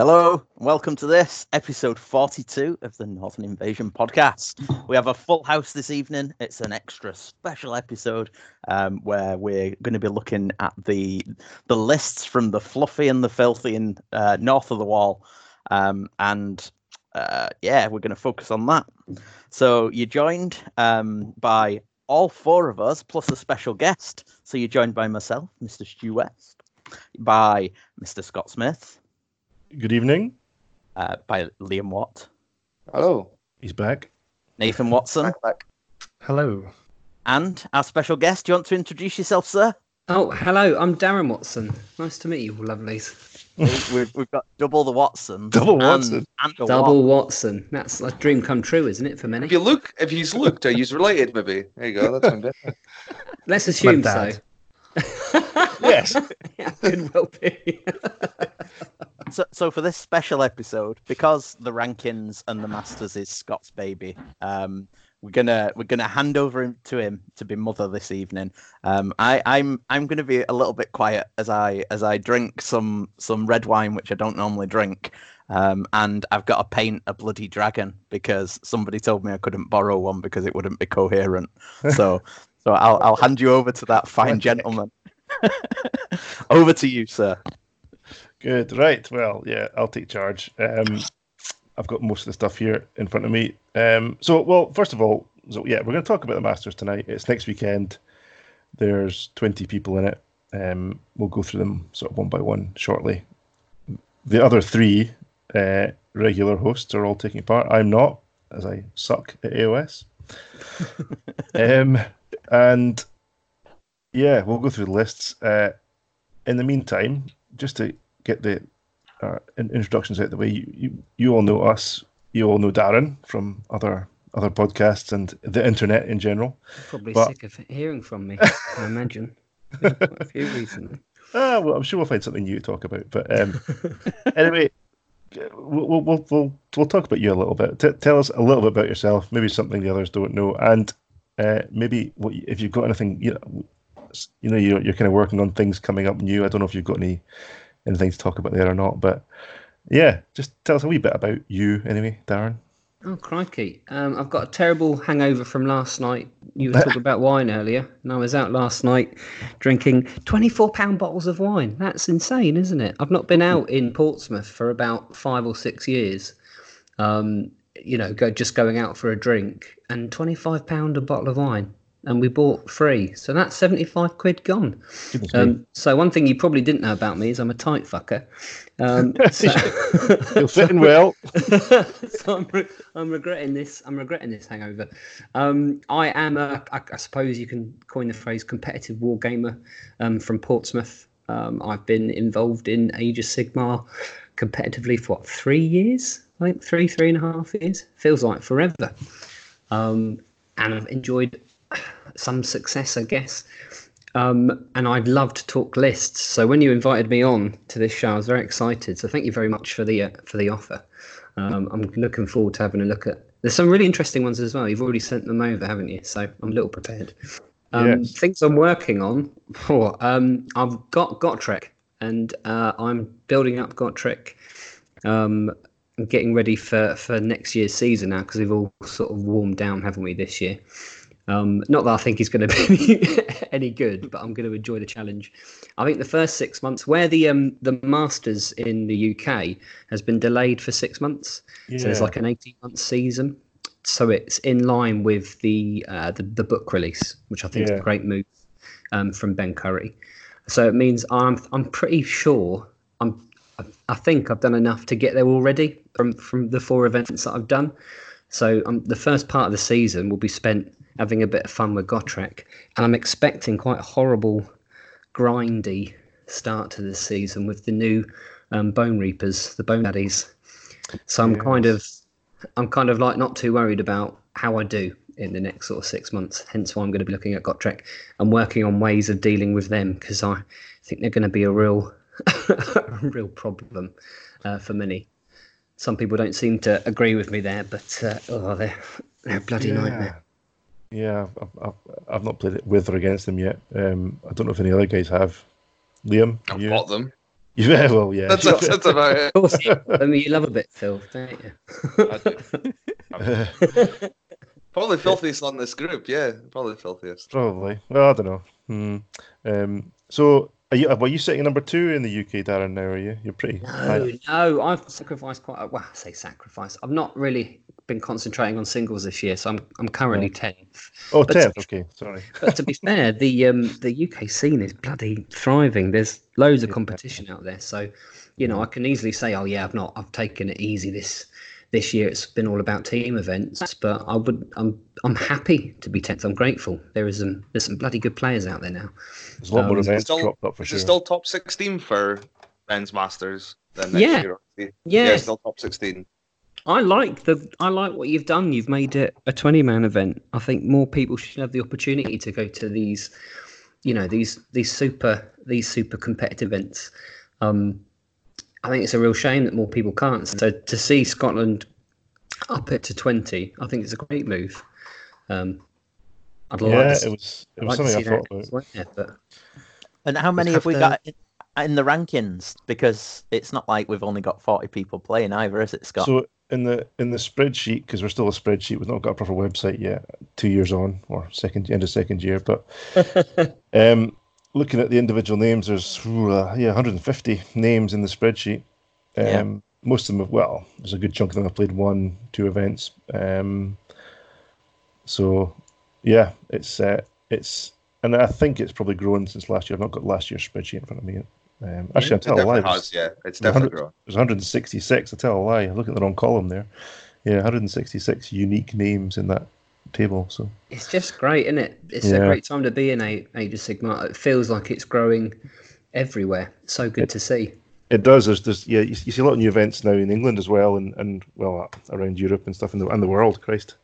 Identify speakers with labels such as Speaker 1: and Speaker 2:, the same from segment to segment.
Speaker 1: Hello, welcome to this episode 42 of the Northern Invasion podcast. We have a full house this evening. It's an extra special episode um, where we're going to be looking at the the lists from the fluffy and the filthy in uh, north of the wall, um, and uh, yeah, we're going to focus on that. So you're joined um, by all four of us plus a special guest. So you're joined by myself, Mr. Stu West, by Mr. Scott Smith.
Speaker 2: Good evening.
Speaker 1: Uh, by Liam Watt.
Speaker 3: Hello.
Speaker 2: He's back.
Speaker 1: Nathan Watson.
Speaker 3: Back, back.
Speaker 4: Hello.
Speaker 1: And our special guest. Do you want to introduce yourself, sir?
Speaker 4: Oh, hello. I'm Darren Watson. Nice to meet you, lovelies.
Speaker 1: we've, we've got double the Watson.
Speaker 2: Double Watson.
Speaker 1: And, a
Speaker 4: Double
Speaker 1: Watt.
Speaker 4: Watson. That's a dream come true, isn't it, for many?
Speaker 3: If you look, if he's looked, are you related? Maybe there you go. That's one bit.
Speaker 4: Let's assume
Speaker 2: dad.
Speaker 4: so.
Speaker 2: Yes.
Speaker 4: yeah, could well be.
Speaker 1: So, so for this special episode, because the rankings and the Masters is Scott's baby, um, we're gonna we're gonna hand over him to him to be mother this evening. Um, I, I'm I'm gonna be a little bit quiet as I as I drink some some red wine, which I don't normally drink. Um, and I've got to paint a bloody dragon because somebody told me I couldn't borrow one because it wouldn't be coherent. So so I'll I'll hand you over to that fine
Speaker 2: What the heck?
Speaker 1: gentleman. over to you, sir.
Speaker 2: Good. Right. Well, yeah, I'll take charge. Um, I've got most of the stuff here in front of me. Um, so, well, first of all, so yeah, we're going to talk about the Masters tonight. It's next weekend. There's 20 people in it. Um, we'll go through them sort of one by one shortly. The other three uh, regular hosts are all taking part. I'm not, as I suck at AOS. um, and yeah, we'll go through the lists. Uh, in the meantime, just to get the uh, introductions out of the way, you, you you all know us. You all know Darren from other other podcasts and the internet in general.
Speaker 4: Probably
Speaker 2: But-
Speaker 4: sick of hearing from me, I imagine. A few recently.
Speaker 2: Ah, well, I'm sure we'll find something new to talk about. But um, anyway, we'll, we'll we'll we'll we'll talk about you a little bit. T- tell us a little bit about yourself. Maybe something the others don't know, and uh, maybe what if you've got anything you know. You know, you're, you're kind of working on things coming up new. I don't know if you've got any anything to talk about there or not, but yeah, just tell us a wee bit about you, anyway, Darren.
Speaker 4: Oh, crikey. Um, I've got a terrible hangover from last night. You were talking about wine earlier, and I was out last night drinking 24 pound bottles of wine. That's insane, isn't it? I've not been out in Portsmouth for about five or six years. Um, you know, go just going out for a drink and 25 pound a bottle of wine. And we bought three. So that's 75 quid gone. Um, so one thing you probably didn't know about me is I'm a tight fucker. Um, so-
Speaker 2: You're fitting well.
Speaker 4: so I'm, re- I'm regretting this. I'm regretting this hangover. Um, I am a, I, I suppose you can coin the phrase competitive wargamer um, from Portsmouth. Um, I've been involved in Age of Sigmar competitively for what three years? I think three, three and a half years. Feels like forever. Um, and I've enjoyed some success, I guess. Um, and I'd love to talk lists. So when you invited me on to this show, I was very excited. So thank you very much for the uh, for the offer. Um, I'm looking forward to having a look at. There's some really interesting ones as well. You've already sent them over, haven't you? So I'm a little prepared. Um,
Speaker 2: Yes.
Speaker 4: Things I'm working on. Oh, um, I've got Gotrek, and uh, I'm building up Gotrek. Um, and getting ready for for next year's season now because we've all sort of warmed down, haven't we, this year? Um, not that I think he's going to be any good, but I'm going to enjoy the challenge. I think the first six months, where the um, the Masters in the UK has been delayed for six months, so there's
Speaker 2: Yeah.
Speaker 4: like an 18 month season. So it's in line with the uh, the, the book release, which I think is a great move um, from Ben Curry. So it means I'm I'm pretty sure I'm I think I've done enough to get there already from from the four events that I've done. So um, the first part of the season will be spent having a bit of fun with Gotrek, and I'm expecting quite a horrible, grindy start to the season with the new um, Bone Reapers, the Bone Daddies. So I'm kind of, I'm kind of like not too worried about how I do in the next sort of six months. Hence why I'm going to be looking at Gotrek and working on ways of dealing with them because I think they're going to be a real, a real problem uh, for many. Some people don't seem to agree with me there, but uh, oh, they're, they're a bloody nightmare.
Speaker 2: Yeah, I've, I've, I've not played it with or against them yet. Um, I don't know if any other guys have. Liam,
Speaker 3: I've
Speaker 2: you?
Speaker 3: bought them.
Speaker 2: Yeah, well, yeah.
Speaker 3: That's, that's, that's about it.
Speaker 4: Of course, you- I mean, you love a bit of filth, don't you?
Speaker 3: I do. Probably filthiest on this group, yeah. Probably filthiest.
Speaker 2: Probably. Well, I don't know. Hmm. Um, so, are you? Were you sitting number two in the UK, Darren? Now, are you? You're pretty.
Speaker 4: No,
Speaker 2: high.
Speaker 4: no, I've sacrificed quite. A, well, I say sacrifice. I've not really been concentrating on singles this year, so I'm I'm currently tenth.
Speaker 2: Oh, 10th. Okay, sorry.
Speaker 4: But to be fair, the um the UK scene is bloody thriving. There's loads of competition out there, so you know I can easily say, oh yeah, I've not, I've taken it easy this this year. It's been all about team events, but I would, I'm I'm happy to be tenth. I'm grateful. There is some there's some bloody good players out there now.
Speaker 2: There's a lot more
Speaker 4: Um,
Speaker 2: events
Speaker 3: Still-
Speaker 2: cropped up for sure.
Speaker 3: still top 16 for men's masters then next
Speaker 4: Yeah.
Speaker 3: year? obviously?
Speaker 4: Yeah.
Speaker 3: Yeah, still top 16.
Speaker 4: I like the I like what you've done. You've made it a twenty man event. I think more people should have the opportunity to go to these, you know, these these super these super competitive events. Um, I think it's a real shame that more people can't. So to see Scotland up it to twenty, I think it's a great move. Um, I'd like
Speaker 2: yeah,
Speaker 4: to,
Speaker 2: it was. It
Speaker 4: I'd
Speaker 2: was
Speaker 4: like to
Speaker 2: something I
Speaker 4: see
Speaker 2: thought
Speaker 4: that
Speaker 2: about.
Speaker 4: well, yeah, but
Speaker 1: And how many have
Speaker 5: have
Speaker 1: we
Speaker 5: the-
Speaker 1: got in, in the rankings? Because it's not like we've only got 40 people playing either, is it, Scott?
Speaker 2: So in the in the spreadsheet, because we're still a spreadsheet, we've not got a proper website yet. Two years on, or second end of second year, but um, looking at the individual names, there's uh, yeah 150 names in the spreadsheet. Um,
Speaker 1: Yeah.
Speaker 2: Most of them have well, there's a good chunk of them have played one, two events. Um, so yeah, it's uh, it's and I think it's probably grown since last year. I've not got last year's spreadsheet in front of me. Um, actually,
Speaker 3: It
Speaker 2: telling a lie.
Speaker 3: has, yeah. It's definitely
Speaker 2: 100
Speaker 3: growing.
Speaker 2: There's 166. I tell a lie. I'm looking at the wrong column there. Yeah, 166 unique names in that table. So
Speaker 4: It's just great, isn't it? It's a great time to be in a Age of Sigmar. It feels like it's growing everywhere. So good to see.
Speaker 2: it does. There's, there's yeah, you, you see a lot of new events now in England as well, and and well around Europe and stuff in the and the world. Christ,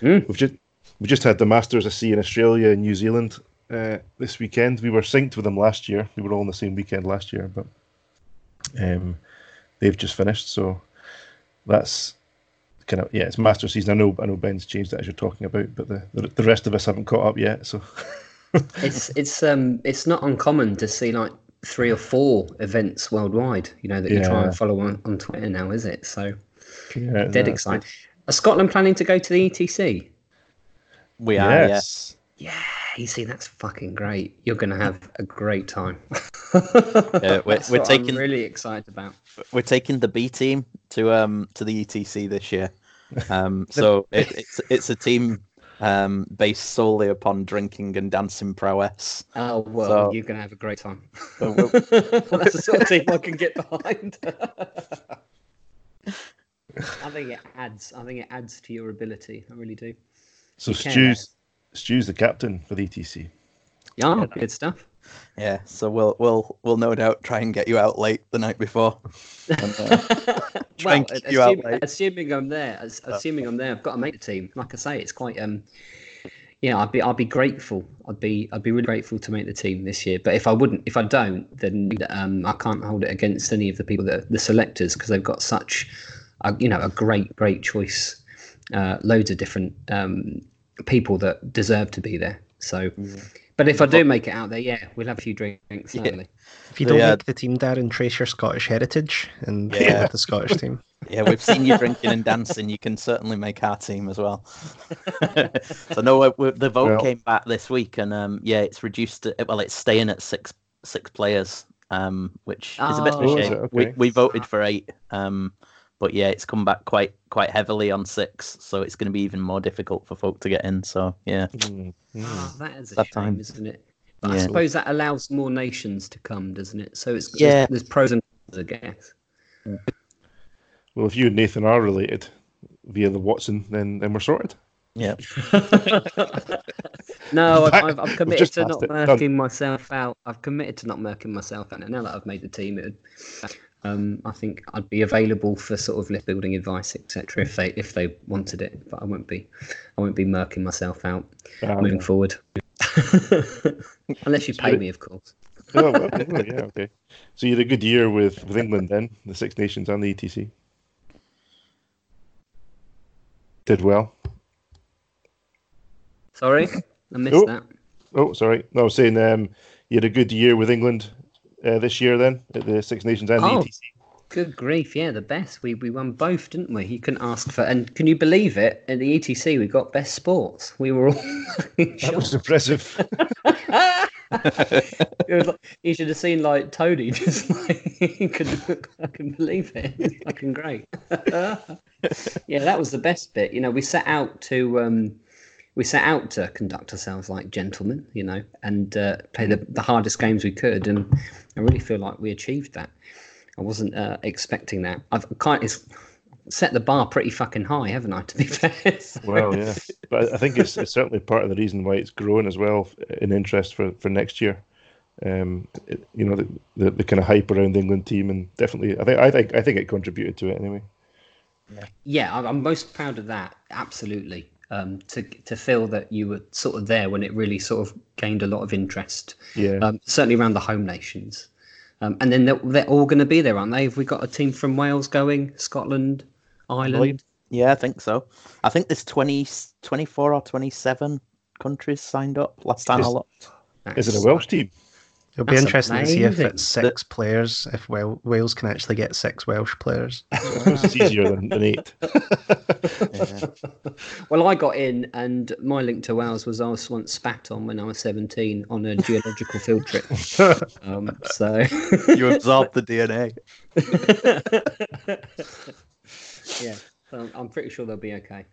Speaker 4: Mm.
Speaker 2: we've just we just had the Masters of Sea in Australia and New Zealand uh, this weekend. We were synced with them last year. We were all on the same weekend last year, but um, they've just finished. So that's kind of yeah, it's Master season. I know I know Ben's changed that as you're talking about, but the the, the rest of us haven't caught up yet. So
Speaker 4: It's it's um it's not uncommon to see like three or four events worldwide. You know that you try and follow on, on Twitter now, is it? So
Speaker 2: yeah,
Speaker 4: dead
Speaker 2: no,
Speaker 4: exciting. Are Scotland planning to go to the ETC?
Speaker 1: we are, yeah.
Speaker 2: Yes.
Speaker 4: Yeah, you see, that's fucking great. You're going to have a great time.
Speaker 1: we're-
Speaker 4: That's
Speaker 1: we're
Speaker 4: what
Speaker 1: taking-
Speaker 4: I'm really excited about.
Speaker 1: We're taking the B team to um to the ETC this year. Um, so it, it's it's a team um based solely upon drinking and dancing prowess.
Speaker 4: Oh well,
Speaker 1: So-
Speaker 4: you're going to have a great time.
Speaker 1: But we'll-
Speaker 4: That's the sort of team I can get behind. I think it adds. I think it adds to your ability. I really do.
Speaker 2: So
Speaker 4: You can,
Speaker 2: Stu's Stu's the captain for the ETC.
Speaker 4: Yeah, good stuff.
Speaker 1: Yeah, so we'll we'll we'll no doubt try and get you out late the night before. And, uh, Try and
Speaker 4: well,
Speaker 1: keep you out
Speaker 4: assuming,
Speaker 1: late.
Speaker 4: assuming I'm there, as, assuming I'm there, I've got to make the team. Like I say, it's quite um, yeah, I'd be I'd be grateful. I'd be I'd be really grateful to make the team this year. But if I wouldn't, if I don't, then um, I can't hold it against any of the people that the selectors because they've got such, a, you know, a great great choice. Uh, loads of different um, people that deserve to be there. So, but if I do make it out there, yeah, we'll have a few drinks.
Speaker 1: Yeah.
Speaker 5: If you don't
Speaker 1: uh,
Speaker 5: make the team, Darren, trace your Scottish heritage and
Speaker 1: Yeah.
Speaker 5: yeah. the Scottish team.
Speaker 1: yeah, we've seen you drinking and dancing. You can certainly make our team as well. so no, we- we- the vote
Speaker 2: Well-
Speaker 1: came back this week, and um, yeah, it's reduced. To, well, it's staying at six six players, um, which is a bit of
Speaker 4: Oh,
Speaker 1: a shame.
Speaker 2: it?
Speaker 1: We we voted for eight, um, but yeah, it's come back quite quite heavily on six, so it's going to be even more difficult for folk to get in. So yeah,
Speaker 2: Mm, mm.
Speaker 4: Oh, that is a shame,
Speaker 1: time.
Speaker 4: isn't it? But I suppose that allows more nations to come, doesn't it? So it's
Speaker 1: Yeah.
Speaker 4: there's, there's pros and cons, I guess.
Speaker 2: Well, if you and Nathan are related via the Watson, then then we're sorted.
Speaker 1: yeah.
Speaker 4: No, I've, I've, I've committed to not
Speaker 2: it. Done.
Speaker 4: myself out. I've committed to not murking myself out. And now that I've made the team, it, um, I think I'd be available for sort of list building advice, etc. If they if they wanted it, but I won't be. I won't be murking myself out
Speaker 2: Um,
Speaker 4: moving forward. Unless you pay me, of course.
Speaker 2: oh, well, yeah, yeah, okay. So you had a good year with, with England then, the Six Nations and the ETC. Did well.
Speaker 4: Sorry, I missed
Speaker 2: Oh.
Speaker 4: that.
Speaker 2: Oh, sorry. No, I was saying um, you had a good year with England uh, this year then at the Six Nations and
Speaker 4: Oh.
Speaker 2: the ETC.
Speaker 4: Good grief, yeah, the best. We we won both, didn't we? You couldn't ask for. And can you believe it? At the ETC, we got best sports. We were all
Speaker 2: That was impressive.
Speaker 4: like, you should have seen like Tony just like he couldn't fucking believe it. It's fucking great. yeah, that was the best bit. You know, we set out to um we set out to conduct ourselves like gentlemen, you know, and uh, play the, the hardest games we could, and I really feel like we achieved that. I wasn't uh, expecting that. I've kind of set the bar pretty fucking high, haven't I? To be fair.
Speaker 2: well, yeah, but I think it's, it's certainly part of the reason why it's grown as well in interest for, for next year. Um, it, you know, the, the, the kind of hype around the England team, and definitely, I think I think I think it contributed to it anyway.
Speaker 4: Yeah, I'm, I'm most proud of that. Absolutely. Um, to to feel that you were sort of there when it really sort of gained a lot of interest.
Speaker 2: Yeah,
Speaker 4: Um, certainly around the home nations. Um, and then they're, they're all going to be there, aren't they? Have we got a team from Wales going? Scotland, Ireland.
Speaker 1: Yeah, I think so. I think there's 20, 24 or 27 countries signed up last time I
Speaker 2: Is-
Speaker 1: looked.
Speaker 2: is it a Welsh team?
Speaker 5: It'll be
Speaker 4: That's
Speaker 5: interesting to see if it's six players, if Wel- Wales can actually get six Welsh players.
Speaker 2: It's easier than, than eight.
Speaker 1: Yeah.
Speaker 4: Well, I got in, and my link to Wales was I was once spat on when I was 17 on a geological field trip. Um, so
Speaker 1: you absorbed the DNA.
Speaker 4: yeah, so I'm pretty sure they'll be okay.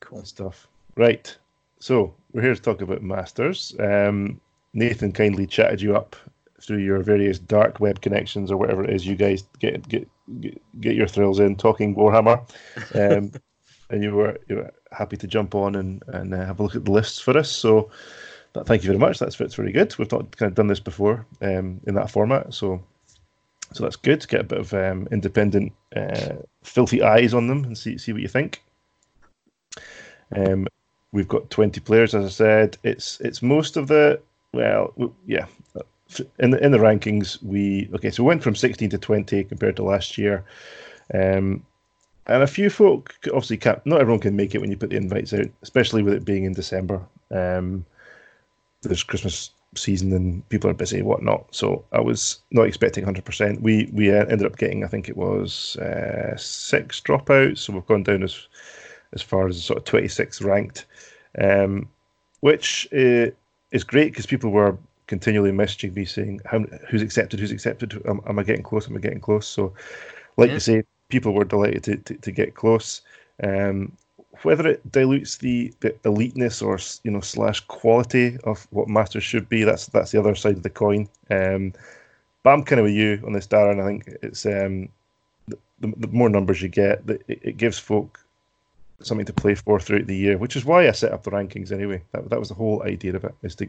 Speaker 2: Cool stuff. Right. So we're here to talk about Masters. Um, Nathan kindly chatted you up through your various dark web connections or whatever it is you guys get get get, get your thrills in talking Warhammer, um, and you were you were happy to jump on and and uh, have a look at the lists for us. So. That, thank you very much. That's that's very good. We've not kind of done this before um, in that format, so so that's good. To get a bit of um, independent, uh, filthy eyes on them and see see what you think. Um, we've got 20 players, as I said. It's it's most of the well, yeah. In the in the rankings, we okay. So we went from 16 to 20 compared to last year, um, and a few folk obviously can't. Not everyone can make it when you put the invites out, especially with it being in December. Um, there's Christmas season and people are busy whatnot. So I was not expecting 100%. We we uh, ended up getting, I think it was uh, six dropouts. So we've gone down as as far as sort of 26 ranked, um, which uh, is great because people were continually messaging me saying, How, "Who's accepted? Who's accepted? Am, am I getting close? Am I getting close?" So, like
Speaker 4: Yeah.
Speaker 2: you say, people were delighted to, to, to get close. Um, whether it dilutes the, the eliteness or you know slash quality of what masters should be, that's that's the other side of the coin. Um, but I'm kind of with you on this, Darren. I think it's um, the, the more numbers you get, the, it, it gives folk something to play for throughout the year, which is why I set up the rankings anyway. That, that was the whole idea of it, is to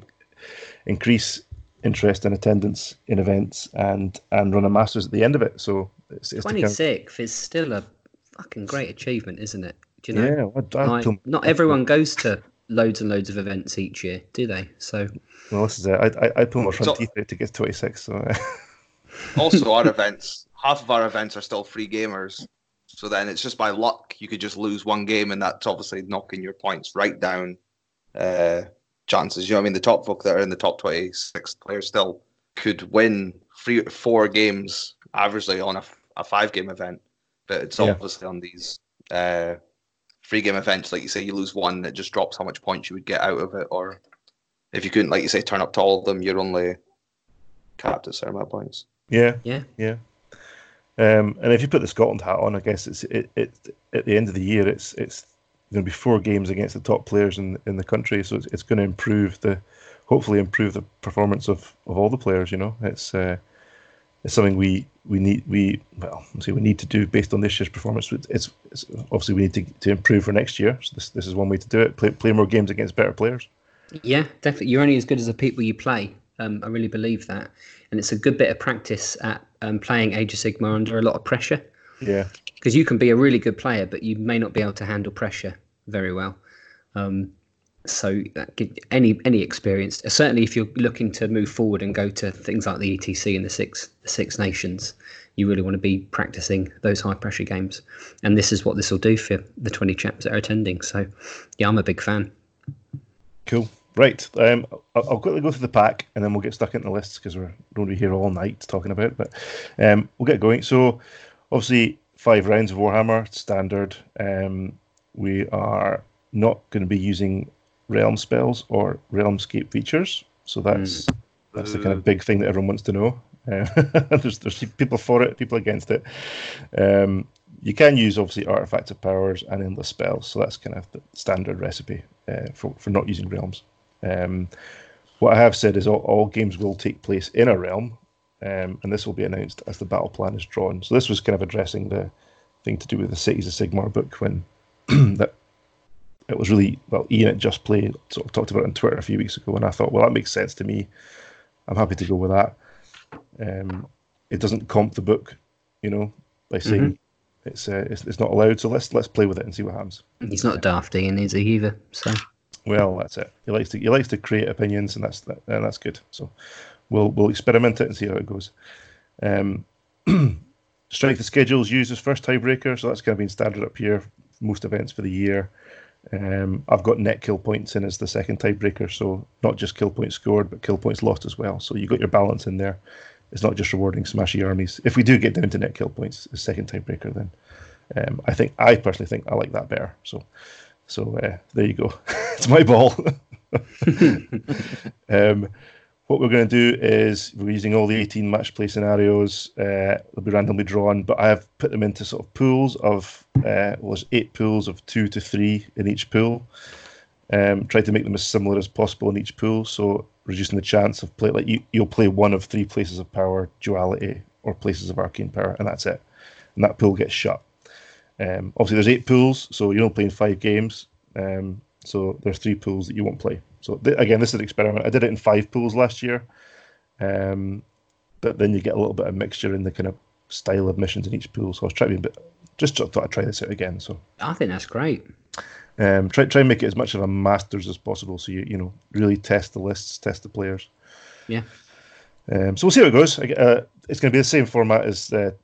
Speaker 2: increase interest and attendance in events and and run a masters at the end of it. So it's, it's to kind of-
Speaker 4: 26th is still a fucking great achievement, isn't it? Do you know?
Speaker 2: yeah, I, I
Speaker 4: Like, not everyone goes to loads and loads of events each year, do they? So
Speaker 2: Well, this is it. I, I, I pull my front
Speaker 3: So-
Speaker 2: teeth out to get to 26. So
Speaker 3: Also, our events, half of our events are still free gamers. So then it's just by luck you could just lose one game, and that's obviously knocking your points right down. Uh, chances, you know, what I mean, the top folk that are in the top twenty-six players still could win three, four games averagely on a, a five-game event, but it's
Speaker 2: Yeah.
Speaker 3: obviously on these uh, free game events, like you say, you lose one, it just drops how much points you would get out of it, or if you couldn't, like you say, turn up to all of them, you're only capped at certain amount of points.
Speaker 2: yeah,
Speaker 4: yeah,
Speaker 2: yeah. Um, and if you put the Scotland hat on, I guess it's it, it at the end of the year, it's it's going to be four games against the top players in in the country, so it's, it's going to improve the hopefully improve the performance of, of all the players. You know, it's uh, it's something we we need we well say we need to do based on this year's performance. It's, it's obviously we need to, to improve for next year. So this this is one way to do it. Play play more games against better players.
Speaker 4: yeah, definitely. You're only as good as the people you play. Um, I really believe that, and it's a good bit of practice at um, playing Age of Sigmar under a lot of pressure.
Speaker 2: Yeah,
Speaker 4: because you can be a really good player, but you may not be able to handle pressure very well. Um, so that could, any any experience, certainly if you're looking to move forward and go to things like the ETC and the six the Six Nations, you really want to be practicing those high pressure games, and this is what this will do for the 20 chaps that are attending. So, yeah, I'm a big fan.
Speaker 2: Cool. Right. Um, I'll, I'll quickly go through the pack and then we'll get stuck into the lists because we're going to be here all night talking about it. But um, we'll get going. So, obviously, five rounds of Warhammer, standard. Um, we are not going to be using realm spells or realmscape features. So that's that's the kind of big thing that everyone wants to know. Uh, there's there's people for it, people against it. Um, you can use obviously artifacts of powers and endless spells, so that's kind of the standard recipe uh, for for not using realms. Um, what I have said is all, all games will take place in a realm, um, and this will be announced as the battle plan is drawn. So this was kind of addressing the thing to do with the Cities of Sigmar book when that it was really well Ian at Just Play sort of talked about it on Twitter a few weeks ago, and I thought, well, that makes sense to me. I'm happy to go with that. Um, it doesn't comp the book, you know, by saying it's, uh, it's it's not allowed. So let's let's play with it and see what happens.
Speaker 4: He's not daft, Ian, is he either? So
Speaker 2: Well, that's it. He likes to he likes to create opinions, and that's that, and that's good. So we'll we'll experiment it and see how it goes. Um, strike the schedules used as first tiebreaker, so that's kind of been standard up here. Most events for the year. Um, I've got net kill points in as the second tiebreaker, so not just kill points scored, but kill points lost as well. So you got your balance in there. It's not just rewarding smashy armies. If we do get down to net kill points, the second tiebreaker, then um, I think I personally think I like that better. So, so uh, there you go. it's my ball. um, what we're going to do is we're using all the 18 match play scenarios. Uh, they'll be randomly drawn, but I have put them into sort of pools of uh, well, there's eight pools of two to three in each pool. Um, try to make them as similar as possible in each pool, so reducing the chance of play. Like you, you'll play one of three places of power, duality, or places of arcane power, and that's it. And that pool gets shut. Um, obviously, there's eight pools, so you're only playing five games. Um, so there's three pools that you won't play. So th- again, this is an experiment. I did it in five pools last year, um, but then you get a little bit of mixture in the kind of style of missions in each pool. So I was trying to be a bit, just thought I'd try this out again. So
Speaker 4: I think that's great.
Speaker 2: um, try try and make it as much of a masters as possible. So you you know really test the lists, test the players.
Speaker 4: Yeah.
Speaker 2: Um, so we'll see how it goes. Uh, it's going to be the same format as the,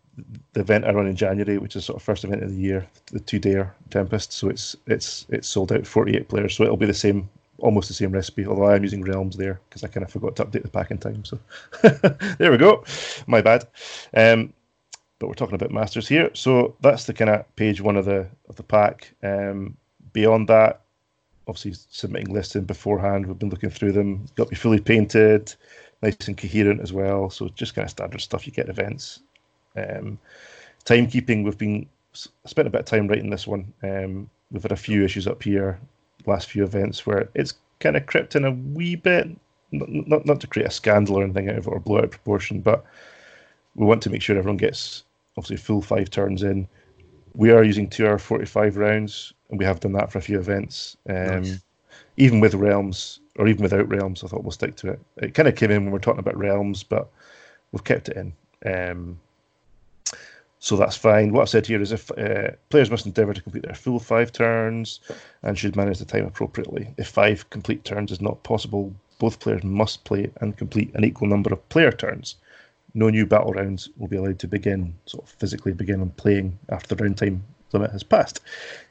Speaker 2: the event I run in January, which is sort of first event of the year, the two dayer Tempest. So it's it's it's sold out, forty eight players. So it'll be the same, almost the same recipe. Although I am using realms there because I kind of forgot to update the pack in time. So there we go. My bad. Um, but we're talking about masters here. So that's the kind of page one of the of the pack. Um, beyond that, obviously submitting lists in beforehand. We've been looking through them. Got to be fully painted, nice and coherent as well. So just kind of standard stuff you get events. Um, timekeeping, we've been spent a bit of time writing this one. Um, we've had a few issues up here, last few events where it's kind of crept in a wee bit. Not, not not to create a scandal or anything out of it or blow out of proportion, but we want to make sure everyone gets obviously full five turns in. We are using two hour forty five rounds, and we have done that for a few events. Um,
Speaker 4: Nice.
Speaker 2: Even with realms, or even without realms, I thought we'll stick to it. It kind of came in when we are talking about realms, but we've kept it in. Um, so that's fine. What I've said here is if uh, players must endeavour to complete their full five turns and should manage the time appropriately. If five complete turns is not possible, both players must play and complete an equal number of player turns. No new battle rounds will be allowed to begin, sort of physically begin on playing after the round time limit has passed.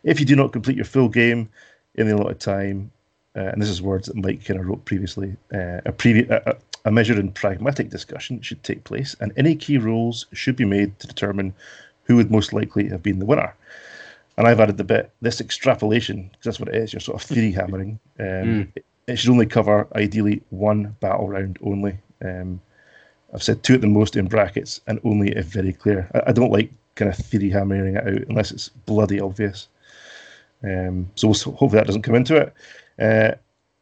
Speaker 2: If you do not complete your full game in the allotted time, uh, and this is words that Mike kind of wrote previously, uh, a, previ- a, a- measured and pragmatic discussion should take place, and any key rolls should be made to determine who would most likely have been the winner. And I've added the bit this extrapolation, because that's what it is. You're sort of theory hammering. Um, it, it should only cover ideally one battle round only. Um, I've said two at the most in brackets, and only if very clear. I, I don't like kind of theory hammering it out unless it's bloody obvious. Um, so we'll, hopefully that doesn't come into it. Uh,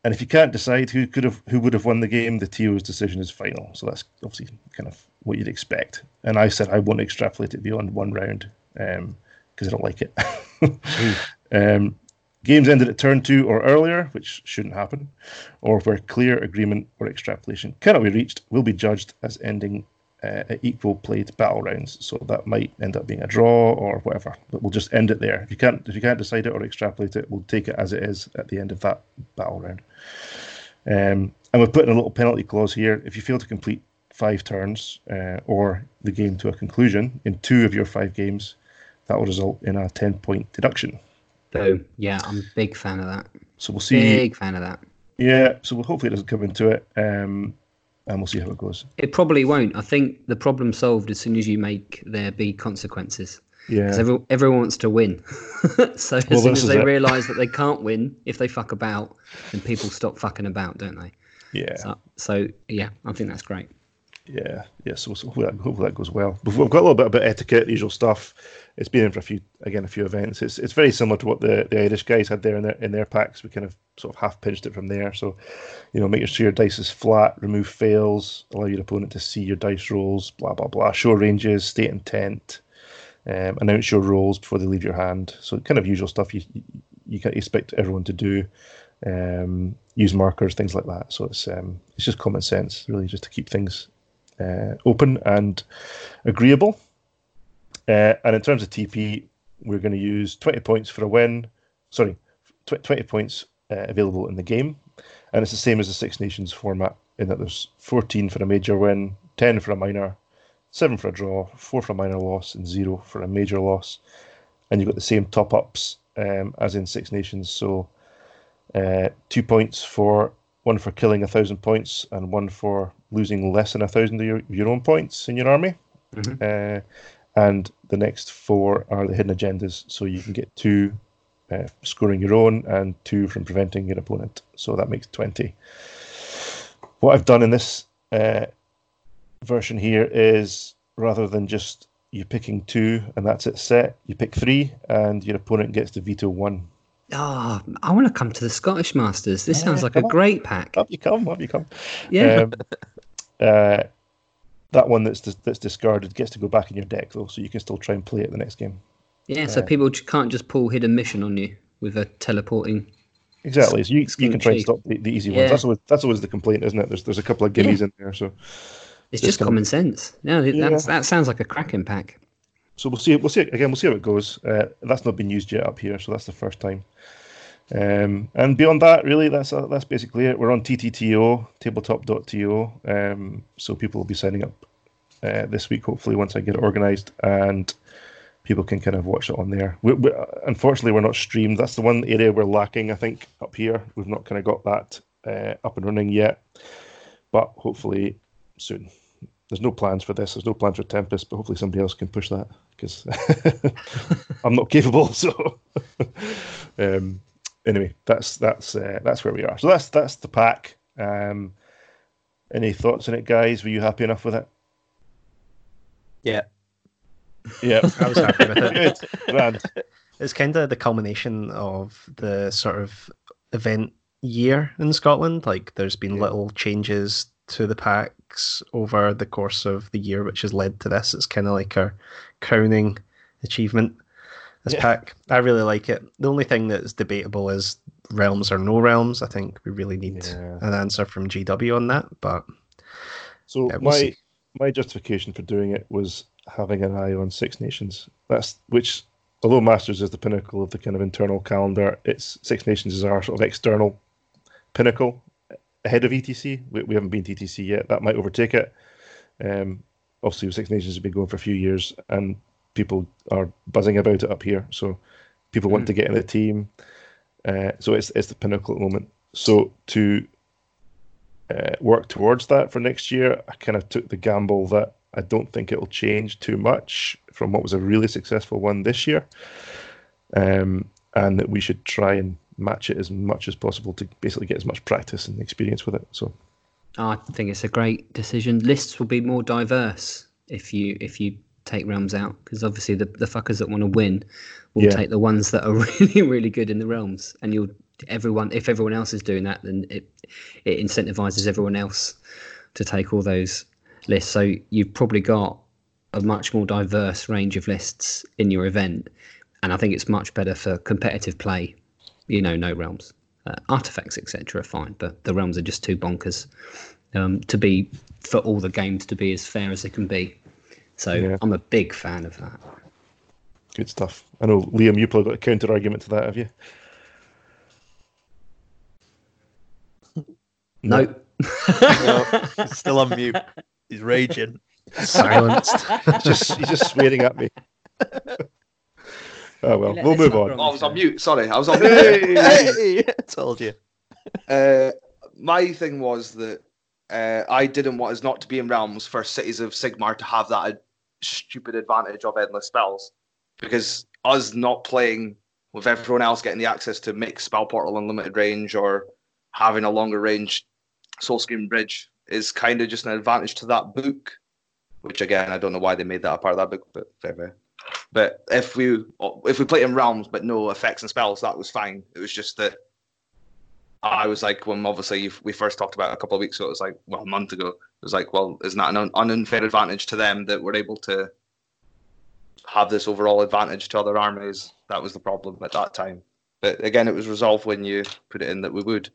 Speaker 2: and if you can't decide who could have who would have won the game, the TO's decision is final. So that's obviously kind of what you'd expect. And I said I won't extrapolate it beyond one round because I don't like it. um, games ended at turn two or earlier, which shouldn't happen, or where clear agreement or extrapolation cannot be reached, will be judged as ending uh, equal played battle rounds. So that might end up being a draw or whatever. But we'll just end it there. If you can't if you can't decide it or extrapolate it, we'll take it as it is at the end of that battle round. Um, and we've put in a little penalty clause here. If you fail to complete five turns uh, or the game to a conclusion in two of your five games, that will result in a 10 point deduction.
Speaker 4: Boom. Yeah, I'm a big fan of that.
Speaker 2: So we'll see
Speaker 4: Big fan of that.
Speaker 2: Yeah, so we'll hopefully it doesn't come into it, um, and we'll see how it goes.
Speaker 4: It probably won't. I think the problem solved as soon as you make there be consequences.
Speaker 2: Yeah,
Speaker 4: Because every, everyone wants to win. so as
Speaker 2: Well,
Speaker 4: soon as they realise that they can't win if they fuck about, then people stop fucking about, don't they?
Speaker 2: yeah,
Speaker 4: So, so yeah, I think that's great.
Speaker 2: yeah, yeah. So, so hopefully, that, hopefully that goes well. We've got a little bit about etiquette, usual stuff. It's been in for a few, again, a few events. It's it's very similar to what the, the Irish guys had there in their in their packs. We kind of sort of half pinched it from there. So, you know, make sure your dice is flat, remove fails, allow your opponent to see your dice rolls, blah blah blah. Show ranges, state intent, um, announce your rolls before they leave your hand. So, kind of usual stuff you you, you can expect everyone to do. Um, use markers, things like that. So it's um, it's just common sense, really, just to keep things uh, open and agreeable. Uh, and in terms of TP, we're going to use 20 points for a win. Sorry, tw- 20 points uh, available in the game. And it's the same as the Six Nations format in that there's 14 for a major win, 10 for a minor, 7 for a draw, 4 for a minor loss, and 0 for a major loss. And you've got the same top ups um, as in Six Nations. So uh, two points for one for killing a thousand points and one for losing less than a thousand of your, your own points in your army. Uh, and the next four are the hidden agendas. So you can get two uh, scoring your own and two from preventing your opponent. So that makes 20. What I've done in this uh, version here is rather than just you picking two and that's it set, you pick three and your opponent gets to veto one.
Speaker 4: Ah, I want to come to the Scottish Masters. This
Speaker 2: Yeah,
Speaker 4: sounds like a
Speaker 2: on.
Speaker 4: great pack.
Speaker 2: Up you come, up you come.
Speaker 4: Yeah.
Speaker 2: Um, uh, that one that's dis- that's discarded gets to go back in your deck though, so you can still try and play it the next game.
Speaker 4: yeah, so
Speaker 2: uh,
Speaker 4: people can't just pull hidden mission on you with a teleporting.
Speaker 2: Exactly. So you, you can try and stop the, the easy
Speaker 4: Yeah.
Speaker 2: ones. That's always that's always the complaint, isn't it? There's there's a couple of gimmies in there, so
Speaker 4: It's
Speaker 2: Just
Speaker 4: just
Speaker 2: gonna-
Speaker 4: common sense. No, it-
Speaker 2: Yeah.
Speaker 4: that's, that sounds like a cracking pack.
Speaker 2: so we'll see. We'll see again. We'll see how it goes. Uh, that's not been used yet up here, so that's the first time. Um, and beyond that, really, that's uh, that's basically it. We're on TTTO, tabletop.to, um, so people will be signing up uh, this week, hopefully, once I get it organised, and people can kind of watch it on there. We, we, unfortunately, we're not streamed. That's the one area we're lacking, I think, up here. We've not kind of got that uh, up and running yet, but hopefully soon. There's no plans for this. There's no plans for Tempest, but hopefully somebody else can push that because I'm not capable. So, um, anyway, that's that's uh, that's where we are. So that's that's the pack. Um, any thoughts on it, guys? Were you happy enough with it?
Speaker 1: Yeah.
Speaker 2: Yeah,
Speaker 5: I was happy with it.
Speaker 2: good. Grand.
Speaker 5: It's kind of the culmination of the sort of event year in Scotland. Like, there's been
Speaker 2: Yeah.
Speaker 5: little changes to the packs over the course of the year, which has led to this. It's kind of like our crowning achievement. This
Speaker 2: Yeah.
Speaker 5: pack, I really like it. The only thing that's debatable is realms or no realms. I think we really need
Speaker 2: Yeah.
Speaker 5: an answer from GW on that. But
Speaker 2: So
Speaker 5: Yeah, we'll
Speaker 2: my
Speaker 5: see.
Speaker 2: my justification for doing it was having an eye on Six Nations. That's which, although Masters is the pinnacle of the kind of internal calendar, it's Six Nations is our sort of external pinnacle ahead of ETC. We, we haven't been to ETC yet. That might overtake it. Um, obviously, Six Nations has been going for a few years, and people are buzzing about it up here. So people want
Speaker 4: Mm.
Speaker 2: to get in the team. Uh, so it's it's the pinnacle at the moment. So to uh, work towards that for next year, I kind of took the gamble that I don't think it'll change too much from what was a really successful one this year, um, and that we should try and match it as much as possible to basically get as much practice and experience with it. So
Speaker 4: I think it's a great decision. Lists will be more diverse if you if you take realms out because obviously the, the fuckers that want to win will
Speaker 2: Yeah.
Speaker 4: take the ones that are really really good in the realms. And you'll everyone if everyone else is doing that then it it incentivizes everyone else to take all those lists. So you've probably got a much more diverse range of lists in your event. And i think it's much better for competitive play. You know no realms. Uh, artifacts etc are fine but the realms are just too bonkers um, to be for all the games to be as fair as they can be so
Speaker 2: Yeah.
Speaker 4: i'm a big fan of that
Speaker 2: good stuff. I know Liam, you probably got a counter argument to that, have you?
Speaker 4: no
Speaker 1: No, he's still on mute. He's raging.
Speaker 5: silenced.
Speaker 2: He's just he's just swearing at me. oh well, we'll move on.
Speaker 3: Oh, I was on mute. Sorry, I was on mute.
Speaker 2: Hey!
Speaker 1: Hey, I told you.
Speaker 3: uh, my thing was that uh, I didn't want us not to be in realms for cities of Sigmar to have that stupid advantage of endless spells, because us not playing with everyone else getting the access to make spell portal unlimited range or having a longer range soul scream bridge is kind of just an advantage to that book. Which again, I don't know why they made that a part of that book, but fair, fair. But if we if we played in realms but no effects and spells, that was fine. It was just that I was like, when obviously we first talked about a couple of weeks ago, it was like, well, a month ago, it was like, well, isn't that an unfair advantage to them that we're able to have this overall advantage to other armies? That was the problem at that time. But again, it was resolved when you put it in that we would,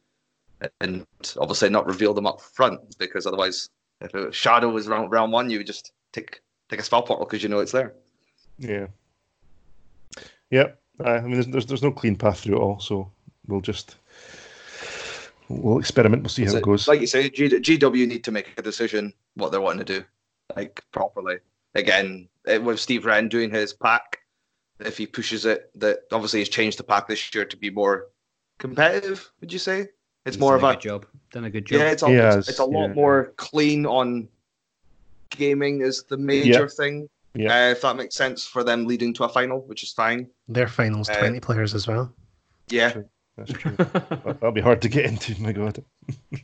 Speaker 3: and obviously not reveal them up front because otherwise, if a shadow was round round one, you would just take take a spell portal because you know it's there.
Speaker 2: Yeah. Yep. Uh, I mean, there's, there's there's no clean path through it all, so we'll just we'll experiment. We'll see how
Speaker 3: So,
Speaker 2: it goes.
Speaker 3: Like you say, G- GW need to make a decision what they're wanting to do, like properly. Again, eh, with Steve Wren doing his pack, if he pushes it, that obviously he's changed the pack this year to be more competitive. Would you say it's
Speaker 4: He's
Speaker 3: more of
Speaker 4: done
Speaker 3: a
Speaker 4: good job. Done a good job.
Speaker 3: yeah? It's a,
Speaker 2: He
Speaker 3: it's,
Speaker 2: has,
Speaker 3: it's a lot
Speaker 2: yeah.
Speaker 3: more clean on gaming is the major
Speaker 2: Yeah.
Speaker 3: thing.
Speaker 2: Yeah.
Speaker 3: Uh, if that makes sense for them leading to a final, which is fine.
Speaker 5: Their finals
Speaker 3: Uh,
Speaker 5: 20 players as well.
Speaker 3: Yeah,
Speaker 2: True. That's true. That- That'll be hard to get into. My God.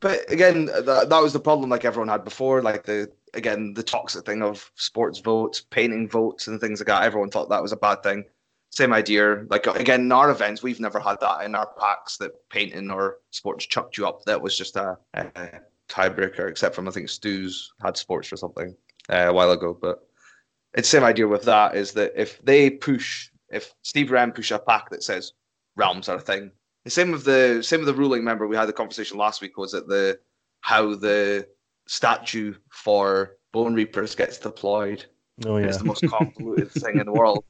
Speaker 3: But again, that, that was the problem like everyone had before. Like the again the toxic thing of sports votes, painting votes, and things like that. Everyone thought that was a bad thing. Same idea. Like again, in our events, we've never had that in our packs that painting or sports chucked you up. That was just a, a tiebreaker, except from I think Stu's had sports or something uh, a while ago. But it's same idea with that is that if they push, if Steve Ram push a pack that says realms are a thing, the same with the same with the ruling. Remember, we had the conversation last week. Was it the how the statue for Bone Reapers gets deployed?
Speaker 2: Oh yeah.
Speaker 3: It's the most convoluted thing in the world.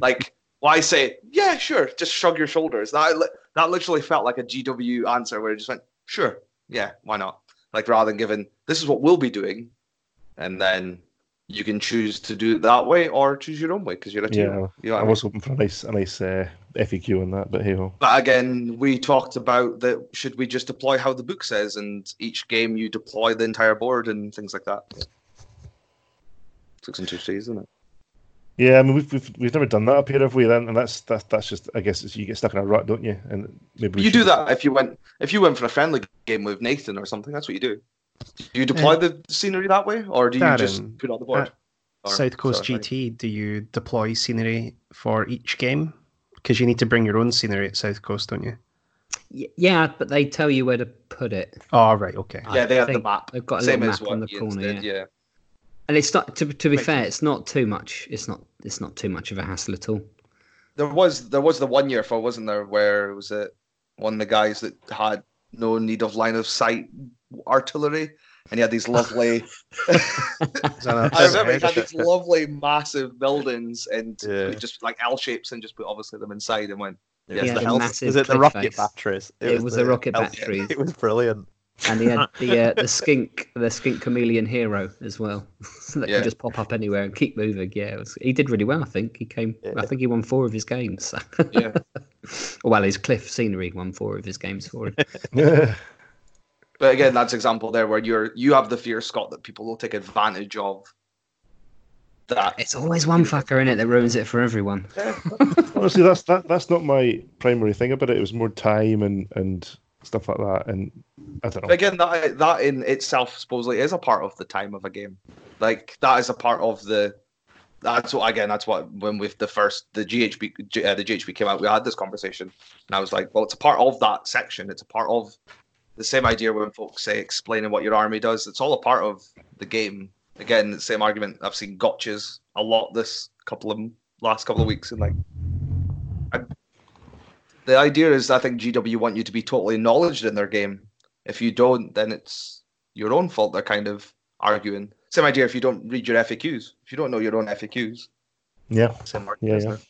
Speaker 3: Like, why say, yeah, sure, just shrug your shoulders. That that literally felt like a GW answer where it just went, sure, yeah, why not? Like rather than giving, this is what we'll be doing, and then you can choose to do it that way or choose your own way because you're a team.
Speaker 2: Yeah.
Speaker 3: You know I mean?
Speaker 2: was hoping for a nice, a nice uh, FAQ on that, but hey ho.
Speaker 3: But again, we talked about that. Should we just deploy how the book says, and each game you deploy the entire board and things like that? Six and two trees, isn't it?
Speaker 2: Yeah, I mean we've we've, we've never done that up here, have we? Then, and that's that's that's just I guess it's, you get stuck in a rut, don't you? And maybe we
Speaker 3: you do that if you went if you went for a friendly game with Nathan or something. That's what you do. Do you deploy the scenery that way, or do you just
Speaker 5: um,
Speaker 3: put it on the board? Or-
Speaker 5: South Coast
Speaker 3: sorry,
Speaker 5: GT, do you deploy scenery for each game? Because you need to bring your own scenery at South Coast, don't you?
Speaker 4: Yeah, but they tell you where to put it.
Speaker 5: Oh, right, okay.
Speaker 3: Yeah, they
Speaker 4: I
Speaker 3: have the
Speaker 4: think
Speaker 3: map.
Speaker 4: They've got a
Speaker 3: Same
Speaker 4: little map on the corner.
Speaker 3: did,
Speaker 4: yeah.
Speaker 3: yeah.
Speaker 4: And it's not to, to be
Speaker 3: Makes
Speaker 4: fair,
Speaker 3: sense.
Speaker 4: it's not too much. It's not it's not too much of a hassle at all.
Speaker 3: There was there was the one year for wasn't there where was it one of the guys that had no need of line of sight artillery, and he had these lovely.
Speaker 5: Is that a-
Speaker 3: I remember he had these lovely massive buildings and
Speaker 1: Yeah.
Speaker 3: just like L shapes and just put obviously them inside and went.
Speaker 1: It
Speaker 3: Yeah,
Speaker 4: Yeah,
Speaker 1: the
Speaker 4: the
Speaker 1: health-
Speaker 4: massive
Speaker 1: was it the rocket
Speaker 4: face.
Speaker 1: batteries?
Speaker 4: It was the rocket
Speaker 1: health-
Speaker 4: batteries.
Speaker 1: It was brilliant.
Speaker 4: And he had the uh, the skink the skink chameleon hero as well that
Speaker 3: Yeah.
Speaker 4: could just pop up anywhere and keep moving. Yeah, was, he did really well. I think he came. I think he won four of his games. So.
Speaker 3: Yeah.
Speaker 4: well, his cliff scenery won four of his games for him.
Speaker 3: But again, that's example there where you're you have the fear, Scott, that people will take advantage of. That
Speaker 4: It's always one fucker in it that ruins it for everyone.
Speaker 2: Honestly, that's that that's not my primary thing about it. It was more time and and stuff like that. And I don't
Speaker 3: But
Speaker 2: know.
Speaker 3: again, that that in itself supposedly is a part of the time of a game. Like that is a part of the. That's what again. That's what when with the first the GHB uh, the GHB came out, we had this conversation, and I was like, well, it's a part of that section. It's a part of the same idea when folks say explaining what your army does. It's all a part of the game. Again, the same argument. I've seen gotchas a lot this couple of last couple of weeks, and like. I, the idea is, I think GW want you to be totally knowledgeable in their game. If you don't, then it's your own fault. They're kind of arguing. Same idea if you don't read your FAQs. If you don't know your own FAQs,
Speaker 2: Yeah.
Speaker 3: same argument.
Speaker 2: yeah.
Speaker 3: isn't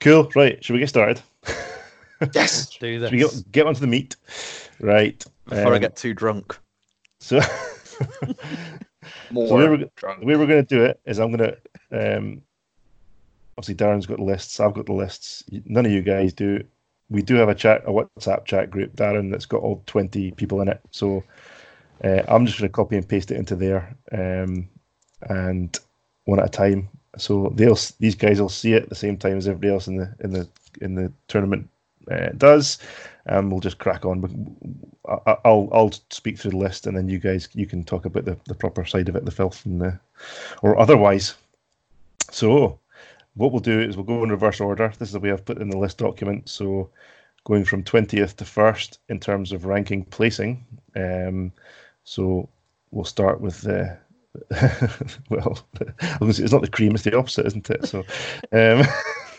Speaker 2: Cool. Right. Should we get started?
Speaker 3: It? Yes.
Speaker 1: Do
Speaker 2: Should we get get onto the meat? Right.
Speaker 1: Before I
Speaker 2: um,
Speaker 1: get too drunk.
Speaker 2: So,
Speaker 3: More.
Speaker 2: So we were-
Speaker 3: drunk.
Speaker 2: the way we're going to do it is I'm going to um, obviously Darren's got the lists, I've got the lists. None of you guys do we do have a chat, a WhatsApp chat group, Darren, that's got all twenty people in it. So uh, I'm just going to copy and paste it into there, um, and one at a time. So they'll these guys will see it at the same time as everybody else in the in the in the tournament uh, does, and we'll just crack on. I, I'll I'll speak through the list, and then you guys you can talk about the, the proper side of it, the filth and the or otherwise. So what we'll do is we'll go in reverse order. This is the way I've put in the list document. So going from 20th to first in terms of ranking placing. Um, so we'll start with the well, it's not the cream, it's the opposite, isn't it? So, um,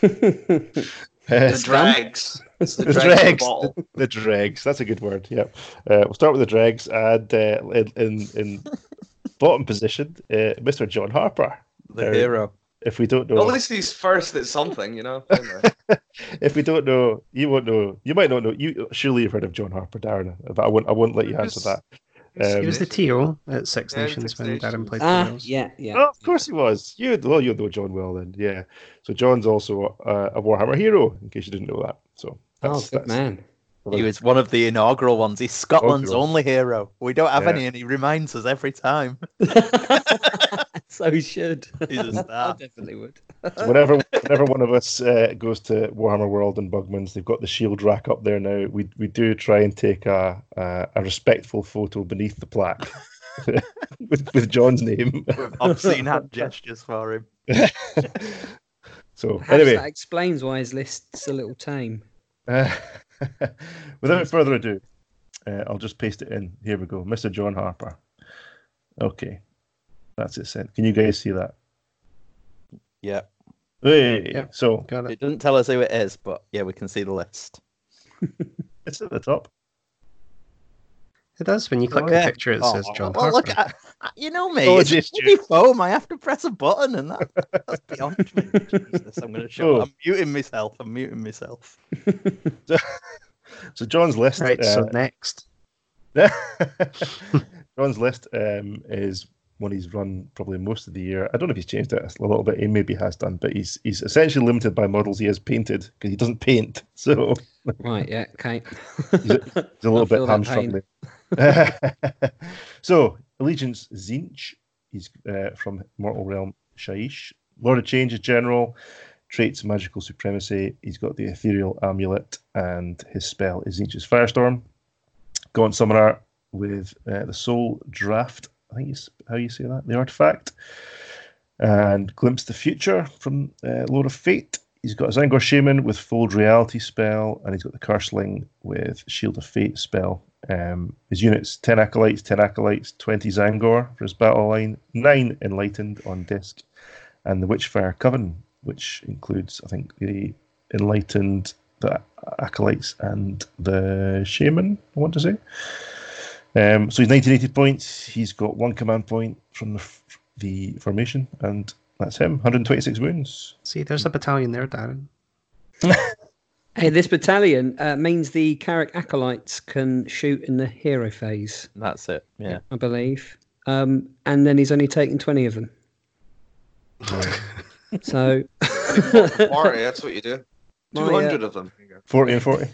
Speaker 3: the dregs. It's the,
Speaker 2: the
Speaker 3: dregs.
Speaker 2: dregs.
Speaker 3: The,
Speaker 2: The, the dregs. That's a good word. Yeah. Uh, we'll start with the dregs, and uh, in, in in bottom position, uh, Mr. John Harper.
Speaker 1: The
Speaker 2: There-
Speaker 1: hero.
Speaker 2: If we don't know, At
Speaker 3: least he's first at something, you know.
Speaker 2: if we don't know, you won't know. You might not know. You surely you've heard of John Harper, Darren, but I won't. I won't let you answer that. Um,
Speaker 5: he was the TO at Six
Speaker 3: Yeah,
Speaker 5: Nations
Speaker 3: Six
Speaker 5: when
Speaker 3: Nations.
Speaker 5: Darren played
Speaker 4: Ah,
Speaker 5: for Wales.
Speaker 4: yeah, yeah.
Speaker 2: Oh, of course he was. You well, you know John well then. Yeah. So John's also uh, a Warhammer hero, in case you didn't know that. So
Speaker 4: Oh,
Speaker 2: that's,
Speaker 4: good
Speaker 2: that's
Speaker 4: man.
Speaker 1: He was one of the inaugural ones. He's Scotland's
Speaker 2: Inaugural.
Speaker 1: only hero. We don't have
Speaker 2: Yeah.
Speaker 1: any, and he reminds us every time.
Speaker 4: so he should.
Speaker 1: He's a
Speaker 4: I
Speaker 1: star.
Speaker 4: definitely would.
Speaker 2: So whenever whenever one of us uh, goes to Warhammer World and Bugman's, they've got the shield rack up there now. We we do try and take a a, a respectful photo beneath the plaque with with John's name.
Speaker 1: I've Obscene hand gestures for him.
Speaker 2: so
Speaker 4: Perhaps
Speaker 2: anyway,
Speaker 4: that explains why his list's a little tame.
Speaker 2: Uh, without further ado, uh, I'll just paste it in. Here we go, Mr. John Harper. Okay, that's it sent. Can you guys see that?
Speaker 1: Yeah.
Speaker 2: Hey,
Speaker 5: Yeah.
Speaker 2: so
Speaker 5: Got it.
Speaker 1: It doesn't tell us who it is, but yeah, we can see the list.
Speaker 2: it's at the top.
Speaker 5: It does. When you click
Speaker 1: Oh,
Speaker 5: the picture, it says John
Speaker 1: well,
Speaker 5: Harper.
Speaker 1: look, at, you know me.
Speaker 2: Oh,
Speaker 1: it's foam. I have to press a button, and that, that's beyond me. Jesus, I'm going to show.
Speaker 2: Oh.
Speaker 1: I'm muting myself. I'm muting myself.
Speaker 2: So John's list.
Speaker 5: right.
Speaker 2: uh,
Speaker 5: so next,
Speaker 2: John's list um, is one he's run probably most of the year. I don't know if he's changed it a little bit. He maybe has done, but he's he's essentially limited by models he has painted because he doesn't paint. So
Speaker 4: Right, yeah, okay.
Speaker 2: he's a, he's a little bit hamstrung. so Allegiance Tzeentch, he's uh, from Mortal Realm Shyish. Lord of Change is general. Traits magical supremacy. He's got the ethereal amulet, and his spell is Tzeentch's Firestorm. Gaunt Summoner with uh, the Soul Draft. I think how you say that. The artifact. And Glimpse the Future from uh, Lore of Fate. He's got his Tzaangor Shaman with Fold Reality spell, and he's got the Curseling with Shield of Fate spell. Um, his units 10 Acolytes, 10 Acolytes, 20 Tzaangor for his battle line, 9 Enlightened on disc, and the Witchfyre Coven, which includes, I think, the Enlightened, the Acolytes, and the Shaman, I want to say. Um, so he's 1980 points. He's got one command point from the, f- the formation, and that's him. 126 wounds.
Speaker 5: see, there's a battalion there, Darren.
Speaker 4: Hey, this battalion uh, means the Kairic Acolytes can shoot in the hero phase,
Speaker 1: That's it. Yeah.
Speaker 4: I believe. Um, and then he's only taken 20 of them. So,
Speaker 3: Forty, that's what you do.
Speaker 4: My, uh,
Speaker 3: Two hundred of them.
Speaker 2: 40 and 40.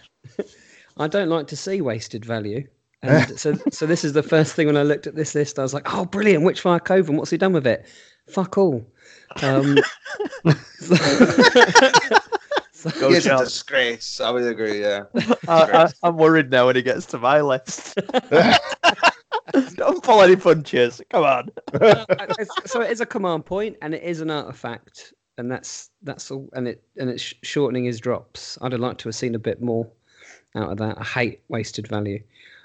Speaker 4: I don't like to see wasted value. And so, so this is the first thing when I looked at this list, I was like, "Oh, brilliant! Witchfyre Coven. What's he done with it? Fuck all." Um, so-
Speaker 1: Go
Speaker 3: He is a disgrace. I would agree. Yeah.
Speaker 1: I, I, I'm worried now when he gets to my list. Don't pull any punches. Come on.
Speaker 4: Uh, so it is a command point and it is an artifact and that's that's all and it and it's shortening his drops i'd have liked to have seen a bit more out of that i hate wasted value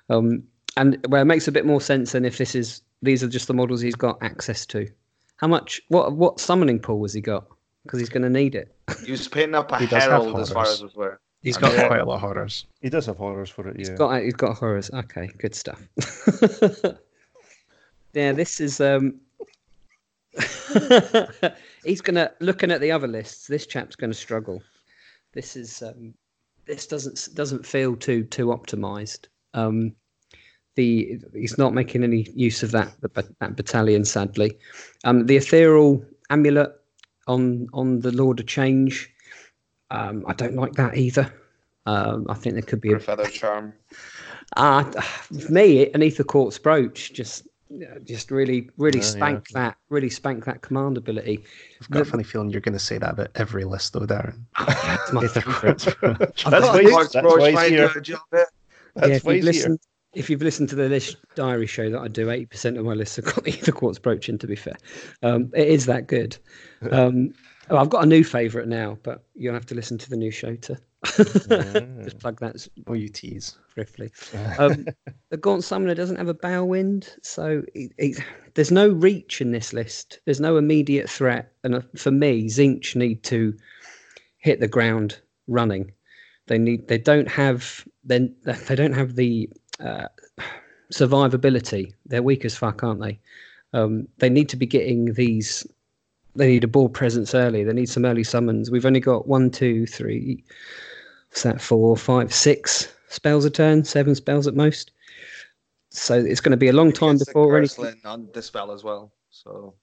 Speaker 4: um and where it makes a bit more sense than if this is these are just the models he's got access to how much what what summoning pool has he got because he's going to need it
Speaker 3: He was painting up a
Speaker 5: He does
Speaker 3: herald as far as I was aware.
Speaker 5: He's
Speaker 3: I
Speaker 5: got
Speaker 3: mean-
Speaker 5: quite a lot of horrors.
Speaker 2: He does have horrors for it,
Speaker 4: He's
Speaker 2: yeah.
Speaker 4: got he's got horrors. Okay, good stuff. yeah, this is um he's gonna looking at the other lists, this chap's gonna struggle. This is um this doesn't doesn't feel too too optimized. Um the he's not making any use of that that, that battalion sadly. Um the ethereal amulet on on the Lord of Change. Um I don't like that either. Um, I think there could be a
Speaker 3: feather charm.
Speaker 4: uh, for me, an aetherquartz brooch just just really really
Speaker 2: Yeah, yeah.
Speaker 4: spank that really spank that command ability.
Speaker 5: I've got a funny feeling you're going to say that about every list, though, Darren.
Speaker 4: That's my
Speaker 5: Ether
Speaker 4: favourite.
Speaker 5: Quartz Brooch.
Speaker 4: I've
Speaker 2: That's
Speaker 4: got
Speaker 2: why
Speaker 4: a
Speaker 2: he's-
Speaker 4: list-
Speaker 2: that's why he's
Speaker 3: trying
Speaker 2: here.
Speaker 3: do a job there.
Speaker 2: That's
Speaker 4: yeah, if
Speaker 2: why
Speaker 4: you've
Speaker 2: he's here.
Speaker 4: If you've listened to the list diary show that I do, eighty percent of my lists have got the quartz brooch in. To be fair, um, it is that good. Um, oh, I've got a new favourite now, but you'll have to listen to the new show to just plug that
Speaker 5: Oh, you tease.
Speaker 4: briefly. Um, the Gaunt Summoner doesn't have a bow wind, so it, it, there's no reach in this list. There's no immediate threat, and uh, for me, Tzeentch need to hit the ground running. They need. They don't have. Then they don't have the uh, survivability. They're weak as fuck, aren't they? Um, they need to be getting these. They need a ball presence early. They need some early summons. We've only got one, two, three. What's that? Four, five, six spells a turn, seven spells at most. So it's going to be a long time before anything.
Speaker 3: on dispel as well. So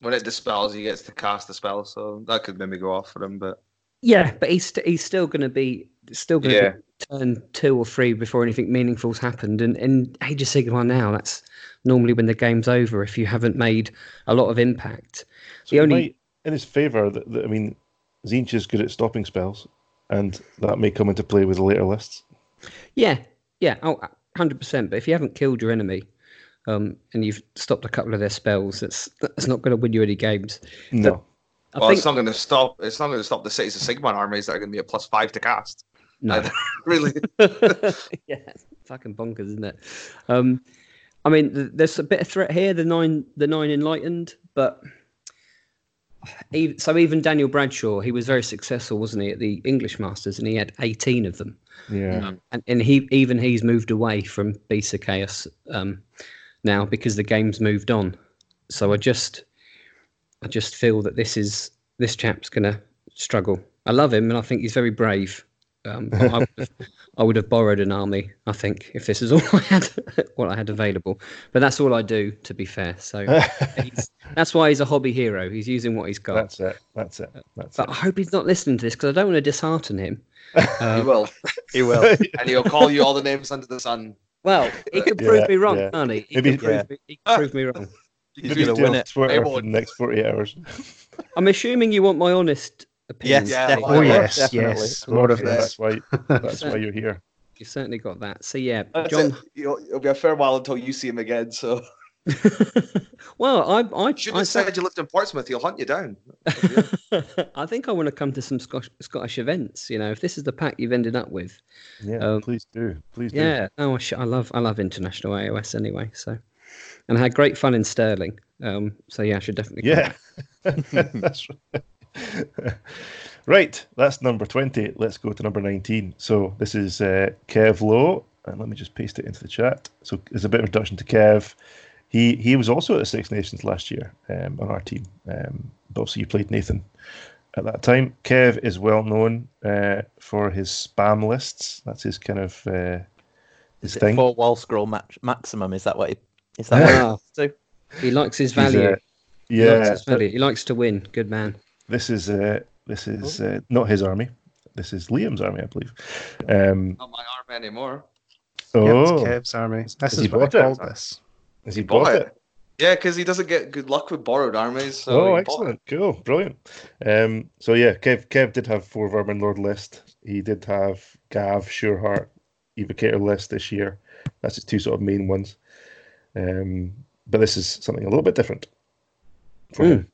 Speaker 3: when it dispels, he gets to cast the spell. So that could maybe go off for him. But
Speaker 4: Yeah, but he's st- he's still going to be still going to
Speaker 3: Yeah.
Speaker 4: Turn two or three before anything meaningful's happened. And in Age of Sigmar now, that's normally when the game's over if you haven't made a lot of impact.
Speaker 2: So
Speaker 4: The only-
Speaker 2: might, in his favour, that, that I mean, Tzeentch is good at stopping spells, and that may come into play with the later lists.
Speaker 4: Yeah, yeah, oh, 100%. But if you haven't killed your enemy um, and you've stopped a couple of their spells, that's that's not going to win you any games.
Speaker 2: No,
Speaker 4: I
Speaker 3: well,
Speaker 4: think
Speaker 3: it's not going to stop. It's not going to stop the Cities of Sigmar armies that are going to be a plus five to cast.
Speaker 4: No.
Speaker 3: Really.
Speaker 4: yeah, fucking bonkers, isn't it? Um, I mean, th- there's a bit of threat here. The nine, the nine enlightened, but even, so even Daniel Bradshaw, he was very successful, wasn't he, at the English Masters, and he had 18 of them.
Speaker 2: yeah,
Speaker 4: And and he even he's moved away from Beasts of Chaos um, now because the game's moved on. So I just, I just feel that this is this chap's gonna struggle. I love him, and I think he's very brave. Um, I, would have, I would have borrowed an army, I think, if this is all I had, what I had available. But that's all I do, to be fair. So he's, that's why he's a hobby hero. He's using what he's got.
Speaker 2: that's it. That's it. That's
Speaker 4: but I hope he's not listening to this because I don't want to dishearten him.
Speaker 3: he
Speaker 4: Um,
Speaker 3: will,
Speaker 1: He will.
Speaker 3: and he'll call you all the names under the sun.
Speaker 4: Well, he could prove
Speaker 2: Yeah,
Speaker 4: me wrong,
Speaker 2: yeah.
Speaker 4: can't he? He
Speaker 2: Maybe-
Speaker 4: could prove,
Speaker 1: Yeah.
Speaker 4: me, he could prove me wrong.
Speaker 1: He's
Speaker 2: Maybe
Speaker 1: gonna win it.
Speaker 2: Twitter for
Speaker 3: won't.
Speaker 2: the next 48 hours.
Speaker 4: I'm assuming you want my honest opinion.
Speaker 1: Yes,
Speaker 3: Yeah,
Speaker 1: definitely.
Speaker 5: Oh, yes,
Speaker 1: definitely.
Speaker 5: yes. More of
Speaker 3: Yeah.
Speaker 5: this.
Speaker 2: That's why. That's why you're here.
Speaker 4: You certainly got that. So yeah,
Speaker 3: That's
Speaker 4: John.
Speaker 3: it. It'll, it'll be a fair while until you see him again. So
Speaker 4: well, I I
Speaker 3: should
Speaker 4: I,
Speaker 3: have said you lived in Portsmouth. He'll hunt you down.
Speaker 4: I think I want to come to some Scottish, Scottish events. You know, if this is the pack you've ended up with,
Speaker 2: Yeah,
Speaker 4: Um,
Speaker 2: please do. Please do.
Speaker 4: yeah. No, I, sh- I love I love international AOS anyway. So, and I had great fun in Stirling. Um, so yeah, I should definitely.
Speaker 2: Yeah.
Speaker 4: back.
Speaker 2: that's right. right, that's number 20. Let's go to number 19. So this is uh, Kev Lowe, and let me just paste it into the chat. So there's a bit of introduction to Kev. He he was also at the Six Nations last year um, on our team. Um, but obviously, you played Nathan at that time. Kev is well known uh, for his spam lists. That's his kind of uh, his
Speaker 1: Is
Speaker 2: thing.
Speaker 1: four wall scroll match maximum? Is that what? He, is that what he to
Speaker 4: he likes his
Speaker 2: He's, uh,
Speaker 4: value. He likes
Speaker 2: yeah,
Speaker 4: his value. He likes to win. Good man.
Speaker 2: This is uh, this is uh, not his army. This is Liam's army, I believe. Um,
Speaker 3: Not my army anymore.
Speaker 2: oh,
Speaker 5: Yeah, it's Kev's army. This
Speaker 2: Has
Speaker 5: is
Speaker 2: he
Speaker 5: what I
Speaker 2: bought it?
Speaker 5: called this.
Speaker 2: has he
Speaker 3: Bought
Speaker 2: bought
Speaker 3: it.
Speaker 2: it?
Speaker 3: Yeah, because he doesn't get good luck with borrowed armies. So
Speaker 2: oh, excellent, cool, brilliant. Um, so yeah, Kev Kev did have four Vermin Lord list. He did have Gav, Sureheart, Evocator list this year. That's his two sort of main ones. Um, but this is something a little bit different for
Speaker 4: Hmm.
Speaker 2: him.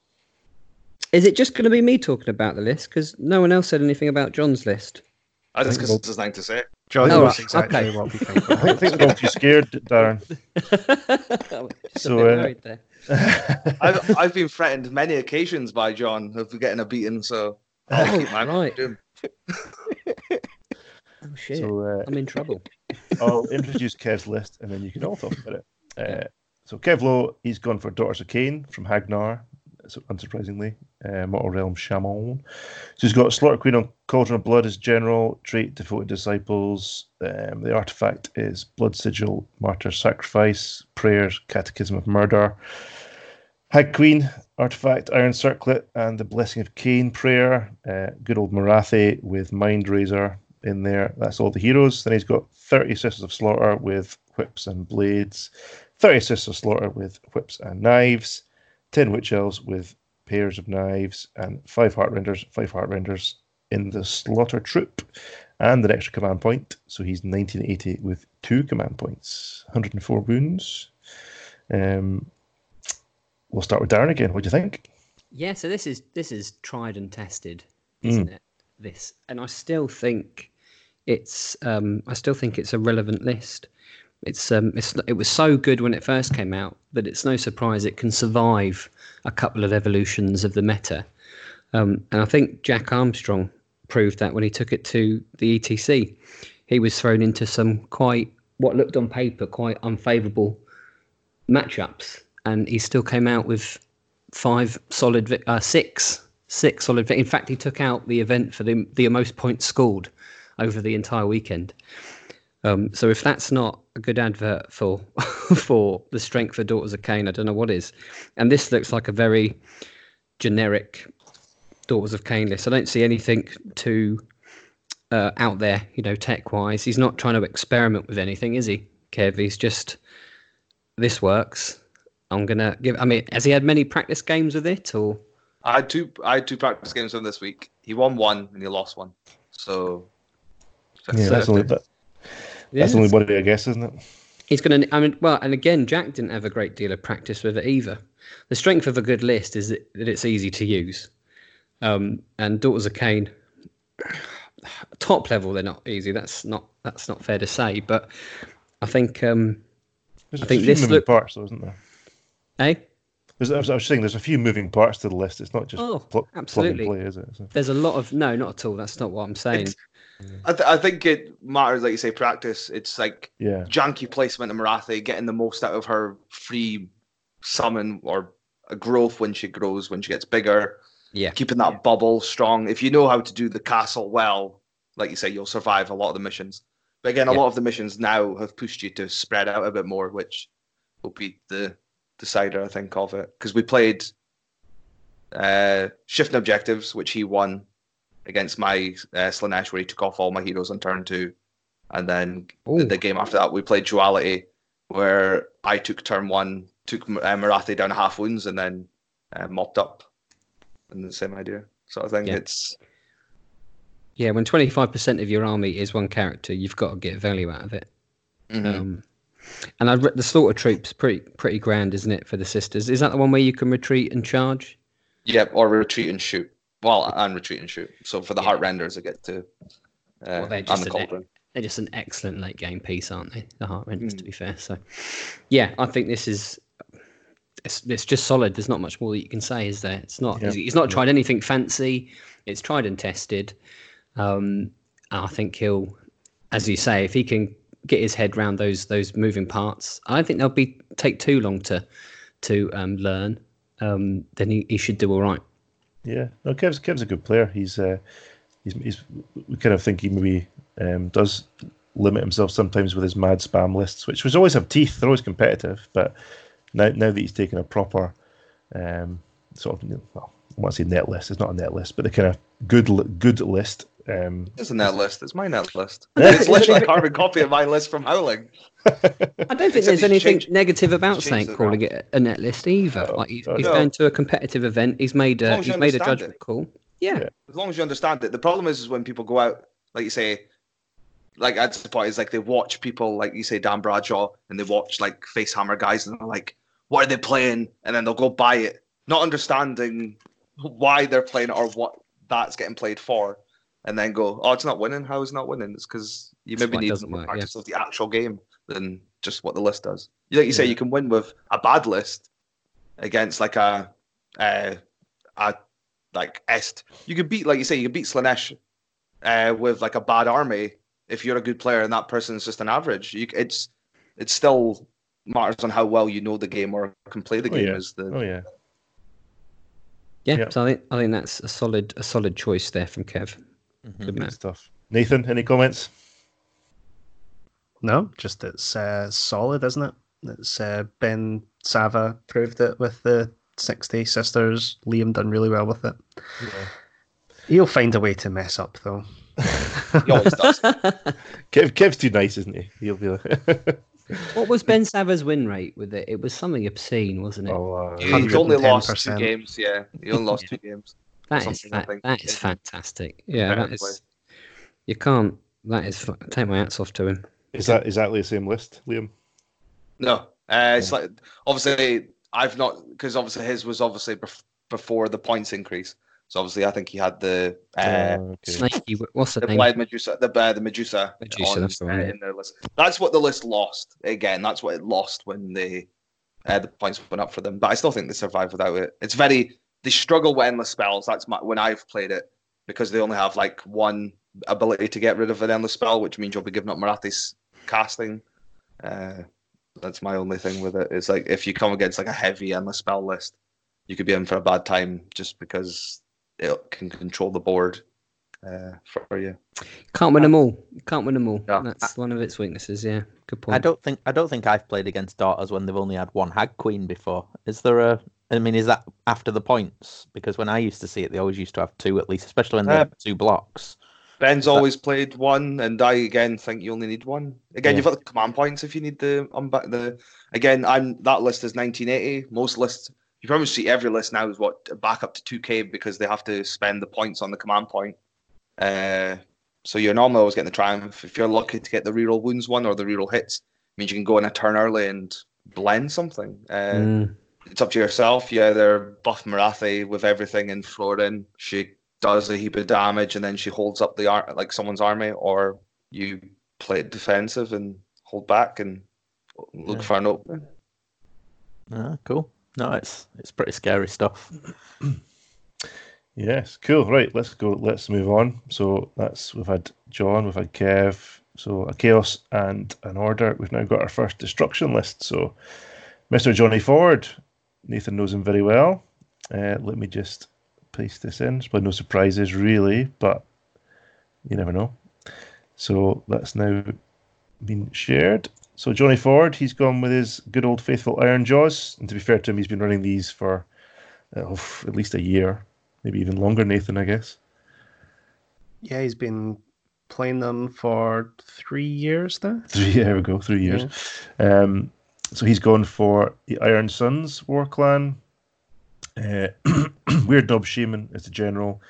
Speaker 4: Is it just going to be me talking about the list? Because no one else said anything about John's list.
Speaker 3: I just
Speaker 2: think
Speaker 3: because
Speaker 2: we'll-
Speaker 3: it's his to say.
Speaker 5: John
Speaker 4: Oh,
Speaker 5: knows exactly
Speaker 4: okay.
Speaker 5: what we think.
Speaker 2: I think, I we're all too scared, Darren.
Speaker 4: Just
Speaker 2: So, uh,
Speaker 4: there.
Speaker 3: I've I've been threatened many occasions by John of getting a beating, so I'll keep my
Speaker 4: right. Oh, shit.
Speaker 2: So, uh,
Speaker 4: I'm in trouble.
Speaker 2: I'll introduce Kev's list and then you can all talk about it. Uh, so Kev Lowe, he's gone for Daughters of Khaine from Hagg Nar, so unsurprisingly, uh, Mortal Realm Shaman. So he's got Slaughter Queen on Cauldron of Blood as general, trait Devoted Disciples. Um, the artifact is Blood Sigil, Martyr Sacrifice, Prayers, Catechism of Murder. Hag Queen, artifact, Iron Circlet, and the Blessing of Khaine prayer. Uh, good old Morathi with Mind Razor, in there. That's all the heroes. Then he's got 30 Sisters of Slaughter with whips and blades, 30 Sisters of Slaughter with whips and knives, 10 Witch Elves with pairs of knives, and 5 Heart Renders, 5 Heart Renders in the Slaughter Troupe, and an extra command point. So he's 1980 with two command points, 104 wounds. Um, we'll start with Darren again. What do you think?
Speaker 4: Yeah, so this is this is tried and tested, isn't it? This, and I still think it's um, I still think it's a relevant list. It's um, it's it was so good when it first came out that it's no surprise it can survive a couple of evolutions of the meta. Um, and I think Jack Armstrong proved that when he took it to the ETC, he was thrown into some quite what looked on paper quite unfavourable matchups, and he still came out with five solid, uh, six, six solid. In fact, he took out the event for the the most points scored over the entire weekend. Um, so if that's not a good advert for for the strength of Daughters of Khaine, I don't know what is. And this looks like a very generic Daughters of Khaine list. I don't see anything too uh, out there, you know, tech wise. He's not trying to experiment with anything, is he, Kev? He's just this works. I'm gonna give. I mean, has he had many practice games with it, or
Speaker 3: I had two. I had two practice games with him this week. He won one and he lost one. So
Speaker 2: Yeah, that's only, that, that's the only worry, I guess, isn't it?
Speaker 4: He's going to. I mean, well, and again, Jack didn't have a great deal of practice with it either. The strength of a good list is that, that it's easy to use. Um, and Daughters of Khaine, top level, they're not easy. That's not that's not fair to say. But I think, um,
Speaker 2: There's
Speaker 4: I
Speaker 2: a
Speaker 4: think
Speaker 2: few
Speaker 4: this
Speaker 2: moving
Speaker 4: look-
Speaker 2: parts, though, isn't there?
Speaker 4: eh,
Speaker 2: There's, I, was, I was saying there's a few moving parts to the list. It's not just
Speaker 4: Oh,
Speaker 2: pl-
Speaker 4: absolutely.
Speaker 2: play, is it? So,
Speaker 4: there's a lot of no, not at all. That's not what I'm saying.
Speaker 3: It's- I, th- I think it matters, like you say, practice. It's like
Speaker 2: yeah,
Speaker 3: janky placement of Morathi, getting the most out of her free summon or a growth when she grows, when she gets bigger,
Speaker 4: yeah,
Speaker 3: keeping that bubble strong. If you know how to do the castle well, like you say, you'll survive a lot of the missions. But again, a
Speaker 4: Yeah.
Speaker 3: lot of the missions now have pushed you to spread out a bit more, which will be the decider, I think, of it. Because we played uh, shifting objectives, which he won against my uh, Slaanesh, where he took off all my heroes on turn two. And then the,
Speaker 4: Ooh.
Speaker 3: the game after that, we played Duality, where I took turn one, took uh, Morathi down half wounds, and then uh, mopped up. And the same idea. So I think
Speaker 4: Yeah.
Speaker 3: it's
Speaker 4: yeah. When 25% of your army is one character, you've got to get value out of it.
Speaker 3: mhm.
Speaker 4: Um, and I re- the slaughter troops pretty pretty grand, isn't it, for the sisters? Is that the one where you can retreat and charge?
Speaker 3: Yep, or retreat and shoot. Well, and retreat and shoot. So for the
Speaker 4: Yeah.
Speaker 3: heart renders, I get to. Uh,
Speaker 4: Well, they're
Speaker 3: and
Speaker 4: just
Speaker 3: the.
Speaker 4: They're just an excellent late game piece, aren't they? The heart renders,
Speaker 3: Mm.
Speaker 4: to be fair. So, yeah, I think this is it's it's just solid. There's not much more that you can say, is there? It's not.
Speaker 2: Yeah.
Speaker 4: Not tried anything fancy. It's tried and tested. Um, and I think he'll, as you say, if he can get his head around those those moving parts, I don't think they'll be take too long to to um, learn. Um, then he, he should do all right.
Speaker 2: Yeah. No, Kev's Kev's a good player. He's uh, he's he's. We kind of think he maybe um, does limit himself sometimes with his mad spam lists, which was always have teeth. They're always competitive, but now now that he's taken a proper um, sort of well, I want to say net list. It's not a net list, but the kind of good good list. Um,
Speaker 3: It's a net list. It's my net list. It's literally a carbon copy of my list from Howling.
Speaker 4: I don't think
Speaker 3: Except
Speaker 4: there's anything
Speaker 3: changed-
Speaker 4: negative about
Speaker 3: he's
Speaker 4: saying
Speaker 3: changed it
Speaker 4: calling it a net list either.
Speaker 2: Oh,
Speaker 4: like he's,
Speaker 2: oh,
Speaker 4: he's
Speaker 3: no.
Speaker 4: going to a competitive event. He's made a
Speaker 3: long
Speaker 4: he's made a judgment
Speaker 3: it.
Speaker 4: call. Yeah.
Speaker 2: Yeah.
Speaker 3: As long as you understand it. The problem is, is when people go out, like you say, like at the point is like they watch people like you say Dan Bradshaw and they watch like Facehammer guys and they're like, what are they playing? And then they'll go buy it, not understanding why they're playing it or what that's getting played for, and then go, oh, it's not winning. How is it not winning? It's because you maybe need more
Speaker 4: work,
Speaker 3: practice of the actual game than just what the list does. Like you say,
Speaker 2: Yeah.
Speaker 3: you can win with a bad list against like a, a, a like Est. You could beat, like you say, you could beat Slaanesh uh, with like a bad army if you're a good player and that person is just an average. You, c- it's it still matters on how well you know the game or can play the
Speaker 2: Oh,
Speaker 3: game.
Speaker 2: yeah.
Speaker 3: Is the
Speaker 2: oh yeah,
Speaker 4: yeah,
Speaker 2: Yeah.
Speaker 4: So I think I think that's a solid a solid choice there from Kev.
Speaker 1: Mhm.
Speaker 4: Good
Speaker 2: good
Speaker 4: man.
Speaker 2: stuff. Nathan, any comments?
Speaker 5: No, just it's uh, solid, isn't it? It's uh, Ben Sava proved it with the 60 sisters. Liam done really well with it.
Speaker 2: Yeah.
Speaker 5: He'll find a way to mess up though.
Speaker 3: He always does.
Speaker 2: Kev, Kev's too nice, isn't he? He'll be like,
Speaker 4: what was Ben Sava's win rate with it? It was something obscene, wasn't it?
Speaker 2: oh, uh,
Speaker 3: He's only lost two games. Yeah, he only lost two games.
Speaker 4: That is
Speaker 3: something I
Speaker 4: fa-
Speaker 3: think,
Speaker 4: that is fantastic. Yeah, that is. You can't. That is. Take my hats off to him.
Speaker 2: is that exactly the same list, Liam?
Speaker 3: No, uh, it's like obviously I've not because obviously his was obviously bef- before the points increase. So obviously I think he had the uh,
Speaker 2: okay.
Speaker 4: Snaky. What's the
Speaker 3: the
Speaker 4: name?
Speaker 3: Blade Medusa, the uh, the Medusa,
Speaker 4: Medusa,
Speaker 3: on,
Speaker 4: that's the
Speaker 3: uh,
Speaker 4: yeah.
Speaker 3: in their list. That's what the list lost. Again, that's what it lost when they uh, the points went up for them. But I still think they survived without it. It's very they struggle with endless spells. That's my, when I've played it because they only have like one ability to get rid of an endless spell, which means you'll be giving up Morathi's casting. Uh, that's my only thing with it. It's like if you come against like a heavy endless spell list, you could be in for a bad time just because it can control the board uh, for you.
Speaker 4: Can't win them all. Can't win them all.
Speaker 3: Yeah.
Speaker 4: That's one of its weaknesses. Yeah. Good point.
Speaker 1: I don't think I don't think I've played against daughters when they've only had one hag queen before. Is there a? I mean, is that after the points? Because when I used to see it, they always used to have two at least, especially when they
Speaker 3: Uh,
Speaker 1: have two blocks.
Speaker 3: Ben's always played one, and I again think you only need one. Again,
Speaker 1: Yeah.
Speaker 3: you've got the command points if you need the um, the. Again, I'm that list is 1980. Most lists, you probably see every list now is what back up to 2k because they have to spend the points on the command point. Uh, so you're normally always getting the triumph. If you're lucky to get the reroll wounds one or the reroll hits, means you can go in a turn early and blend something. Uh,
Speaker 4: Mm.
Speaker 3: It's up to yourself. You either buff Morathi with everything in Florin, she does a heap of damage, and then she holds up the ar- like someone's army, or you play it defensive and hold back and look
Speaker 1: Yeah.
Speaker 3: for an opening.
Speaker 1: Ah, cool. No, it's it's pretty scary stuff.
Speaker 2: Yes, cool. Right, let's go. Let's move on. So that's we've had John, we've had Kev. So a chaos and an order. We've now got our first destruction list. So Mr. Johnny Ford, Nathan knows him very well. Uh, let me just paste this in. There's probably no surprises really, but you never know. So that's now been shared. So Johnny Ford, he's gone with his good old faithful Ironjawz, and to be fair to him, he's been running these for uh, at least a year maybe even longer, Nathan, I guess.
Speaker 5: Yeah, he's been playing them for three years now.
Speaker 2: Three, there we go, three years. Um, so he's gone for the Ironsunz War Clan. Uh, Weirdnob Shaman is the general.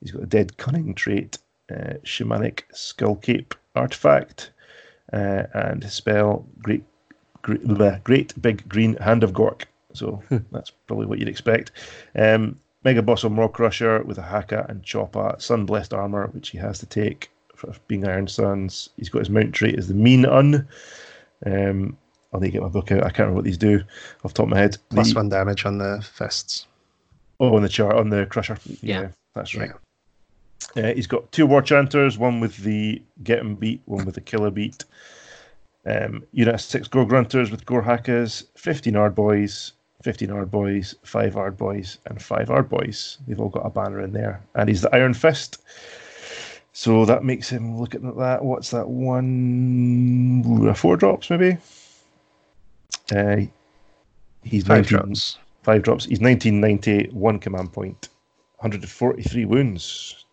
Speaker 2: He's got a Dead Cunning trait, uh, Shamanic Skull Cape artifact, uh, and his spell Great, great, bleh, great Big Green Hand of Gork. So that's probably what you'd expect. Um, Megaboss on Maw-krusha with a Haka and Choppa, Sun Blessed Armor, which he has to take for being Ironsunz. He's got his mount trait as the Mean Un. Um, I'll need to get my book out. I can't remember what these do off the top of my head.
Speaker 5: Plus
Speaker 2: The-
Speaker 5: one damage on the fists.
Speaker 2: Oh, on the chart, on the Crusher.
Speaker 4: Yeah.
Speaker 2: that's right. Uh, he's got two War Chanters, one with the Get 'em Beat, one with the Killer Beat. Um, unit of six Gore Grunters with Gore Hackers, 15 Ard Boys, 15 Ard Boys, 5 Ard Boys, and 5 Ard Boys. They've all got a banner in there. And he's the Iron Fist. So that makes him look at that. What's that one? Four drops, maybe? Uh, he's
Speaker 5: Five
Speaker 2: 19
Speaker 5: drops.
Speaker 2: Five drops. He's 1990, one command point, 143 wounds.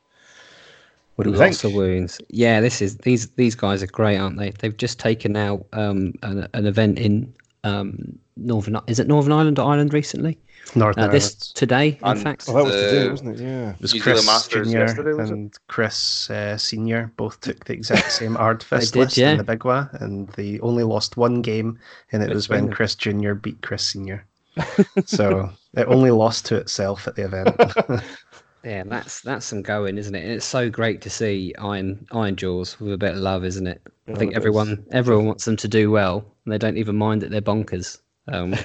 Speaker 2: What do we
Speaker 4: Lots
Speaker 2: think?
Speaker 4: of wounds. Yeah, this is these these guys are great, aren't they? They've just taken out um, an, an event in um, Northern. Is it Northern Ireland or Ireland recently?
Speaker 5: Northern
Speaker 4: Uh, this
Speaker 5: Ireland.
Speaker 4: today, in
Speaker 3: And-
Speaker 4: fact.
Speaker 2: Oh, that was today, wasn't it? Yeah.
Speaker 5: It was
Speaker 3: New
Speaker 5: Chris
Speaker 3: Masters
Speaker 5: Junior
Speaker 3: yesterday,
Speaker 5: and Chris uh, Senior both took the exact same Ard Fist
Speaker 4: did,
Speaker 5: list
Speaker 4: yeah.
Speaker 5: in the Big Waaagh, and they only lost one game, and it
Speaker 4: Good
Speaker 5: was when
Speaker 4: swinging.
Speaker 5: Chris Junior beat Chris Senior. so it only lost to itself at the event.
Speaker 4: Yeah, that's that's some going, isn't it? And it's so great to see Iron Ironjawz with a bit of love, isn't it? I think everyone
Speaker 2: is.
Speaker 4: everyone wants them to do well, and they don't even mind that they're bonkers. Um,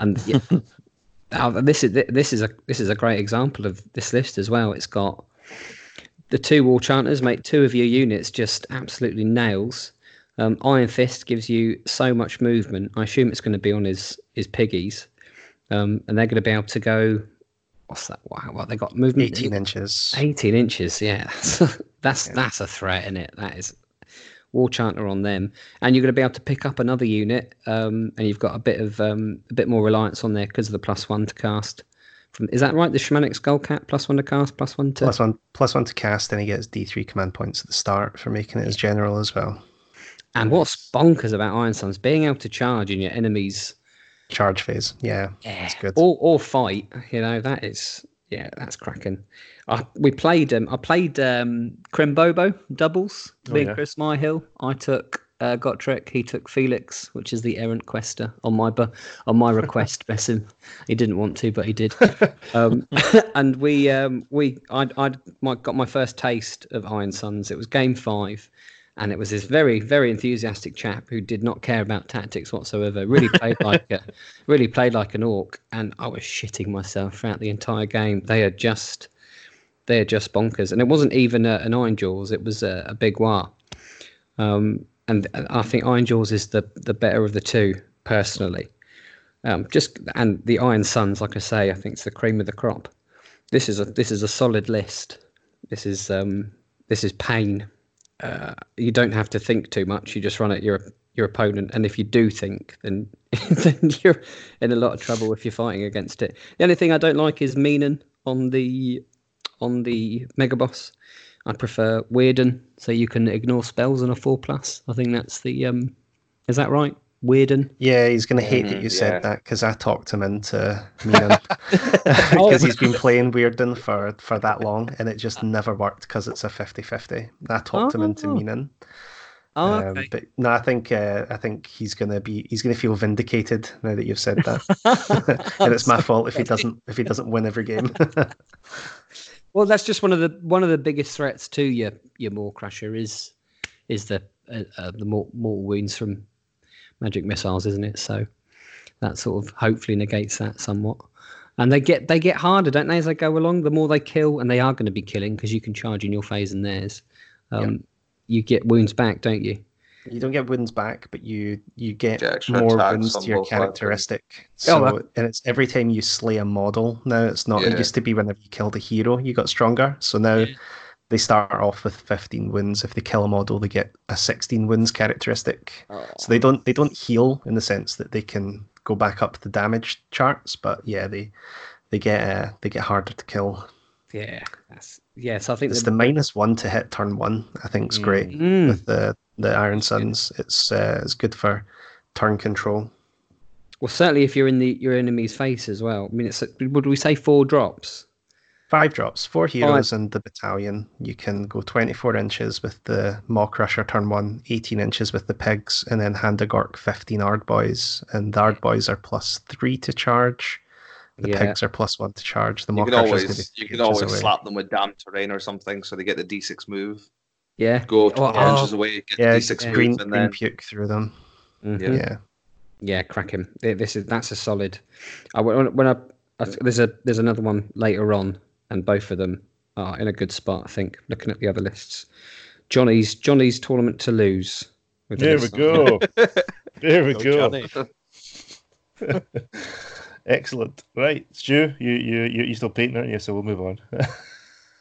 Speaker 4: and yeah, oh, this is this is a this is a great example of this list as well. It's got the two war chanters make two of your units just absolutely nails. Um, Iron Fist gives you so much movement. I assume it's going to be on his his piggies, um, and they're going to be able to go. What's that? Wow, what they got movement?
Speaker 5: 18 inches.
Speaker 4: 18 inches, yeah. that's that's a threat, isn't it? That is war chanter on them, and you're going to be able to pick up another unit, um, and you've got a bit of um, a bit more reliance on there because of the plus one to cast From, is that right? The shamanic skullcap plus one to cast, plus one to.
Speaker 5: Plus one, plus one to cast, and he gets D3 command points at the start for making it as general as well.
Speaker 4: And what's bonkers about Ironsunz being able to charge in your enemies,
Speaker 5: Charge phase, yeah,
Speaker 4: yeah,
Speaker 5: that's good.
Speaker 4: or or fight. You know that is yeah, that's cracking. I, we played um, I played um, Krembobo doubles.
Speaker 2: Oh,
Speaker 4: me and. Chris Myhill. I took uh, Gotrek. He took Felix, which is the errant quester on my bu- on my request. bless him. He didn't want to, but he did. um, and we um, we I I my, got my first taste of Ironsunz. It was game five. And it was this very, very enthusiastic chap who did not care about tactics whatsoever. Really played like a, really played like an orc, and I was shitting myself throughout the entire game. They are just, they are just bonkers, and it wasn't even a, an Ironjawz; it was a, a Big War. Um, and I think Ironjawz is the the better of the two, personally. Um, just and the Ironsunz, like I say, I think it's the cream of the crop. This is a this is a solid list. This is um this is pain. Uh, you don't have to think too much. You just run at your your opponent, and if you do think, then then you're in a lot of trouble if you're fighting against it. The only thing I don't like is Mean'un on the on the Mega Boss. I prefer Weird'un, so you can ignore spells on a four plus. I think that's the um. Is that right? Weird'un.
Speaker 5: Yeah, he's going to hate that
Speaker 3: Mhm,
Speaker 5: you
Speaker 3: yeah.
Speaker 5: said that because I talked him into Mean'un because he's been playing Weird'un for, for that long and it just never worked because it's a 50-50. I talked him into
Speaker 4: Oh.
Speaker 5: Mean'un.
Speaker 4: Oh,
Speaker 5: Um, but no, I think uh, I think he's gonna be he's gonna feel vindicated now that you've said that, and it's my fault if he doesn't if he doesn't win every game.
Speaker 4: Well, that's just one of the one of the biggest threats to your your Maw-krusha is is the uh, uh, the more mortal wounds from magic missiles, isn't it? So that sort of hopefully negates that somewhat. And they get they get harder, don't they, as they go along? The more they kill, and they are going to be killing because you can charge in your phase and theirs. Um, You get wounds back, don't you?
Speaker 5: You don't get wounds back, but you you get
Speaker 3: Get
Speaker 5: more
Speaker 3: attacks
Speaker 5: wounds to your
Speaker 3: both weapons.
Speaker 5: characteristic.
Speaker 4: Oh,
Speaker 5: So
Speaker 4: that-
Speaker 5: and it's every time you slay a model now. It's not. It used to be whenever you killed a hero, you got stronger. So now. They start off with 15 wounds. If they kill a model, they get a 16 wounds characteristic. So they don't they don't heal in the sense that they can go back up the damage charts, but yeah, they they get uh, they get harder to kill.
Speaker 4: Yeah, that's yeah. So I think
Speaker 5: It's
Speaker 4: the,
Speaker 5: the minus one to hit turn one. I think is great
Speaker 4: Mm.
Speaker 5: with the the Ironsunz. It's uh, it's good for turn control.
Speaker 4: well, certainly if you're in the your enemy's face as well. I mean, it's would we say four drops?
Speaker 5: Five drops, four heroes and the battalion. You can go 24 inches with the Maw-krusha turn one, 18 inches with the pigs, and then hand a Gork 15 Ard Boys. And the Ard Boys are plus three to charge. The
Speaker 4: Yeah.
Speaker 5: pigs are plus one to charge. The
Speaker 3: You
Speaker 5: Maw
Speaker 3: can always
Speaker 5: gonna be
Speaker 3: you can always slap them with damn terrain or something, so they get the D6 move.
Speaker 4: Yeah.
Speaker 3: Go
Speaker 4: Oh,
Speaker 3: 20
Speaker 4: oh.
Speaker 3: inches away, get
Speaker 5: Yeah,
Speaker 3: the D6
Speaker 4: yeah.
Speaker 5: green,
Speaker 3: and then
Speaker 5: puke through them.
Speaker 4: Mhm.
Speaker 3: Yeah.
Speaker 5: Yeah.
Speaker 4: Yeah, crack him. This is that's a solid. I when when I, I there's a there's another one later on, and both of them are in a good spot. I think looking at the other lists, Johnny's Johnny's tournament to lose. with the
Speaker 2: There we go. There we
Speaker 1: Go,
Speaker 2: go. Excellent. Right, Stu, you you you you still painting, aren't you? So we'll move on.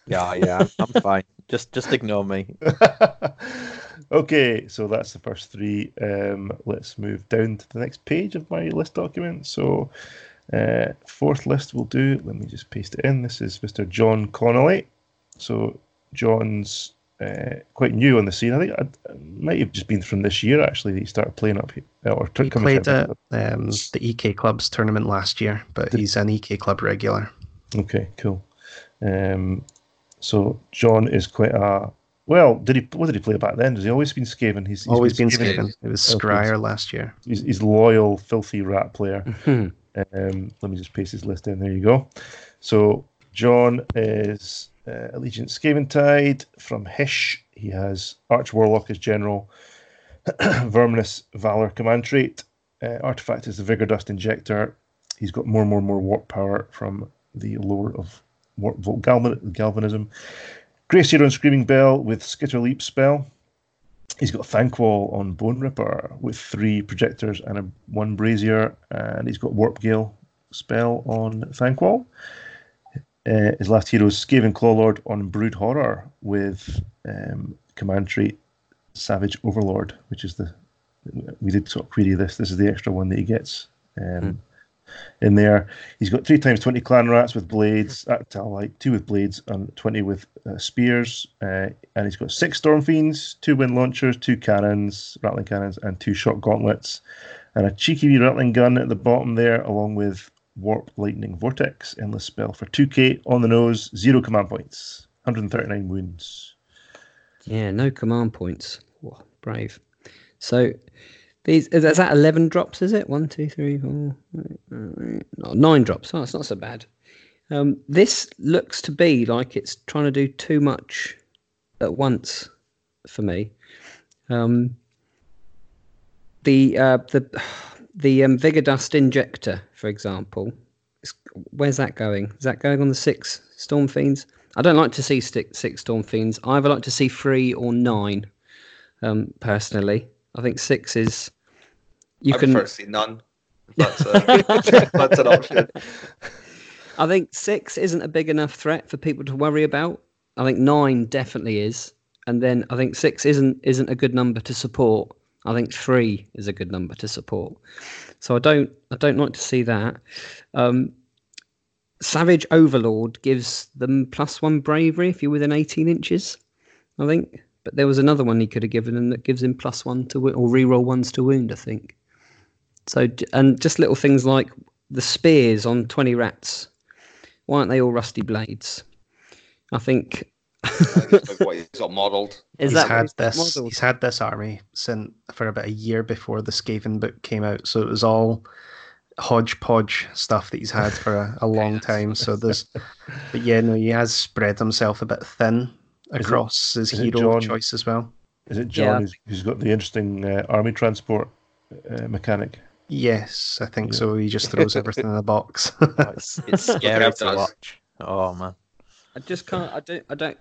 Speaker 1: Yeah, yeah, I'm, I'm fine. Just just ignore me.
Speaker 2: okay, so that's the first three. Um, let's move down to the next page of my list document. So, uh, fourth list will do. Let me just paste it in. This is Mr. John Connolly. So, John's uh, quite new on the scene. I think I, might have just been from this year actually that he started playing up here. Or
Speaker 5: He
Speaker 2: coming
Speaker 5: played
Speaker 2: to-
Speaker 5: at um, the EK Club's tournament last year, but
Speaker 2: Did-
Speaker 5: he's an EK Club regular.
Speaker 2: Okay, cool. Um, so John is quite a well. Did he? What did he play back then? Has he always been Skaven? He's, he's
Speaker 5: Always been
Speaker 2: Skaven.
Speaker 5: Skaven. It was
Speaker 2: Okay.
Speaker 5: Skryre last year.
Speaker 2: He's, he's loyal, filthy rat player. Um, let me just paste his list in. There you go. So John is uh, Allegiance Skaventide from Hysh. He has Arch Warlock as general, Verminous Valor command trait. Uh, artifact is the Vigor Dust Injector. He's got more and more and more warp power from the lore of warp Vol- Galvan- Galvanism. Grey Seer and Screaming Bell with Skitter Leap spell. He's got Thanquol on Bone Ripper with three projectors and a one brazier, and he's got Warp Gale spell on Thanquol. Uh, his last hero is Skaven Clawlord on Brood Horror with um, command trait Savage Overlord, which is the we did sort of query this. This is the extra one that he gets um, in there. He's got three times 20 clan rats with blades, at like two with blades, and 20 with uh, spears. Uh, and he's got six storm fiends, two wind launchers, two cannons, rattling cannons, and two shock gauntlets, and a cheeky wee rattling gun at the bottom there, along with warp lightning vortex endless spell for 2k on the nose, zero command points, 139 wounds.
Speaker 4: Yeah, no command points. Whoa, brave. So these is that eleven drops? Is it one, two, three, four, no, nine drops? Oh, it's not so bad. Um, this looks to be like it's trying to do too much at once for me. Um, the uh, the the um, Vigor Dust injector, for example, where's that going? Is that going on the six Storm Fiends? I don't like to see six, six Storm Fiends. I either like to see three or nine. Um, personally, I think six is you
Speaker 3: I
Speaker 4: can.
Speaker 3: prefer see none. That's, uh, that's an option.
Speaker 4: I think six isn't a big enough threat for people to worry about. I think nine definitely is, and then I think six isn't isn't a good number to support. I think three is a good number to support. So I don't I don't like to see that. Um, Savage Overlord gives them plus one bravery if you're within 18 inches. I think, but there was another one he could have given him that gives him plus one to or reroll ones to wound. I think. So and just little things like the spears on 20 rats. Why aren't they all rusty blades? I think.
Speaker 3: I think what he's got modelled.
Speaker 4: Is
Speaker 5: he's
Speaker 4: that what
Speaker 5: had
Speaker 4: he's
Speaker 5: this.
Speaker 4: modelled?
Speaker 5: He's had this army since for about a year before the Skaven book came out. So it was all hodgepodge stuff that he's had for a, a long time. So there's, but yeah, no, he has spread himself a bit thin
Speaker 2: it-
Speaker 5: across his
Speaker 2: is
Speaker 5: hero
Speaker 2: John?
Speaker 5: choice as well.
Speaker 2: Is it
Speaker 4: Yeah,
Speaker 2: John who's, who's got the interesting uh, army transport uh, mechanic?
Speaker 5: Yes, I think
Speaker 2: Yeah.
Speaker 5: so. He just throws everything in the box.
Speaker 1: Oh, it's, it's scary to watch. Oh man.
Speaker 4: I just can't. I don't. I don't.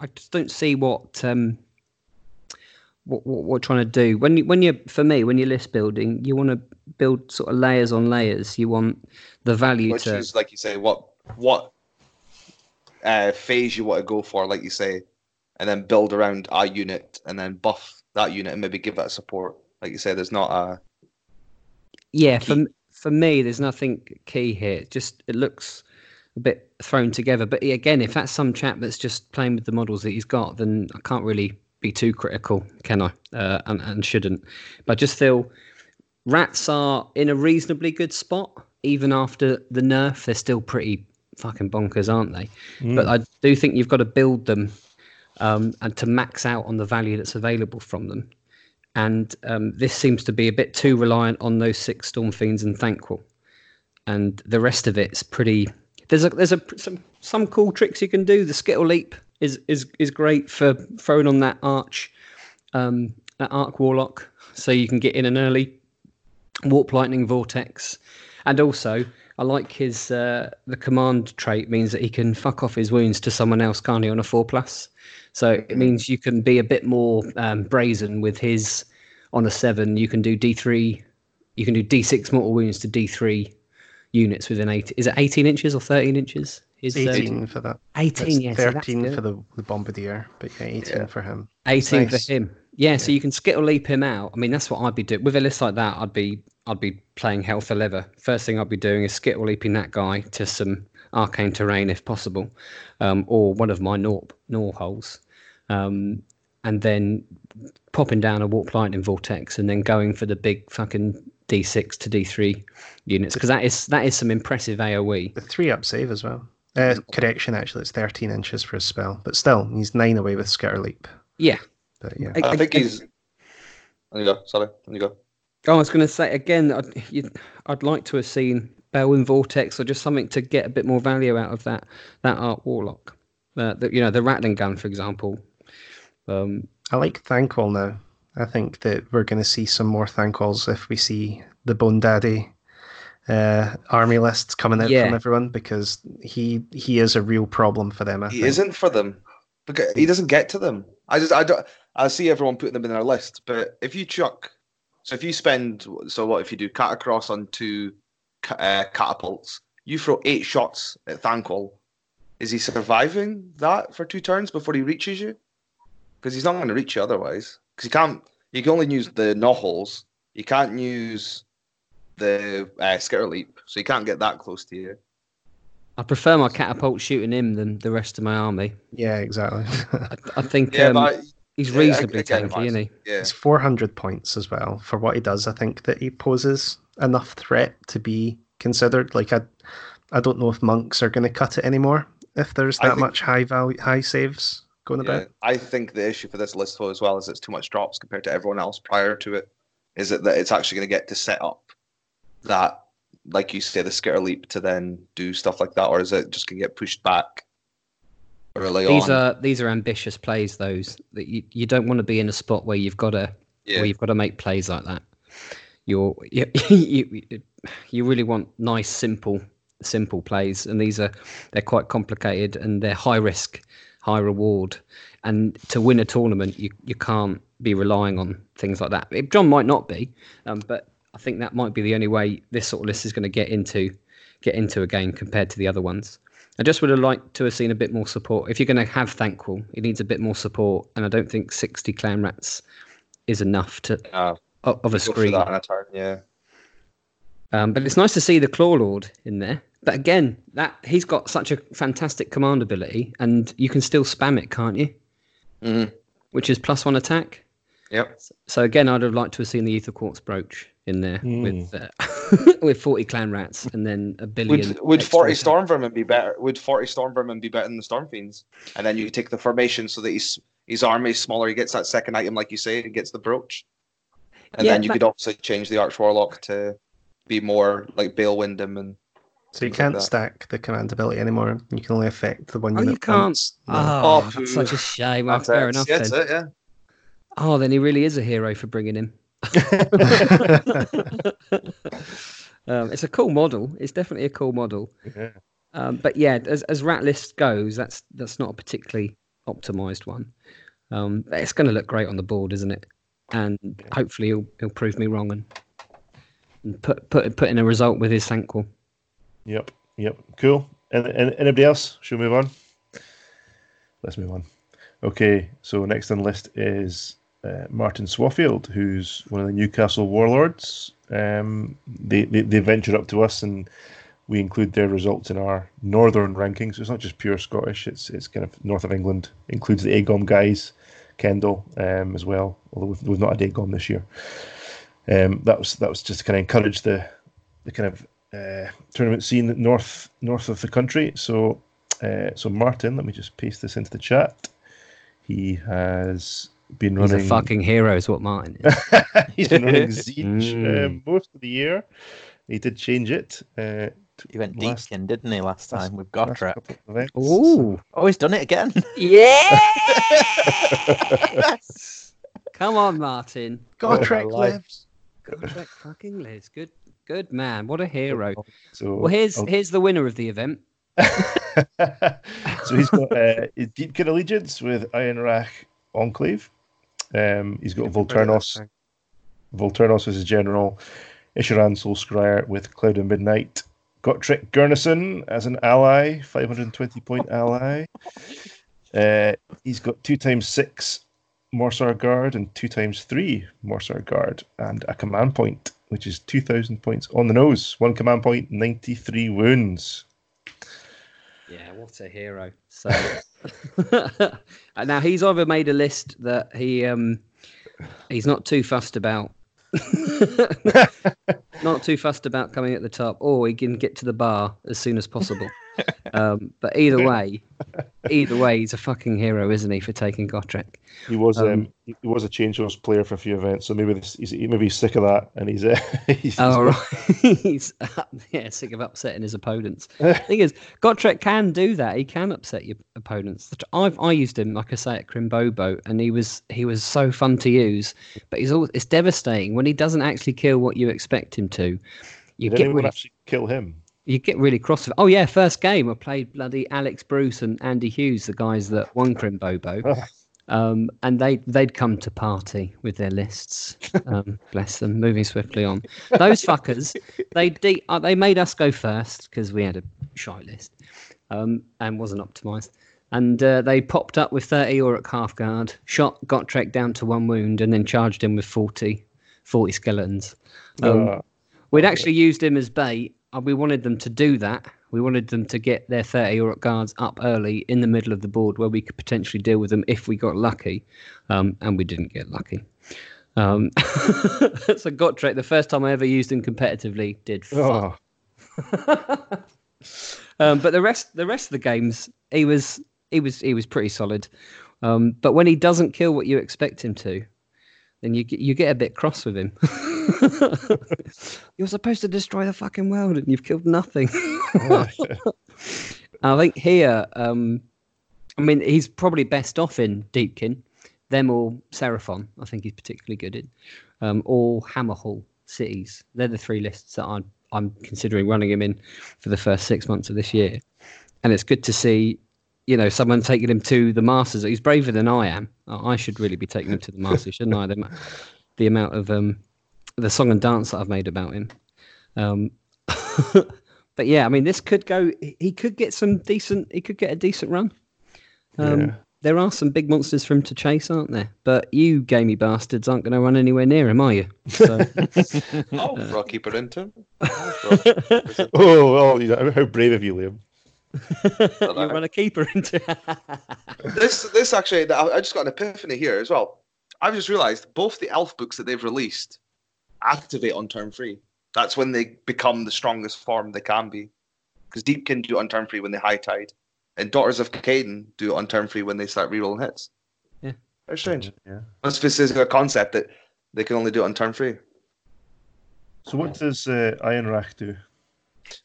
Speaker 4: I just don't see what um what what we're trying to do. When you when you for me when you're list building, you want to build sort of layers on layers. You want the value
Speaker 3: Which
Speaker 4: to.
Speaker 3: is like you say, what what uh, phase you want to go for, like you say, and then build around our unit and then buff that unit and maybe give that support. Like you say, there's not a
Speaker 4: yeah, for
Speaker 3: key.
Speaker 4: m- for me, there's nothing key here. Just it looks a bit thrown together. But again, if that's some chap that's just playing with the models that he's got, then I can't really be too critical, can I? Uh, and, and shouldn't. But I just feel rats are in a reasonably good spot, even after the nerf. They're still pretty fucking bonkers, aren't they? But I do think you've got to build them um, and to max out on the value that's available from them. And um, this seems to be a bit too reliant on those six storm fiends and Thanquol, and the rest of it's pretty. There's a there's a some some cool tricks you can do. The skitter leap is is is great for throwing on that arch, um, that arc warlock, so you can get in an early warp lightning vortex, and also I like his uh, the command trait means that he can fuck off his wounds to someone else, can't he, on a four plus? So it means you can be a bit more um, brazen with his on a seven. You can do D three, you can do D six mortal wounds to D three units within eight. Is it eighteen inches or thirteen inches? His, uh,
Speaker 5: 18 for that.
Speaker 4: 18,
Speaker 5: That's
Speaker 4: yeah,
Speaker 5: 13
Speaker 4: good.
Speaker 5: for the, the Bombardier, but yeah, 18
Speaker 3: Yeah.
Speaker 5: for him.
Speaker 4: 18
Speaker 5: Nice.
Speaker 4: for him. Yeah, so you can skitter leap him out. I mean, that's what I'd be doing with a list like that. I'd be I'd be playing hell for leather. First thing I'd be doing is skitter leaping that guy to some arcane terrain if possible, um, or one of my gnaw gnaw holes, um, and then popping down a warp lightning vortex and then going for the big fucking D6 to D3 units because that is that is some impressive. AOE.
Speaker 5: The three up save as well. Uh, correction, actually, it's 13 inches for a spell, but still, he's nine away with Skitter Leap.
Speaker 4: Yeah,
Speaker 5: But yeah,
Speaker 4: I-
Speaker 3: I think
Speaker 4: I-
Speaker 3: he's. On you go. Sorry. On you go.
Speaker 4: Oh, I was going to say again. I'd, you, I'd like to have seen Belwyn Vortex or just something to get a bit more value out of that that art warlock. Uh, the, you know, the rattling gun, for example. Um,
Speaker 5: I like Thanquol now. I think that we're going to see some more Thanquols if we see the Bone Daddy uh, army lists coming out
Speaker 4: Yeah.
Speaker 5: from everyone because he he is a real problem for them. I
Speaker 3: He
Speaker 5: think.
Speaker 3: isn't for them because he doesn't get to them. I just I don't I see everyone putting them in their list, but if you chuck, so if you spend, so what if you do cat across on two uh, catapults, you throw eight shots at Thanquol. Is he surviving that for two turns before he reaches you? Because he's not going to reach you otherwise. Because you can't. You can only use the knockholes. You can't use the uh, skitter leap, so you can't get that close to you.
Speaker 4: I prefer my catapult shooting him than the rest of my army.
Speaker 5: Yeah, exactly.
Speaker 4: I, I think
Speaker 3: Yeah,
Speaker 4: um,
Speaker 3: but
Speaker 4: he's reasonably
Speaker 3: I get
Speaker 4: tanky, isn't he?
Speaker 3: yeah,
Speaker 5: it's 400 points as well for what he does. I think that he poses enough threat to be considered. Like I, I don't know if monks are going to cut it anymore. If there's that
Speaker 3: think-
Speaker 5: much high value, high saves going
Speaker 3: yeah.
Speaker 5: about.
Speaker 3: I think the issue for this list though, as well is it's too much drops compared to everyone else prior to it. Is it that it's actually going to get to set up that, like you say, the skitter leap to then do stuff like that, or is it just going to get pushed back early
Speaker 4: These
Speaker 3: on?
Speaker 4: are these are ambitious plays. Those that you, you don't want to be in a spot where you've got to
Speaker 3: yeah.
Speaker 4: where you've got to make plays like that. You're you, you, you really want nice, simple, simple plays, and these are they're quite complicated and they're high risk, high reward. And to win a tournament, you you can't be relying on things like that. John might not be, um, but I think that might be the only way this sort of list is going to get into get into a game compared to the other ones. I just would have liked to have seen a bit more support. If you're going to have Thanquol, it needs a bit more support, and I don't think 60 clan rats is enough to
Speaker 3: Uh,
Speaker 4: of of a screen.
Speaker 3: that in a turn, yeah.
Speaker 4: Um, but it's nice to see the Claw Lord in there. But again, that he's got such a fantastic command ability, and you can still spam it, can't you?
Speaker 3: Mhm.
Speaker 4: Which is plus one attack.
Speaker 3: Yep.
Speaker 4: So again, I'd have liked to have seen the aetherquartz brooch in there
Speaker 2: Hmm.
Speaker 4: with uh, with forty clan rats and then a billion.
Speaker 3: Would would forty
Speaker 4: attack.
Speaker 3: storm vermin be better? Would forty storm vermin be better than the storm fiends? And then you take the formation so that his his army is smaller. He gets that second item, like you say, he gets the brooch. And
Speaker 4: Yeah,
Speaker 3: then you
Speaker 4: but-
Speaker 3: could also change the arch warlock to be more like Bale Wyndham and
Speaker 5: So you can't
Speaker 3: that.
Speaker 5: stack the command ability anymore. You can only affect the one. unit
Speaker 4: you can't.
Speaker 5: Oh, no.
Speaker 4: Oh,
Speaker 3: Oh,
Speaker 4: that's such a shame. Well,
Speaker 3: That's
Speaker 4: fair
Speaker 3: it.
Speaker 4: enough
Speaker 3: Yeah,
Speaker 4: then.
Speaker 3: it, yeah.
Speaker 4: Oh, then he really is a hero for bringing him. um, it's a cool model. It's definitely a cool model.
Speaker 2: Yeah.
Speaker 4: Um, but yeah, as as rat list goes, that's that's not a particularly optimized one. Um, it's going to look great on the board, isn't it? And hopefully he'll he'll prove me wrong and, and put put put in a result with his Thanquol.
Speaker 2: Yep. Yep. Cool. And, and anybody else? Should we move on? Let's move on. Okay. So next on the list is uh, Martin Swaffield, who's one of the Newcastle Warlords. Um, they, they they venture up to us and we include their results in our northern rankings. So it's not just pure Scottish. It's it's kind of north of England. Includes the Agom guys, Kendall um, as well. Although we've, we've not had Agom this year. Um, that was that was just to kind of encourage the the kind of uh, tournament scene north north of the country. So, uh, so Martin, let me just paste this into the chat. He has been
Speaker 4: He's
Speaker 2: running.
Speaker 4: a fucking hero, is what Martin is.
Speaker 2: he's been running Tzeentch
Speaker 4: Mm.
Speaker 2: um, most of the year. He did change it. Uh,
Speaker 1: He went
Speaker 2: Last-
Speaker 1: Deepkin, didn't he, last
Speaker 2: last-
Speaker 1: time with
Speaker 2: last
Speaker 1: Gotrek?
Speaker 2: couple.
Speaker 4: Ooh,
Speaker 1: Oh, he's done it again.
Speaker 4: yes! Come on, Martin.
Speaker 5: Gotrek
Speaker 1: life.
Speaker 5: lives.
Speaker 4: Gotrek fucking lives. Good, good man. What a hero.
Speaker 2: So,
Speaker 4: Well, here's
Speaker 2: I'll-
Speaker 4: here's the winner of the event.
Speaker 2: so he's got uh, his Deepkin allegiance with Ionrach Enclave. Um, he's got Volturnos. Volturnos as his general. Isharann Soulscryer with Cloud of Midnight. Gotrek Gurnisson as an ally, 520 point ally. Uh, he's got two times six Morrsarr Guard and two times three Morrsarr Guard and a command point, which is 2,000 points on the nose. One command point, 93 wounds.
Speaker 4: Yeah, what a hero. So now he's either made a list that he um he's not too fussed about. not too fussed about coming at the top, or he can get to the bar as soon as possible. Um, but either way, either way, he's a fucking hero, isn't he, for taking Gotrek?
Speaker 2: He was um,
Speaker 4: Um,
Speaker 2: he was a changeless player for a few events, so maybe this, he's maybe he's sick of that, and he's, uh, he's
Speaker 4: Oh, right. he's yeah, sick of upsetting his opponents. The thing is, Gotrek can do that. He can upset your opponents. I've I used him, like I say, at Crimbobo, and he was he was so fun to use. But he's always it's devastating when he doesn't actually kill what you expect him to. You
Speaker 2: Did
Speaker 4: get
Speaker 2: anyone
Speaker 4: really
Speaker 2: actually kill him?
Speaker 4: You get really cross. with- Oh yeah, first game I played bloody Alex Bruce and Andy Hughes, the guys that won Crimbobo. Um, and they they'd come to party with their lists. Um, bless them. Moving swiftly on. Those fuckers, they de- uh, they made us go first because we had a shy list, um, and wasn't optimized. And uh, they popped up with 30 or at half guard, shot Gotrek down to one wound, and then charged him with 40, 40 skeletons. Um,
Speaker 2: Uh,
Speaker 4: We'd actually used him as bait. And We wanted them to do that. We wanted them to get their 30 Uruk guards up early in the middle of the board where we could potentially deal with them if we got lucky. Um, and we didn't get lucky. Um, so Gotrek, the first time I ever used him competitively, did fuck.
Speaker 2: Oh,
Speaker 4: um, but the rest, the rest of the games, he was, he was, he was pretty solid. Um, but when he doesn't kill what you expect him to, then you get, you get a bit cross with him. You're supposed to destroy the fucking world, and you've killed nothing. I think here, um, I mean, he's probably best off in Deepkin, them or Seraphon. I think he's particularly good in, um, or Hammerhal cities. They're the three lists that I'm I'm considering running him in for the first six months of this year, and it's good to see. You know, someone taking him to the Masters. He's braver than I am. I I should really be taking him to the Masters, shouldn't I? The, the amount of um, the song and dance that I've made about him. Um, but yeah, I mean, this could go. He could get some decent. He could get a decent run. Um,
Speaker 2: Yeah.
Speaker 4: There are some big monsters for him to chase, aren't there? But you gamey bastards aren't going to run anywhere near him, are you? So,
Speaker 3: Oh, throw a keeper into him.
Speaker 2: oh, well, how brave of you, Liam.
Speaker 4: you run a keeper into.
Speaker 3: this this actually I I just got an epiphany here as well. I've just realised both the elf books that they've released activate on turn three. That's when they become the strongest form they can be. Because Deepkin do it on turn three when they high tide, and Daughters of Khaine do it on turn three when they start rerolling hits.
Speaker 4: Yeah.
Speaker 3: very strange.
Speaker 2: Yeah.
Speaker 3: Must this is a concept that they can only do it on turn three.
Speaker 2: So what does uh, Ionrach do?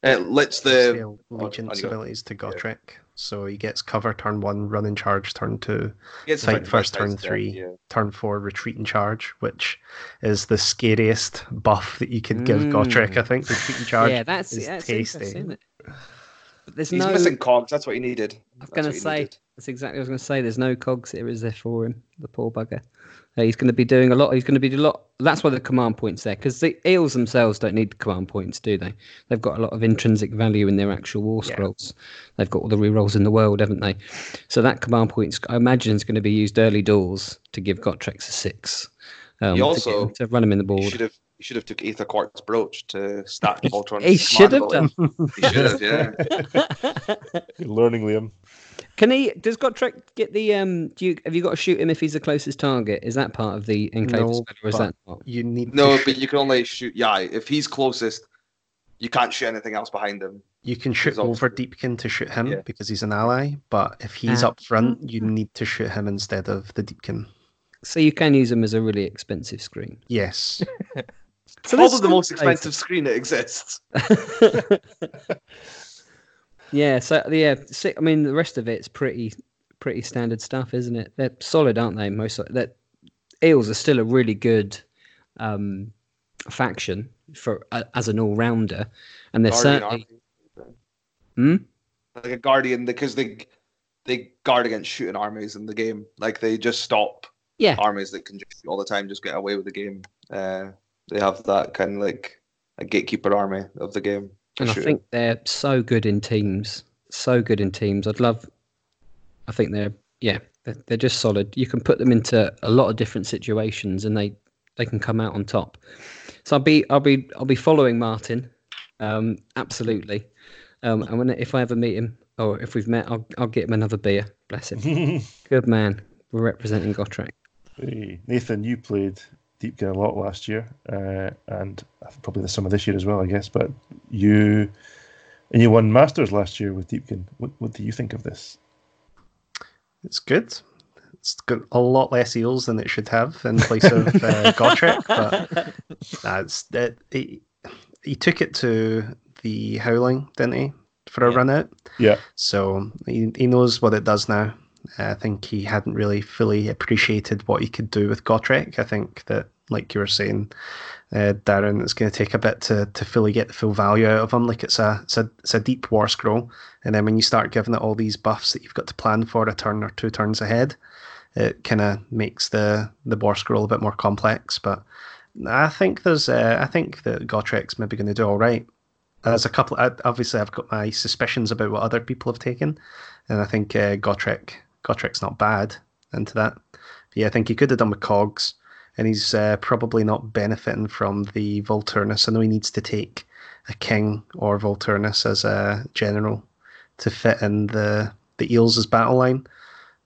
Speaker 3: It lets the
Speaker 5: Legion's
Speaker 3: on you go.
Speaker 5: abilities to Gotrek. So he gets cover turn one, run in charge turn two,
Speaker 3: gets
Speaker 5: fight first turn three,
Speaker 3: yeah.
Speaker 5: turn four, retreat and charge, which is the scariest buff that you could give Gotrek, I think. Retreat and charge
Speaker 4: yeah, that's
Speaker 5: is
Speaker 4: that's
Speaker 5: tasty.
Speaker 4: interesting. Isn't it? But there's
Speaker 3: He's
Speaker 4: no.
Speaker 3: missing cogs. That's what he needed.
Speaker 4: I was going to say
Speaker 3: needed.
Speaker 4: that's exactly what I was going to say. There's no cogs here, is there for him? The poor bugger. Uh, he's going to be doing a lot. He's going to be doing a lot. That's why the command points there, because the eels themselves don't need command points, do they? They've got a lot of intrinsic value in their actual war
Speaker 5: Yeah.
Speaker 4: scrolls. They've got all the rerolls in the world, haven't they? So that command points, I imagine, is going to be used early doors to give Gotrek a six. Um, to get
Speaker 3: also-
Speaker 4: him- to, run him in the
Speaker 3: He
Speaker 4: board.
Speaker 3: should have. He should have took aetherquartz brooch to stack the Voltron.
Speaker 4: He should have done.
Speaker 3: He should have. Yeah.
Speaker 2: You're learning, Liam.
Speaker 4: Can he? Does Gotrek get the? Um, do you have you got to shoot him if he's the closest target? Is that part of the enclave
Speaker 5: No,
Speaker 4: spell, or is
Speaker 5: but-
Speaker 4: that not?
Speaker 5: You need
Speaker 3: No,
Speaker 5: shoot-
Speaker 3: but you can only shoot. Yeah, if he's closest, you can't shoot anything else behind him.
Speaker 5: You can shoot
Speaker 3: Because
Speaker 5: over Deepkin to shoot him
Speaker 3: Yeah.
Speaker 5: because he's an ally, but if he's
Speaker 4: Ah.
Speaker 5: up front, you need to shoot him instead of the Deepkin.
Speaker 4: So you can use him as a really expensive screen.
Speaker 5: Yes.
Speaker 4: So
Speaker 3: Probably
Speaker 4: there's
Speaker 3: the most
Speaker 4: some
Speaker 3: expensive screen that exists.
Speaker 4: yeah. So yeah. si- I mean, the rest of it's pretty pretty standard stuff, isn't it? They're solid, aren't they? Most of that eels are still a really good um, faction for uh, as an all rounder, and they're
Speaker 3: Guardian
Speaker 4: certainly.
Speaker 3: army.
Speaker 4: Hmm?
Speaker 3: Like a guardian, because they they guard against shooting armies in the game. Like they just stop
Speaker 4: Yeah.
Speaker 3: armies that can just all the time, just get away with the game. Uh, they have that kind of like a gatekeeper army of the game. for
Speaker 4: and I think they're so good in teams. So good in teams. I'd love. I think they're yeah, they're, they're just solid. You can put them into a lot of different situations, and they they can come out on top. So I'll be I'll be I'll be following Martin, um, absolutely. Um, and when if I ever meet him, or if we've met, I'll I'll get him another beer. Bless him. good man. We're representing Gotrek.
Speaker 2: Hey, Nathan, you played Deepkin a lot last year, uh, and probably the summer this year as well, I guess. But you and you won Masters last year with Deepkin. What, what do you think of this?
Speaker 5: It's good. It's got a lot less eels than it should have in place of uh, Gotrek, but that's that. He, he took it to the Howling, didn't he, for a
Speaker 4: Yeah.
Speaker 5: run out?
Speaker 2: Yeah,
Speaker 5: So he, he knows what it does now. I think he hadn't really fully appreciated what he could do with Gotrek. I think that, like you were saying, uh, Darren, it's going to take a bit to, to fully get the full value out of him. Like it's a, it's a it's a deep war scroll, and then when you start giving it all these buffs that you've got to plan for a turn or two turns ahead, it kind of makes the the war scroll a bit more complex. But I think there's uh, I think that Gotrek's maybe going to do all right. There's a couple. Obviously, I've got my suspicions about what other people have taken, and I think uh, Gotrek Gotrek's not bad into that. But yeah, I think he could have done with Cogs, and he's uh, probably not benefiting from the Volturnos. I know he needs to take a king or Volturnos as a general to fit in the the Eels' battle line.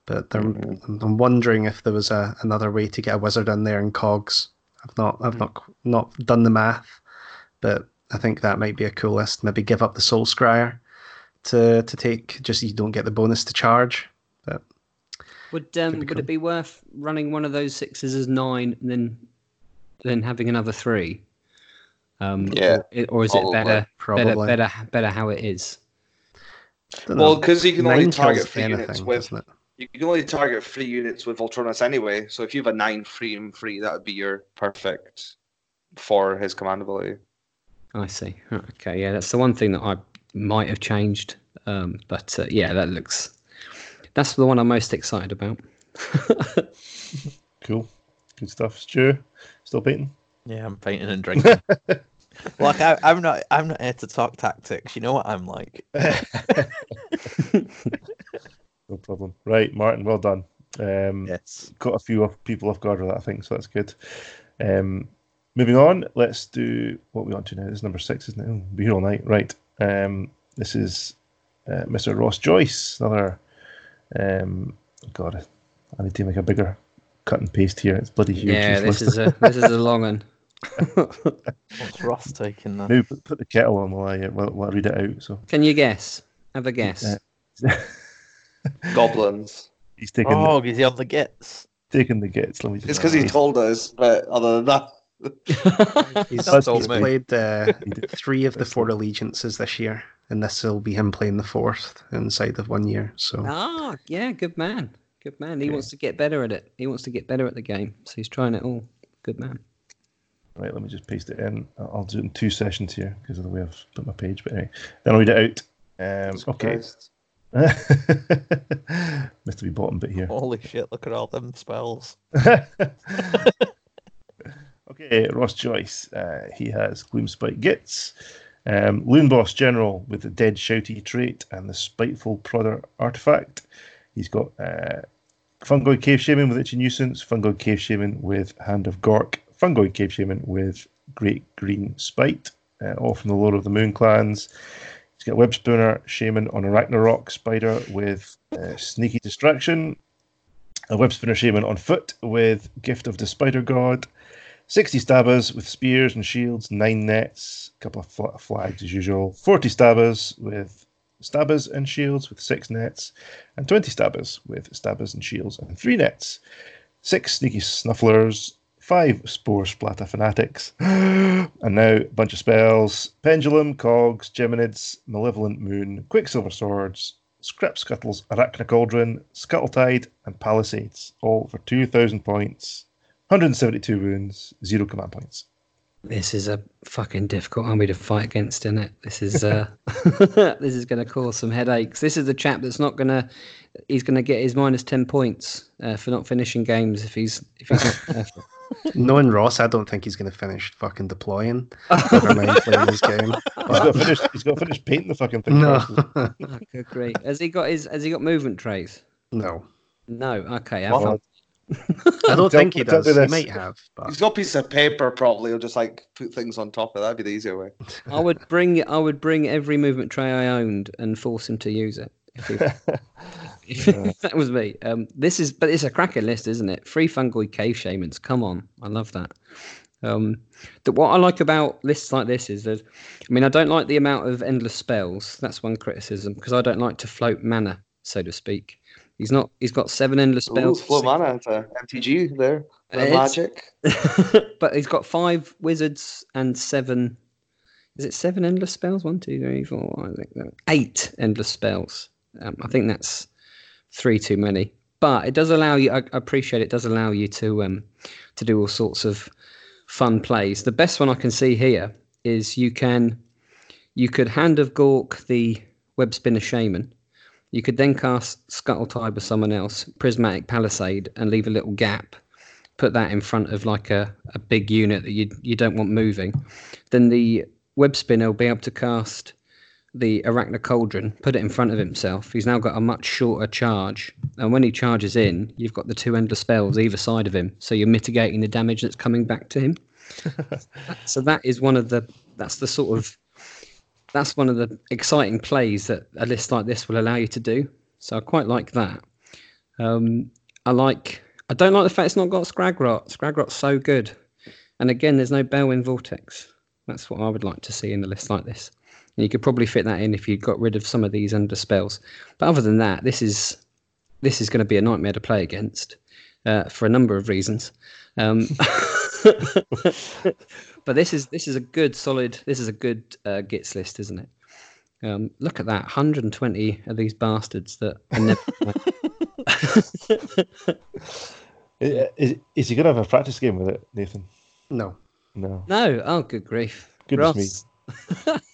Speaker 5: But I'm, I'm wondering if there was a, another way to get a wizard in there in cogs. I've not I've not not done the math, but I think that might be a cool list. Maybe give up the Soul Scryer to to take just so you don't get the bonus to charge. But
Speaker 4: Would um,
Speaker 5: be
Speaker 4: would it be worth running one of those sixes as nine and then then having another three? Um,
Speaker 3: Yeah,
Speaker 4: Or, or is
Speaker 3: probably.
Speaker 4: it better,
Speaker 5: Probably.
Speaker 4: better, better, better how it is?
Speaker 3: Well, because you can
Speaker 5: Nine
Speaker 3: only target three
Speaker 5: anything,
Speaker 3: units with
Speaker 5: doesn't
Speaker 3: you can only target three units with Volturnos anyway. So if you have a nine free and free, that would be your perfect for his command ability.
Speaker 4: I see. Okay, yeah, that's the one thing that I might have changed. Um, but uh, yeah, that looks. That's the one I'm most excited about.
Speaker 2: Cool. Good stuff. Stu, still painting?
Speaker 1: Yeah, I'm painting and drinking. like I, I'm not. I'm not here to talk tactics. You know what I'm like.
Speaker 2: No problem. Right, Martin, well done. Um,
Speaker 1: Yes.
Speaker 2: Got a few off, people off guard with that, I think, so that's good. Um, moving on, let's do what we want to now. This is number six, isn't it? Oh, be here all night. Right. Um, this is uh, Mr. Ross Joyce, another. Um, God, I need to make a bigger cut and paste here. It's bloody huge.
Speaker 4: yeah,
Speaker 2: this
Speaker 4: this is a this is a long one.
Speaker 1: What's Ross taking then?
Speaker 2: Now put, put the kettle on while I, uh, while, while I read it out. So
Speaker 4: Can you guess? Have a guess.
Speaker 2: Uh,
Speaker 3: Goblins.
Speaker 2: he's taking
Speaker 1: Oh, is he on the gets?
Speaker 2: taking the gets. Let me just
Speaker 3: It's because he told us, but other than that,
Speaker 5: He's,
Speaker 1: That's
Speaker 5: he's played uh, three of the four allegiances this year, and this will be him playing the fourth inside of one year. So
Speaker 4: ah, yeah, good man. Good man. He
Speaker 2: Okay.
Speaker 4: wants to get better at it. He wants to get better at the game. So he's trying it all. Good man.
Speaker 2: Right, let me just paste it in. I'll I'll do it in two sessions here because of the way I've put my page. But anyway, then I'll read it out. Um, okay.
Speaker 3: Christ.
Speaker 2: Missed the wee bottom bit here.
Speaker 1: Holy shit! Look at all them spells.
Speaker 2: okay, Ross Joyce. Uh, he has Gloomspite Gits, um, Loon Boss General with the Dead Shouty trait and the Spiteful Prodder artifact. He's got uh, Fungoid Cave Shaman with Itchy Nuisance, Fungoid Cave Shaman with Hand of Gork, Fungoid Cave Shaman with Great Green Spite, uh, all from the Lord of the Moonclans. He's got Webspinner Shaman on a Spider with uh, Sneaky Distraction, a Webspinner Shaman on foot with Gift of the Spider God, 60 stabbers with spears and shields, 9 nets, a couple of fla- flags as usual, 40 stabbers with stabbers and shields with 6 nets, and 20 stabbers with stabbers and shields and 3 nets, 6 sneaky snufflers, 5 Sporesplatta Fanatics, and now a bunch of spells. Pendulum, Cogs, Geminids, Malevolent Moon, Quicksilver Swords, Scrap Scuttles, Arachna Cauldron, Scuttletide, and Palisades, all for 2,000 points. 172 wounds, zero command points.
Speaker 4: This is a fucking difficult army to fight against, isn't it? This is uh, this is going to cause some headaches. This is the chap that's not going to. He's going to get his minus ten points uh, for not finishing games if he's if he's not careful.
Speaker 5: knowing Ross, I don't think he's going to finish fucking deploying. Never mind playing his game.
Speaker 2: He's got to finish. He's got to finish painting the fucking thing.
Speaker 5: No,
Speaker 2: first.
Speaker 4: oh, good grief. Has he got his? Has he got movement trays?
Speaker 5: no,
Speaker 4: No. Okay. have
Speaker 1: What?
Speaker 4: fun.
Speaker 5: I don't think he does.
Speaker 2: me
Speaker 5: He might have, but
Speaker 3: He's got a piece of paper. Probably he'll just like put things on top of that. That'd be the easier way.
Speaker 4: I would bring. I would bring every movement tray I owned and force him to use it. If, he, if that was me. Um, this is, but it's a cracker list, isn't it? Free fungoid cave shamans. Come on, I love that. Um, the, what I like about lists like this is that, I mean, I don't like the amount of endless spells. That's one criticism because I don't like to float mana, so to speak. He's not. He's got seven endless
Speaker 3: Ooh,
Speaker 4: spells.
Speaker 3: flow mana into MTG there. The magic.
Speaker 4: but he's got five wizards and seven. Is it seven endless spells? One, two, three, four. I think that- eight endless spells. Um, I think that's three too many. But it does allow you. I I appreciate it. Does allow you to um to do all sorts of fun plays. The best one I can see here is you can you could hand of Gork the web spinner shaman. You could then cast Scuttle Tide with someone else, Prismatic Palisade, and leave a little gap put that in front of like a, a big unit that you you don't want moving, then the web spinner will be able to cast the Arachna Cauldron, put it in front of himself. He's now got a much shorter charge, and when he charges in, you've got the two endless spells either side of him, so you're mitigating the damage that's coming back to him. so that is one of the that's the sort of that's one of the exciting plays that a list like this will allow you to do. So I quite like that. Um, I like. I don't like the fact it's not got Skragrott. Skragrott's so good, and again, there's no Balewind Vortex. That's what I would like to see in a list like this. And you could probably fit that in if you got rid of some of these under spells. But other than that, this is this is going to be a nightmare to play against uh, for a number of reasons. Um, but this is this is a good solid. This is a good uh, gits list, isn't it? Um, look at that, 120 of these bastards that are never.
Speaker 2: Is, is he going to have a practice game with it, Nathan?
Speaker 5: No.
Speaker 2: No.
Speaker 4: no, oh good grief,
Speaker 2: Goodness me.
Speaker 4: Ross.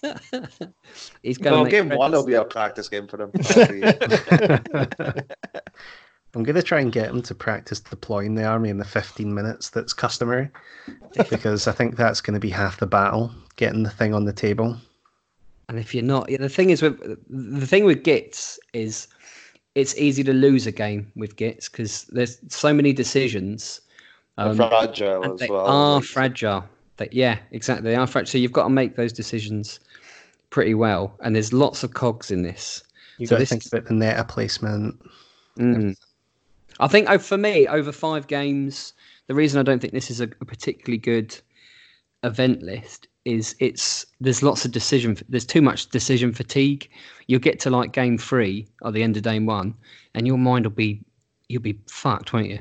Speaker 4: He's going
Speaker 3: Well,
Speaker 4: to
Speaker 3: game one will be a practice game for him.
Speaker 5: I'm going to try and get him to practice deploying the army in the 15 minutes that's customary, because I think that's going to be half the battle, getting the thing on the table.
Speaker 4: And if you're not, yeah, the thing is with the thing with Gits is it's easy to lose a game with Gits because there's so many decisions. Um,
Speaker 3: fragile
Speaker 4: and
Speaker 3: as
Speaker 4: they
Speaker 3: well.
Speaker 4: are
Speaker 3: like-
Speaker 4: fragile. They, yeah, exactly. They are fragile. So you've got to make those decisions pretty well. And there's lots of cogs in this.
Speaker 5: You
Speaker 4: So
Speaker 5: got to
Speaker 4: this
Speaker 5: think
Speaker 4: is-
Speaker 5: about the meta placement.
Speaker 4: Mm. I think oh, for me, over five games, the reason I don't think this is a, a particularly good event list is it's there's lots of decision. There's too much decision fatigue. You'll get to like game three or the end of game one, and your mind will be you'll be fucked, won't you?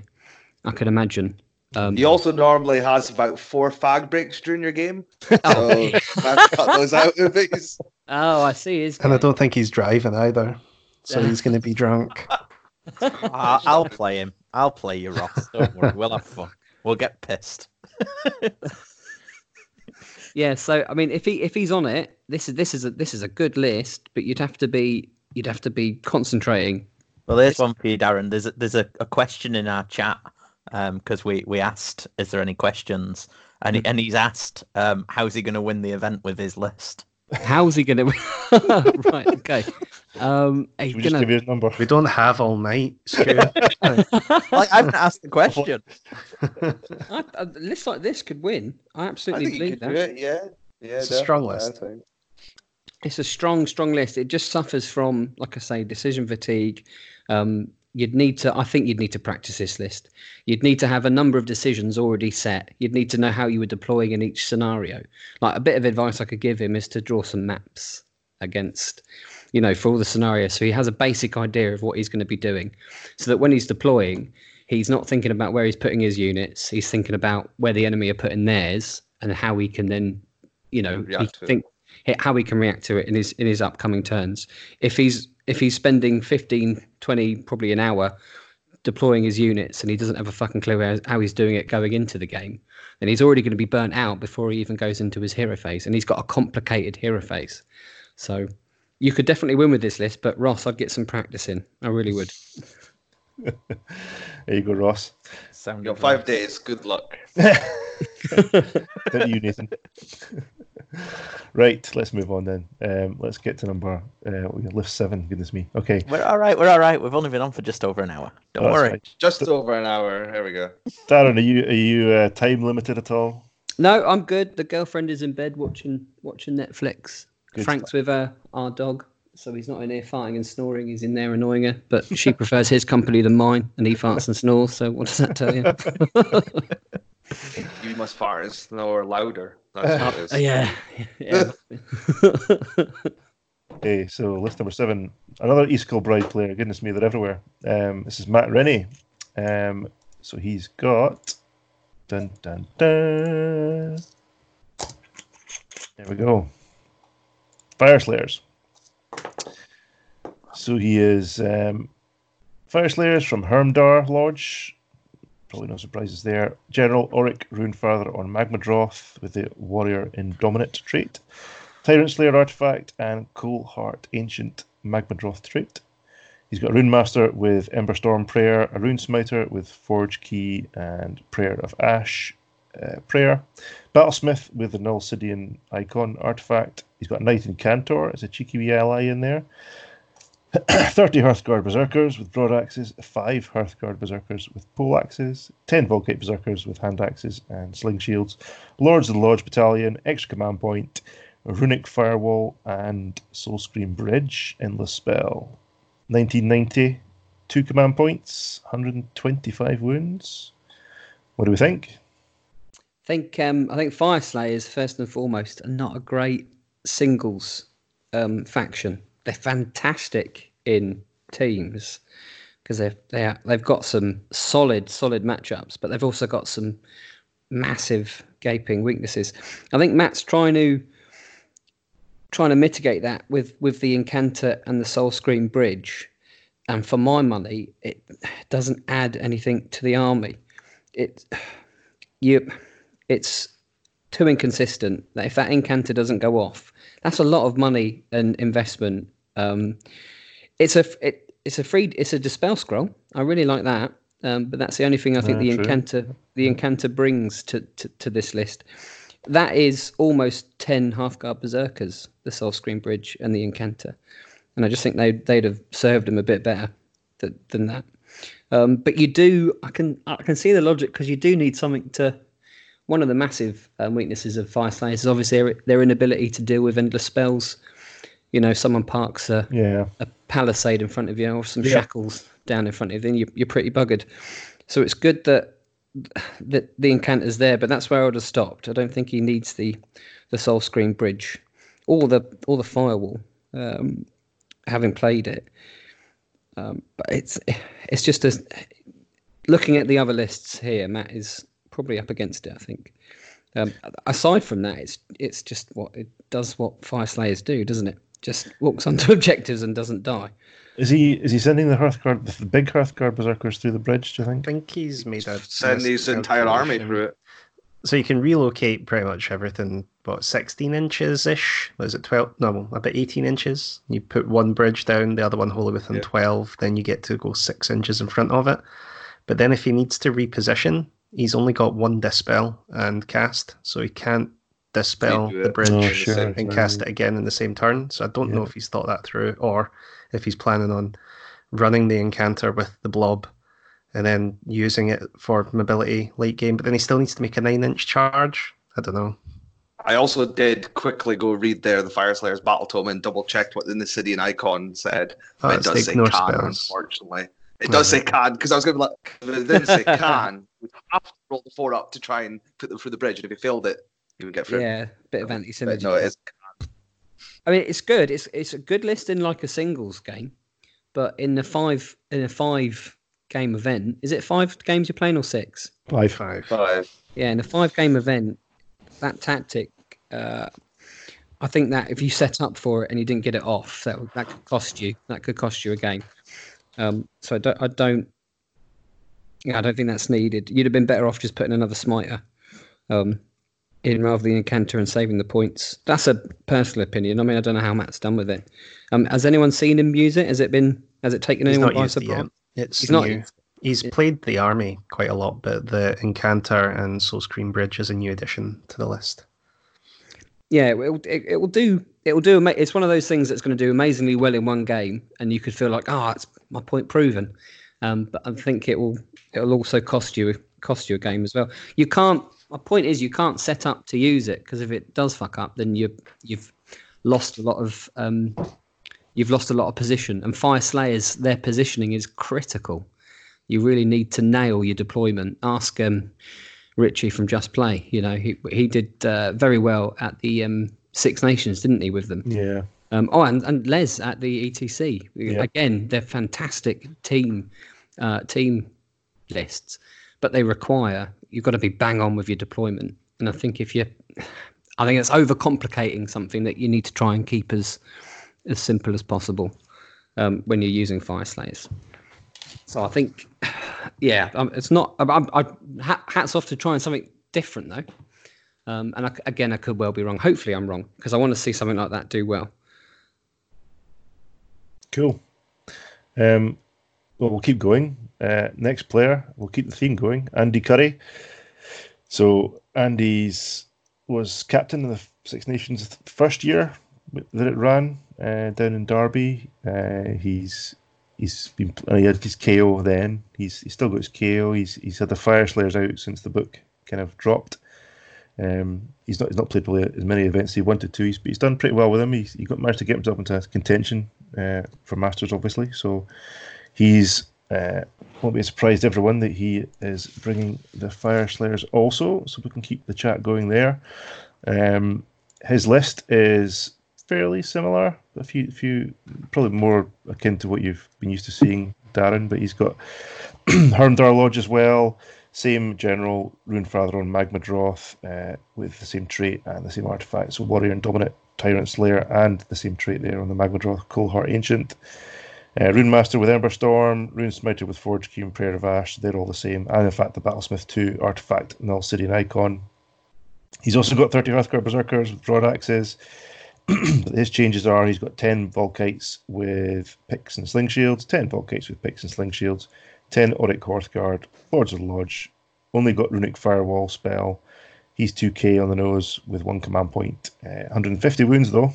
Speaker 4: I could imagine. Um,
Speaker 3: He also normally has about four fag breaks during your game.
Speaker 4: Oh,
Speaker 3: let's cut those out of these.
Speaker 4: oh, I see. Is
Speaker 5: And I don't think he's driving either. So he's going to be drunk.
Speaker 1: I- I'll play him. I'll play you, Ross. Don't worry. We'll have fun. We'll get pissed.
Speaker 4: Yeah, so I mean, if he if he's on it, this is this is a this is a good list, but you'd have to be you'd have to be concentrating.
Speaker 1: Well, there's one for you, Darren. There's a, there's a, a question in our chat because we, we asked, is there any questions? And, he, and he's asked, um, how's he going to win the event with his list?
Speaker 4: How's he going to? right, okay. Um, he's
Speaker 2: Should we just
Speaker 4: gonna.
Speaker 2: give you his number?
Speaker 5: We don't have all night, Stu.
Speaker 1: Like, I haven't asked the question.
Speaker 4: I, a list like this could win. I
Speaker 3: I
Speaker 4: absolutely
Speaker 3: think you
Speaker 4: believe
Speaker 3: could
Speaker 4: that.
Speaker 3: do it. Yeah, yeah.
Speaker 5: It's a strong list.
Speaker 4: It's a strong, strong list. It just suffers from, like I say, decision fatigue. Um, you'd need to. I think you'd need to practice this list. You'd need to have a number of decisions already set. You'd need to know how you were deploying in each scenario. Like a bit of advice I could give him is to draw some maps against, you know, for all the scenarios, so he has a basic idea of what he's going to be doing, so that when he's deploying, he's not thinking about where he's putting his units. He's thinking about where the enemy are putting theirs and how he can then, you know, he
Speaker 3: React to it.
Speaker 4: think how he can react to it in his in his upcoming turns. If he's if he's spending 15, 20, probably an hour deploying his units and he doesn't have a fucking clue how, he's doing it going into the game, then he's already going to be burnt out before he even goes into his hero phase. And he's got a complicated hero phase. So you could definitely win with this list, but Ross, I'd get some practice in. I really would.
Speaker 2: There you go, Ross.
Speaker 1: Sounded
Speaker 3: You got five days. Good luck.
Speaker 2: Don't you, Nathan? right, let's move on then. Um, let's get to number. Uh, we got list seven. Goodness me. Okay.
Speaker 1: We're all right. We're all right. We've only been on for just over an hour. Don't
Speaker 2: Oh,
Speaker 1: worry.
Speaker 2: fine.
Speaker 3: Just over an hour. Here we go.
Speaker 2: Darren, are you are you uh, time limited at all?
Speaker 4: No, I'm good. The girlfriend is in bed watching watching Netflix.
Speaker 2: Good
Speaker 4: Frank's with her, our dog, so he's not in here farting and snoring. He's in there annoying her, but she prefers his company than mine, and he farts and snores. So what does that tell you?
Speaker 3: You must fart and snore louder. That's what it is.
Speaker 4: Oh, yeah, yeah.
Speaker 2: Okay, so list number seven. Another East Kilbride player. Goodness me, they're everywhere. Um, this is Matt Rennie. Um, so he's got. Dun dun dun. There we go. Fire Slayers. So he is um, Fire Slayers from Hermdar Lodge. Probably no surprises there. General Auric Runefather on Magmadroth with the Warrior Indominate trait. Tyrant Slayer artifact and Coldheart Ancient Magmadroth trait. He's got a Rune Master with Emberstorm Prayer, a Rune Smiter with Forge Key and Prayer of Ash uh, Prayer, Battlesmith with the Nulsidian Icon artifact, He's got a Knight Incantor as a cheeky wee ally in there. 30 Hearthguard Berserkers with broad axes, 5 Hearthguard Berserkers with pole axes, 10 Vulkite Berserkers with hand axes and sling shields, Lords of the Lodge Battalion, extra command point, Runic Firewall, and Soulscream Bridge, Endless Spell. 1990, 2 command points, 125 wounds. What do we think?
Speaker 4: Think um, I think Fire Slayers first and foremost are not a great singles um, faction. They're fantastic in teams because they've they they've got some solid solid matchups, but they've also got some massive gaping weaknesses. I think Matt's trying to trying to mitigate that with with the Incantor and the Soulscream Bridge. And for my money, it doesn't add anything to the army. It you it's too inconsistent. That if that Incantor doesn't go off, that's a lot of money and investment. Um, it's a it, it's a free it's a dispel scroll. I really like that. Um, but that's the only thing I think
Speaker 2: Yeah,
Speaker 4: the
Speaker 2: true.
Speaker 4: The Incantor brings to, to, to this list. That is almost ten Hearthguard Berserkers, the Soulscream Bridge and the Incantor, and I just think they they'd have served them a bit better th- than that. Um, but you do, I can I can see the logic because you do need something to. One of the massive um, weaknesses of Fire Slayers is obviously their, their inability to deal with endless spells. You know, someone parks a,
Speaker 2: Yeah.
Speaker 4: a palisade in front of you or some
Speaker 2: Yeah.
Speaker 4: shackles down in front of you, then you, you're pretty buggered. So it's good that that the Incantor's there, but that's where I would have stopped. I don't think he needs the the Soulscream Bridge or the or the firewall. Um, having played it, um, but it's it's just as looking at the other lists here. Matt is probably up against it. I think. Um, aside from that, it's it's just what it does. What Fire Slayers do, doesn't it? Just walks onto objectives and doesn't die.
Speaker 2: Is he is he sending the Hearthguard the big Hearthguard Berserkers through the bridge, do you think?
Speaker 5: I
Speaker 2: think?
Speaker 5: think he's made a
Speaker 3: Send his entire army through it.
Speaker 5: So you can relocate pretty much everything, what, 16 inches ish? Was it 12? No, about 18 inches. You put one bridge down, the other one wholly within
Speaker 3: Yeah.
Speaker 5: 12, then you get to go six inches in front of it. But then if he needs to reposition, he's only got one dispel and cast, so he can't dispel
Speaker 3: do
Speaker 5: the bridge
Speaker 2: Oh, sure.
Speaker 5: and
Speaker 3: turn.
Speaker 5: cast it again in the same turn. So I don't know if he's thought that through or if he's planning on running the Incantor with the blob and then using it for mobility late game. But then he still needs to make a nine inch charge. I don't know.
Speaker 3: I also did quickly go read there the Fire Slayers battle tome and double checked what the Sidian icon said.
Speaker 5: Oh,
Speaker 3: it does
Speaker 5: the
Speaker 3: say
Speaker 5: ignore
Speaker 3: can,
Speaker 5: spells.
Speaker 3: unfortunately. It does say can because I was going to be like, if it didn't say can, we'd have to roll the four up to try and put them through the bridge. And if he failed it, he would get through.
Speaker 4: Yeah, bit of anti-synergy.
Speaker 3: no, it is. Can.
Speaker 4: I mean, it's good. It's it's a good list in like a singles game, but in the five in a five game event, is it five games you're playing or six?
Speaker 2: Five.
Speaker 5: Five.
Speaker 3: Five.
Speaker 4: Yeah, in a five game event, that tactic, uh, I think that if you set up for it and you didn't get it off, that that could cost you. That could cost you a game. Um, so I don't. I don't. Yeah, I don't think that's needed. You'd have been better off just putting another smiter um, in rather than Incantor and saving the points. That's a personal opinion. I mean, I don't know how Matt's done with it. Um, has anyone seen him use it? Has it been? Has it taken
Speaker 5: He's
Speaker 4: anyone by surprise?
Speaker 5: It's
Speaker 4: He's not.
Speaker 5: new. He's played the army quite a lot, but the Incantor and Soulscream Bridge is a new addition to the list.
Speaker 4: Yeah, it will, it, it will do. It will do. It's one of those things that's going to do amazingly well in one game, and you could feel like, oh, it's my point proven. Um, but I think it will. It will also cost you cost you a game as well. You can't. My point is, you can't set up to use it because if it does fuck up, then you you've lost a lot of um, you've lost a lot of position. And Fire Slayers, their positioning is critical. You really need to nail your deployment. Ask um, Richie from Just Play. You know, he he did uh, very well at the um, Six Nations, didn't he, with them?
Speaker 2: Yeah.
Speaker 4: Um, oh, and, and Les at the ETC.
Speaker 2: Yeah.
Speaker 4: Again, they're fantastic team uh, team lists, but they require you've got to be bang on with your deployment. And I think if you, I think it's overcomplicating something that you need to try and keep as as simple as possible um, when you're using Fire Slayers. So I think, yeah, um, it's not. I, I, I, hats off to trying something different though. Um, and I, again, I could well be wrong. Hopefully, I'm wrong because I want to see something like that do well.
Speaker 2: Cool. Um, well, we'll keep going. Uh, next player, we'll keep the theme going. Andy Curry. So Andy's was captain in the Six Nations first year, that it ran uh, down in Derby. Uh, he's he's been he had his KO then. He's he's still got his KO. He's he's had the Fire Slayers out since the book kind of dropped. Um, he's not he's not played probably as many events as he wanted to. He's, but he's done pretty well with them. He's he got managed to get himself into contention uh, for Masters, obviously. So he's uh, won't be surprised everyone that he is bringing the Fire Slayers also, so we can keep the chat going there. Um, his list is fairly similar, a few few probably more akin to what you've been used to seeing, Darren. But he's got Hermdar Lodge as well. Same general Runefather on Magmadroth uh, with the same trait and the same artifact. So Warrior and Dominant Tyrant Slayer and the same trait there on the Magmadroth Coldheart Ancient. Uh, Rune Master with Emberstorm, Rune Smiter with Forge Key and Prayer of Ash, they're all the same. And in fact, the Battlesmith 2 artifact, Nulsidian Icon. He's also got 30 Hearthguard Berserkers with Broad Axes. but his changes are he's got 10 Vulkites with picks and sling shields, 10 Vulkites with picks and sling shields, 10 Auric Hearthguard, Lords of the Lodge, only got Runic Firewall spell. He's 2k on the nose with one command point. Uh, 150 wounds though.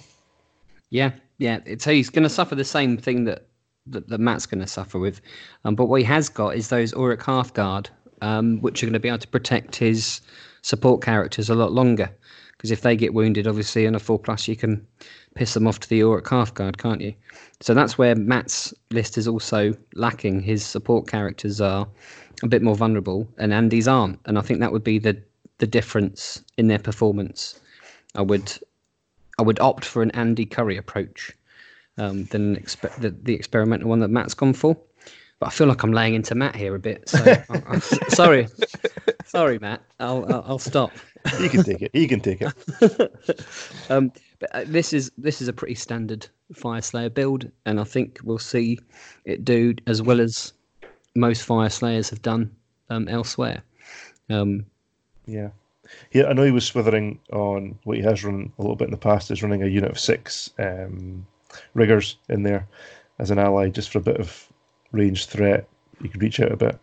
Speaker 4: Yeah, yeah. So he's going to suffer the same thing that, that, that Matt's going to suffer with. Um, but what he has got is those Auric Hearthguard, um, which are going to be able to protect his support characters a lot longer. Because if they get wounded, obviously, in a 4 plus, you can piss them off to the Auric Hearthguard, can't you? So that's where Matt's list is also lacking. His support characters are a bit more vulnerable, and Andy's aren't. And I think that would be the the difference in their performance. I would I would opt for an Andy Curry approach um, than expe- the, the experimental one that Matt's gone for. But I feel like I'm laying into Matt here a bit. So I'm, I'm sorry, sorry, Matt. I'll, I'll I'll stop.
Speaker 2: You can take it. He can take it.
Speaker 4: um, but uh, this is this is a pretty standard Fire Slayer build, and I think we'll see it do as well as most Fire Slayers have done um, elsewhere. Um,
Speaker 2: Yeah. Yeah, I know he was swithering on what he has run a little bit in the past is running a unit of six um, riggers in there as an ally just for a bit of range threat. You could reach out a bit.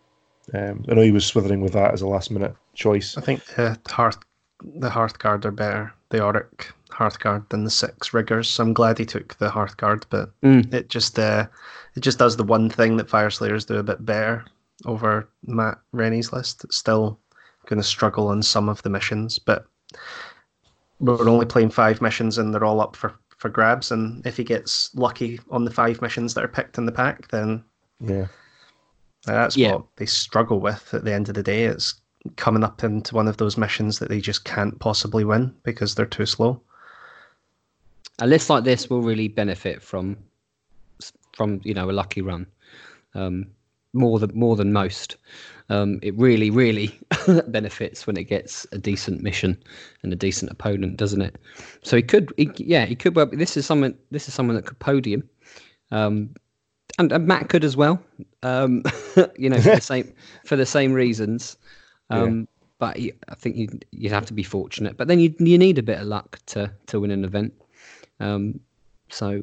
Speaker 2: Um, I know he was swithering with that as a last minute choice.
Speaker 5: I think the Hearth the Hearthguard are better, the Auric Hearthguard than the six riggers. So I'm glad he took the Hearthguard, but
Speaker 4: Mm.
Speaker 5: it just uh, it just does the one thing that Fire Slayers do a bit better over Matt Rennie's list. It's still going to struggle on some of the missions, but we're only playing five missions and they're all up for, for grabs. And if he gets lucky on the five missions that are picked in the pack, then
Speaker 2: Yeah.
Speaker 5: that's
Speaker 4: Yeah.
Speaker 5: what they struggle with at the end of the day. It's coming up into one of those missions that they just can't possibly win because they're too slow.
Speaker 4: a list like this will really benefit from from you know a lucky run um, more than more than most. Um, it really, really benefits when it gets a decent mission and a decent opponent, doesn't it? So he could, he, yeah, he could. Well, this is someone. This is someone that could podium, um, and, and Matt could as well. Um, you know, for the same for the same reasons. Um, But he, I think you'd, you'd have to be fortunate. But then you you need a bit of luck to to win an event. Um, so,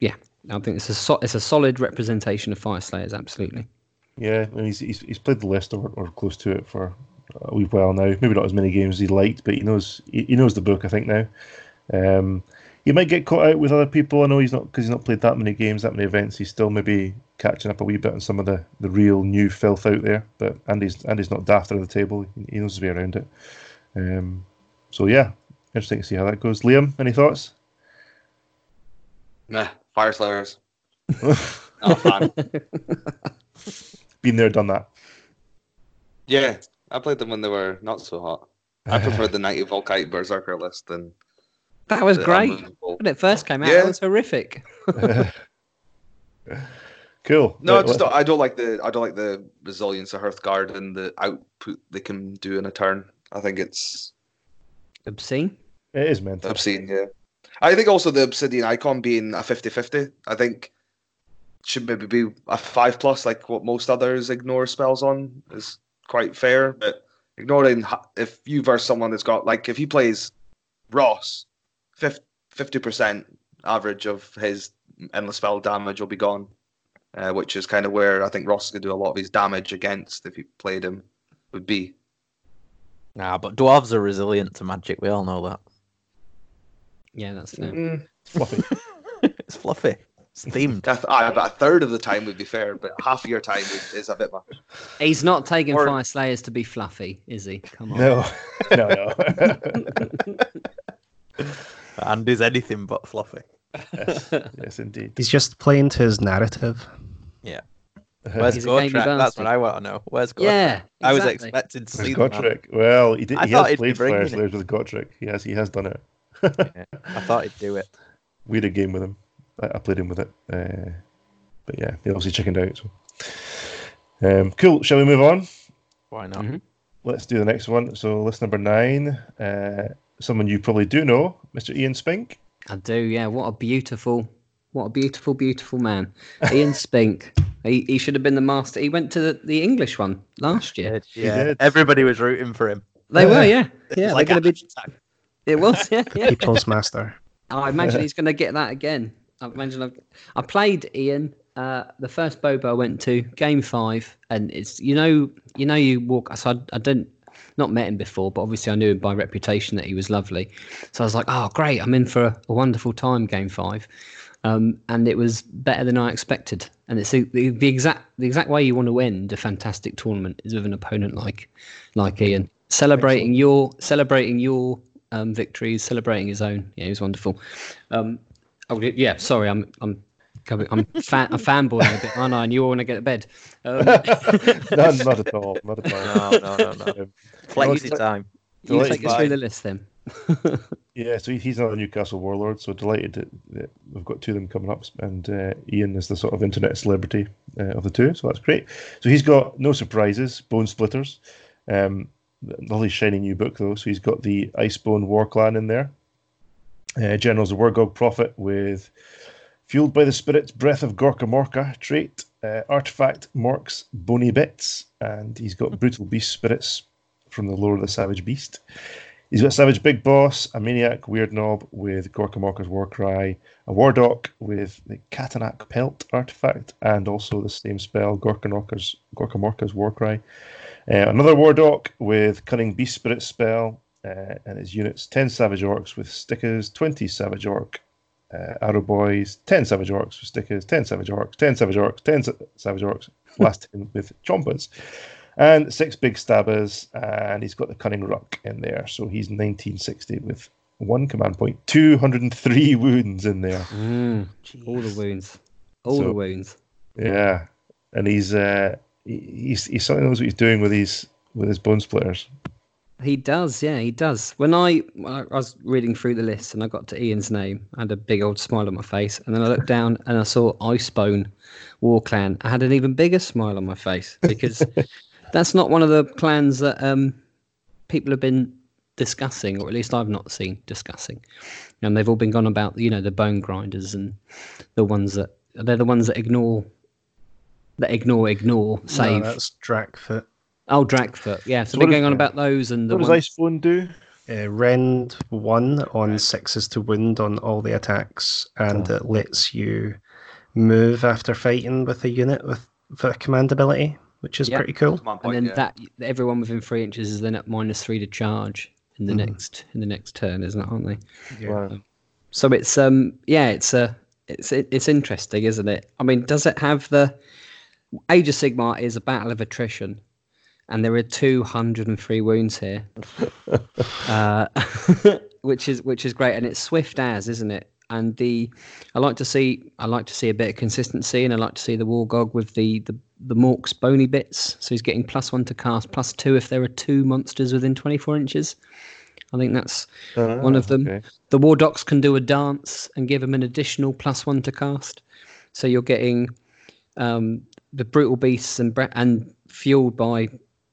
Speaker 4: yeah, I think it's a so, it's a solid representation of Fire Slayers. Absolutely.
Speaker 2: Yeah, and he's, he's he's played the list or, or close to it for a wee while now. Maybe not as many games as he liked, but he knows he, he knows the book. I think now. Um, he might get caught out with other people. I know he's not because he's not played that many games, that many events. He's still maybe catching up a wee bit on some of the, the real new filth out there. But Andy's Andy's not daft under the table. He, he knows his way around it. Um, so yeah, interesting to see how that goes. Liam, any thoughts?
Speaker 3: Nah, Fire Slayers. Not a fan.
Speaker 2: Been there, done that.
Speaker 3: yeah, I played them when they were not so hot. I prefer the 90 Vulkite Berserker list than
Speaker 4: That was great
Speaker 3: unmovable.
Speaker 4: when it first came out.
Speaker 3: Yeah.
Speaker 4: It was horrific.
Speaker 2: cool.
Speaker 3: No, I just don't, I don't like the I don't like the resilience of Hearthguard and the output they can do in a turn. I think it's
Speaker 4: Obscene.
Speaker 2: it is mental.
Speaker 3: obscene. Yeah, I think also the Obsidian icon being a 50-50, I think should maybe be a five plus, like what most others ignore spells on is quite fair. But ignoring if you verse someone that's got like if he plays Ross, fifty percent average of his endless spell damage will be gone, uh, which is kind of where I think Ross could do a lot of his damage against if he played him would be.
Speaker 1: Nah, but dwarves are resilient to magic. We all know that.
Speaker 4: Yeah, that's fair.
Speaker 2: Mm, fluffy.
Speaker 1: it's fluffy. It's themed.
Speaker 3: I th- aye, but a third of the time would be fair, but half of your time is, is a bit much.
Speaker 4: He's not taking
Speaker 3: Or-
Speaker 4: Fire Slayers to be fluffy, is he? Come on.
Speaker 2: No, no, no.
Speaker 1: And is anything but fluffy.
Speaker 2: yes, yes, indeed.
Speaker 5: He's just playing to his narrative. Yeah. Uh-huh.
Speaker 1: Where's
Speaker 4: He's a gamey
Speaker 1: Gotrek? That's what I want to know. Where's Gotrek?
Speaker 4: Yeah,
Speaker 1: I was
Speaker 4: exactly.
Speaker 1: expecting to
Speaker 2: There's
Speaker 1: see that.
Speaker 2: Gotrek. Well, he did.
Speaker 1: I
Speaker 2: He
Speaker 1: thought
Speaker 2: has
Speaker 1: he'd be
Speaker 2: played
Speaker 1: bringing
Speaker 2: Fire
Speaker 1: it.
Speaker 2: Slayers with Gotrek. Yes, he has done it.
Speaker 1: I thought he'd do it.
Speaker 2: we had a game with him. I, I played him with it. Uh, but yeah, they obviously chickened out. So. Um, cool. Shall we move on?
Speaker 1: Why not?
Speaker 4: Mhm.
Speaker 2: Let's do the next one. So, list number nine. Uh, someone you probably do know, Mr. Ian Spink.
Speaker 4: I do, yeah. What a beautiful, what a beautiful, beautiful man. Ian Spink. He, he should have been the master. He went to the, the English one last year.
Speaker 1: Yeah,
Speaker 2: did.
Speaker 1: everybody was rooting for him.
Speaker 4: They were, yeah. Yeah,
Speaker 1: was like
Speaker 4: going to be. It was, yeah, yeah.
Speaker 5: People's master.
Speaker 4: I imagine he's going to get that again. I imagine I've, I played Ian. Uh, the first Bobo I went to, game five, and it's you know you know you walk. So I, I didn't not met him before, but obviously I knew him by reputation that he was lovely. So I was like, oh great, I'm in for a, a wonderful time, game five, um, and it was better than I expected. And it's the, the, the exact the exact way you want to end a fantastic tournament is with an opponent like like Ian, celebrating your celebrating your um, victories, celebrating his own. Yeah, he was wonderful. Um, oh yeah, sorry, I'm I'm coming- I'm fan, I'm fanboying a bit, aren't I? And you all want to get to bed. Um,
Speaker 2: no, not at all. Not at all.
Speaker 1: No, no, no, no.
Speaker 2: Um,
Speaker 1: Flexi
Speaker 2: it's-
Speaker 1: time.
Speaker 4: you take us through the list then.
Speaker 2: Yeah, so he's another Newcastle warlord. So delighted that, that we've got two of them coming up, and uh, Ian is the sort of internet celebrity uh, of the two. So that's great. So he's got no surprises, Bonesplitterz. Um, lovely shiny new book though. So he's got the Icebone War Clan in there. Uh, General's a Wurrgog prophet with fueled by the spirit's breath of Gorkamorka trait, uh, artifact Mork's bony bits, and he's got brutal beast spirits from the lore of the savage beast. He's got Savage Big Boss, a Maniak Weirdnob with Gorkamorka's War Cry, a Wardokk with the Katanak Pelt artifact, and also the same spell, Gorkamorka's, Gorka Morka's War Cry. Uh, another Wardokk with Cunning Beast Spirit spell, uh, and his units 10 Savage Orcs with stickers, 20 Savage Orc, uh, Arrow Boys, 10 Savage Orcs with stickers, 10 Savage Orcs, 10 Savage Orcs, 10 Sa- Savage Orcs, last 10 with Chompas and six big stabbers, and he's got the Kunnin' Rukk in there. So he's 1960 with one command point, 203 wounds in there.
Speaker 4: Mm, all the wounds, all
Speaker 2: So-
Speaker 4: the wounds.
Speaker 2: Yeah, and he's uh, he, he's he certainly knows what he's doing with these with his Bonesplitterz.
Speaker 4: He does, yeah, he does. When I I was reading through the list and I got to Ian's name, I had a big old smile on my face, and then I looked down and I saw Icebone War Clan. I had an even bigger smile on my face because that's not one of the clans that um, people have been discussing, or at least I've not seen discussing. And they've all been gone about, you know, the bone grinders and the ones that they're the ones that ignore, that ignore, ignore,
Speaker 5: No,
Speaker 4: save.
Speaker 5: that's Drakkfoot.
Speaker 4: Oh, Drakkfoot, yeah. So,
Speaker 2: So
Speaker 4: they're going
Speaker 2: is-
Speaker 4: on about those and the
Speaker 2: What does
Speaker 4: ones.
Speaker 2: Icebone do?
Speaker 5: Uh, rend one on sixes to wound on all the attacks, and
Speaker 2: Oh.
Speaker 5: it lets you move after fighting with a unit with for a command ability, which is
Speaker 4: Yep.
Speaker 5: pretty cool.
Speaker 4: And then
Speaker 3: yeah.
Speaker 4: that everyone within three inches is then at minus three to charge in the
Speaker 2: Mhm.
Speaker 4: next in the next turn, isn't it? Aren't they?
Speaker 5: Yeah.
Speaker 2: Wow.
Speaker 4: So it's um yeah, it's uh, it's it, it's interesting, isn't it? I mean, does it have the Age of Sigmar is a battle of attrition, and there are two hundred and three wounds here, uh, which is which is great, and it's swift as, isn't it? And the I like to see I like to see a bit of consistency, and I like to see the Wurrgog with the the the Mork's bony bits. So he's getting plus one to cast, plus two if there are two monsters within twenty four inches. I think that's One of them.
Speaker 2: Ah, okay.
Speaker 4: the Wardokks can do a dance and give him an additional plus one to cast. So you're getting um, the brutal beasts and and fueled by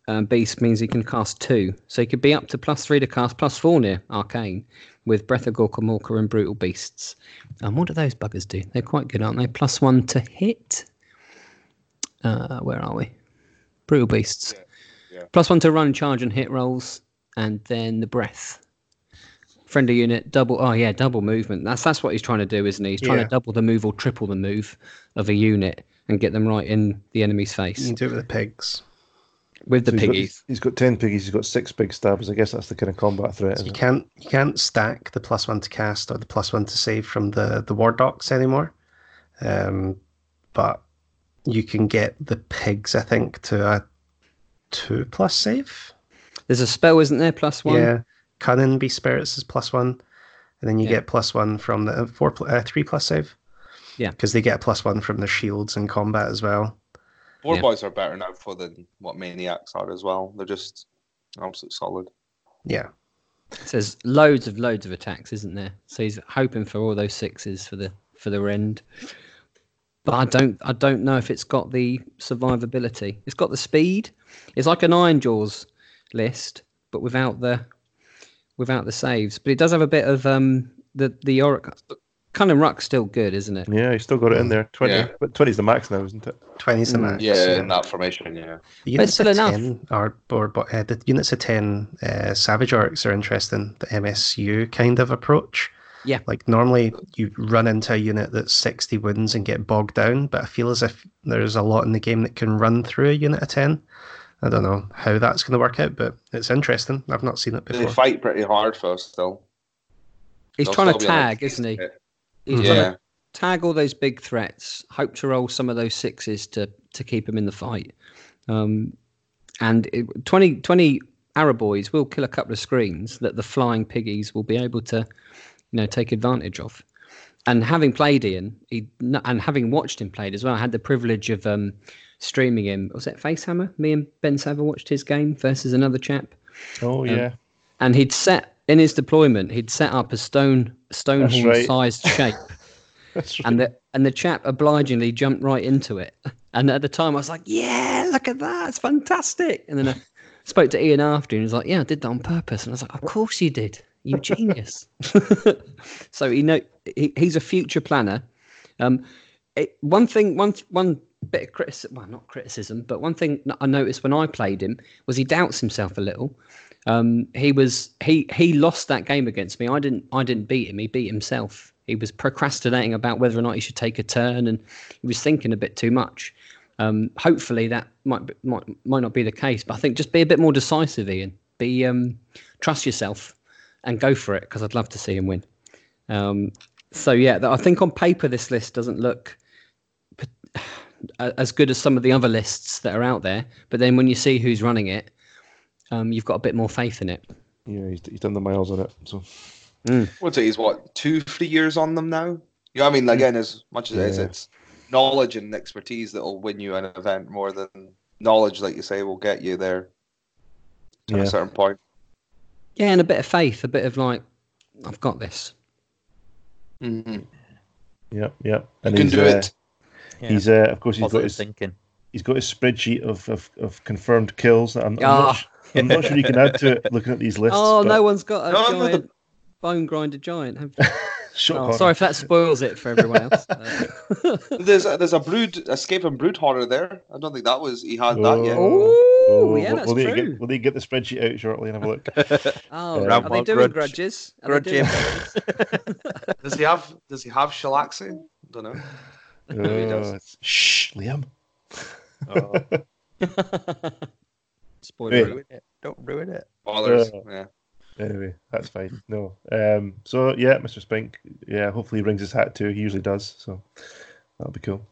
Speaker 4: um, beast means he can cast two. So he could be up to plus three to cast, plus four near arcane with breath of Gorkamorka and brutal beasts. And what do those buggers do? They're quite good, aren't they? Plus one to hit. Uh, where are we? Brutal beasts.
Speaker 3: Yeah, yeah.
Speaker 4: Plus one to run, charge, and hit rolls, and then the breath friendly unit double oh yeah double movement that's that's what he's trying to do isn't he he's trying
Speaker 5: Yeah.
Speaker 4: to double the move or triple the move of a unit and get them right in the enemy's
Speaker 5: You
Speaker 4: face
Speaker 5: can do it with the pigs.
Speaker 4: With the
Speaker 2: So he's got-
Speaker 4: piggies.
Speaker 2: he's got ten piggies. He's got six big stabs. I guess that's the kind of combat threat.
Speaker 5: So you
Speaker 2: it?
Speaker 5: can't you can't stack the plus one to cast or the plus one to save from the the Wardokks anymore. Um, but you can get the pigs, I think, to a two plus save.
Speaker 4: There's a spell, isn't there? Plus one.
Speaker 5: Yeah, cunning be spirits is plus one, and then you
Speaker 4: Yeah.
Speaker 5: get plus one from the four uh, three plus save.
Speaker 4: Yeah.
Speaker 5: because they get a plus one from their shields in combat as well.
Speaker 3: Boar
Speaker 4: Yeah.
Speaker 3: boys are better now for than what maniacs are as well. They're just absolutely solid.
Speaker 5: Yeah,
Speaker 4: So there's loads of loads of attacks, isn't there? So he's hoping for all those sixes for the for the end. But I don't I don't know if it's got the survivability. It's got the speed. It's like an Ironjawz list, but without the without the saves. But it does have a bit of um the the Auric Kunnin' Rukk's still good, isn't it?
Speaker 2: Yeah, he's still got it in there. Twenty,
Speaker 3: Yeah.
Speaker 2: but twenty's the max now, isn't it?
Speaker 5: twenty's the
Speaker 4: Mm,
Speaker 5: max.
Speaker 3: Yeah, in that formation, yeah.
Speaker 5: The units
Speaker 4: still
Speaker 5: of
Speaker 4: enough.
Speaker 5: ten are, or, but, uh, the units of ten uh, savage orcs are interesting. The MSU kind of approach.
Speaker 4: Yeah.
Speaker 5: Like normally you run into a unit that's sixty wounds and get bogged down, but I feel as if there's a lot in the game that can run through a unit of ten. I don't know how that's going to work out, but it's interesting. I've not seen it before.
Speaker 3: They fight pretty hard for us still.
Speaker 4: He's
Speaker 3: They'll
Speaker 4: trying to
Speaker 3: still be
Speaker 4: tag,
Speaker 3: the
Speaker 4: isn't he?
Speaker 3: bit.
Speaker 4: He's trying to
Speaker 3: Yeah.
Speaker 4: tag all those big threats. Hope to roll some of those sixes to to keep him in the fight. Um, and it, 20, 20 Arrow boys will kill a couple of screens that the flying piggies will be able to, you know, take advantage of. And having played Ian, he and having watched him played as well, I had the privilege of um, streaming him. Was it Facehammer? Me and Ben Saver watched his game versus another chap
Speaker 2: Oh yeah,
Speaker 4: and he'd set in his deployment he'd set up a stone stone
Speaker 2: That's
Speaker 4: horn
Speaker 2: right.
Speaker 4: sized shape.
Speaker 2: Right.
Speaker 4: and the and the chap obligingly jumped right into it. And at the time i was like yeah look at that. It's fantastic. And then i spoke to ian after and he was like yeah i did that on purpose. And i was like of course you did. You genius. So he know he, he's a future planner. Um it, one thing one one bit of criticism well not criticism but one thing i noticed when i played him was he doubts himself a little um, he was he he lost that game against me. I didn't I didn't beat him. He beat himself. He was procrastinating about whether or not he should take a turn, and he was thinking a bit too much. Um, hopefully that might be, might might not be the case, but I think just be a bit more decisive, Ian. Be um, trust yourself and go for it because I'd love to see him win. Um, so yeah, I think on paper this list doesn't look as good as some of the other lists that are out there, but then when you see who's running it, um, you've got a bit more faith in it.
Speaker 2: yeah, he's, he's done the miles on it. So
Speaker 3: What's it? He's what two, three years on them now. You know, I mean, again, as much as it is,
Speaker 2: Yeah.
Speaker 3: it's knowledge and expertise that will win you an event more than knowledge, like you say, will get you there at
Speaker 2: yeah,
Speaker 3: a certain point.
Speaker 4: Yeah, and a bit of faith, a bit of like, I've got this.
Speaker 3: Mm-hmm.
Speaker 2: yep, yep.
Speaker 3: You
Speaker 2: And
Speaker 3: can
Speaker 2: he's,
Speaker 3: do
Speaker 2: uh,
Speaker 3: it.
Speaker 1: Yeah.
Speaker 2: He's uh, of course he's got his
Speaker 1: thinking.
Speaker 2: he's got his spreadsheet of, of, of confirmed kills. That I'm, I'm,
Speaker 4: Ah.
Speaker 2: not, su- I'm not sure you can add to it looking at these lists.
Speaker 4: oh,
Speaker 2: but
Speaker 4: no one's got a
Speaker 3: No, no, the-
Speaker 4: bone grinder giant. Have you? Oh, sorry if that spoils it for everyone else. Uh,
Speaker 3: There's a, there's a brood escaping brood horror there. I don't think that was he had that yet.
Speaker 4: oh,
Speaker 2: Oh,
Speaker 4: yeah,
Speaker 2: we'll-
Speaker 4: that's
Speaker 2: we'll need
Speaker 4: true.
Speaker 2: Get, we'll need to get the spreadsheet out shortly and have a look.
Speaker 4: Oh,
Speaker 2: Uh,
Speaker 4: are they doing
Speaker 1: grudge-
Speaker 4: grudges? Are they
Speaker 1: Grudge
Speaker 4: doing grudges?
Speaker 3: Does he have does he have Shalaxi? Don't know. he does.
Speaker 2: Shh, Liam.
Speaker 3: Oh,
Speaker 4: Spoiler.
Speaker 2: Wait.
Speaker 4: alert.
Speaker 1: ruin it. Don't ruin it.
Speaker 3: Ballers.
Speaker 2: Uh,
Speaker 3: yeah.
Speaker 2: Anyway, that's fine. No. Um. So yeah, Mr. Spink. Yeah, hopefully he brings his hat too. He usually does. So that'll be cool.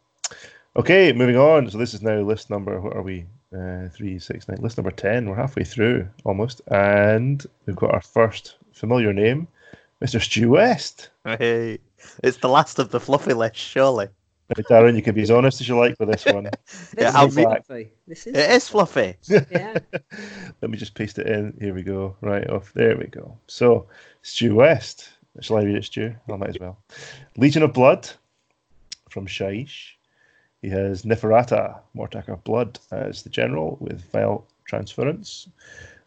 Speaker 2: Okay, moving on. So this is now list number. What are we? Uh, three, six, nine. List number ten. We're halfway through almost, and we've got our first familiar name, Mr. Stu West.
Speaker 1: Hey, it's the last of the fluffy list, surely.
Speaker 2: Now, Darren, you can be as honest as you like with this one.
Speaker 4: This
Speaker 1: Yeah,
Speaker 4: is fluffy. This is.
Speaker 1: It is fluffy.
Speaker 4: Yeah.
Speaker 2: Let me just paste it in. Here we go. Right off. There we go. So, Stu West. Shall I read it, Stu? I might as well. Legion of Blood from Shyish. He has Neferata, Mortarch of Blood, as the general with Vile Transference.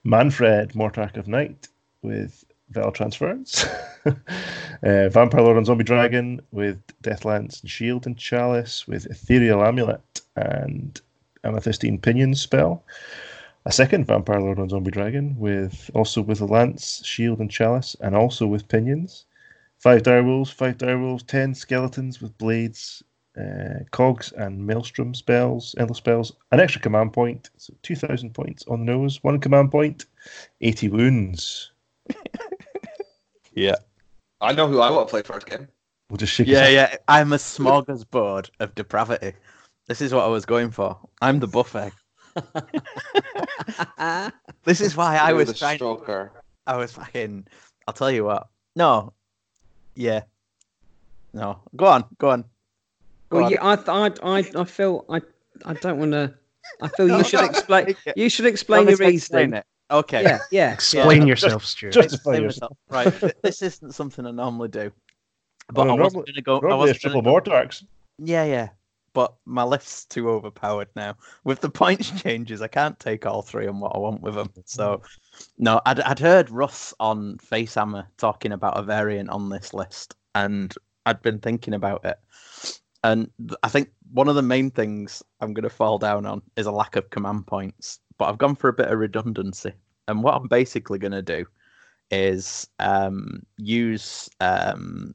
Speaker 2: Mannfred, Mortarch of Night, with Vile Transference. uh, Vampire Lord and Zombie Dragon with Deathlance and Shield and Chalice, with Ethereal Amulet and Amethystine Pinion spell a second vampire lord on zombie dragon with also with a lance shield and chalice and also with pinions five direwolves five direwolves ten skeletons with blades uh, cogs and maelstrom spells, endless spells, an extra command point, so 2,000 points on the nose, one command point, 80 wounds.
Speaker 1: Yeah.
Speaker 3: I know who I want to play first game.
Speaker 2: We'll just shake
Speaker 1: Yeah, yeah. I'm a smorgasbord of depravity. This is what I was going for. I'm the buffet. This is why I
Speaker 3: You're
Speaker 1: was
Speaker 3: the
Speaker 1: trying.
Speaker 3: stroker.
Speaker 1: I was fucking. I'll tell you what. No. Yeah. No. Go on. Go on. Go
Speaker 4: Well,
Speaker 1: on.
Speaker 4: yeah, I, I, I, I feel I, I don't want to. I feel
Speaker 1: No,
Speaker 4: you should explain. You should explain
Speaker 1: me
Speaker 4: your
Speaker 1: to explain it? Okay.
Speaker 4: Yeah, yeah.
Speaker 5: Explain
Speaker 1: Yeah.
Speaker 5: yourself, Stuart.
Speaker 2: Justify
Speaker 1: Explain
Speaker 2: yourself.
Speaker 1: Right. this isn't something I normally do. But
Speaker 2: Oh,
Speaker 1: I wasn't going to go. I wasn't
Speaker 2: it's
Speaker 1: gonna
Speaker 2: triple
Speaker 1: go-
Speaker 2: Mortarchs.
Speaker 1: Yeah, yeah. But my lift's too overpowered now. With the points changes, I can't take all three and what I want with them. So, no, I'd, I'd heard Russ on Facehammer talking about a variant on this list, and I'd been thinking about it. And th- I think one of the main things I'm going to fall down on is a lack of command points. But I've gone for a bit of redundancy. And what I'm basically going to do is um, use um,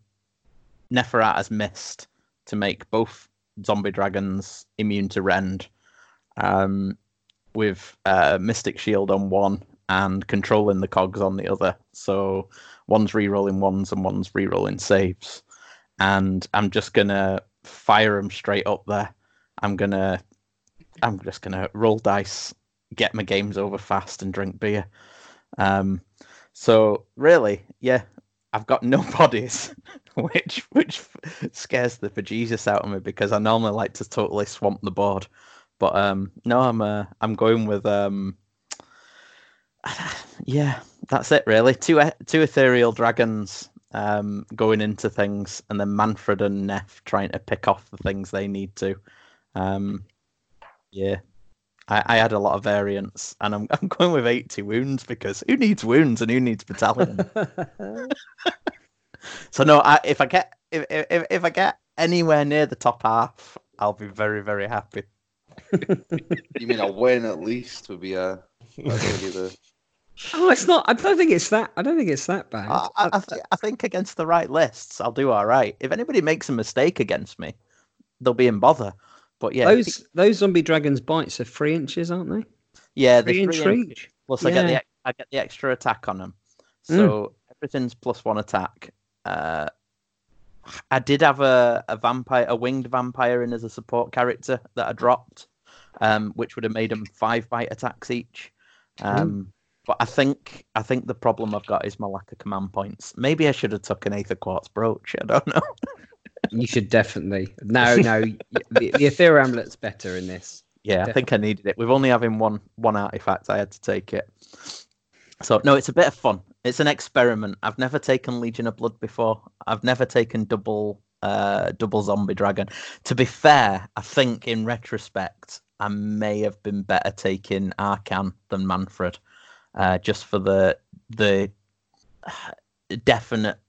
Speaker 1: Neferata's Mist to make both zombie dragons immune to rend um, with uh, Mystic Shield on one and controlling the cogs on the other. So one's re-rolling ones and one's re-rolling saves. And I'm just gonna fire them straight up there. I'm gonna, I'm just gonna roll dice, get my games over fast, and drink beer. Um, so really, yeah, I've got no bodies, which which scares the bejesus out of me because I normally like to totally swamp the board. But um, no, I'm uh, I'm going with um, yeah, that's it really. Two e- two ethereal dragons um going into things, and then Mannfred and Neff trying to pick off the things they need to. Um, yeah, I, I had a lot of variants, and I'm I'm going with 80 wounds because who needs wounds and who needs battalion? So no, I, if I get if, if if I get anywhere near the top half, I'll be very very happy.
Speaker 3: You mean a win at least would be a. That's gonna be the.
Speaker 4: oh, it's not. I don't think it's that. I don't think it's that bad.
Speaker 1: I, I, I, th- I think against the right lists, I'll do all right. If anybody makes a mistake against me, they'll be in bother. But yeah,
Speaker 4: those those zombie dragons' bites are three inches, aren't they?
Speaker 1: yeah,
Speaker 4: Three inch
Speaker 1: three inch-
Speaker 4: reach.
Speaker 1: Plus, I get the I get the extra attack on them,
Speaker 4: Mm.
Speaker 1: so everything's plus one attack. Uh, I did have a, a vampire, a winged vampire, in as a support character that I dropped, um, which would have made them five bite attacks each. Um, But I think I think the problem I've got is my lack of command points. Maybe I should have took an Aetherquartz brooch. I don't know.
Speaker 4: You should definitely. No, no. the, the ethereal amulet's better in this.
Speaker 1: Yeah, I think I needed it. With only having one one artifact, I had to take it. So no, it's a bit of fun. It's an experiment. I've never taken Legion of Blood before. I've never taken double uh double zombie dragon. To be fair, I think in retrospect, I may have been better taking Arkhan than Mannfred, uh, just for the the definite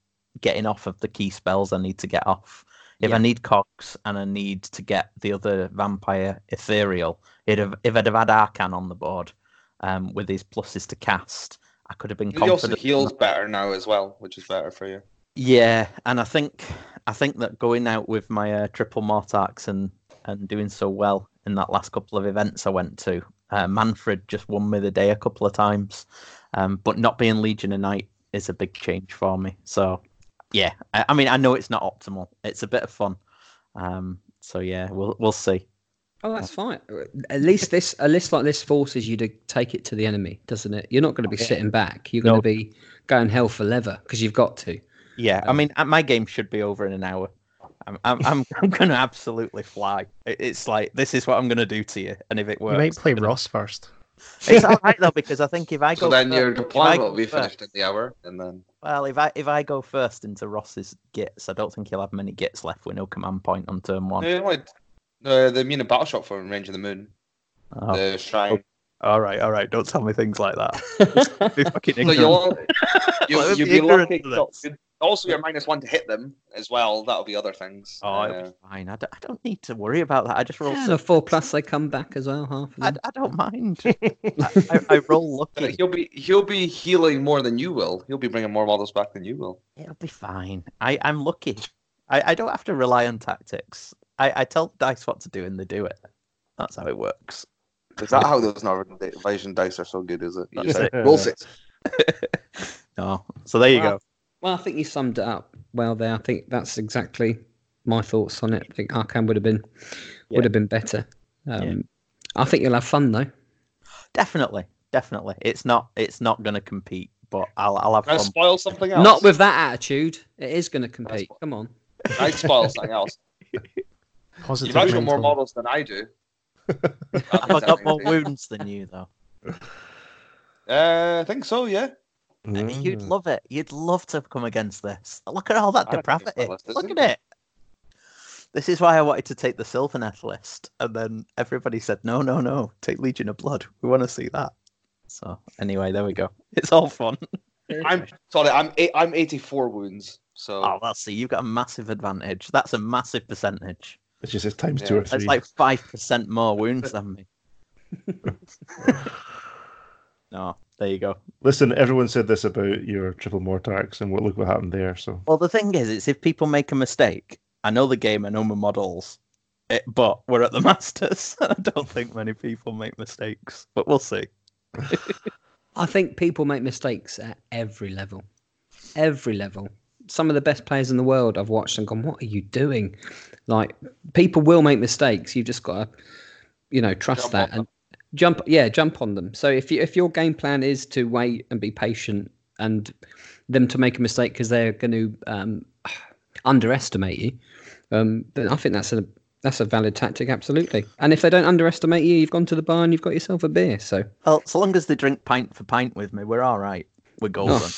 Speaker 1: getting off of the key spells I need to get off. If
Speaker 4: Yeah.
Speaker 1: I need cogs and I need to get the other vampire ethereal, it'd have, if I'd have had Arkhan on the board um, with his pluses to cast, I could have been
Speaker 3: He also heals better now as well, which is better for you.
Speaker 1: Yeah, and I think I think that going out with my uh, triple Mortarchs and and doing so well in that last couple of events I went to, uh, Mannfred just won me the day a couple of times. Um, but not being Legion of Night is a big change for me. So yeah, I, I mean I know it's not optimal. It's a bit of fun. Um, so yeah, we'll we'll see.
Speaker 4: Oh, that's fine. At least this a list like this forces you to take it to the enemy, doesn't it? You're not going to be
Speaker 1: Yeah.
Speaker 4: sitting back. You're going
Speaker 1: No.
Speaker 4: to be going hell for leather because you've got to.
Speaker 1: Yeah, I
Speaker 4: Um,
Speaker 1: mean uh, my game should be over in an hour. I'm I'm I'm, I'm gonna absolutely fly. It's like this is what I'm gonna do to you, and if it works, You
Speaker 5: might play
Speaker 1: gonna-
Speaker 5: Ross first.
Speaker 1: It's all right though because I think if I go
Speaker 3: So then
Speaker 1: fir-
Speaker 3: your
Speaker 1: if I
Speaker 3: deployment will be
Speaker 1: first-
Speaker 3: finished in the hour, and then
Speaker 1: Well, if I if I go first into Ross's gits, I don't think he'll have many gits left with no command point on turn one.
Speaker 3: Yeah, like, uh, the immune battle shot for Range of the Moon,
Speaker 1: Oh,
Speaker 3: the shrine.
Speaker 1: all right, all right. Don't tell me things like that. Be fucking
Speaker 3: So
Speaker 1: ignorant.
Speaker 3: you'll, you'll, you'll
Speaker 1: be
Speaker 3: be
Speaker 1: ignorant
Speaker 3: lucky.
Speaker 1: To
Speaker 3: so-
Speaker 1: this.
Speaker 3: Also, you're minus one to hit them as well. That'll be other things.
Speaker 1: Oh, it'll
Speaker 3: Uh,
Speaker 1: be fine. I don't, I don't need to worry about that. I just roll.
Speaker 4: Yeah, and a four plus, they come back as well. Half of
Speaker 1: I,
Speaker 4: them.
Speaker 1: I don't mind. I, I, I roll
Speaker 3: but
Speaker 1: lucky.
Speaker 3: he'll be he'll be healing more than you will. He'll be bringing more models back than you will.
Speaker 1: It'll be fine. I, I'm lucky. I, I don't have to rely on tactics. I, I tell dice what to do and they do it. That's how it works.
Speaker 3: Is that how those Northern Invasion dice are so good? Is it? You just say, roll six.
Speaker 1: No. So there you
Speaker 4: Wow.
Speaker 1: go.
Speaker 4: Well, I think you summed it up well there. I think that's exactly my thoughts on it. I think Arkhan would have been
Speaker 1: Yeah.
Speaker 4: would have been better. Um,
Speaker 1: Yeah.
Speaker 4: I think you'll have fun though.
Speaker 1: Definitely, definitely. It's not. It's not going to compete, but I'll. I'll have
Speaker 3: Can I
Speaker 1: fun.
Speaker 3: spoil something else?
Speaker 4: Not with that attitude. It is going to compete. Come on.
Speaker 3: I'd spoil something else.
Speaker 5: Positive
Speaker 3: You've actually got more models than I do.
Speaker 1: I've got more wounds than you though?
Speaker 3: Uh, I think so. Yeah.
Speaker 1: I mean you'd
Speaker 5: Mm.
Speaker 1: love it. You'd love to come against this. Look at all that
Speaker 3: I don't think it's
Speaker 1: depravity.
Speaker 3: list,
Speaker 1: Look at it. This is why I wanted to take the Sylvaneth list, and then everybody said, "No, no, no, take Legion of Blood. We want to see that." So anyway, there we go. It's all fun.
Speaker 3: I'm sorry. I'm eight, I'm 84 wounds. So
Speaker 1: Oh, well, see, you've got a massive advantage. That's a massive percentage.
Speaker 2: It's just it's times
Speaker 3: Yeah,
Speaker 2: two or
Speaker 1: That's
Speaker 2: three.
Speaker 1: like five percent more wounds than me. no, there you go.
Speaker 2: Listen, everyone said this about your triple Mortarchs, and what look what happened there. So
Speaker 1: Well, the thing is, it's if people make a mistake. I know the game, I know my models, it, but we're at the Masters. and I don't think many people make mistakes, but we'll see.
Speaker 4: I think people make mistakes at every level. Every level. Some of the best players in the world I've watched and gone, what are you doing? Like, people will make mistakes. You've just got to, you know, trust
Speaker 3: Jump
Speaker 4: that and jump. Yeah, jump on them. So if you if your game plan is to wait and be patient and them to make a mistake because they're going to um, underestimate you, um, then I think that's a that's a valid tactic, absolutely. And if they don't underestimate you, you've gone to the bar and you've got yourself a beer. So
Speaker 1: Well, so long as they drink pint for pint with me, we're all right. We're golden.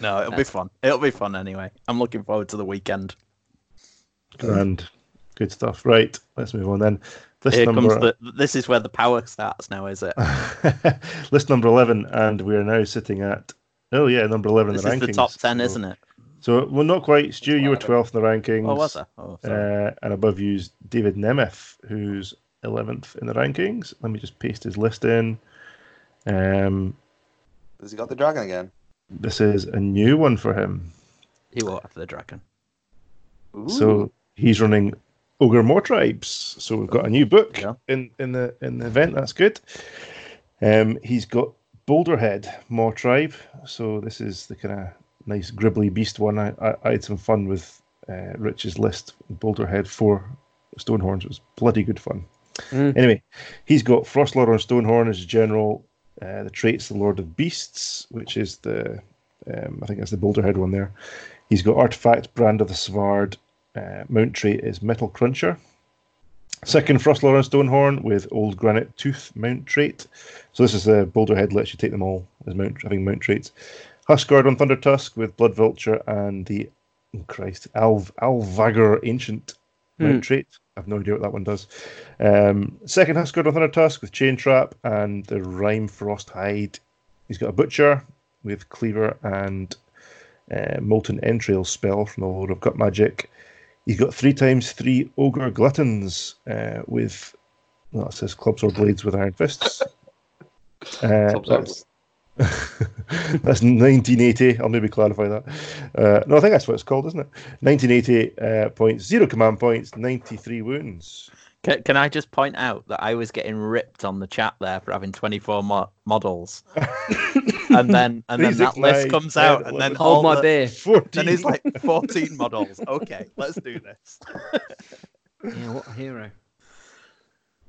Speaker 1: no, it'll be fun. It'll be fun anyway. I'm looking forward to the weekend.
Speaker 2: and good stuff. Right, let's move on then. This
Speaker 1: Here
Speaker 2: number,
Speaker 1: comes the. This is where the power starts now, is it?
Speaker 2: list number eleven, and we are now sitting at oh yeah, number eleven
Speaker 1: This
Speaker 2: in
Speaker 1: is
Speaker 2: the
Speaker 1: the top ten,
Speaker 2: So-
Speaker 1: isn't it?
Speaker 2: So well, not quite. Stu, you were twelfth in the rankings.
Speaker 1: Oh, was I? Oh.
Speaker 2: Uh, and above you's David Nemeth, who's 11th in the rankings. Let me just paste his list in. Um,
Speaker 3: has he got the dragon again?
Speaker 2: this is a new one for him.
Speaker 1: he won't have the dragon.
Speaker 2: So he's running Ogor Mawtribes. So we've got a new book
Speaker 1: Yeah.
Speaker 2: in, in the in the event. That's good. Um, he's got Boulderhead Mawtribe. So this is the kind of nice gribbly beast one. I, I, I had some fun with uh, Rich's list. Boulderhead four Stonehorns. It was bloody good fun.
Speaker 4: Mm.
Speaker 2: Anyway, he's got Frostlord on Stonehorn as general. Uh, the traits, the Lord of Beasts, which is the, um, I think that's the Boulderhead one there. He's got Artifact, Brand of the Svard. Uh, mount trait is Metal Cruncher. Second, Frostlord on Stonehorn with Old Granite Tooth mount trait. So this is the Boulderhead, lets you take them all as mount, having mount traits. Huskard on Thunder Tusk with Blood Vulture and the, oh Christ, Alv, Alvagr Ancient mount
Speaker 4: Hmm.
Speaker 2: trait. I've no idea what that one does. Um, second Huskard on Thunder Tusk with Chain Trap and the Rimefrost Hide. He's got a Butcher with Cleaver and uh, Molten Entrails spell from the Lord of Gut Magic. He's got three times three Ogre Gluttons uh, with, well, it says Clubs or Blades with Iron Fists. Uh, that's, that's 1980. I'll maybe clarify that. Uh, no, I think that's what it's called, isn't it? 1980 uh, points, zero command points, 93 wounds.
Speaker 1: Can, can I just point out that I was getting ripped on the chat there for having 24 mo- models, and then and then that list
Speaker 2: nine,
Speaker 1: comes out, and then
Speaker 2: 11.
Speaker 1: all
Speaker 4: Hold my
Speaker 1: the,
Speaker 4: beer.
Speaker 2: 14.
Speaker 1: then he's like 14 models. Okay, let's do this.
Speaker 4: Yeah, what a hero.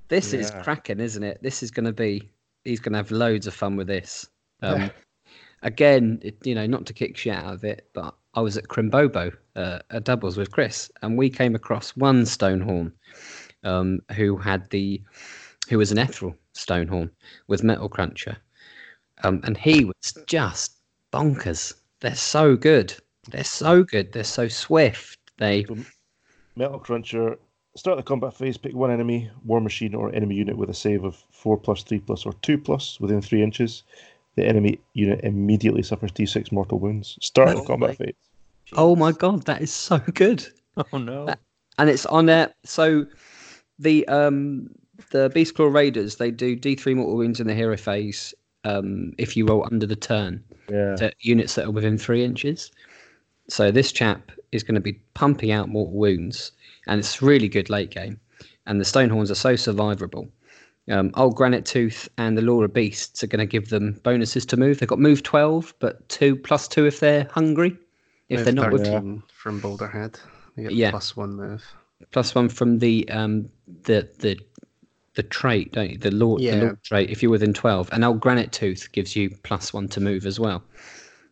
Speaker 4: This is cracking, isn't it? This is going to be. He's going to have loads of fun with this. Um, again, it, you know, not to kick shit out of it, but I was at Crimbobo uh, at doubles with Chris, and we came across one stone Stonehorn um, who had the, who was an Ethereal Stonehorn with Metal Cruncher, um, and he was just bonkers. They're so good. They're so good. They're so swift. They
Speaker 2: Metal Cruncher. Start the combat phase, pick one enemy, war machine, or enemy unit with a save of 4 plus, 3 plus, or 2 plus within 3 inches. The enemy unit immediately suffers d6 mortal wounds. Start the
Speaker 1: Oh
Speaker 2: combat
Speaker 1: my-
Speaker 2: phase.
Speaker 4: Oh my god, that is so good.
Speaker 1: Oh no.
Speaker 4: That- And it's on there. So the um the Beast Claw Raiders, they do D three mortal wounds in the hero phase um if you roll under the turn
Speaker 2: Yeah.
Speaker 4: to units that are within three inches. So this chap is going to be pumping out mortal wounds, and it's really good late game. And the Stonehorns are so survivable. Um, Old Granite Tooth and the Laura Beasts are going to give them bonuses to move. They've got move 12, but two plus two if they're hungry. If
Speaker 5: Move
Speaker 4: they're not with
Speaker 5: 13 from Boulderhead, you get
Speaker 4: Yeah.
Speaker 5: plus one move.
Speaker 4: plus one from the um the the the trait, don't you? The Lord,
Speaker 5: Yeah.
Speaker 4: the Lord trait. If you're within twelve, and old Granite Tooth gives you plus one to move as well.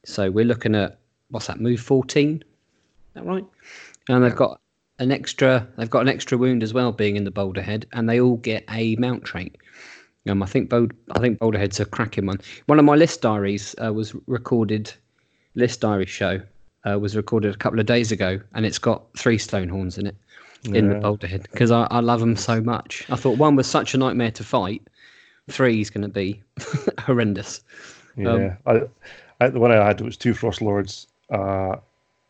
Speaker 4: So we're looking at what's that? Move fourteen. Is that right? And they've got an extra. They've got an extra wound as well, being in the Boulderhead, and they all get a mount trait. Um, I think Bold, I think Boulderhead's a cracking one. One of my list diaries uh, was recorded. List diary show uh, was recorded a couple of days ago, and it's got three Stonehorns in it in the. Boulderhead because I, I love them so much. I thought one was such a nightmare to fight. Three is going to be horrendous.
Speaker 2: Yeah, I, I, the one I had was two Frost Lords, uh,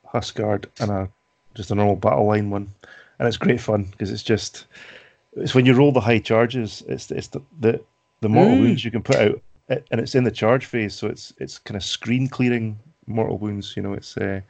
Speaker 2: Huskard, and a just a normal battle line one, and it's great fun because it's just it's when you roll the high charges, it's it's the the, the mortal
Speaker 4: Mm.
Speaker 2: wounds you can put out, and it's in the charge phase, so it's it's kind of screen clearing mortal wounds. You know, it's uh,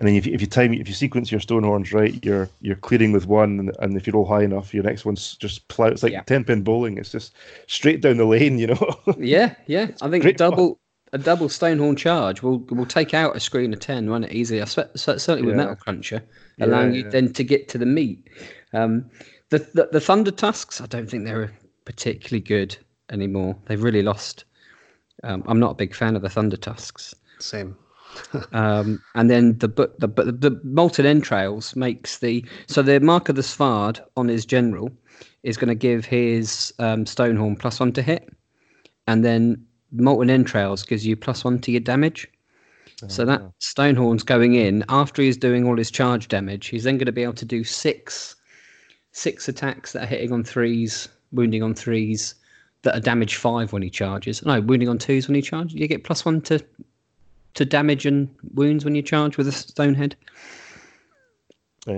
Speaker 2: and then if you, if you time if you sequence your Stonehorns right, you're you're clearing with one, and, and if you roll high enough, your next one's just plow. It's like
Speaker 4: Yeah.
Speaker 2: ten pin bowling. It's just straight down the lane. You know.
Speaker 4: Yeah, yeah. I think
Speaker 2: great fun.
Speaker 4: double a double Stonehorn charge will will take out a screen of ten, run it easily. I swe- certainly with
Speaker 2: Yeah.
Speaker 4: Metal Cruncher, allowing
Speaker 2: Yeah,
Speaker 4: you then to get to the meat. Um, the, the the Thunder Tusks, I don't think they're particularly good anymore. They've really lost. Um, I'm not a big fan of the Thunder Tusks.
Speaker 5: Same.
Speaker 4: Um, and then the but the but the molten entrails makes the so the mark of the Svard on his general is going to give his um, Stonehorn plus one to hit, and then molten entrails gives you plus one to your damage. So that Stonehorn's going in after he's doing all his charge damage. He's then going to be able to do six six attacks that are hitting on threes, wounding on threes, that are damage five when he charges. No, wounding on twos when he charges. You get plus one to to damage and wounds when you charge with a stone head.
Speaker 2: Uh,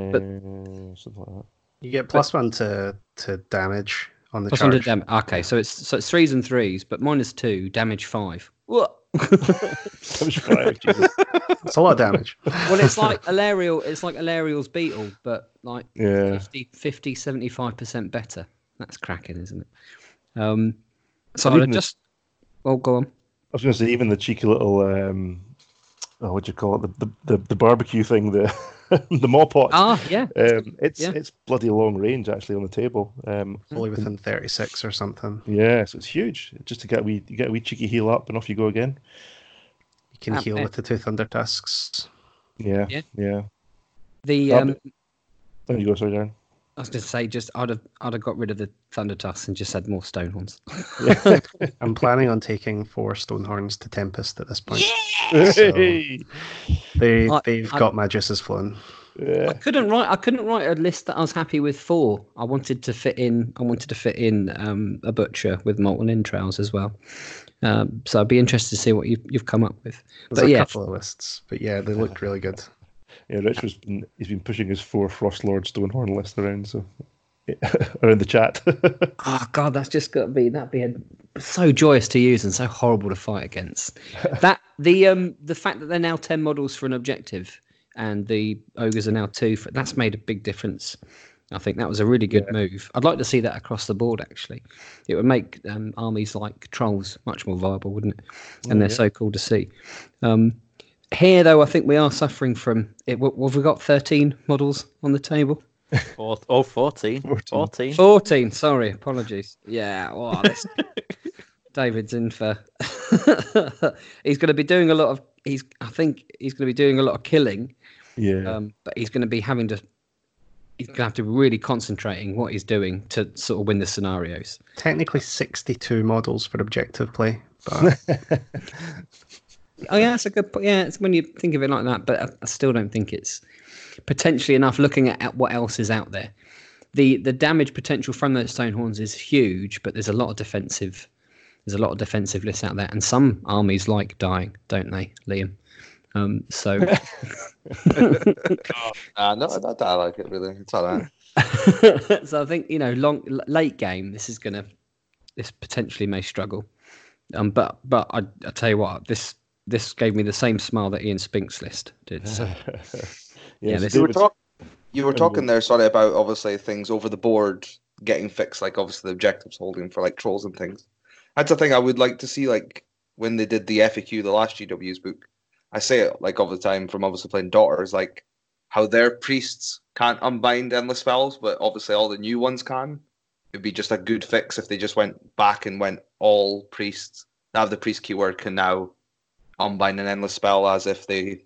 Speaker 2: something like that.
Speaker 5: You get plus one to to damage on the charge.
Speaker 4: Plus one to
Speaker 5: charge.
Speaker 4: damage. Okay, so it's so it's threes and threes, but minus two, damage five. What?
Speaker 2: Damage five,
Speaker 5: It's a lot of damage.
Speaker 4: well, it's like Alarielle. It's like Alarielle's beetle, but like
Speaker 2: Yeah.
Speaker 4: 50, 50 75% better. That's cracking, isn't it? Um, so I
Speaker 2: even
Speaker 4: just. Well, go on.
Speaker 2: I was going to say, even the cheeky little, um, oh, what do you call it? The, the, the, the barbecue thing, the the Mawpot.
Speaker 4: Ah, yeah.
Speaker 2: Um, it's
Speaker 4: yeah.
Speaker 2: it's bloody long range actually on the table. Um,
Speaker 5: Fully within 36 or something.
Speaker 2: yeah, so it's huge. Just to get a wee, you get a wee cheeky heal up, and off you go again.
Speaker 5: You can
Speaker 4: Um,
Speaker 5: heal
Speaker 4: eh.
Speaker 5: with the two thunder tusks.
Speaker 2: Yeah,
Speaker 4: Yeah.
Speaker 2: yeah.
Speaker 4: The
Speaker 2: Oh,
Speaker 4: um,
Speaker 2: There you go, sorry, Darren.
Speaker 4: I was going to say, just I'd have I'd have got rid of the Thunder Tusks and just had more Stonehorns.
Speaker 5: I'm planning on taking four Stonehorns to Tempest at this point.
Speaker 2: Hey!
Speaker 5: They
Speaker 4: I-
Speaker 5: they've
Speaker 4: I-
Speaker 5: got my juices flowing.
Speaker 4: I couldn't write. I couldn't write a list that I was happy with. Four. I wanted to fit in. I wanted to fit in um, a butcher with molten entrails as well. Um, so I'd be interested to see what you've, you've come up with.
Speaker 5: There's
Speaker 4: But
Speaker 5: a
Speaker 4: yeah,
Speaker 5: couple of lists, but yeah, they look really good.
Speaker 2: Yeah, Rich was been, he's been pushing his four Frost Lord Stonehorn list around, so around the chat.
Speaker 4: Oh god, that's just got to be that'd be a, so joyous to use and so horrible to fight against. that the um the fact that they're now ten models for an objective and the ogres are now two for that's made a big difference. I think that was a really good move. I'd like to see that across the board. Actually, it would make um, armies like trolls much more viable, wouldn't it? And they're so cool to see. Um, here, though, I think we are suffering from. It, what, what have we got? Thirteen models on the table.
Speaker 1: Four, oh, 14.
Speaker 2: 14.
Speaker 1: 14.
Speaker 4: 14 sorry apologies yeah well that's david's in for he's going to be doing a lot of he's i think he's going to be doing a lot of killing
Speaker 2: yeah.
Speaker 4: um, but he's going to be having to he's going to have to be really concentrating what he's doing to sort of win the scenarios
Speaker 5: Technically 62 models for objective play, but
Speaker 4: oh yeah that's a good point yeah it's when you think of it like that but I, I still don't think it's potentially enough looking at, at what else is out there the the damage potential from those stone horns is huge but there's a lot of defensive there's a lot of defensive lists out there and some armies like dying don't they liam um so
Speaker 3: Uh, no, I, I like it really. It's all right.
Speaker 4: so i think you know long late game this is gonna this potentially may struggle um but but i, I tell you what this this gave me the same smile that ian spink's list did so Yeah,
Speaker 2: so
Speaker 4: this-
Speaker 3: You were, talk- you were talking there, sorry, about obviously things over the board getting fixed, like obviously the objectives holding for like trolls and things. That's a thing I would like to see, like when they did the FAQ, the last GW's book. I say it like all the time from obviously playing daughters, like how their priests can't unbind endless spells, but obviously all the new ones can. It'd be just a good fix if they just went back and went all priests that have the priest keyword can now unbind an endless spell as if they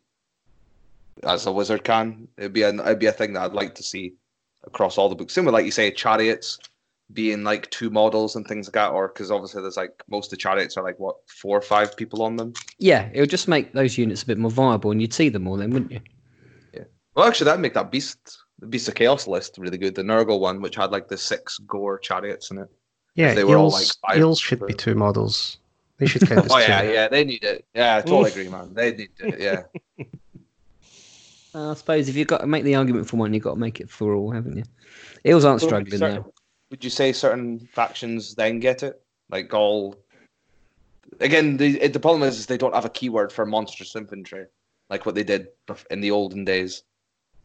Speaker 3: as a wizard can. It'd be an it'd be a thing that I'd like to see across all the books. Similar, like you say, chariots being like two models and things like that, or because obviously there's like most of the chariots are like what four or five people on them.
Speaker 4: Yeah, it would just make those units a bit more viable, and you'd see them more then, wouldn't you? Yeah.
Speaker 3: Well, actually, that'd make that beast the beast of chaos list really good. The Nurgle one, which had like the six gore chariots in it.
Speaker 5: Yeah,
Speaker 3: they were all, like,
Speaker 5: eels should be two models. They should count as
Speaker 3: Oh
Speaker 5: two.
Speaker 3: yeah, yeah, they need it. Yeah, I totally agree, man. They need it. Yeah.
Speaker 4: Uh, I suppose if you've got to make the argument for one, you've got to make it for all, haven't you? Eels aren't
Speaker 3: So
Speaker 4: struggling
Speaker 3: certain-
Speaker 4: though.
Speaker 3: Would you say certain factions then get it? Like all. Again, the the problem is, is they don't have a keyword for monstrous infantry, like what they did in the olden days.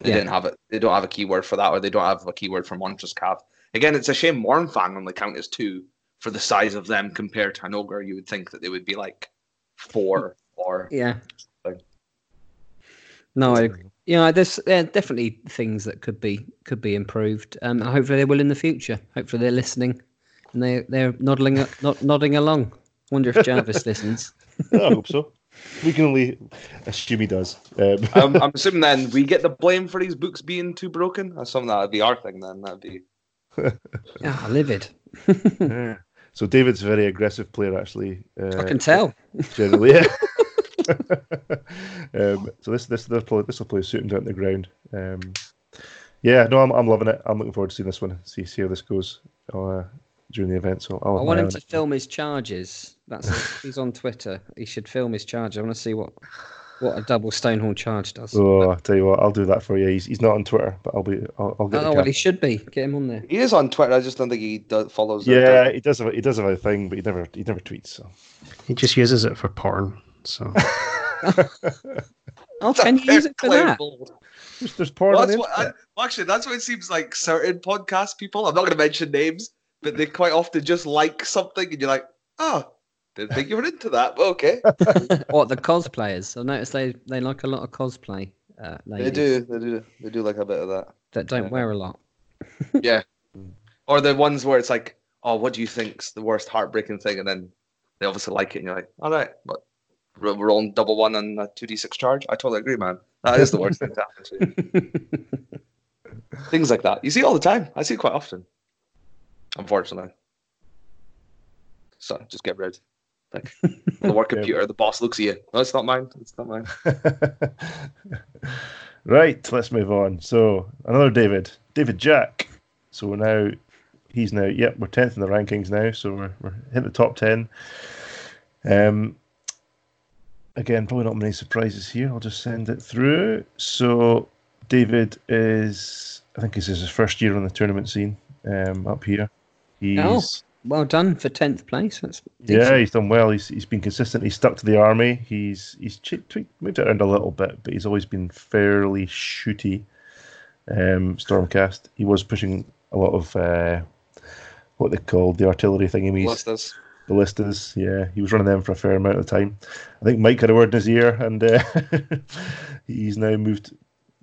Speaker 3: They
Speaker 4: Yeah.
Speaker 3: didn't have it. They don't have a keyword for that, or they don't have a keyword for monstrous calf. Again, it's a shame Mournfang only count as two for the size of them compared to an ogre. You would think that they would be like four or
Speaker 4: Yeah.
Speaker 3: Like-
Speaker 4: No, I agree. Yeah, there's there are definitely things that could be could be improved. Um, and hopefully they will in the future. Hopefully they're listening, and they they're nodding not nodding along. Wonder if Jarvis listens.
Speaker 2: I hope so. We can only assume he does. Um,
Speaker 3: I'm, I'm assuming then we get the blame for these books being too broken. That's something that'd be our thing then. That'd be
Speaker 4: Ah, livid.
Speaker 2: yeah. So David's a very aggressive player, actually. Uh,
Speaker 4: I can tell.
Speaker 2: generally. Yeah. um, so this this this will play suit him down to the ground. Um, yeah, no, I'm I'm loving it. I'm looking forward to seeing this one. See see how this goes uh, during the event. So I'll
Speaker 4: I want him to
Speaker 2: it.
Speaker 4: film his charges. That's he's on Twitter. He should film his charge. I want to see what what a double Stonehorn charge does.
Speaker 2: Oh, I'll tell you what, I'll do that for you. He's, he's not on Twitter, but I'll be I'll, I'll get.
Speaker 4: don't
Speaker 2: the
Speaker 4: know what he should be. Get him on there.
Speaker 3: he is on Twitter. I just don't think he does, follows.
Speaker 2: Yeah,
Speaker 3: does-
Speaker 2: he does have a, he does have a thing, but he never he never tweets. So
Speaker 5: He just uses it for porn. So
Speaker 4: Oh, can you use it for that?
Speaker 2: there's, there's porn
Speaker 3: Well,
Speaker 2: on
Speaker 3: that's what, I,
Speaker 2: internet.
Speaker 3: well, uh, actually, that's what it seems like certain podcast people. I'm not going to mention names, but they quite often just like something, and you're like, oh, didn't think you were into that, but okay.
Speaker 4: What the cosplayers? I noticed they they like a lot of cosplay. Uh,
Speaker 3: they do, they do, they do like a bit of that.
Speaker 4: that don't
Speaker 3: yeah.
Speaker 4: wear a lot.
Speaker 3: Yeah, or the ones where it's like, oh, what do you think's the worst heartbreaking thing, and then they obviously like it, and you're like, all right, but we're rolling double one on a two d six charge. I totally agree, man. That is the worst thing to happen to you. Things like that. You see all the time. I see it quite often. Unfortunately. So just get rid. Like on the work
Speaker 2: Yeah.
Speaker 3: computer, the boss looks at you. No, it's not mine. It's not mine.
Speaker 2: right, let's move on. So another David, David Jack. So now, he's now, yep, we're tenth in the rankings now. So we're we're hitting the top ten. Um, again, probably not many surprises here. I'll just send it through. So David is, I think this is his first year on the tournament scene. Um, up here, he's.
Speaker 4: Well done for tenth place. That's
Speaker 2: Yeah, he's done well. He's he's been consistently stuck to the army. He's he's ch- tweaked, moved it around a little bit, but he's always been fairly shooty. Um, Stormcast. He was pushing a lot of uh, what they called the artillery thingamies,
Speaker 3: Ballistas.
Speaker 2: ballistas. Yeah, he was running them for a fair amount of time. I think Mike had a word in his ear, and uh, he's now moved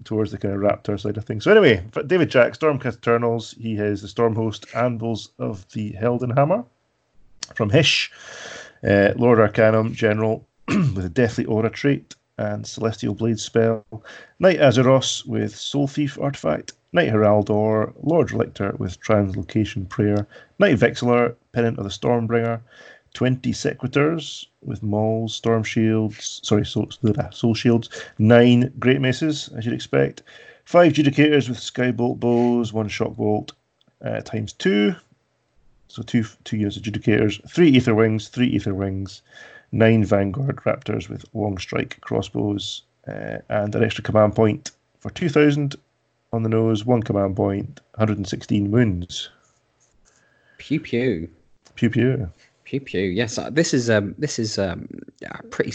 Speaker 2: towards the kind of Raptor side of things. So anyway, David Jack, Stormcast Eternals. He has the Stormhost Anvils of the Heldenhammer from Hysh, uh, Lord Arcanum General with a Deathly Aura trait and Celestial Blade spell, Knight-Azyros with Soul Thief artifact, Knight Heraldor, Lord Relictor with Translocation Prayer, Knight Vexillor, Pennant of the Stormbringer, 20 Sequitors with Mauls, Storm Shields, sorry, Soul, soul Shields, 9 Great Maces, as you'd expect, 5 Judicators with Skybolt Bows, 1 Shock Bolt, uh, times 2, so two two years adjudicators, three Aetherwings, three Aetherwings, nine vanguard raptors with long strike crossbows, uh, and an extra command point for two thousand on the nose, one command point, 116 wounds.
Speaker 4: Pew pew.
Speaker 2: Pew pew.
Speaker 4: Pew pew. Yes, uh, this is um this is um pretty.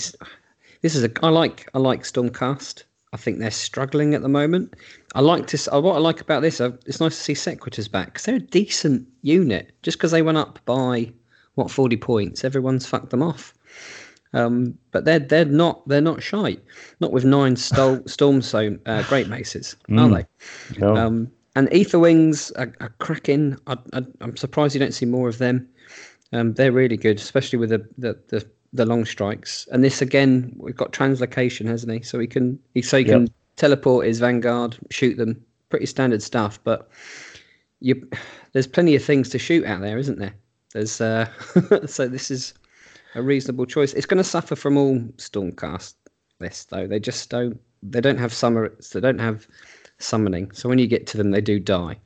Speaker 4: This is a I like I like Stormcast. I think they're struggling at the moment. I like to. uh, What I like about this, uh, it's nice to see Sequitors back because they're a decent unit. Just because they went up by what forty points, everyone's fucked them off. Um, but they're they're not they're not shy. Not with nine stol- storm so uh, great maces, are
Speaker 2: Mm.
Speaker 4: they?
Speaker 2: No.
Speaker 4: Um, and Aetherwings are, are cracking. I, I, I'm surprised you don't see more of them. Um, they're really good, especially with the, the, the, the long strikes. And this again, we've got translocation, hasn't he? So he can he so he can teleport his vanguard, shoot them. Pretty standard stuff, but you there's plenty of things to shoot out there, isn't there? There's uh, so this is a reasonable choice. It's going to suffer from all Stormcast lists though. They just don't they don't have summer they don't have summoning. So when you get to them, they do die.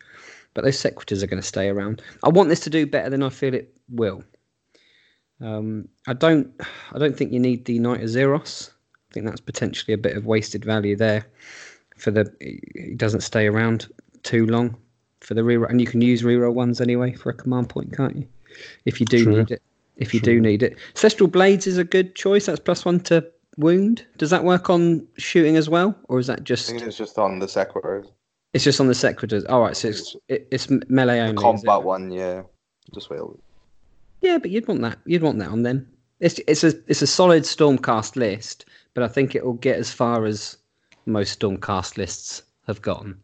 Speaker 4: But those Sequitors are going to stay around. I want this to do better than I feel it will. Um, I don't. I don't think you need the Knight-Zephyros. I think that's potentially a bit of wasted value there. For the, he doesn't stay around too long for the reroll, and you can use reroll ones anyway for a command point, can't you? If you do
Speaker 2: True.
Speaker 4: need it. If you do need it, Celestial Blades is a good choice. That's plus one to wound. Does that work on shooting as well, or is that
Speaker 3: I
Speaker 4: just?
Speaker 3: think it's just on the Sequitors.
Speaker 4: It's just on the Sequitors. All right, so it's it, it's melee only.
Speaker 3: The combat one, yeah. Just wait. a little-
Speaker 4: Yeah, but you'd want that. You'd want that on then. It's it's a it's a solid Stormcast list, but I think it will get as far as most Stormcast lists have gotten.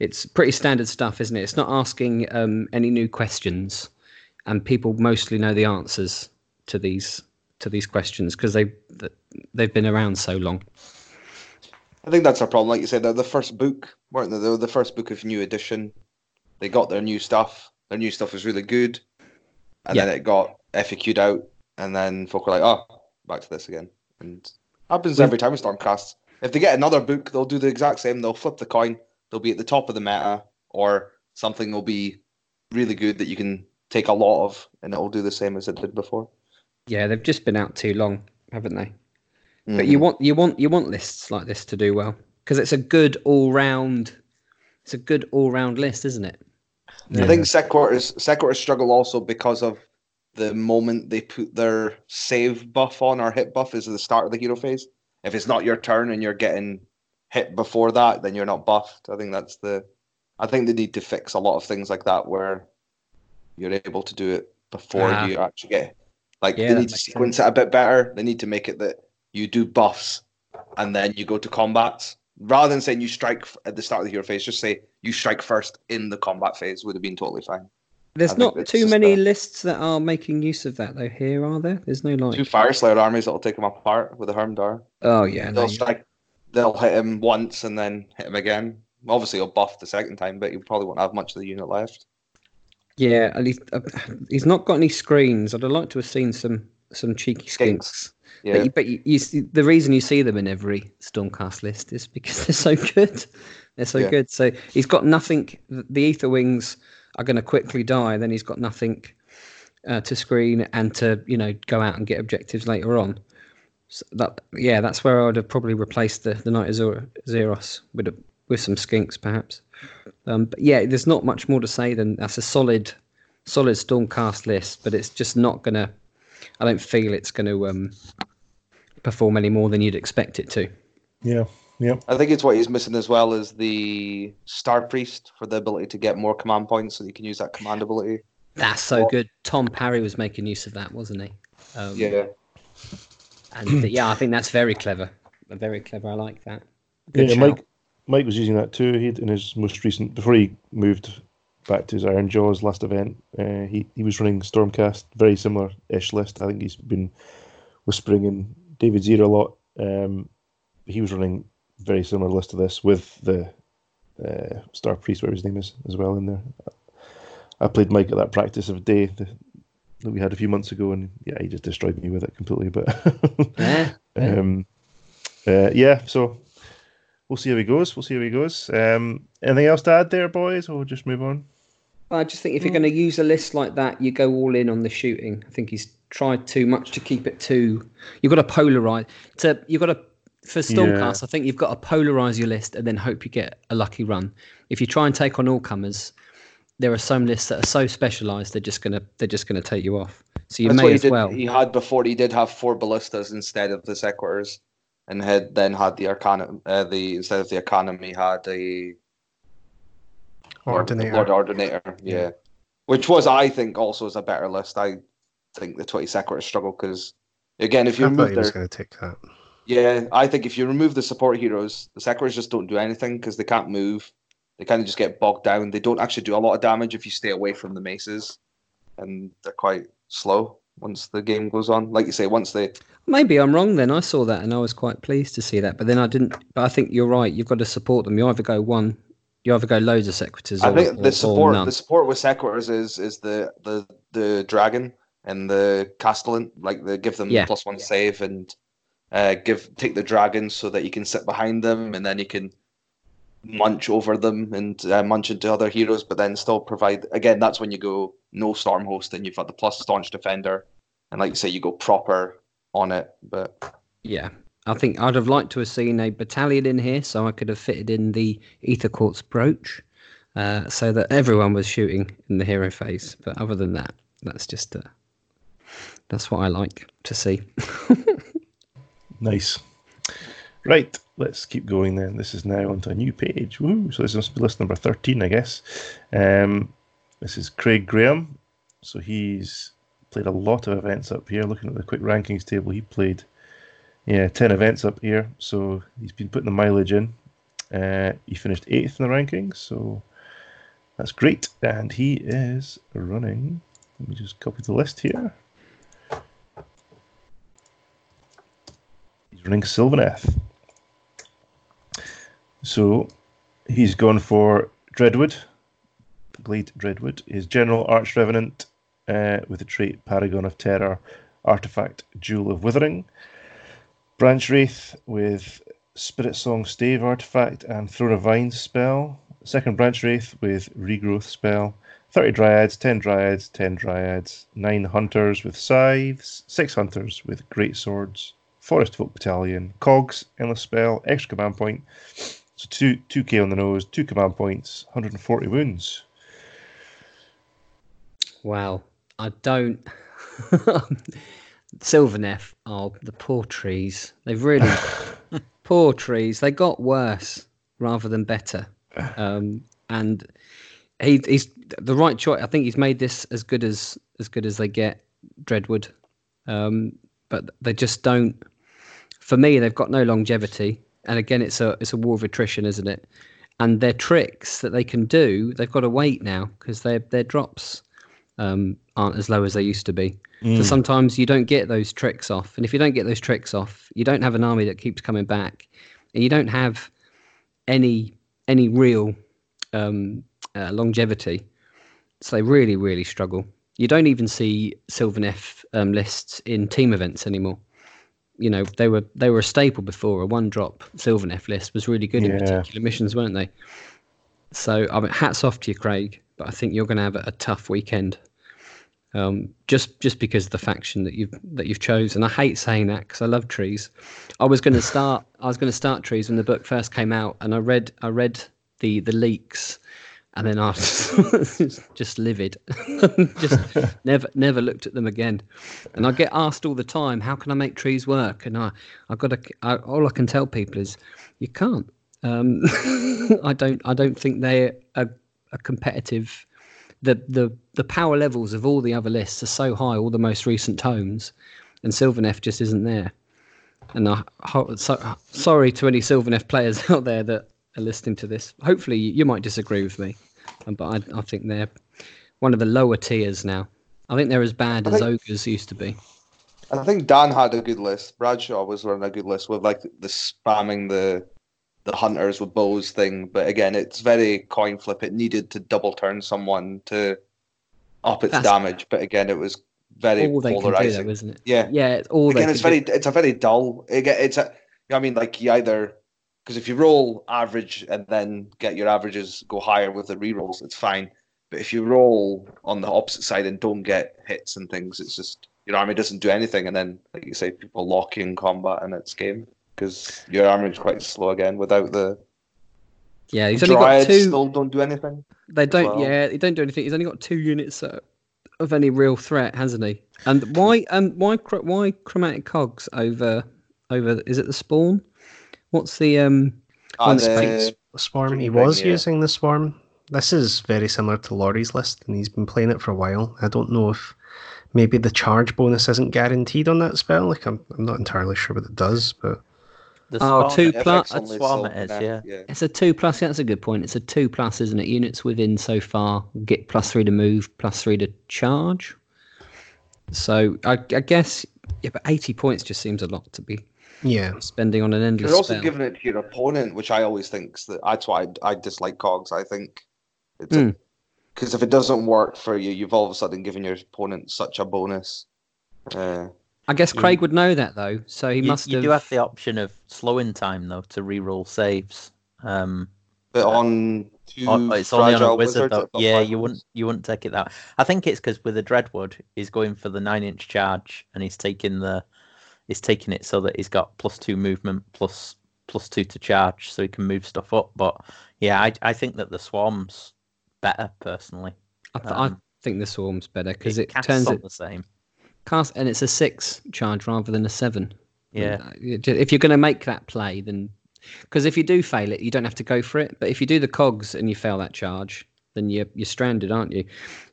Speaker 4: It's pretty standard stuff, isn't it? It's not asking um, any new questions, and people mostly know the answers to these to these questions because they th- they've been around so long.
Speaker 3: I think that's a problem. Like you said, they're the first book, weren't they? They were the first book of new edition. They got their new stuff. Their new stuff was really good. And
Speaker 4: Yeah.
Speaker 3: then it got FAQ'd out. And then folk were like, oh, back to this again. And happens every time with Stormcast. If they get another book, they'll do the exact same. They'll flip the coin. They'll be at the top of the meta, or something will be really good that you can take a lot of, and it will do the same as it did before.
Speaker 4: Yeah, they've just been out too long, haven't they? But
Speaker 3: Mhm.
Speaker 4: you want you want you want lists like this to do well because it's a good all round. It's a good all round list, isn't it?
Speaker 3: I think Sequitors Sequitors struggle also because of the moment they put their save buff on or hit buff is at the start of the hero phase. If it's not your turn and you're getting hit before that, then you're not buffed. I think that's the. I think they need to fix a lot of things like that where you're able to do it before
Speaker 4: Ah.
Speaker 3: you actually get. Like
Speaker 4: Yeah,
Speaker 3: they need to
Speaker 4: makes
Speaker 3: sequence it a bit better. They need to make it that you do buffs and then you go to combats rather than saying you strike at the start of the hero phase. Just say you strike first in the combat phase would have been totally fine.
Speaker 4: There's
Speaker 3: I
Speaker 4: not too many lists that are making use of that though. Here are there? There's no like.
Speaker 3: Two Fire Slayer armies that'll take him apart with a Hermdar.
Speaker 4: Oh yeah,
Speaker 3: They'll strike. They'll hit him once and then hit him again. Obviously, he'll buff the second time, but he probably won't have much of the unit left.
Speaker 4: yeah. At least uh, he's not got any screens. I'd have liked to have seen some some cheeky skinks.
Speaker 3: Skinks.
Speaker 4: But,
Speaker 3: Yeah,
Speaker 4: you, but you, you see, the reason you see them in every Stormcast list is because they're so good. They're so
Speaker 3: Yeah.
Speaker 4: good. So he's got nothing. The Aetherwings are going to quickly die. Then he's got nothing uh, to screen and to you know go out and get objectives later on. So that yeah, that's where I would have probably replaced the the Knight of Zero- Zeros with a, with some skinks perhaps. Um, but yeah, there's not much more to say than that's a solid solid Stormcast list, but it's just not gonna. I don't feel it's going to um, perform any more than you'd expect it to.
Speaker 2: Yeah, yeah.
Speaker 3: I think it's what he's missing as well is the Star Priest for the ability to get more command points, so you can use that command ability.
Speaker 4: That's so good. Tom Parry was making use of that, wasn't he? Um,
Speaker 3: Yeah,
Speaker 4: And uh, yeah, I think that's very clever. Very clever. I like that. Good
Speaker 2: yeah,
Speaker 4: shout.
Speaker 2: Mike Mike was using that too. He in his most recent before he moved back to his Ironjawz last event. Uh, he he was running Stormcast, very similar ish list. I think he's been whispering in David Zero a lot. Um, he was running very similar list to this with the uh, Star Priest, whatever his name is, as well in there. I played Mike at that practice of a day the, that we had a few months ago, and yeah, he just destroyed me with it completely. But
Speaker 4: Yeah, yeah.
Speaker 2: um, uh, yeah, so we'll see how he goes. We'll see how he goes. Um, anything else to add there, boys, or we'll just move on?
Speaker 4: I just think if you're going to use a list like that, you go all in on the shooting. I think he's tried too much to keep it too. You've got to polarize. To you've got to for Stormcast. I think you've got to polarize your list and then hope you get a lucky run. If you try and take on all comers, there are some lists that are so specialized they're just gonna they're just gonna take you off. So you
Speaker 3: that's
Speaker 4: may
Speaker 3: what he
Speaker 4: as
Speaker 3: did.
Speaker 4: well.
Speaker 3: He had before. He did have four ballistas instead of the Sequitors, and had then had the arcana. Uh, the instead of the academy had a Lord-
Speaker 5: Ordinator.
Speaker 3: Lord Ordinator, yeah. Which was, I think, also is a better list. I think the Twenty Sequitors struggle because, again, if you
Speaker 5: I thought
Speaker 3: remove
Speaker 5: he
Speaker 3: their
Speaker 5: was going to take that.
Speaker 3: yeah, I think if you remove the support heroes, the Sequitors just don't do anything because they can't move. They kind of just get bogged down. They don't actually do a lot of damage if you stay away from the maces, and they're quite slow once the game goes on. Like you say, once they
Speaker 4: Maybe I'm wrong then. I saw that and I was quite pleased to see that. But then I didn't. But I think you're right. You've got to support them. You either go one, you either go loads of Sequitors or,
Speaker 3: I think the
Speaker 4: or
Speaker 3: support
Speaker 4: none.
Speaker 3: the support with Sequitors is is the the the dragon and the castellant like they give them
Speaker 4: Yeah.
Speaker 3: plus one save and uh, give take the dragon so that you can sit behind them and then you can munch over them and uh, munch into other heroes, but then still provide again. That's when you go no storm host and you've got the plus staunch defender, and like you say, you go proper on it. But
Speaker 4: Yeah, I think I'd have liked to have seen a battalion in here, so I could have fitted in the aetherquartz brooch, uh, so that everyone was shooting in the hero phase. But other than that, that's just uh, that's what I like to see.
Speaker 2: Nice. Right, let's keep going then. This is now onto a new page. Woo! So this must be list number 13, I guess. Um, this is Craig Graham. So he's played a lot of events up here. Looking at the quick rankings table, he played, yeah, 10 events up here. So he's been putting the mileage in. Uh, he finished eighth in the rankings, so that's great. And he is running. Let me just copy the list here. He's running Sylvaneth. So he's gone for Dreadwood, Blade Dreadwood. His General Arch Revenant uh, with the trait Paragon of Terror, Artifact Jewel of Withering. Branch Wraith with Spirit Song Stave Artifact and Throne of Vines spell. Second Branch Wraith with Regrowth spell. 30 Dryads, 10 Dryads, 10 Dryads, 9 Hunters with Scythes, 6 Hunters with Great Swords, Forest Folk Battalion, Cogs, Endless Spell, extra command point. So two two K on the nose, two command points, 140 wounds.
Speaker 4: Wow, I don't. Sylvaneth, oh, the poor trees. They've really poor trees. They got worse rather than better. Um, and he, he's the right choice. I think he's made this as good as as good as they get. Dreadwood, um, but they just don't. For me, they've got no longevity. And again, it's a it's a war of attrition, isn't it? And their tricks that they can do, they've got to wait now because their their drops um, aren't as low as they used to be. So sometimes you don't get those tricks off, and if you don't get those tricks off, you don't have an army that keeps coming back, and you don't have any any real um, uh, longevity. So they really really struggle. You don't even see Sylvaneth um, lists in team events anymore. You know they were they were a staple before. A one drop Sylvaneth list was really good in particular missions, weren't they? So I mean, hats off to you, Craig. But I think you're going to have a, tough weekend um, just just because of the faction that you've that you've chosen. I hate saying that because I love trees. I was going to start I was going to start trees when the book first came out, and I read I read the the leaks, and then I was just livid, just never never looked at them again. And I get asked all the time, how can I make trees work? And I I got to I, all I can tell people is you can't. Um, I don't I don't think they're a, a competitive the the the power levels of all the other lists are so high, all the most recent tomes, and Sylvaneth just isn't there. And I so, sorry to any Sylvaneth players out there that are listening to this. Hopefully, you might disagree with me, um, but I, I think they're one of the lower tiers now. I think they're as bad
Speaker 3: I
Speaker 4: as
Speaker 3: think-
Speaker 4: ogres used to be.
Speaker 3: I think Dan had a good list. Bradshaw was running a good list with like the spamming the the hunters with bows thing. But again, it's very coin flip. It needed to double turn someone to up its
Speaker 4: That's-
Speaker 3: damage. But again, it was very
Speaker 4: All they can do,
Speaker 3: polarizing.
Speaker 4: though, isn't it?
Speaker 3: yeah.
Speaker 4: Yeah, it's all
Speaker 3: Again, it's very
Speaker 4: do.
Speaker 3: it's a very dull. Again, it's a. I mean, like you either because if you roll average and then get your averages go higher with the rerolls, it's fine. But if you roll on the opposite side and don't get hits and things, it's just your army doesn't do anything, and then like you say, people lock you in combat and it's game because your army is quite slow again without the
Speaker 4: Yeah, he's only got two.
Speaker 3: still don't do anything.
Speaker 4: They don't.
Speaker 3: well.
Speaker 4: Yeah, he don't do anything. He's only got two units uh, of any real threat, hasn't he? And why? And why? Why chronomantic cogs over over. Is it the spawn? What's the um? One
Speaker 3: the-
Speaker 5: Swarm. He
Speaker 3: Pretty big,
Speaker 5: was
Speaker 3: yeah.
Speaker 5: using the Swarm. This is very similar to Laurie's list, and he's been playing it for a while. I don't know if maybe the charge bonus isn't guaranteed on that spell. Like I'm, I'm not entirely sure what it does, but
Speaker 1: The
Speaker 4: Oh,
Speaker 1: swarm-
Speaker 4: two
Speaker 3: FX
Speaker 4: plus-
Speaker 3: only,
Speaker 1: Swarm
Speaker 3: so,
Speaker 1: it is, yeah.
Speaker 3: yeah.
Speaker 4: It's a two plus. Yeah, that's a good point. It's a two plus, isn't it? Units within so far get plus three to move, plus three to charge. So I, I guess yeah, but eighty points just seems a lot to be
Speaker 5: yeah,
Speaker 4: spending on an endless
Speaker 3: You're also
Speaker 4: spell.
Speaker 3: giving it to your opponent, which I always think that that's why I, I dislike cogs. I think it's
Speaker 4: Hmm.
Speaker 3: because if it doesn't work for you, you've all of a sudden given your opponent such a bonus. Uh,
Speaker 4: I guess Craig would know that though, so he
Speaker 1: you,
Speaker 4: must
Speaker 1: you
Speaker 4: have.
Speaker 1: do have the option of slowing time though to re-roll saves. Um,
Speaker 3: but on two
Speaker 1: oh, it's only on a
Speaker 3: fragile
Speaker 1: wizard though. Yeah, you wouldn't you wouldn't take it that. I think it's because with the Dreadwood, he's going for the nine-inch charge, and he's taking the he's taking it so that he's got plus two movement plus plus two to charge, so he can move stuff up. But yeah, I I think that the swarm's better personally.
Speaker 4: I, th-
Speaker 1: um,
Speaker 4: I think the swarm's better because it,
Speaker 1: casts
Speaker 4: turns it
Speaker 1: the same.
Speaker 4: Cast and it's a six charge rather than a seven.
Speaker 1: Yeah.
Speaker 4: Uh, if you're going to make that play, then because if you do fail it, you don't have to go for it. But if you do the cogs and you fail that charge, then you're you're stranded, aren't you?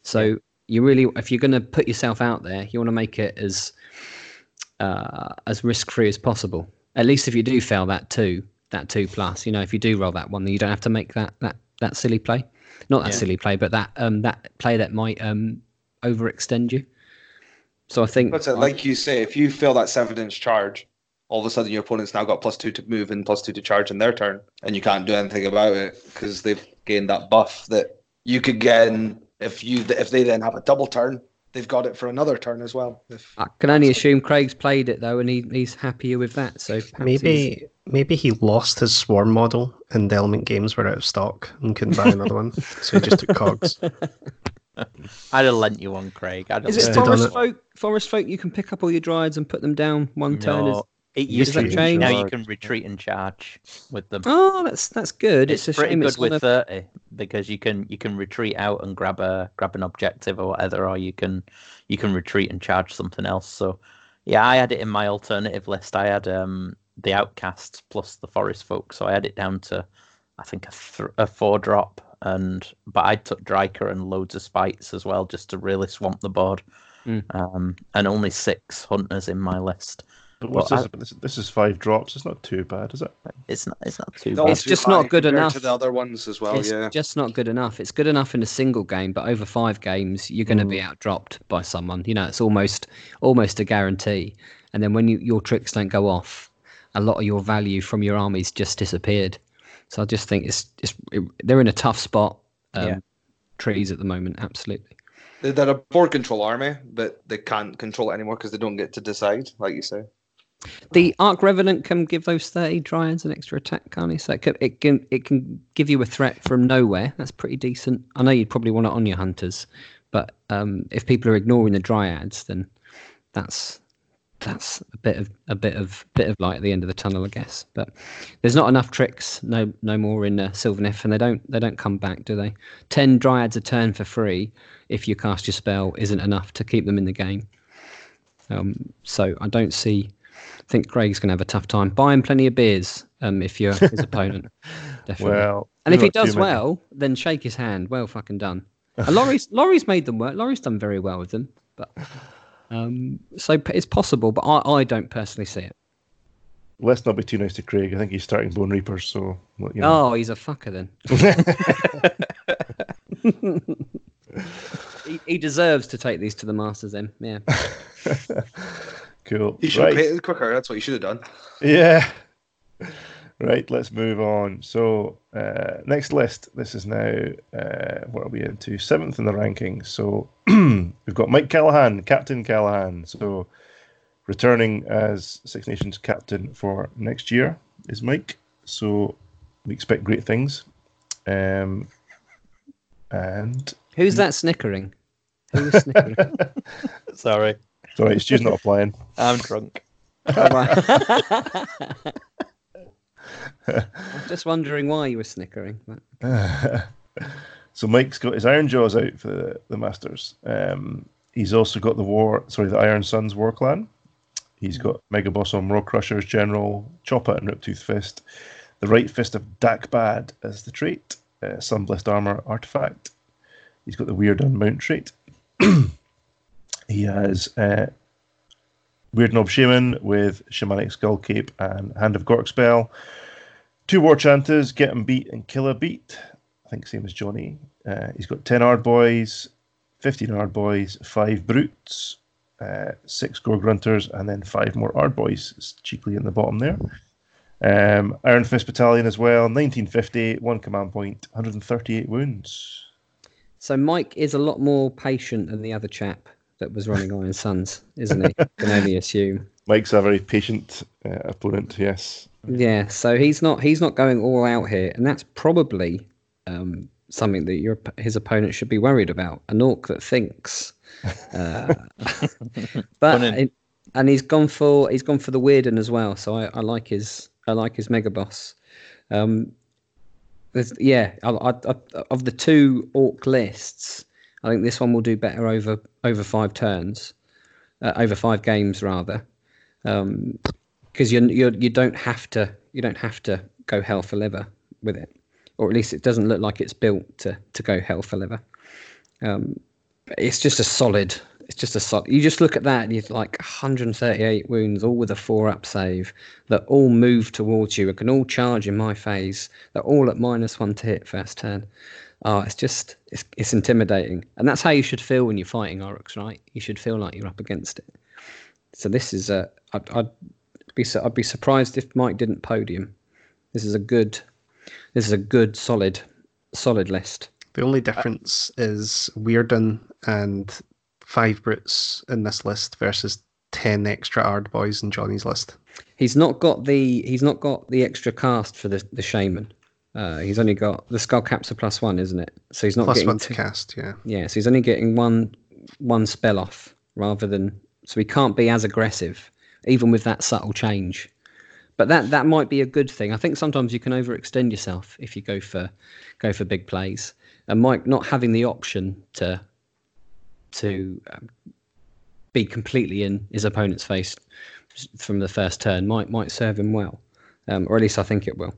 Speaker 4: So you really, if you're going to put yourself out there, you want to make it as uh, as risk free as possible. At least if you do fail that two, that two plus, you know, if you do roll that one, then you don't have to make that that that silly play. Not that
Speaker 1: Yeah.
Speaker 4: silly play, but that um that play that might um overextend you. So I think
Speaker 3: That's it. Uh, like you say, if you fail that seven inch charge, all of a sudden your opponent's now got plus two to move and plus two to charge in their turn, and you can't do anything about it because they've gained that buff that you could gain if you if they then have a double turn. They've got it for another turn as well. If,
Speaker 4: I can only assume Craig's played it though, and he, he's happier with that. So perhaps he's-
Speaker 5: maybe maybe he lost his Swarm model and the Element Games were out of stock and couldn't buy another one, so he just took cogs.
Speaker 1: I'd have lent you one, Craig. I'd
Speaker 4: is it forest folk? Forest folk, you can pick up all your dryads and put them down one turn. Is,
Speaker 1: it used to
Speaker 4: change?
Speaker 1: Now you can retreat and charge with them.
Speaker 4: oh, that's that's good. It's,
Speaker 1: it's,
Speaker 4: a
Speaker 1: pretty good
Speaker 4: it's
Speaker 1: with
Speaker 4: a-
Speaker 1: thirty because you can you can retreat out and grab a grab an objective or whatever, or you can you can retreat and charge something else. So yeah, I had it in my alternative list. I had um the outcasts plus the forest folk, so I had it down to I think a, th- a four drop, and but I took Drycha and loads of spites as well just to really swamp the board.
Speaker 4: Mm.
Speaker 1: Um, and only six hunters in my list.
Speaker 2: But what's
Speaker 1: Well,
Speaker 2: this, this? This is five drops. It's not too bad, is it?
Speaker 1: It's not it's not too
Speaker 3: Not
Speaker 1: bad.
Speaker 4: It's just not good enough.
Speaker 3: to the other ones as well.
Speaker 4: it's
Speaker 3: yeah,
Speaker 4: just not good enough. It's good enough in a single game, but over five games, you're going to be outdropped by someone. You know, it's almost almost a guarantee. And then when you, your tricks don't go off, a lot of your value from your armies just disappeared. So I just think it's, it's it, they're in a tough spot. Um,
Speaker 1: Yeah.
Speaker 4: Trees at the moment, absolutely.
Speaker 3: They- they're a board control army, but they can't control it anymore because they don't get to decide, like you say.
Speaker 4: The Arc Revenant can give those thirty dryads an extra attack, can't he? So it can, it can it can give you a threat from nowhere. That's pretty decent. I know you'd probably want it on your hunters, but um, if people are ignoring the dryads, then that's that's a bit of a bit of bit of light at the end of the tunnel, I guess. But there's not enough tricks, no no more in uh, Sylvaneth, and they don't they don't come back, do they? Ten dryads a turn for free if you cast your spell isn't enough to keep them in the game. Um, so I don't see. I think Craig's going to have a tough time. buying plenty of beers um, if you're his opponent. Definitely.
Speaker 2: Well,
Speaker 4: and if he does
Speaker 2: many.
Speaker 4: well, then shake his hand. Well fucking done. And Laurie's Laurie's made them work. Laurie's done very well with them, but um, so it's possible. But I, I don't personally see it.
Speaker 2: let's not be too nice to Craig. I think he's starting Bone Reapers, so well, you know.
Speaker 4: Oh, he's a fucker then. he, he deserves to take these to the Masters then. Yeah.
Speaker 2: cool.
Speaker 3: You should have
Speaker 2: Right.
Speaker 3: painted quicker. That's what you should have done.
Speaker 2: Yeah. Right, let's move on. So, uh, next list. This is now, uh, what are we into? Seventh in the rankings. So, we've got Mike Callahan, Captain Callahan. So, returning as Six Nations captain for next year is Mike. So, we expect great things. Um, and,
Speaker 4: Who's that snickering? Who was snickering?
Speaker 1: Sorry,
Speaker 2: sorry, Stu's not applying.
Speaker 1: I'm drunk.
Speaker 4: Right. I was just wondering why you were snickering. But...
Speaker 2: so Mike's got his Ironjawz out for the, the Masters. Um, he's also got the War, sorry, the Ironsunz War Clan. He's got Mega Boss on Maw-krushas General, Chopper and Rip-toof Fist. The Right Fist of Dakkbad as the trait. Uh, Sunblessed Armor artifact. He's got the Weird'un mount trait. he has uh, Weirdnob Shaman with Shamanic Skull Cape and Hand of Gork spell. Two War Chanters, Get 'em Beat and Killa Beat. I think same as Johnny. Uh, he's got 10 Ard Boys, 15 Ard Boys, 5 Brutes, uh, 6 Gore-gruntas, and then 5 more Ard Boys It's cheaply in the bottom there. Um, Iron Fist Battalion as well, 1950, 1 command point, 138 wounds.
Speaker 4: So Mike is a lot more patient than the other chap that was running Ironsunz, isn't he? Can only assume.
Speaker 2: Mike's a very patient uh, opponent, yes.
Speaker 4: Yeah, so he's not he's not going all out here, and that's probably um, something that your his opponent should be worried about. An orc that thinks, uh, but
Speaker 1: Funny.
Speaker 4: it- and he's gone for he's gone for the Weird'un as well. So I, I like his I like his mega boss. Um, yeah, I, I, I, of the two orc lists, I think this one will do better over over five turns, uh, over five games rather, because you you you don't have to you don't have to go hell for leather with it, or at least it doesn't look like it's built to to go hell for leather. Um, it's just a solid. It's just a solid. You just look at that and you're like 138 wounds, all with a four up save. That all move towards you. It can all charge in my phase. They're all at minus one to hit first turn. Oh, it's just it's, it's intimidating, and that's how you should feel when you're fighting Orruks, right? You should feel like you're up against it. So this is a I'd, I'd be I'd be surprised if Mike didn't podium. This is a good this is a good solid solid list.
Speaker 5: The only difference is Weird'un and five brutes in this list versus ten extra Ard boys in Johnny's list.
Speaker 4: He's not got the he's not got the extra cast for the the shaman. Uh, he's only got the skull caps are plus one, isn't it? So he's not
Speaker 5: Plus
Speaker 4: getting
Speaker 5: one to cast, yeah.
Speaker 4: Yeah, so he's only getting one one spell off rather than so he can't be as aggressive, even with that subtle change. But that that might be a good thing. I think sometimes you can overextend yourself if you go for go for big plays. And Mike not having the option to to um, be completely in his opponent's face from the first turn might might serve him well, um, or at least I think it will.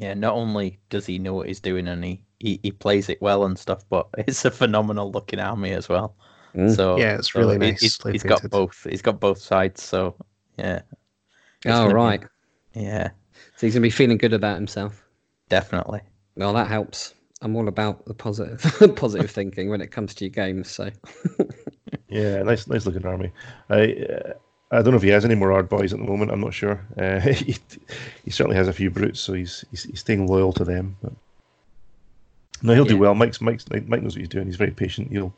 Speaker 1: Yeah, not only does he know what he's doing and he, he, he plays it well and stuff, but it's a phenomenal looking army as well.
Speaker 4: Mm.
Speaker 1: So
Speaker 5: Yeah, it's
Speaker 1: so
Speaker 5: really
Speaker 1: he-
Speaker 5: nice
Speaker 1: He's,
Speaker 5: play
Speaker 1: he's got both. He's got both sides. So yeah, It's
Speaker 4: Oh
Speaker 1: gonna be- yeah,
Speaker 4: so he's gonna be feeling good about himself.
Speaker 1: definitely.
Speaker 4: Well, that helps. I'm all about the positive, positive thinking when it comes to your games. So,
Speaker 2: Yeah, nice, nice looking army. I, uh, I don't know if he has any more Ard boys at the moment. I'm not sure. Uh, he, he certainly has a few brutes, so he's he's, he's staying loyal to them. But no, he'll do well. Mike's Mike's Mike knows what he's doing. He's very patient. He'll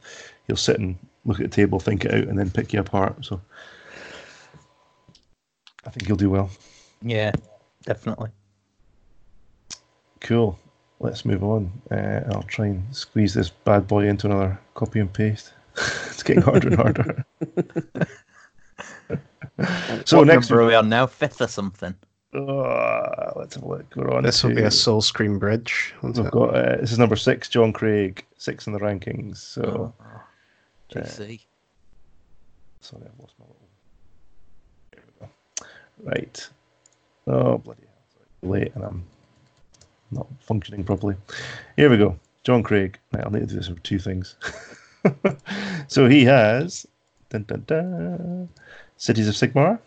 Speaker 2: he'll sit and look at the table, think it out, and then pick you apart. So I think he'll do well.
Speaker 1: Yeah, definitely.
Speaker 2: Cool. Let's move on. Uh, I'll try and squeeze this bad boy into another copy and paste. it's getting harder and harder. so
Speaker 1: what
Speaker 2: next,
Speaker 1: number are we on now? Fifth or something?
Speaker 2: uh, let's have a look. We're on.
Speaker 5: This will be a Soul Scream bridge. won't
Speaker 2: We've
Speaker 5: it?
Speaker 2: got uh, this is number six, John Craig, six in the rankings. So
Speaker 1: GC.
Speaker 2: sorry, I've lost my little. There we go. Right. Oh bloody hell! Sorry. Late and I'm not functioning properly. Here we go. John Craig. Right, I'll need to do this with two things. so he has dun, dun, dun, Cities of Sigmar.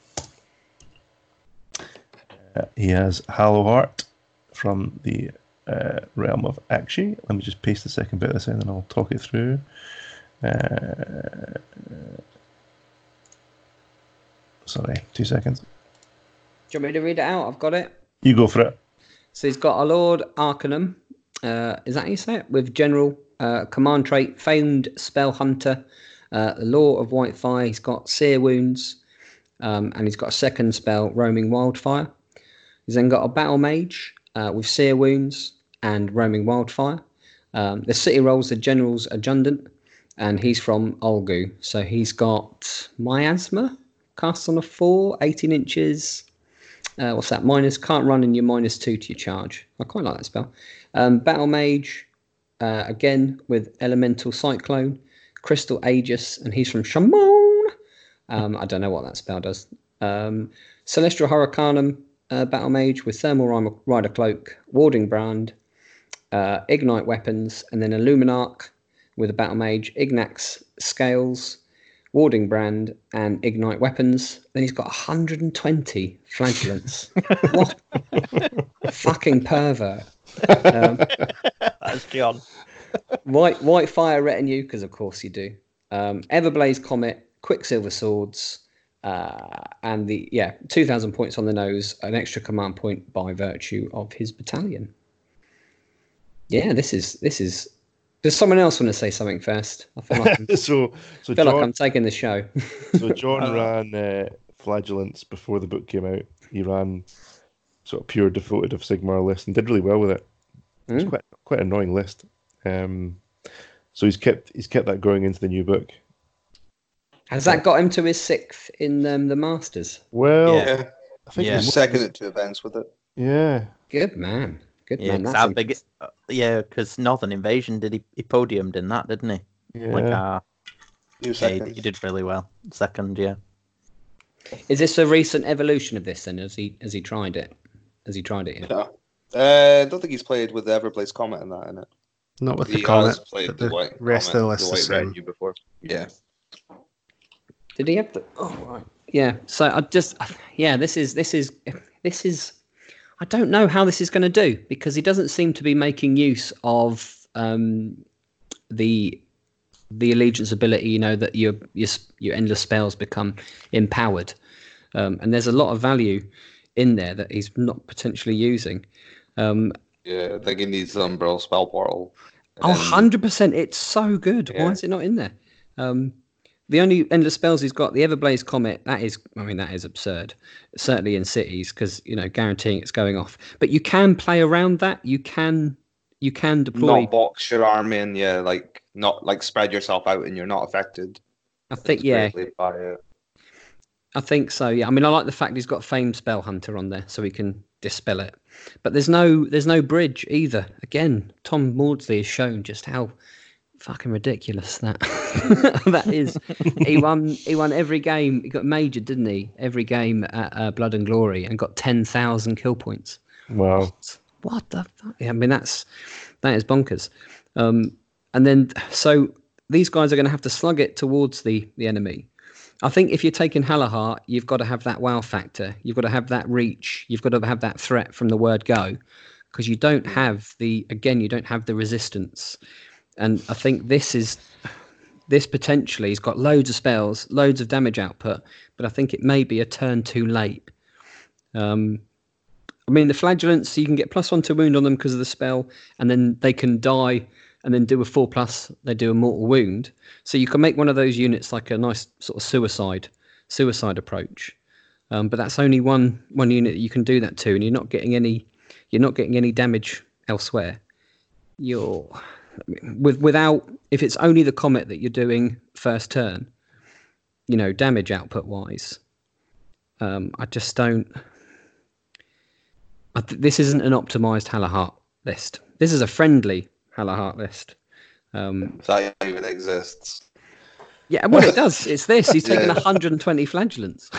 Speaker 2: Uh, he has Hallowheart from the uh, realm of Aqshy. Let me just paste the second bit of this in and I'll talk it through. Uh, sorry, two seconds.
Speaker 4: do you want me to read it out? I've got it.
Speaker 2: You go for it.
Speaker 4: So he's got a Lord Arcanum. Uh, is that how you say it? With general uh, command trait, famed spell hunter, uh, the Lore of White Fire. He's got sear wounds, um, and he's got a second spell, roaming wildfire. He's then got a battle mage uh, with sear wounds and roaming wildfire. Um, the city rolls the general's adjutant, and he's from Ulgu. So he's got miasma cast on a four, 18 inches. Uh, what's that? Minus can't run and you're minus two to your charge. I quite like that spell. Um, Battle Mage, uh, again with Elemental Cyclone, Crystal Aegis, and he's from Chamon. Um, I don't know what that spell does. Um, Celestial Hurricanum, uh, Battle Mage with Thermal Rider- Rider Cloak, Warding Brand, uh, Ignite Weapons, and then Illuminarch with a Battle Mage, Ignax Scales, Warding Brand, and Ignite Weapons. Then he's got 120 Flagellants. what? Fucking pervert. Um,
Speaker 1: That's John.
Speaker 4: White White Fire Retinue, because of course you do. Um, Everblaze Comet, Quicksilver Swords, uh, and the yeah, two thousand points on the nose, an extra command point by virtue of his battalion. Yeah, this is this is. Does someone else want to say something first? I feel like I'm,
Speaker 2: so, so
Speaker 4: feel like I'm taking the show.
Speaker 2: so John ran uh, Flagellants before the book came out. He ran sort of pure devoted of Sigmar list and did really well with it. It's
Speaker 4: Mm.
Speaker 2: quite quite an annoying list. Um, so he's kept he's kept that going into the new book.
Speaker 4: Has that got him to his sixth in um, the Masters?
Speaker 2: Well,
Speaker 3: Yeah,
Speaker 2: I think
Speaker 1: Yeah.
Speaker 2: he's
Speaker 3: second at two events with it.
Speaker 2: Yeah,
Speaker 4: Good man. Good
Speaker 1: Yeah,
Speaker 4: man.
Speaker 1: 'cause
Speaker 4: That's
Speaker 1: how big? uh, yeah, because Northern Invasion did he, he podiumed in that, didn't he?
Speaker 2: yeah.
Speaker 1: Like, uh,
Speaker 3: Two
Speaker 1: yeah, he, he did really well. Second, yeah.
Speaker 4: Is this a recent evolution of this? Then has he has he tried it? Has he tried it yet?
Speaker 3: Yeah. Uh, I don't think he's played with the Everblaze Comet in that, in it.
Speaker 5: Not with
Speaker 3: he
Speaker 5: the comet.
Speaker 3: has played
Speaker 5: but
Speaker 3: the,
Speaker 5: the
Speaker 3: White
Speaker 5: rest
Speaker 3: Comet,
Speaker 5: of the list
Speaker 3: White
Speaker 5: is same.
Speaker 3: Retinue before. Yeah.
Speaker 4: Did he have the? Oh right. Yeah. So I just yeah. This is this is this is. I don't know how this is going to do because he doesn't seem to be making use of um, the the allegiance ability. You know that your your your endless spells become empowered, um, and there's a lot of value in there that he's not potentially using. Um,
Speaker 3: Yeah, I think he needs the Umbral Spell Portal.
Speaker 4: Oh, 100%. It's so good. Why is it not in there? Um, the only endless spells he's got, the Everblaze Comet, that is, I mean, that is absurd. Certainly in cities, because, you know, guaranteeing it's going off. But you can play around that. You can, you can deploy.
Speaker 3: Not box your army and yeah, like not like spread yourself out and you're not affected.
Speaker 4: I think, yeah. I think so. Yeah. I mean, I like the fact he's got Famed Spell Hunter on there so he can dispel it. But there's no, there's no bridge either. Again, Tom Maudsley has shown just how fucking ridiculous that that is. he won. He won every game. He got major, didn't he? Every game at uh, Blood and Glory, and got ten thousand kill points.
Speaker 2: Wow.
Speaker 4: What the fuck? I mean, that's that is bonkers. Um, and then so these guys are going to have to slug it towards the the enemy. I think if you're taking Hallowheart, you've got to have that wow factor. You've got to have that reach. You've got to have that threat from the word go, because you don't have the again you don't have the resistance. And I think this is this potentially has got loads of spells, loads of damage output, but I think it may be a turn too late. Um, I mean, the flagellants you can get plus one to wound on them because of the spell, and then they can die and then do a four plus. They do a mortal wound, so you can make one of those units like a nice sort of suicide suicide approach. Um, but that's only one one unit you can do that to, and you're not getting any you're not getting any damage elsewhere. You're with without if it's only the comet that you're doing first turn, you know, damage output wise. Um, I just don't. I th- this isn't an optimized Hallowheart list. This is a friendly Hallowheart list. Um,
Speaker 3: that even exists.
Speaker 4: yeah, well, it does. It's this. He's taken
Speaker 3: Yeah.
Speaker 4: 120 flagellants.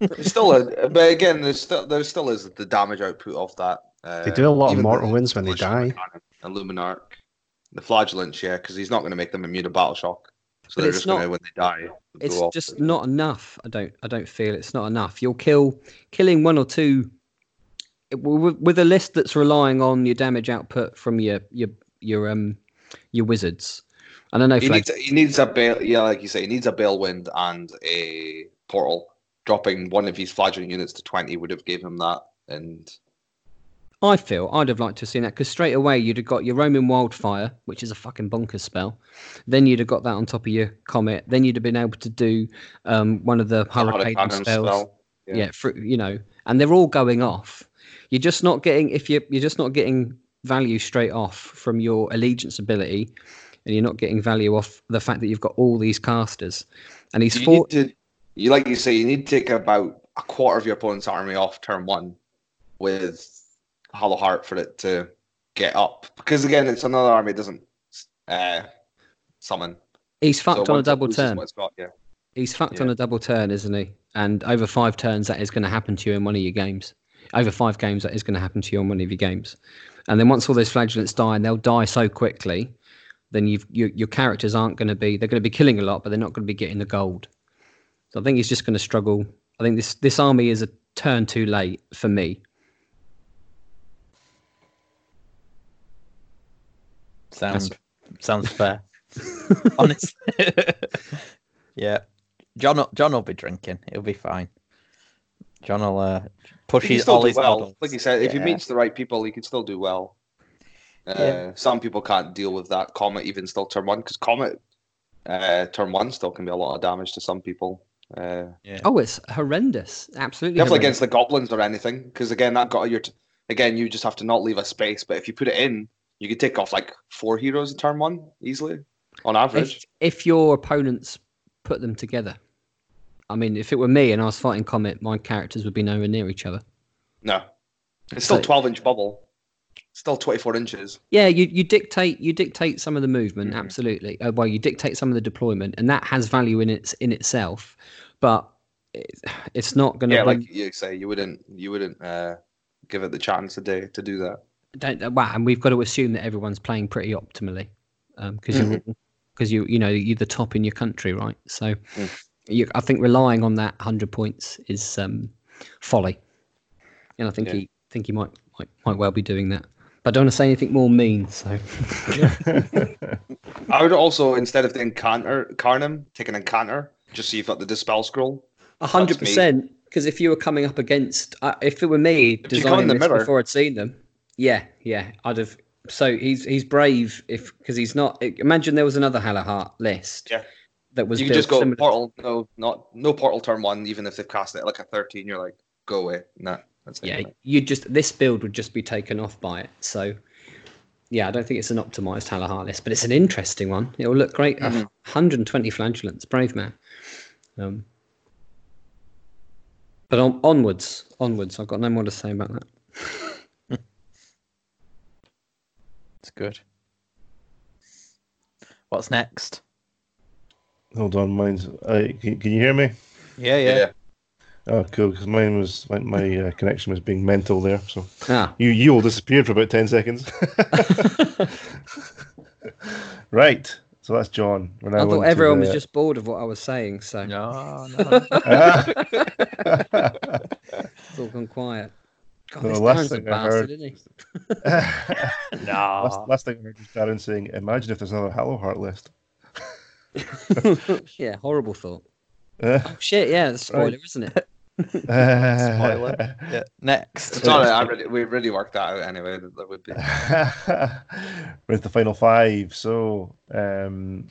Speaker 3: It's still a, but again, there's still there still is the damage output of that. Uh,
Speaker 5: They do a lot of mortal
Speaker 3: the-
Speaker 5: wounds when they die.
Speaker 3: Arcana, Illuminarch, the flagellants, yeah, because he's not going to make them immune to battle shock. So
Speaker 4: But
Speaker 3: they're just gonna, when they die.
Speaker 4: it's just not enough. I don't. I don't feel it's not enough. You'll kill killing one or two with, with a list that's relying on your damage output from your your your um your wizards. I don't know.
Speaker 3: He needs he needs a bail. Yeah, like you say, he needs a Balewind and a portal. Dropping one of his flagellant units to twenty would have gave him that. And
Speaker 4: I feel I'd have liked to have seen that because straight away you'd have got your Roaming Wildfire, which is a fucking bonkers spell. Then you'd have got that on top of your Comet. Then you'd have been able to do um, one of the Hurricane spells.
Speaker 3: spell.
Speaker 4: Yeah,
Speaker 3: Yeah.
Speaker 4: for, you know, and they're all going off. You're just not getting if you you're just not getting value straight off from your allegiance ability, and you're not getting value off the fact that you've got all these casters. And he's
Speaker 3: you
Speaker 4: fought.
Speaker 3: need to, you like you say, you need to take about a quarter of your opponent's army off turn one with Hallowheart for it to get up. Because again, it's another army that doesn't uh, summon.
Speaker 4: He's fucked
Speaker 3: So
Speaker 4: on a double turn.
Speaker 3: got, yeah.
Speaker 4: He's fucked
Speaker 3: Yeah.
Speaker 4: on a double turn, isn't he? And over five turns, that is going to happen to you in one of your games. Over five games, that is going to happen to you on one of your games. And then once all those flagellants die, and they'll die so quickly, then you've your, your characters aren't going to be. They're going to be killing a lot, but they're not going to be getting the gold. So I think he's just going to struggle. I think this this army is a turn too late for me.
Speaker 1: Sounds sounds fair. Honestly. yeah. John John will be drinking. He'll be fine. John will uh, push his all his
Speaker 3: well.
Speaker 1: models.
Speaker 3: Like you said, if he meets the right people, he can still do well. Uh,
Speaker 1: Yeah.
Speaker 3: Some people can't deal with that. Comet even still turn one because Comet uh, turn one still can be a lot of damage to some people. Uh,
Speaker 4: Oh, it's horrendous. Absolutely.
Speaker 3: definitely
Speaker 4: horrendous.
Speaker 3: against the goblins or anything because again that got your t- again you just have to not leave a space. But if you put it in, you could take off like four heroes in turn one easily on average.
Speaker 4: if, if your opponents put them together. I mean, if it were me and I was fighting Comet, my characters would be nowhere near each other.
Speaker 3: No, it's still
Speaker 4: So-
Speaker 3: twelve inch bubble, still twenty four inches.
Speaker 4: Yeah, you, you dictate you dictate some of the movement,
Speaker 3: Mhm.
Speaker 4: absolutely. Uh, well, you dictate some of the deployment, and that has value in its in itself, but it, it's not going to.
Speaker 3: Yeah, like you say, you wouldn't you wouldn't uh, give it the chance a day to do that.
Speaker 4: Don't wow, and we've got to assume that everyone's playing pretty optimally, because you because you you know you're the top in your country, right? So,
Speaker 3: Mm.
Speaker 4: you, I think relying on that hundred points is um, folly, and I think
Speaker 3: Yeah.
Speaker 4: he think he might, might might well be doing that. But I don't want to say anything more mean, so
Speaker 3: I would also instead of the encounter Carnum, take an Incantor, just so you've got the dispel scroll.
Speaker 4: a hundred percent. Because if you were coming up against, uh, if it were me
Speaker 3: If you go in
Speaker 4: designing
Speaker 3: the
Speaker 4: this
Speaker 3: mirror-
Speaker 4: before I'd seen them, yeah, yeah, I'd have. So he's he's brave if because he's not. Imagine there was another Hallowheart list.
Speaker 3: Yeah.
Speaker 4: That was
Speaker 3: you just go
Speaker 4: similar-
Speaker 3: portal, no, not no portal turn one, even if they've cast it like a thirteen, you're like, go away. Nah, that's.
Speaker 4: Yeah, you just this build would just be taken off by it. So, yeah, I don't think it's an optimized Hallowheart list, but it's an interesting one. It will look great.
Speaker 3: Mhm.
Speaker 4: 120 flagellants, brave man. Um, but on, onwards, onwards. I've got no more to say about that.
Speaker 1: It's good. What's next?
Speaker 2: Hold on, mine's. Uh, can, can you hear me?
Speaker 1: Yeah,
Speaker 3: yeah.
Speaker 1: yeah.
Speaker 2: Oh, cool. Because mine was like my uh, connection was being mental there. So
Speaker 4: Ah,
Speaker 2: you you all disappeared for about ten seconds. right. So that's John.
Speaker 4: I thought
Speaker 2: on to
Speaker 4: everyone was just bored of what I was saying, so
Speaker 1: No, no.
Speaker 4: it's all gone quiet. God,
Speaker 2: No,
Speaker 4: this
Speaker 2: last
Speaker 4: Darren's a
Speaker 2: thing I
Speaker 4: bastard,
Speaker 2: heard-
Speaker 4: isn't he?
Speaker 2: last,
Speaker 1: no.
Speaker 2: last thing I heard was Darren saying, "Imagine if there's another Hallowheart list."
Speaker 4: yeah, horrible thought.
Speaker 2: Uh,
Speaker 4: Oh shit, yeah, that's a spoiler, isn't it?
Speaker 1: Spoiler. Yeah. Next.
Speaker 3: It's all right. I really, we really worked that out anyway. That, that would be.
Speaker 2: With the final five, so um,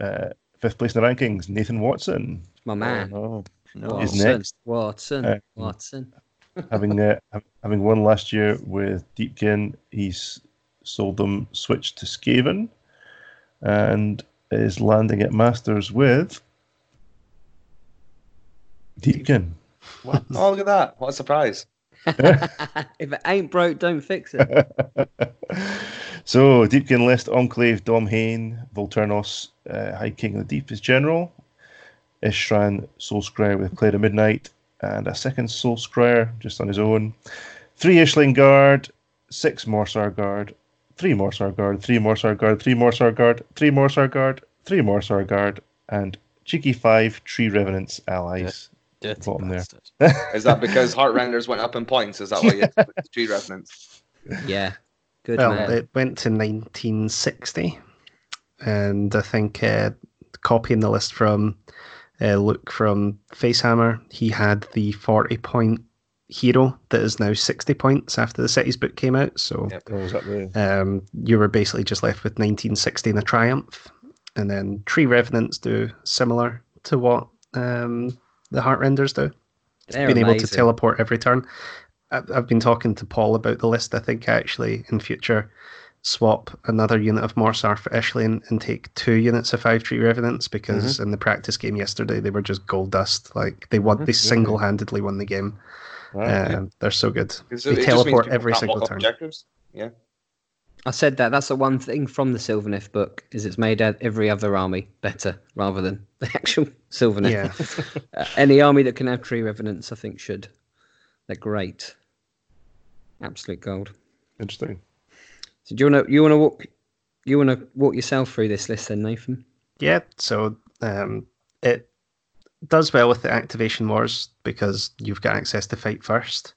Speaker 2: uh, fifth place in the rankings, Nathan Watson,
Speaker 4: My man.
Speaker 1: Oh, no. no.
Speaker 2: Is
Speaker 4: Watson,
Speaker 2: next.
Speaker 4: Watson,
Speaker 2: Uh,
Speaker 4: Watson.
Speaker 2: Having uh, having won last year with Deepkin, he's sold them, switched to Skaven, and is landing at Masters with Deepkin.
Speaker 3: Oh, look at that! What a surprise!
Speaker 4: if it ain't broke, don't fix it.
Speaker 2: so Deepkin list Enclave, Dhom-hain, Volturnos, uh, High King of the Deep is general. Isharann, Soul Scryer with Claire of Midnight, and a second Soulscryer just on his own. Three Ishlaen Guard, six Morrsarr Guard, three Morrsarr Guard, three Morrsarr Guard, three Morrsarr Guard, three Morrsarr Guard, three Morrsarr Guard, and cheeky five Tree Revenants allies.
Speaker 1: Dirty
Speaker 2: bottom there.
Speaker 1: bastard.
Speaker 3: Is that because Heart Renders went up in points? Is that why you had to put the tree revenants?
Speaker 4: Yeah, good
Speaker 5: well,
Speaker 4: man.
Speaker 5: it went to 1960, and I think uh, copying the list from uh, Luke from Facehammer, he had the 40 point hero that is now 60 points after the Cities book came out. So
Speaker 3: Yep.
Speaker 2: Is that the
Speaker 5: um, you were basically just left with 1960 and a Triumph, and then Tree Revenants do similar to what um, the Heartrenders do
Speaker 4: They're
Speaker 5: being able to teleport every turn. I've, I've been talking to Paul about the list. I think actually in future swap another unit of Morrsarr for Ishlaen and take two units of five tree revenants because in the practice game yesterday they were just gold dust. Like they won, they single handedly won the game.
Speaker 2: right,
Speaker 5: Um, They're so good.
Speaker 3: 'Cause
Speaker 5: They
Speaker 3: it just means
Speaker 5: teleport every single
Speaker 3: block
Speaker 5: turn.
Speaker 3: Objectives. Yeah.
Speaker 4: I said that. That's the one thing from the Sylvaneth book is it's made every other army better rather than the actual Sylvaneth.
Speaker 5: Yeah.
Speaker 4: Uh, any army that can have tree revenants, I think, should. They're great. Absolute gold.
Speaker 2: Interesting.
Speaker 4: So do you want to you want to walk you want to walk yourself through this list then, Nathan?
Speaker 5: Yeah, so um, it does well with the activation wars because you've got access to fight first.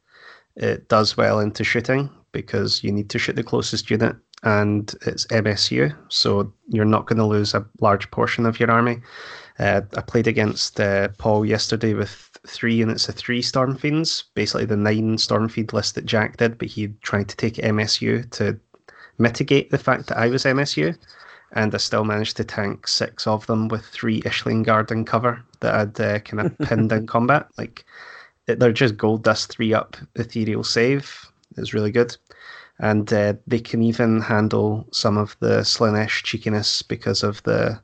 Speaker 5: It does well into shooting because you need to shoot the closest unit, and it's MSU, so you're not going to lose a large portion of your army. Uh, I played against uh, Paul yesterday with three units of three Storm Fiends, basically the nine Storm Fiend list that Jack did, but he tried to take MSU to mitigate the fact that I was MSU and I still managed to tank six of them with three Ishlaen Guard in cover that I'd uh, kind of pinned in combat. Like they're just gold dust three up ethereal save. is really good, and uh, they can even handle some of the Slaanesh cheekiness because of the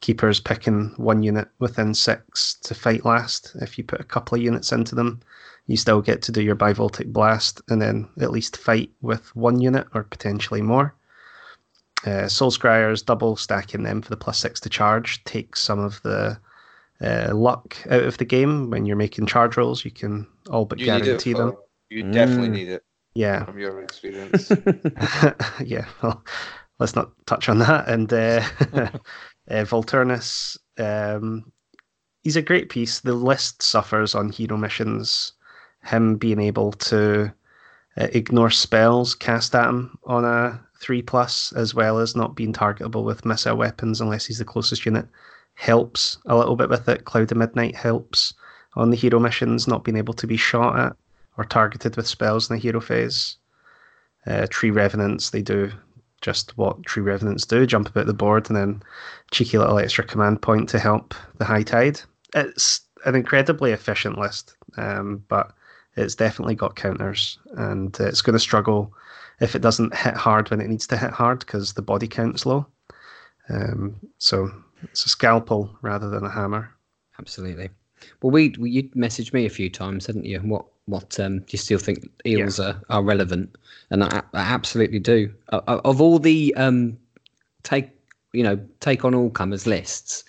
Speaker 5: keepers picking one unit within six to fight last. If you put a couple of units into them, you still get to do your Biovoltaic Blast and then at least fight with one unit or potentially more. Uh, Soulscryers double stacking them for the plus six to charge takes some of the uh, luck out of the game. When you're making charge rolls, you can all but
Speaker 3: You need it.
Speaker 5: guarantee them.
Speaker 3: Phil. You definitely
Speaker 4: Mm.
Speaker 3: need it
Speaker 5: Yeah,
Speaker 3: from your experience.
Speaker 5: yeah. Well, let's not touch on that. And uh, uh, Volturnos, um, he's a great piece. The list suffers on hero missions. Him being able to uh, ignore spells cast at him on a three plus, as well as not being targetable with missile weapons unless he's the closest unit, helps a little bit with it. Cloud of Midnight helps on the hero missions, not being able to be shot at or targeted with spells in the hero phase. Uh, tree revenants, they do just what tree revenants do jump about the board and then cheeky little extra command point to help the high tide. It's an incredibly efficient list, um, but it's definitely got counters and it's going to struggle if it doesn't hit hard when it needs to hit hard because the body count's low. Um, so it's a scalpel rather than a hammer.
Speaker 4: Absolutely. Well, we, we you messaged me a few times, hadn't you? What what um, do you still think eels are, are relevant? And I, I absolutely do. Of all the um, take you know take on all comers lists,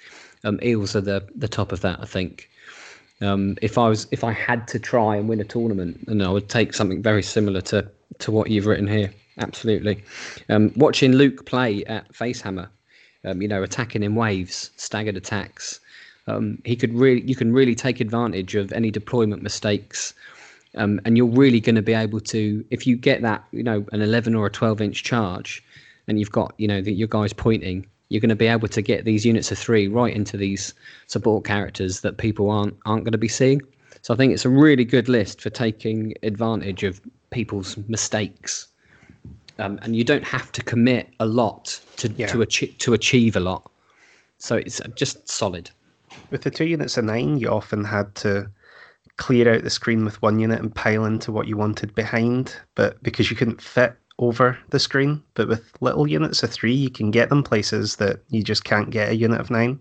Speaker 4: um, eels are the the top of that. I think. Um, if I was if I had to try and win a tournament, and I would take something very similar to to what you've written here. Absolutely. Um, watching Luke play at Facehammer, um, you know, attacking in waves, staggered attacks um, he could really you can really take advantage of any deployment mistakes um, and you're really going to be able to if you get that you know an 11 or a 12 inch charge and you've got you know the, your guys pointing you're going to be able to get these units of three right into these support characters that people aren't aren't going to be seeing. So i think it's a really good list for taking advantage of people's mistakes. Um, and you don't have to commit a lot to
Speaker 5: Yeah.
Speaker 4: to achieve to achieve a lot. So it's just solid.
Speaker 5: With the two units of nine, you often had to clear out the screen with one unit and pile into what you wanted behind, but because you couldn't fit over the screen. But with little units of three, you can get them places that you just can't get a unit of nine.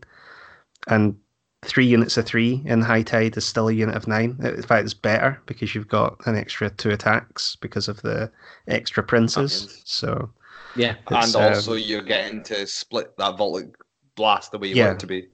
Speaker 5: And three units of three in high tide is still a unit of nine. In fact, it's better because you've got an extra two attacks because of the extra princes. So
Speaker 4: yeah
Speaker 3: and
Speaker 5: um,
Speaker 3: also, you're getting to split that Voltic blast the way you
Speaker 5: Yeah.
Speaker 3: want it to be.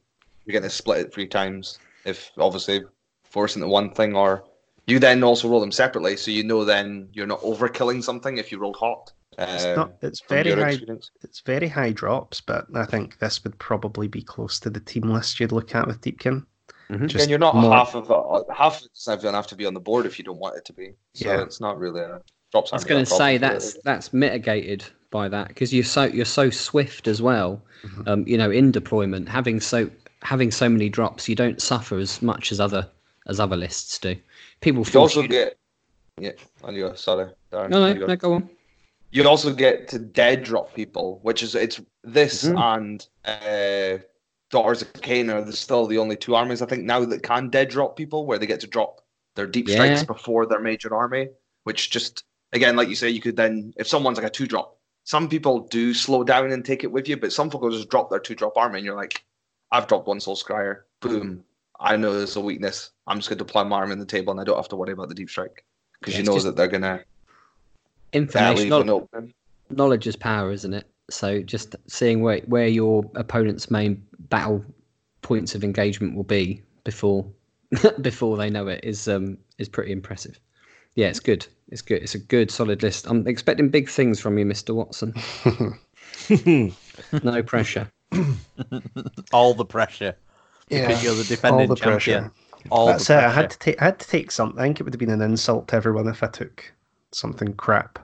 Speaker 3: You're getting to split it three times. If obviously forcing the one thing, or you then also roll them separately, so you know then you're not overkilling something if you roll hot.
Speaker 5: it's
Speaker 3: Uh,
Speaker 5: not. It's very high.
Speaker 3: experience.
Speaker 5: It's very high drops, but I think this would probably be close to the team list you'd look at with Deepkin.
Speaker 4: Mhm.
Speaker 5: Just
Speaker 3: and you're not
Speaker 5: more-
Speaker 3: half of it. Half of it doesn't even have to be on the board if you don't want it to be. So
Speaker 5: Yeah.
Speaker 3: it's not really a drops.
Speaker 4: I was going to
Speaker 3: a
Speaker 4: say that's
Speaker 3: it.
Speaker 4: that's mitigated by that because you're so you're so swift as well.
Speaker 5: Mhm.
Speaker 4: Um, you know, in deployment, having so having so many drops, you don't suffer as much as other as other lists do. People
Speaker 3: You also
Speaker 4: you.
Speaker 3: get yeah. On you go. Sorry, Darren.
Speaker 4: no, no, no, go on.
Speaker 3: You also get to dead drop people, which is it's this
Speaker 4: Mhm.
Speaker 3: and uh, Daughters of Khaine are the, still the only two armies I think now that can dead drop people, where they get to drop their deep strikes before their major army. Which just again, like you say, you could then if someone's like a two drop, some people do slow down and take it with you, but some people just drop their two drop army, and you're like, I've dropped one Soulscryer, boom. I know there's a weakness. I'm just going to deploy my arm in the table, and I don't have to worry about the deep strike because
Speaker 4: Yeah,
Speaker 3: you know that they're gonna uh,
Speaker 4: Information,
Speaker 3: leave
Speaker 4: knowl-
Speaker 3: an open.
Speaker 4: knowledge is power, isn't it? So just seeing where where your opponent's main battle points of engagement will be before before they know it is um is pretty impressive. Yeah, it's good. It's good. It's a good solid list. I'm expecting big things from you, Mr. Watson. no pressure.
Speaker 1: All the pressure because you're the defending
Speaker 5: all the
Speaker 1: champion.
Speaker 5: pressure.
Speaker 1: All
Speaker 5: That's
Speaker 1: the
Speaker 5: it.
Speaker 1: pressure.
Speaker 5: I had to take. I had to take something. I think it would have been an insult to everyone if I took something crap.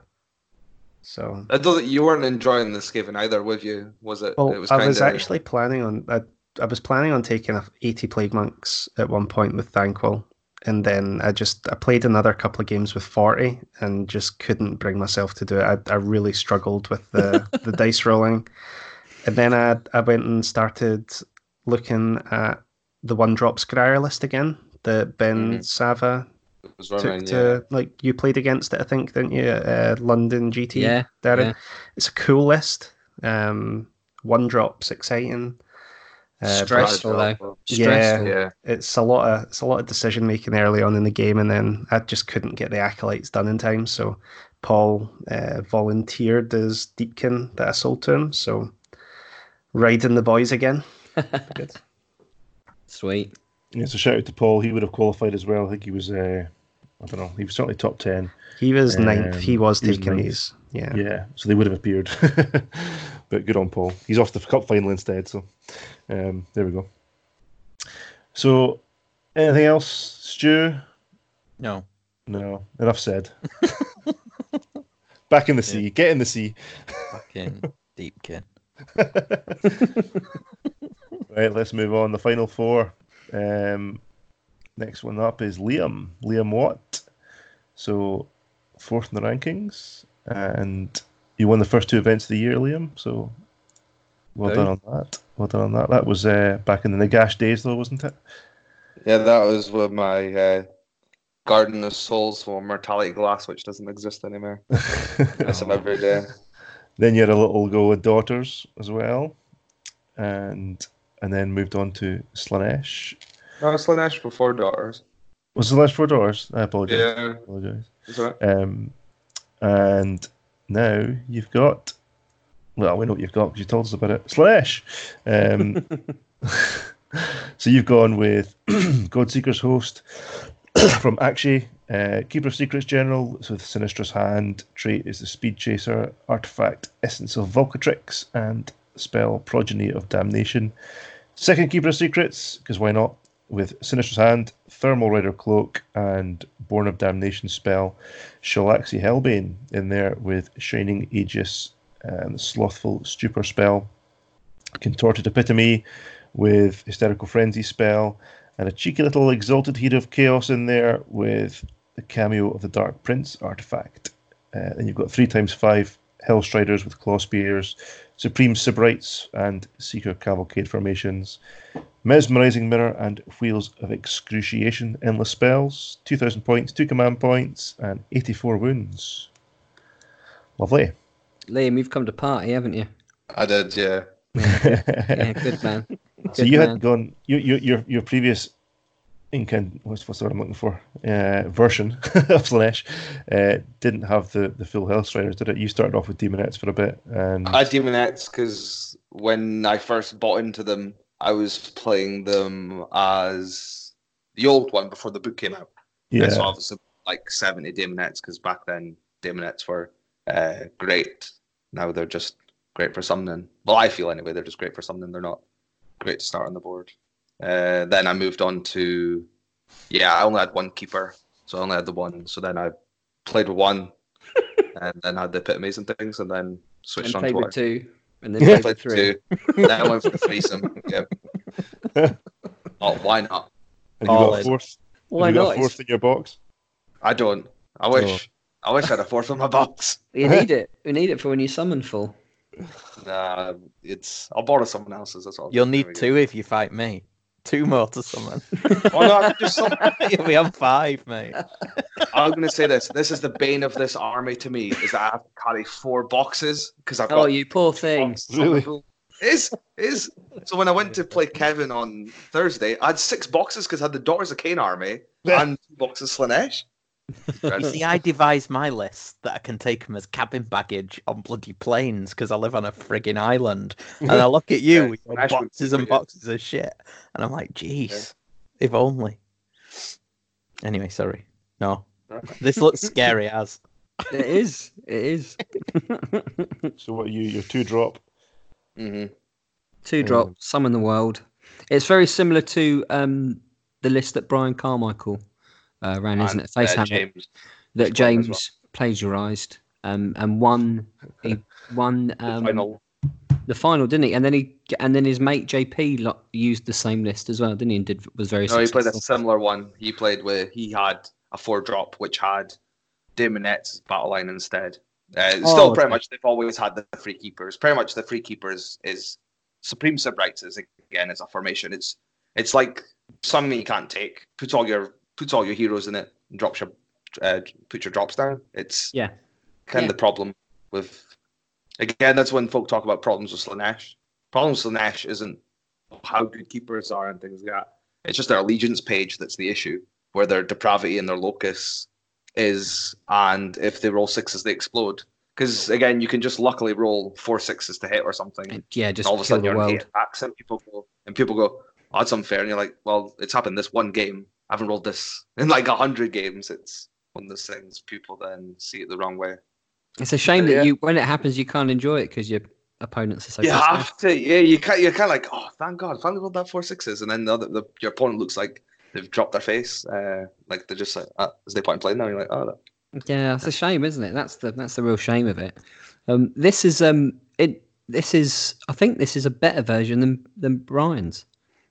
Speaker 5: So,
Speaker 3: I don't you weren't enjoying this given either, with you? Was it?
Speaker 5: well,
Speaker 3: it was
Speaker 5: I was actually planning on. I, I was planning on taking a 80 plague monks at one point with Thanquol, and then I just I played another couple of games with 40 and just couldn't bring myself to do it. I, I really struggled with the the dice rolling, and then I I went and started looking at the one drop scryer list again that Ben
Speaker 3: Mhm.
Speaker 5: Sava took
Speaker 3: running,
Speaker 5: to like you played against it, I think, didn't you? Uh, London GT.
Speaker 4: Yeah,
Speaker 5: Darren.
Speaker 4: yeah.
Speaker 5: It's a cool list. Um, one drop's exciting. Uh, but
Speaker 4: Stressful,
Speaker 3: yeah.
Speaker 4: though.
Speaker 5: Yeah.
Speaker 4: Stressful.
Speaker 3: Yeah.
Speaker 5: It's a lot of it's a lot of decision making early on in the game, and then I just couldn't get the acolytes done in time. So Paul uh, volunteered as Deepkin that I sold to him. So riding the boys again. Good.
Speaker 4: Sweet.
Speaker 2: Yeah, so shout out to Paul. He would have qualified as well. I think he was. Uh, I don't know. He was certainly top ten.
Speaker 5: He was ninth. He
Speaker 2: Um,
Speaker 5: was
Speaker 2: he
Speaker 5: taking
Speaker 2: ninth.
Speaker 5: these. Yeah.
Speaker 2: Yeah, so they would have appeared. but good on Paul. He's off the cup final instead. So um, there we go. So anything else, Stu?
Speaker 1: No.
Speaker 2: No, enough said. Back in the sea. Get in the sea.
Speaker 1: Fucking Deepkin.
Speaker 2: Right, let's move on. The final four. Um, next one up is Liam. Liam Watt. So fourth in the rankings, and you won the first two events of the year, Liam. So well
Speaker 4: Boom.
Speaker 2: done on that. Well done on that. That was uh, back in the Nagash days, though, wasn't it?
Speaker 3: Yeah, that was with my uh, Guardian of Souls for Mortality Glass, which doesn't exist anymore. Miss them every day.
Speaker 2: then you had a little go with daughters as well, and and then moved on to Slaanesh.
Speaker 3: No, Slaanesh before Daughters.
Speaker 2: Was Slaanesh for daughters? I apologize.
Speaker 3: Yeah,
Speaker 2: apologize.
Speaker 3: is that?
Speaker 2: Um, and now you've got. Well, we know what you've got because you told us about it. Slash. Um, so you've gone with Godseeker's host from Aqshy, uh, Keeper of Secrets General so with Sinistrous Hand. Trait is the Speed Chaser, Artifact Essence of Vulcatrix, and spell Progeny of Damnation. Second Keeper of Secrets, because why not? With Sinistrous Hand, Thermal Rider Cloak, and Born of Damnation spell, Shalaxi Hellbane in there with Shining Aegis and Slothful Stupor spell, Contorted Epitome with Hysterical Frenzy spell, and a cheeky little Exalted Heat of Chaos in there with the cameo of the Dark Prince artifact. Uh, then you've got three times five Hellstriders with Claw Spears, Supreme Sybarites and Seeker Cavalcade formations, Mesmerizing Mirror and Wheels of Excruciation endless spells, 2,000 points, 2 command points, and 84 wounds. Lovely.
Speaker 4: Liam, you've come to party, haven't you?
Speaker 3: I did, yeah.
Speaker 4: Yeah, good man.
Speaker 2: so you
Speaker 4: man.
Speaker 2: had gone your your your, your previous incan what's what's the word I'm looking for uh, version of Slaanesh uh, didn't have the the full Hellstriders did it you started off with Daemonettes for a bit and
Speaker 3: I had Daemonettes because when I first bought into them, I was playing them as the old one before the book came out.
Speaker 2: yeah
Speaker 3: So obviously like 70 Daemonettes because back then Daemonettes were uh, great. Now they're just great for summoning. Well, I feel anyway, they're just great for summoning. They're not great to start on the board. Uh, then I moved on to, yeah, I only had one keeper. So I only had the one. So then I played with one and then had the epitomes and things and then
Speaker 4: And
Speaker 3: switched on
Speaker 4: played
Speaker 3: to
Speaker 4: with two, and then played
Speaker 3: played
Speaker 4: with three.
Speaker 3: two. then I went for the threesome. Yeah. oh, why not?
Speaker 2: and you
Speaker 1: all
Speaker 2: got a fourth
Speaker 4: Why
Speaker 2: have you got
Speaker 4: not?
Speaker 2: a fourth in your box
Speaker 3: I don't. I wish. I wish I had a fourth in my box.
Speaker 4: You need it. You need it for when you summon full.
Speaker 3: Nah, it's. I'll borrow someone else's. That's all.
Speaker 1: You'll need two if you fight me. Two more to someone.
Speaker 3: Oh no, I could just summon.
Speaker 1: You'll be on five, mate.
Speaker 3: I'm gonna say this. This is the bane of this army to me. Is that I have to carry four boxes because I've
Speaker 4: Oh,
Speaker 3: got.
Speaker 4: you poor thing.
Speaker 2: Really?
Speaker 3: Is is so when I went to play Kevin on Thursday, I had six boxes because I had the Daughters of Khaine army and two boxes Slaanesh.
Speaker 1: You see, I devised my list that I can take them as cabin baggage on bloody planes because I live on a frigging island. And I look at you
Speaker 3: Yeah,
Speaker 1: with your
Speaker 3: Ash would be
Speaker 1: boxes and boxes of shit, and I'm like, jeez, if only. Anyway, sorry. No, this looks scary as.
Speaker 4: It is. It is.
Speaker 2: So what are you? Your two drop.
Speaker 3: hmm
Speaker 4: Two drop, some in the world. It's very similar to um, the list that Brian Carmichael uh, ran, isn't it? Face
Speaker 3: uh,
Speaker 4: Hammer,
Speaker 3: James.
Speaker 4: that
Speaker 3: was one as
Speaker 4: James plagiarised um, and won. He won
Speaker 3: the
Speaker 4: um,
Speaker 3: final.
Speaker 4: the final, didn't he? And then he and then his mate JP lo- used the same list as well, didn't he? And did was very similar.
Speaker 3: No, he played a similar one. He played with he had a four drop which had Daemonette's battle line instead. Uh,
Speaker 4: Oh,
Speaker 3: still, pretty
Speaker 4: okay.
Speaker 3: much, they've always had the free keepers. Pretty much, the free keepers is Supreme Sybarites is again is a formation. It's it's like something you can't take. Put all your puts all your heroes in it. And drops your uh, put your drops down. It's
Speaker 4: Yeah.
Speaker 3: kind
Speaker 4: Yeah.
Speaker 3: of the problem with. Again, that's when folk talk about problems with Slaanesh. Problems with Slaanesh isn't how good keepers are and things like that. It's just their allegiance page that's the issue, where their depravity and their locus is, and if they roll sixes, they explode. Because again, you can just luckily roll four sixes to hit or something,
Speaker 4: And, yeah, just
Speaker 3: and all of a sudden
Speaker 4: the
Speaker 3: you're in
Speaker 4: world.
Speaker 3: eight attacks, and people go, and people go, oh, that's unfair, and you're like, well, it's happened this one game. I haven't rolled this in like a hundred games. It's one of those things people then see it the wrong way.
Speaker 4: It's a shame
Speaker 3: Yeah.
Speaker 4: that you when it happens you can't enjoy it because your opponents are so.
Speaker 3: you
Speaker 4: pissed off.
Speaker 3: have to, yeah. You can't. You're kind of like, oh, thank God, finally rolled that four sixes, and then the, other, the your opponent looks like they've dropped their face, uh, like they're just like, uh, is they point playing now? You're like, oh, that-
Speaker 4: Yeah, it's a shame, isn't it? That's the that's the real shame of it. Um, this is um it. This is I think this is a better version than than Brian's.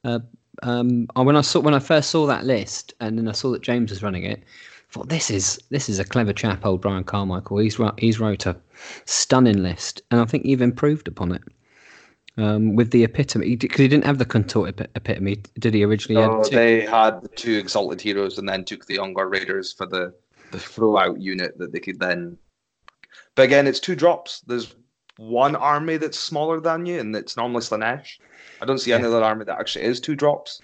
Speaker 4: Uh, um, I- when I saw when I first saw that list, and then I saw that James was running it, I thought this is this is a clever chap, old Brian Carmichael. He's he's wrote a stunning list, and I think you've improved upon it. Um, with the epitome, because he didn't have the contorted epi- epitome, did he originally? He had
Speaker 3: No, they had the two exalted heroes and then took the Ongar Raiders for the the throw out unit that they could then. But again, it's two drops. There's one army that's smaller than you, and it's normally Slaanesh. I don't see any other army that actually is two drops.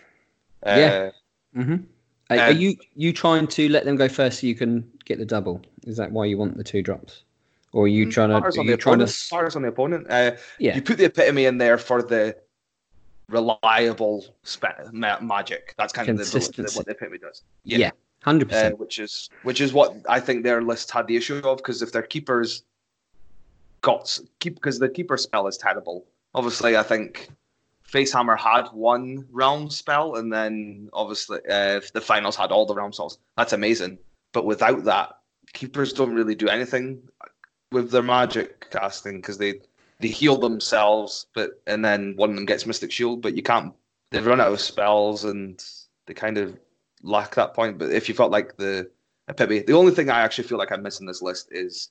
Speaker 3: Uh,
Speaker 4: Yeah. hmm Are, are you you trying to let them go first so you can get the double? Is that why you want the two drops, or are you trying to? Are you trying to?
Speaker 3: Fires on the opponent. Uh,
Speaker 4: Yeah.
Speaker 3: You put the epitome in there for the reliable spe- ma- magic. That's kind of the, the, what the epitome does.
Speaker 4: Yeah, hundred
Speaker 3: uh,
Speaker 4: percent.
Speaker 3: which is which is what I think their list had the issue of because if their keepers got keep because the keeper spell is terrible. Obviously, I think Facehammer had one realm spell, and then obviously uh, if the finals had all the realm spells. That's amazing, but without that, keepers don't really do anything with their magic casting because they they heal themselves, but and then one of them gets Mystic Shield, but you can't. They've run out of spells and they kind of lack that point. But if you've got like the epitome, the only thing I actually feel like I'm missing this list is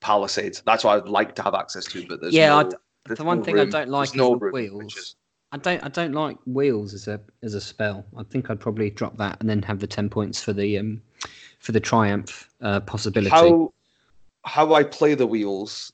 Speaker 3: Palisades. That's what I'd like to have access to, but there's
Speaker 4: Yeah,
Speaker 3: no,
Speaker 4: I d-
Speaker 3: there's
Speaker 4: the one
Speaker 3: no
Speaker 4: thing I don't like
Speaker 3: There's no
Speaker 4: is the
Speaker 3: room,
Speaker 4: wheels.
Speaker 3: which is-
Speaker 4: I don't I don't like wheels as a as a spell. I think I'd probably drop that and then have the ten points for the um for the triumph uh, possibility.
Speaker 3: how how I play the wheels,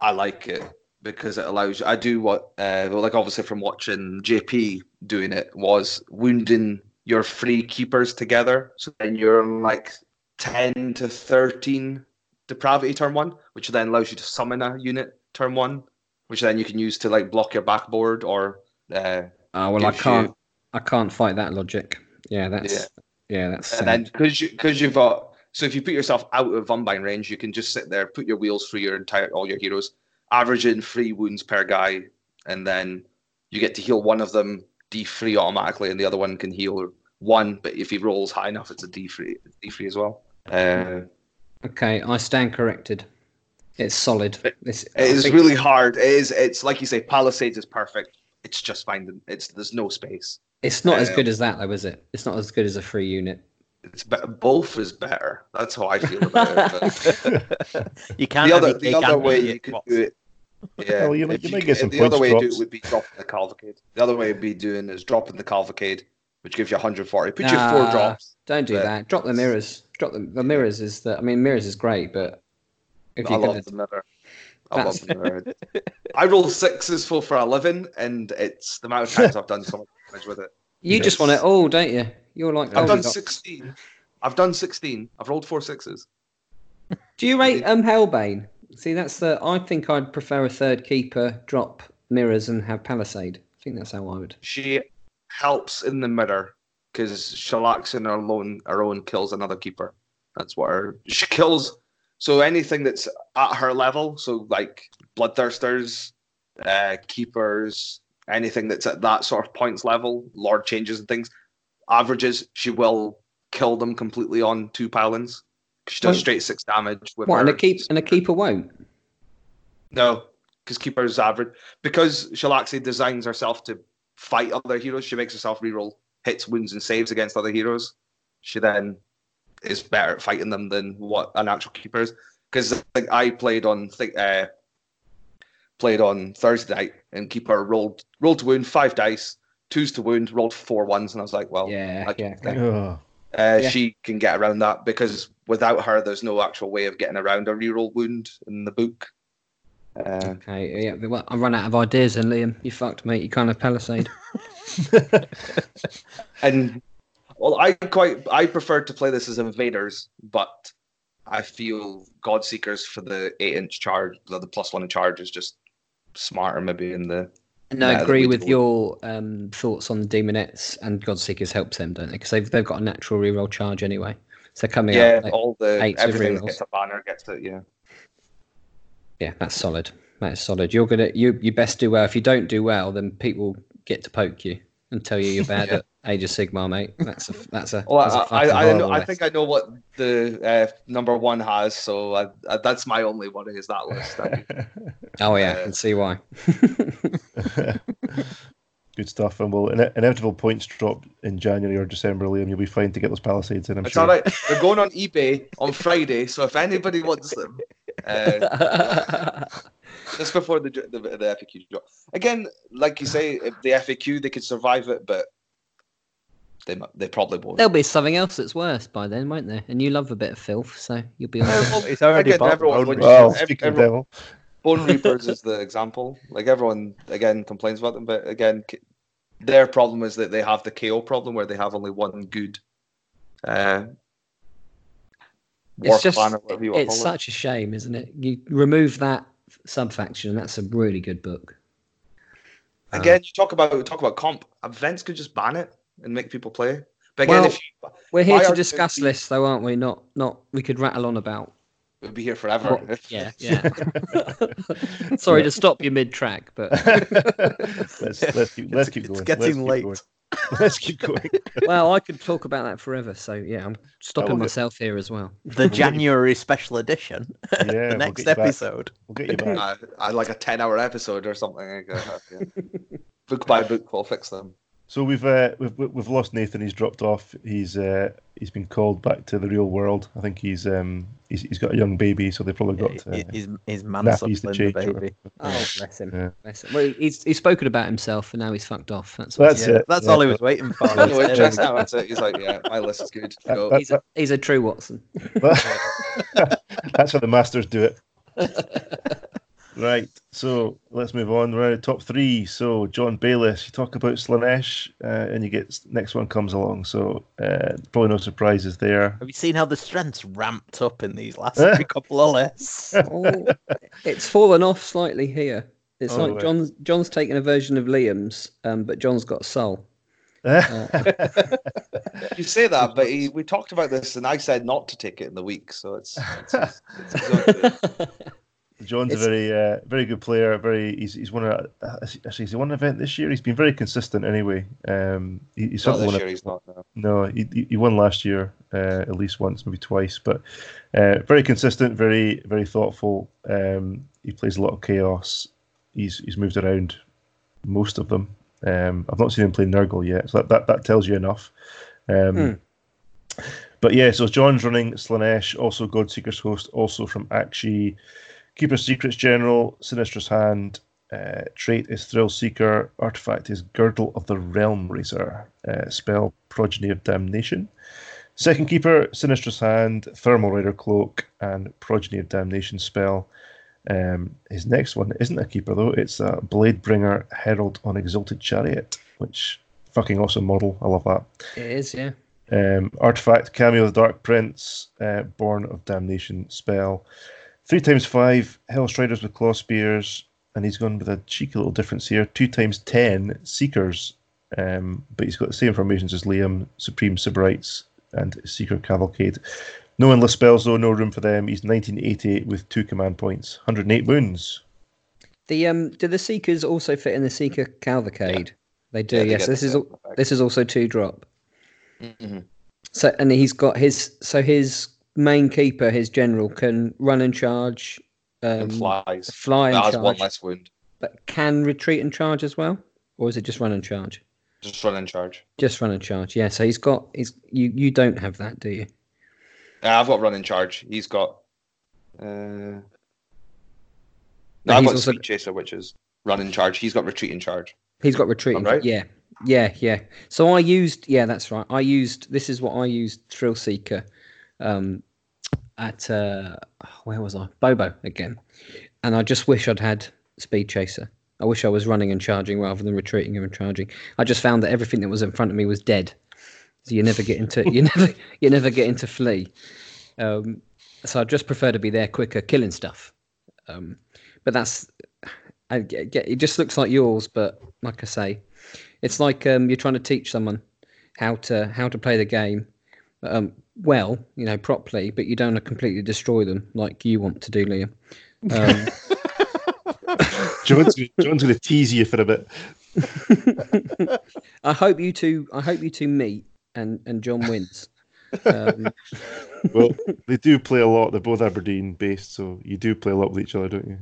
Speaker 3: I like it because it allows you. I do what, uh, like obviously from watching JP doing it was wounding your free keepers together. So then you're like ten to thirteen depravity turn one, which then allows you to summon a unit turn one, which then you can use to like block your backboard or. Uh,
Speaker 4: Oh well, I can't
Speaker 3: you-
Speaker 4: I can't fight that logic. Yeah, that's yeah, that's
Speaker 3: and
Speaker 4: sad.
Speaker 3: then because you because you've got so if you put yourself out of unbind range, you can just sit there, put your wheels through your entire all your heroes, averaging three wounds per guy, and then you get to heal one of them D three automatically, and the other one can heal one. But if he rolls high enough, it's a D three D three as well. Uh,
Speaker 4: Okay, I stand corrected. It's solid. It's,
Speaker 3: it is really hard. It is. It's like you say, Palisades is perfect. It's just finding. It's there's no space.
Speaker 4: It's not as
Speaker 3: uh,
Speaker 4: good as that, though, is it? It's not as good as a free unit.
Speaker 3: It's be- both is better. That's how I feel about it.
Speaker 1: you can't.
Speaker 3: the other the other way you could
Speaker 1: What?
Speaker 3: do it. Yeah,
Speaker 2: Well, you might-
Speaker 3: if
Speaker 2: you get some
Speaker 3: the other way to do it would be dropping the cavalcade. The other way would be doing is dropping the cavalcade, which gives you 140. Put your four drops.
Speaker 4: Don't do
Speaker 3: but-
Speaker 4: that. Drop the mirrors. Drop the, the mirrors. Is the I mean, mirrors is great, but if
Speaker 3: I
Speaker 4: you're
Speaker 3: love
Speaker 4: gonna,
Speaker 3: the mirror. I
Speaker 4: That's-
Speaker 3: love the mirror. I roll sixes for for 11, and it's the amount of times I've done so much damage with it.
Speaker 4: you just want it all, don't you? You're like
Speaker 3: I've done
Speaker 4: Goldilocks.
Speaker 3: 16. I've done 16. I've rolled four sixes.
Speaker 4: Do you rate um Hellbane? See, that's the. I think I'd prefer a third keeper, drop mirrors, and have Palisade. I think that's how I would.
Speaker 3: She helps in the mirror because Shalaxin alone, her own kills another keeper. That's what her she kills. So anything that's at her level, so like bloodthirsters, uh, keepers, anything that's at that sort of points level, lord changes and things, averages, she will kill them completely on two paladins. She does
Speaker 4: Wait.
Speaker 3: straight six damage with
Speaker 4: What?
Speaker 3: her.
Speaker 4: And a keep and a keeper won't.
Speaker 3: No, because keeper's average. Because Shalaxi designs herself to fight other heroes, she makes herself reroll hits, wounds, and saves against other heroes. She then is better at fighting them than what an actual keeper is. Because like I played on think uh, played on Thursday night, and keeper rolled rolled to wound five dice, twos to wound, rolled four ones, and I was like, well,
Speaker 4: Yeah,
Speaker 3: I
Speaker 4: yeah.
Speaker 3: can-
Speaker 2: Oh,
Speaker 3: uh,
Speaker 4: Yeah.
Speaker 3: she can get around that because without her, there's no actual way of getting around a reroll wound in the book. Uh,
Speaker 4: Okay, yeah. but Well, I run out of ideas, and Liam, you fucked, mate. You can't have Palisade.
Speaker 3: and well, I quite I prefer to play this as invaders, but I feel Godseekers for the eight inch charge, the the plus one in charge is just smarter maybe in the
Speaker 4: And I agree with your um, thoughts on the Daemonettes and Godseekers helps them, don't they? Because they've they've got a natural reroll charge anyway. So coming
Speaker 3: yeah
Speaker 4: up, like,
Speaker 3: all the everything that gets a banner gets it yeah
Speaker 4: yeah, that's solid. That's solid. You're gonna you you best do well. If you don't do well, then people get to poke you and tell you you're bad
Speaker 3: Yeah.
Speaker 4: at Age of Sigmar, mate. That's a that's a.
Speaker 3: well
Speaker 4: that's a
Speaker 3: I, I, I, know, I think I know what the uh, number one has so I, I, that's my only worry is that list
Speaker 4: Oh yeah, I
Speaker 3: uh,
Speaker 4: can see why.
Speaker 2: good stuff. And we'll ine- inevitable points drop in January or December, Liam. You'll be fine to get those palisades in. I'm
Speaker 3: it's
Speaker 2: sure.
Speaker 3: all right they're going on eBay on Friday so if anybody wants them uh, just before the, the the FAQ drop. Again, like you say, the FAQ they could survive it, but they they probably won't.
Speaker 4: There'll be something else that's worse by then, won't there? And you love a bit of filth, so you'll be.
Speaker 3: Uh,
Speaker 4: All right.
Speaker 3: well,
Speaker 1: It's already
Speaker 3: again, everyone
Speaker 1: Bone.
Speaker 2: Well,
Speaker 3: ev-
Speaker 2: speaking
Speaker 3: everyone-
Speaker 2: devil,
Speaker 3: Bone Reapers is the example. Like everyone again complains about them, but again, their problem is that they have the KO problem where they have only one good. Uh,
Speaker 4: It's just
Speaker 3: plan whatever you
Speaker 4: it's
Speaker 3: call it.
Speaker 4: such a shame, isn't it? You remove that subfaction, and that's a really good book. Uh,
Speaker 3: Again, you talk about talk about comp. Events could just ban it and make people play. But again,
Speaker 4: Well-
Speaker 3: if you,
Speaker 4: We're here to discuss
Speaker 3: the-
Speaker 4: lists, though, aren't we? Not not we could rattle on about.
Speaker 3: we'd be here forever.
Speaker 4: What- yeah, yeah. Sorry to stop you mid track, but
Speaker 2: let's let's keep let's
Speaker 1: It's-
Speaker 2: keep
Speaker 1: it's
Speaker 2: going.
Speaker 1: getting
Speaker 2: let's keep
Speaker 1: late.
Speaker 2: going. Let's keep going.
Speaker 4: well, I could talk about that forever. So yeah, I'm stopping
Speaker 2: we'll get-
Speaker 4: myself here as well.
Speaker 1: The January special edition.
Speaker 2: Yeah,
Speaker 1: the
Speaker 2: we'll
Speaker 1: next
Speaker 2: back.
Speaker 1: episode.
Speaker 2: We'll get you back.
Speaker 3: uh, I like a ten-hour episode or something. Yeah. book by book, we'll fix them.
Speaker 2: So we've uh, we've we've lost Nathan. He's dropped off. He's uh, he's been called back to the real world. I think he's um he's, he's got a young baby, so they probably got uh,
Speaker 1: He- He's, he's
Speaker 2: nappies
Speaker 1: man
Speaker 2: to
Speaker 1: the
Speaker 2: change.
Speaker 1: baby.
Speaker 4: Oh, bless him.
Speaker 2: Yeah.
Speaker 4: Bless him. Well, he's he's spoken about himself, and now he's fucked off. That's
Speaker 2: That's
Speaker 1: Yeah,
Speaker 2: it.
Speaker 1: that's
Speaker 2: yeah.
Speaker 1: all he was waiting for.
Speaker 3: No interest now. That's it. He's like, yeah, my list is good. Go.
Speaker 2: That-
Speaker 4: he's a, he's a true Watson.
Speaker 2: That- That's how the masters do it. right. So let's move on. We're at top three. So John Bayliss, you talk about Slaanesh, uh, and you get next one comes along. So uh, probably no surprises there.
Speaker 1: Have you seen how the strength's ramped up in these last couple of lists?
Speaker 4: Oh, it's fallen off slightly here. It's
Speaker 2: Oh,
Speaker 4: like
Speaker 2: right.
Speaker 4: John's John's taken a version of Liam's, um, but John's got soul.
Speaker 3: You say that, but he, we talked about this, and I said not to take it in the week. So it's, it's, it's, it's exhausting.
Speaker 2: John's
Speaker 4: It's-
Speaker 2: a very, uh, very good player. Very, he's he's won a actually he's won an event this year. He's been very consistent anyway. Um, he, he's
Speaker 3: not this
Speaker 2: won a-
Speaker 3: year. He's not. No.
Speaker 2: No, he, he- won last year uh, at least once, maybe twice. But uh, very consistent, very very thoughtful. Um, he plays a lot of chaos. He's he's moved around most of them. Um, I've not seen him play Nurgle yet, so that that, that tells you enough. Um, But yeah, so John's running Slaanesh, also Godseeker's host, also from Aqshy, Keeper Secrets General, Sinistrous Hand. Uh, trait is Thrill Seeker. Artifact is Girdle of the Realm Racer. Uh, spell Progeny of Damnation. Second Keeper, Sinistrous Hand, Thermal Rider Cloak, and Progeny of Damnation spell. Um, his next one isn't a keeper though; it's a Bladebringer Herald on Exalted Chariot, which fucking awesome model. I love that.
Speaker 4: It is, yeah.
Speaker 2: Um, artifact, cameo, the Dark Prince, uh, Born of Damnation spell. Three times five, Hell Striders with Claw Spears, and he's gone with a cheeky little difference here. Two times ten, Seekers, um, but he's got the same formations as Liam, Supreme Sybarites, and Seeker Cavalcade. No endless spells, though, no room for them. He's 1988 with two command points, 108 wounds.
Speaker 4: The um, do the Seekers also fit in the Seeker Cavalcade? They do.
Speaker 3: Yeah, they
Speaker 4: yes.
Speaker 3: get
Speaker 4: This is
Speaker 3: same
Speaker 4: al-
Speaker 3: effect.
Speaker 4: this is also two drop.
Speaker 3: Mhm.
Speaker 4: So and he's got his so his main keeper, his general, can run and charge, um,
Speaker 3: and flies.
Speaker 4: fly and
Speaker 3: That has one less wound.
Speaker 4: but can retreat and charge as well, or is it just run and charge?
Speaker 3: Just run in charge.
Speaker 4: Just run and charge. Yeah. So he's got. He's you. You don't have that, do you?
Speaker 3: Yeah, I've got run and charge. He's got. Uh... No, I've got
Speaker 4: also-
Speaker 3: Speed Chaser, which is run and charge. He's got retreat and charge.
Speaker 4: He's got retreat. And-
Speaker 3: right?
Speaker 4: Yeah, yeah, yeah. So I used. Yeah, that's right. I used. This is what I used. Thrill Seeker, um, at uh, where was I? Bobo again, and I just wish I'd had Speed Chaser. I wish I was running and charging rather than retreating and charging. I just found that everything that was in front of me was dead. So you never get into you never you never get into flee. Um, so I just prefer to be there quicker, killing stuff. Um, but that's I it just looks like yours, but like I say, it's like um, you're trying to teach someone how to how to play the game um, well, you know, properly, but you don't want to completely destroy them like you want to do, Liam. Um,
Speaker 2: John's, gonna- John's going to tease you for a bit.
Speaker 4: I hope you two. I hope you two meet and and John wins. Um,
Speaker 2: Well, they do play a lot. They're both Aberdeen based, so you do play a lot with each other, don't you?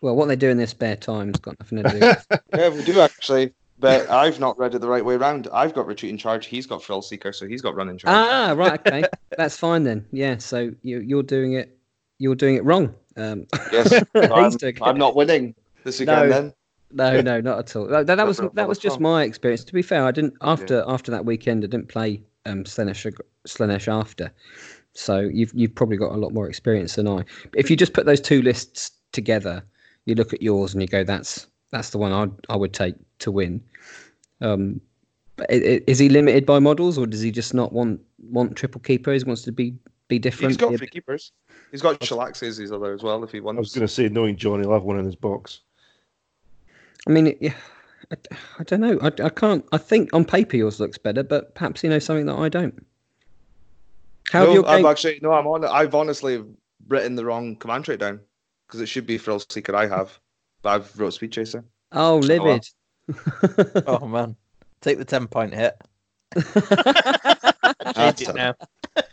Speaker 4: well, what they do in their spare time's got nothing to do. with
Speaker 3: Yeah, we do actually. But I've not read it the right way around. I've got retreat in charge. He's got thrill Seeker, so he's got run in charge.
Speaker 4: Ah, right. Okay, that's fine then. Yeah. So you you're doing it. You're doing it wrong. Um,
Speaker 3: Yes, I'm,
Speaker 4: he's doing it.
Speaker 3: I'm not winning this
Speaker 4: No.
Speaker 3: Then
Speaker 4: No, no, not at all. That, that, was that was just my experience. To be fair, I didn't after after that weekend. I didn't play um, Slaanesh ag- after, so you've you've probably got a lot more experience than I. If you just put those two lists together, you look at yours and you go, "That's that's the one I I would take to win." Um, but i- i- is he limited by models, or does he just not want want triple keepers? He wants to be be different.
Speaker 3: he's got
Speaker 4: be a
Speaker 3: three keepers. He's got Shalaxes, these other as well, if he wants.
Speaker 2: I was going to say, knowing John, he'll have one in his box.
Speaker 4: I mean, yeah, I, I don't know. I, I can't. I think on paper yours looks better, but perhaps you know something that I don't. How
Speaker 3: no,
Speaker 4: your
Speaker 3: I've
Speaker 4: game?
Speaker 3: actually no. I'm on. I've honestly written the wrong command trait down because it should be Frill Seeker. I have, but I've wrote Speed Chaser.
Speaker 4: Oh,
Speaker 3: well.
Speaker 4: livid.
Speaker 1: Oh man, take the ten point hit.
Speaker 3: That's
Speaker 1: Change it now.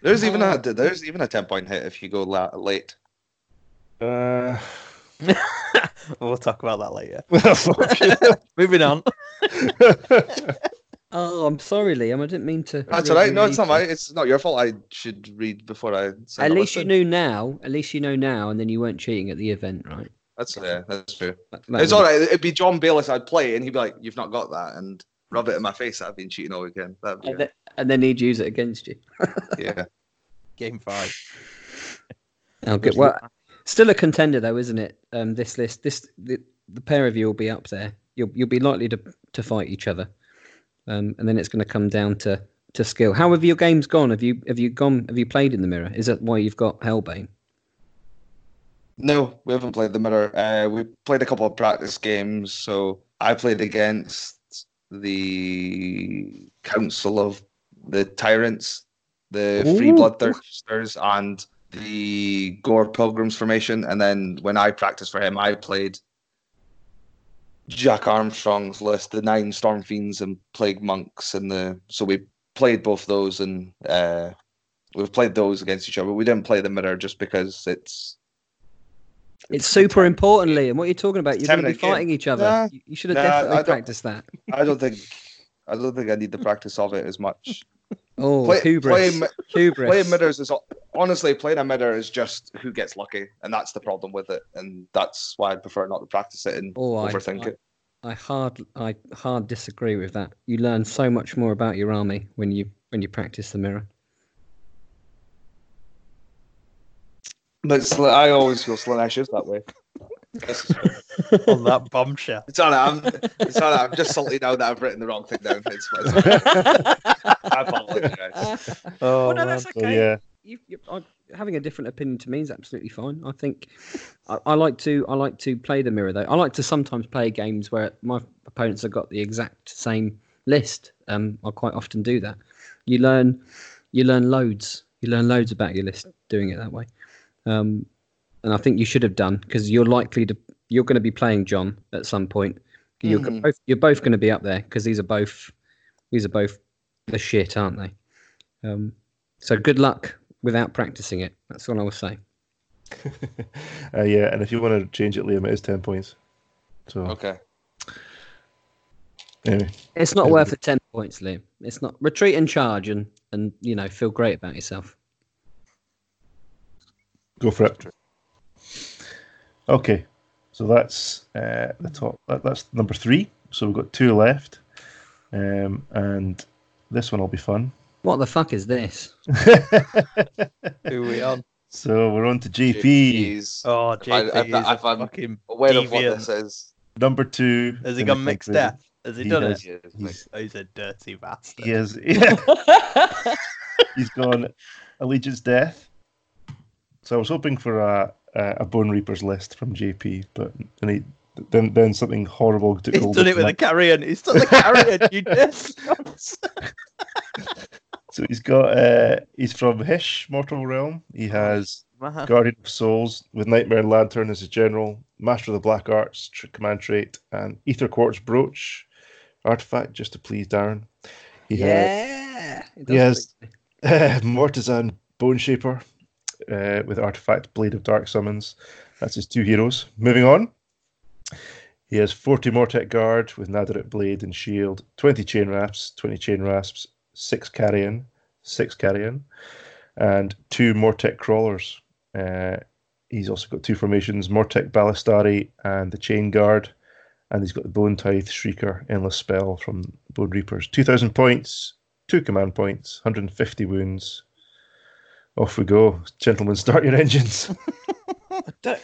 Speaker 3: There's even a there's even a ten point hit if you go la- late.
Speaker 2: Uh,
Speaker 1: we'll talk about that later. Moving on.
Speaker 4: oh, I'm sorry, Liam. I didn't mean to.
Speaker 3: That's
Speaker 4: read
Speaker 3: all right. No, it's not my. It's not your fault. I should read before I. Send
Speaker 4: At least you knew now. At least you know now, and then you weren't cheating at the event, right?
Speaker 3: That's yeah. That's true.
Speaker 4: That- that
Speaker 3: it's all right. It'd be John Bayliss. I'd play, and he'd be like, "You've not got that," and rub it in my face. that I've been cheating all weekend. That'd be
Speaker 4: And then, and then he'd use it against you.
Speaker 3: yeah.
Speaker 1: Game five.
Speaker 4: Oh, good. Well, still a contender though, isn't it? Um, this list, this the, the pair of you will be up there. You'll you'll be likely to to fight each other, um, and then it's going to come down to to skill. How have your games gone? Have you have you gone? Have you played in the mirror? Is that why you've got Hellbane?
Speaker 3: No, we haven't played the mirror. Uh, we played a couple of practice games. So I played against the Council of the Tyrants, the Free
Speaker 4: Ooh.
Speaker 3: Bloodthirsters, and the Gore Pilgrims formation. And then when I practiced for him, I played Jack Armstrong's list, the nine Storm Fiends and Plague Monks, and the so we played both those and uh, we've played those against each other. We didn't play the mirror just because it's
Speaker 4: It's super important, Liam. What are you talking about? You're going to be
Speaker 3: game.
Speaker 4: fighting each other.
Speaker 3: Nah,
Speaker 4: You- should have
Speaker 3: nah,
Speaker 4: definitely practiced that.
Speaker 3: I don't think I don't think I need the practice of it as much.
Speaker 4: Oh,
Speaker 3: Play-
Speaker 4: hubris.
Speaker 3: playing
Speaker 4: hubris.
Speaker 3: Playing midders is honestly playing a midder is just who gets lucky, and that's the problem with it, and that's why I prefer not to practice it and
Speaker 4: Oh, I-
Speaker 3: overthink
Speaker 4: I-
Speaker 3: it.
Speaker 4: I hard I hard disagree with that. You learn so much more about your army when you when you practice the mirror.
Speaker 3: But Sl- I always feel Slaanesh is that way.
Speaker 1: On that bombshell.
Speaker 3: It's all right. I'm, it's all right. I'm just salty now that I've written the wrong thing down. It's, it's I apologize.
Speaker 1: oh,
Speaker 4: well, no,
Speaker 1: man.
Speaker 4: that's okay.
Speaker 2: yeah,
Speaker 4: you, you, I, having a different opinion to me is absolutely fine. I think I, I like to I like to play the mirror though. I like to sometimes play games where my opponents have got the exact same list. Um, I quite often do that. You learn you learn loads. You learn loads about your list doing it that way. Um, and I think you should have done because you're likely to you're going to be playing John at some point. You're
Speaker 3: Mhm.
Speaker 4: both you're both going to be up there because these are both these are both the shit, aren't they? Um, so good luck without practicing it. That's all I will say.
Speaker 2: uh, yeah, and if you want to change it, Liam, it is ten points. So
Speaker 3: Okay.
Speaker 2: anyway,
Speaker 4: It's not
Speaker 2: Yeah.
Speaker 4: worth the ten points, Liam. It's not retreat and charge and and you know feel great about yourself.
Speaker 2: Go for it. Okay, so that's uh, the top. That, that's number three. So we've got two left, um, and this one will be fun.
Speaker 4: What the fuck is this?
Speaker 1: Who are we on?
Speaker 2: so we're on to JP.
Speaker 3: Jeez.
Speaker 1: Oh,
Speaker 3: If I-
Speaker 1: JP
Speaker 3: if-
Speaker 1: is
Speaker 3: if I'm
Speaker 1: fucking
Speaker 3: Aware of what this is.
Speaker 2: Number two.
Speaker 1: Has he gone mixed
Speaker 2: country.
Speaker 1: death? Has he,
Speaker 2: He
Speaker 1: done
Speaker 2: has.
Speaker 1: it?
Speaker 2: He's,
Speaker 1: Oh, he's a dirty bastard.
Speaker 2: he has. Yeah, he's gone Allegiance Death. So I was hoping for a a, a Bone Reapers list from JP, but then he, then then something horrible took
Speaker 1: He's done it with a carrion. He's done the carrion. you just.
Speaker 2: So he's got uh he's from Hysh Mortal Realm. He has Guardian of Souls with Nightmare Lantern as his general, Master of the Black Arts command trait, and Aetherquartz Brooch artifact just to please Darren. He
Speaker 4: Yeah. it does
Speaker 2: Yes.
Speaker 4: please me.
Speaker 2: has Mortizan Bone Shaper uh, with artifact Blade of Dark Summons. That's his two heroes. Moving on. He has 40 Mortek Guard with Nadirite Blade and Shield, 20 Chain Rasps, 20 Chain Rasps, 6 Carrion, 6 Carrion, and 2 Mortek Crawlers. Uh, he's also got two formations Mortek Ballistari and the Chain Guard. And he's got the Bone Tithe Shrieker Endless Spell from Bone Reapers. 2,000 points, 2 command points, 150 wounds. Off we go. Gentlemen, start your engines.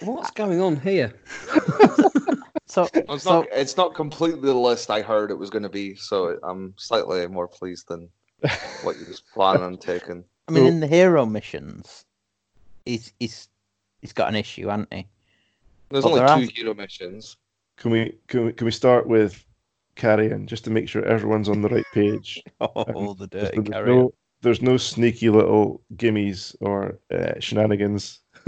Speaker 4: What's going on here?
Speaker 1: So,
Speaker 3: It's
Speaker 1: so
Speaker 3: not. It's not completely the list I heard it was going to be. So I'm slightly more pleased than what you was planning on taking.
Speaker 1: I mean, in the hero missions, he's he's he's got an issue, hasn't he?
Speaker 3: There's
Speaker 1: But
Speaker 3: only
Speaker 1: there
Speaker 3: two
Speaker 1: are-
Speaker 3: hero missions.
Speaker 2: Can we can we, can we start with Carrion just to make sure everyone's on the right page?
Speaker 1: Oh, the dirty
Speaker 2: there's
Speaker 1: carrion.
Speaker 2: no, there's no sneaky little gimmies or uh, shenanigans.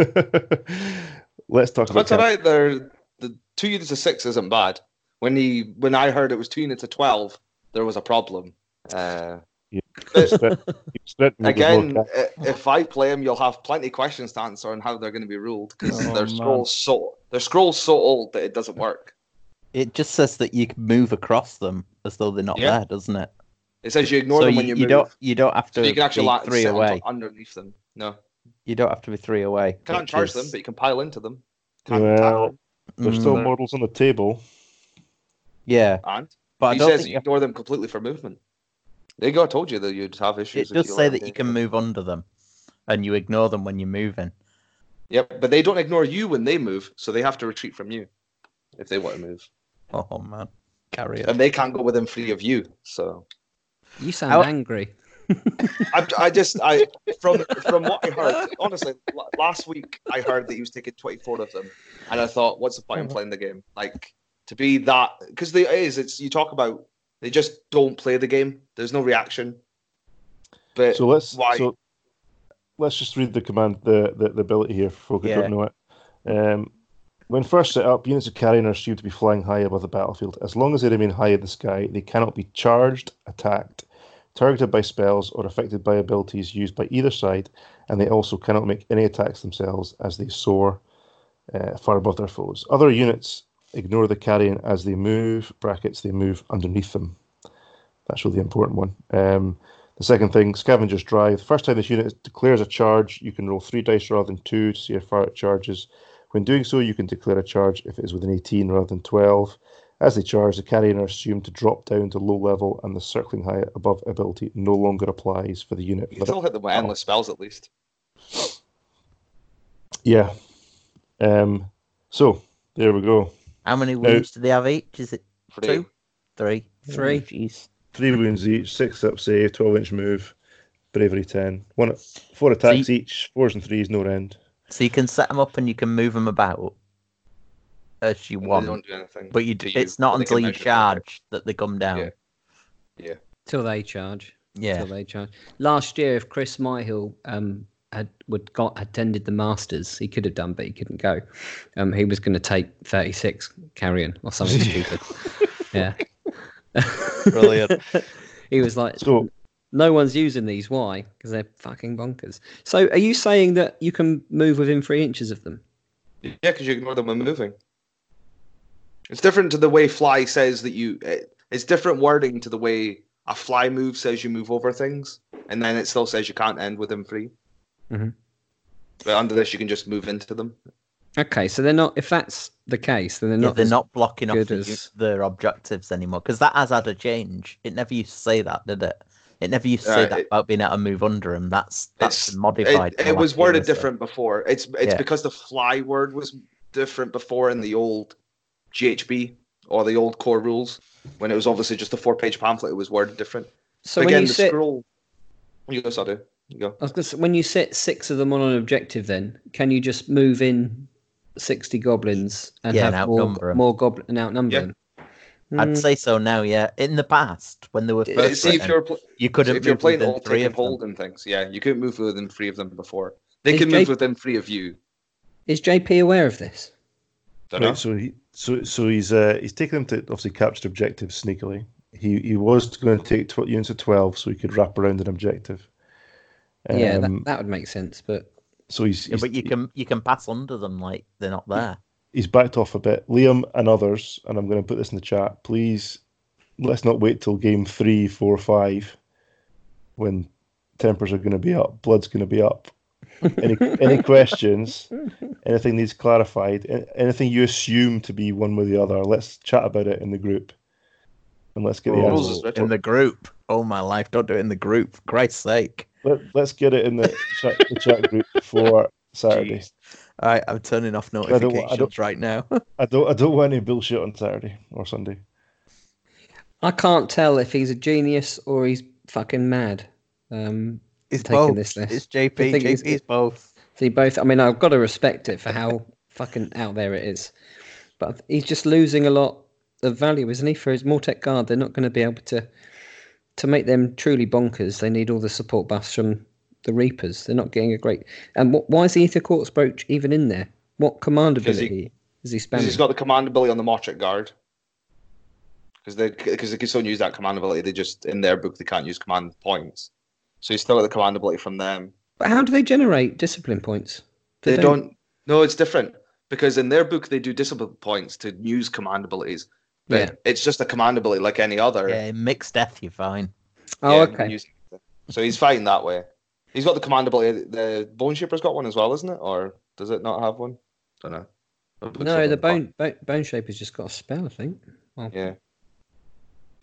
Speaker 2: Let's talk about
Speaker 3: That's all
Speaker 2: Carrion.
Speaker 3: right. There, the two units of six isn't bad. When he, when I heard it was two units of twelve, there was a problem. Uh,
Speaker 2: Keep spread- keep spreading the
Speaker 3: again,
Speaker 2: good luck.
Speaker 3: i- if I play him, you'll have plenty of questions to answer on how they're going to be ruled because
Speaker 1: Oh,
Speaker 3: their
Speaker 1: man.
Speaker 3: scrolls so their scrolls so old that it doesn't work.
Speaker 1: It just says that you can move across them as though they're not
Speaker 3: Yeah.
Speaker 1: there, doesn't it?
Speaker 3: It says you ignore
Speaker 1: so
Speaker 3: them
Speaker 1: you,
Speaker 3: when you,
Speaker 1: you
Speaker 3: move.
Speaker 1: don't you don't have to
Speaker 3: so you can actually
Speaker 1: be
Speaker 3: like,
Speaker 1: three
Speaker 3: sit
Speaker 1: away.
Speaker 3: top- underneath them. No,
Speaker 1: You don't have to be three away.
Speaker 3: you can't charge
Speaker 1: is-
Speaker 3: them, but you can pile into them. Can't
Speaker 2: Well,
Speaker 3: them.
Speaker 2: There's
Speaker 1: Mm,
Speaker 2: still models on the table.
Speaker 1: yeah,
Speaker 3: And
Speaker 1: but I
Speaker 3: he
Speaker 1: don't
Speaker 3: says
Speaker 1: think
Speaker 3: you
Speaker 1: you
Speaker 3: ignore them completely for movement. There you go. I told you that you'd have issues.
Speaker 1: it
Speaker 3: if
Speaker 1: does
Speaker 3: you
Speaker 1: say that you can move under them, and you ignore them when you're moving.
Speaker 3: Yep, but they don't ignore you when they move, so they have to retreat from you if they want to move,
Speaker 1: Oh man, carry it.
Speaker 3: and they can't go within three of you. So
Speaker 4: You sound
Speaker 1: How-
Speaker 4: angry.
Speaker 3: I, I just I from from what I heard, honestly, last week I heard that he was taking twenty four of them, and I thought, what's the point in playing the game? Like to be that because it is. It's you talk about they just don't play the game. There's no reaction. But
Speaker 2: So let's
Speaker 3: why?
Speaker 2: so let's just read the command the the, the ability here for folk who
Speaker 1: Yeah.
Speaker 2: don't know it. Um, when first set up, units of carrion are assumed to be flying high above the battlefield. As long as they remain high in the sky, they cannot be charged, attacked, targeted by spells, or affected by abilities used by either side, and they also cannot make any attacks themselves as they soar uh, far above their foes. Other units ignore the carrion as they move, brackets, they move underneath them. That's really the important one. Um, the second thing, Scavenger's Drive. The First time this unit declares a charge, you can roll three dice rather than two to see how far it charges. When doing so, you can declare a charge if it is within 18 rather than 12. As they charge, the carrion are assumed to drop down to low level, and the circling high above ability no longer applies for the unit.
Speaker 3: you can still hit them with endless spells at least.
Speaker 2: Yeah. Um, so there we go.
Speaker 1: How many wounds do they have each? Is it
Speaker 3: Three.
Speaker 1: two? Three?
Speaker 4: Three.
Speaker 1: Oh, Jeez.
Speaker 2: Three wounds each, six up save, 12 inch move, bravery 10. One, four attacks each, fours and threes, no end.
Speaker 1: So you can set them up and you can move them about as you
Speaker 3: And They
Speaker 1: want,
Speaker 3: don't do anything.
Speaker 1: but you
Speaker 3: do
Speaker 1: d- it's not
Speaker 3: but
Speaker 1: until you
Speaker 3: measure
Speaker 1: charge that they come down.
Speaker 3: Yeah.
Speaker 4: Till they charge.
Speaker 1: Yeah.
Speaker 4: Till they charge. Last year, if Chris Myhill um, had would got attended the Masters, he could have done, but he couldn't go. Um, he was going to take 36 carrion or something stupid. Yeah.
Speaker 1: Brilliant.
Speaker 4: he was like,
Speaker 2: So,
Speaker 4: no one's using these. Why? Because they're fucking bonkers. So, are you saying that you can move within three inches of them?
Speaker 3: Yeah, because you ignore them when moving. It's different to the way fly says that you. It, it's different wording to the way a fly move says you move over things, and then it still says you can't end within 3
Speaker 4: Mhm.
Speaker 3: But under this, you can just move into them.
Speaker 4: Okay, so they're not. If that's the case, then they're
Speaker 1: Yeah,
Speaker 4: not.
Speaker 1: they're not blocking off
Speaker 4: as-
Speaker 1: their objectives anymore because that has had a change. It never used to say that, did it? It never used to say
Speaker 3: Uh,
Speaker 1: that
Speaker 3: it-
Speaker 1: about being able to move under them. That's that's modified.
Speaker 3: It, it was worded
Speaker 1: year or so.
Speaker 3: different before. It's it's
Speaker 1: Yeah.
Speaker 3: because the fly word was different before in the old GHB or the old core rules. When it was obviously just a four-page pamphlet, it was worded different.
Speaker 4: so
Speaker 3: Again,
Speaker 4: when you
Speaker 3: the
Speaker 4: sit,
Speaker 3: scroll. You go, Sadu. You go.
Speaker 4: I was gonna say, when you sit six of them on an objective, then can you just move in sixty goblins and
Speaker 1: Yeah, and
Speaker 4: have more,
Speaker 1: outnumber 'em.
Speaker 4: more goblin and outnumber
Speaker 3: Yeah.
Speaker 4: them?
Speaker 1: I'd
Speaker 4: Mm,
Speaker 1: say so now. Yeah, in the past when they were first
Speaker 3: See if you're pl-
Speaker 1: you couldn't
Speaker 3: if you're playing
Speaker 1: within
Speaker 3: all
Speaker 1: three
Speaker 3: take
Speaker 1: of
Speaker 3: and
Speaker 1: them.
Speaker 3: hold and things, yeah, you couldn't move within three of them before. They
Speaker 4: Is
Speaker 3: can
Speaker 4: Jake-
Speaker 3: move within three of you.
Speaker 4: is JP aware of this?
Speaker 3: Don't know.
Speaker 2: right, so he so so he's uh he's taken them to obviously capture objectives sneakily. He he was going to take tw- units of twelve so he could wrap around an objective.
Speaker 4: yeah,
Speaker 2: Um,
Speaker 4: that, that would make sense. But
Speaker 2: so he's,
Speaker 1: Yeah,
Speaker 2: he's
Speaker 1: but you can you can pass under them like they're not there.
Speaker 2: he's backed off a bit. Liam and others, and I'm going to put this in the chat. Please, let's not wait till game three, four, five, when tempers are going to be up, blood's going to be up. Any any questions? Anything needs clarified? Anything you assume to be one with the other? Let's chat about it in the group, and let's get the answers.
Speaker 1: In the group. Oh my life! Don't do it in the group. For Christ's sake!
Speaker 2: Let, let's get it in the chat, the chat group for Saturday.
Speaker 3: Jeez.
Speaker 1: All right, I'm turning off
Speaker 2: don't- I
Speaker 1: notifications
Speaker 2: don't-
Speaker 1: right now.
Speaker 2: I don't I don't want any bullshit on Saturday or Sunday.
Speaker 4: I can't tell if he's a genius or he's fucking mad. Um,
Speaker 1: it's
Speaker 4: taking
Speaker 1: both.
Speaker 4: this list.
Speaker 1: It's
Speaker 4: I
Speaker 1: JP.
Speaker 4: think it's-
Speaker 1: JP's both.
Speaker 4: See, both. I mean, I've got to respect it for how fucking out there it is, but he's just losing a lot of value, isn't he? For his Mortek guard, they're not going to be able to to make them truly bonkers. They need all the support buffs from the Reapers. They're not getting a great. And what, why is the Aetherquartz brooch even in there? What command
Speaker 3: Because he-
Speaker 4: ability is he
Speaker 3: spending?
Speaker 4: Spamming?
Speaker 3: he's got the command ability on the Mortek Guard. Because they because they can still use that command ability. They just in their book they can't use command points. So he's still got the command ability from them.
Speaker 4: But how do they generate discipline points? Do
Speaker 3: They, don't. No, it's different because in their book they do discipline points to use command abilities. But
Speaker 4: Yeah.
Speaker 3: it's just a command ability like any other.
Speaker 1: Yeah, mixed death, you're fine.
Speaker 4: Oh,
Speaker 3: Yeah,
Speaker 4: okay.
Speaker 3: So he's fighting that way. He's got the command ability. The Boneshaper's got one as well, isn't it? Or does it not have one? I don't know. The
Speaker 4: No,
Speaker 3: on
Speaker 4: the bone, bone bone shaper's just got a spell, I think. Well,
Speaker 3: Yeah,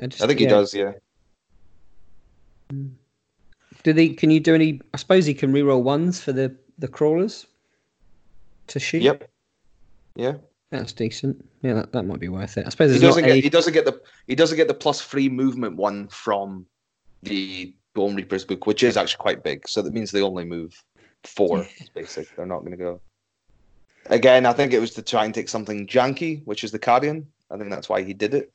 Speaker 4: I, just,
Speaker 3: I think he
Speaker 4: yeah.
Speaker 3: does. Yeah. Hmm.
Speaker 4: Do they? Can you do any? I suppose he can reroll ones for the the crawlers to shoot.
Speaker 3: Yep. Yeah.
Speaker 4: that's decent. Yeah, that, that might be worth it. I suppose
Speaker 3: He doesn't get.
Speaker 4: any.
Speaker 3: He doesn't get the. He doesn't get the plus three movement one from the Bone Reaper's book, which is actually quite big. So that means they only move four. Basic. They're not going to go. Again, I think it was to try and take something janky, which is the Carrion. I think that's why he did it.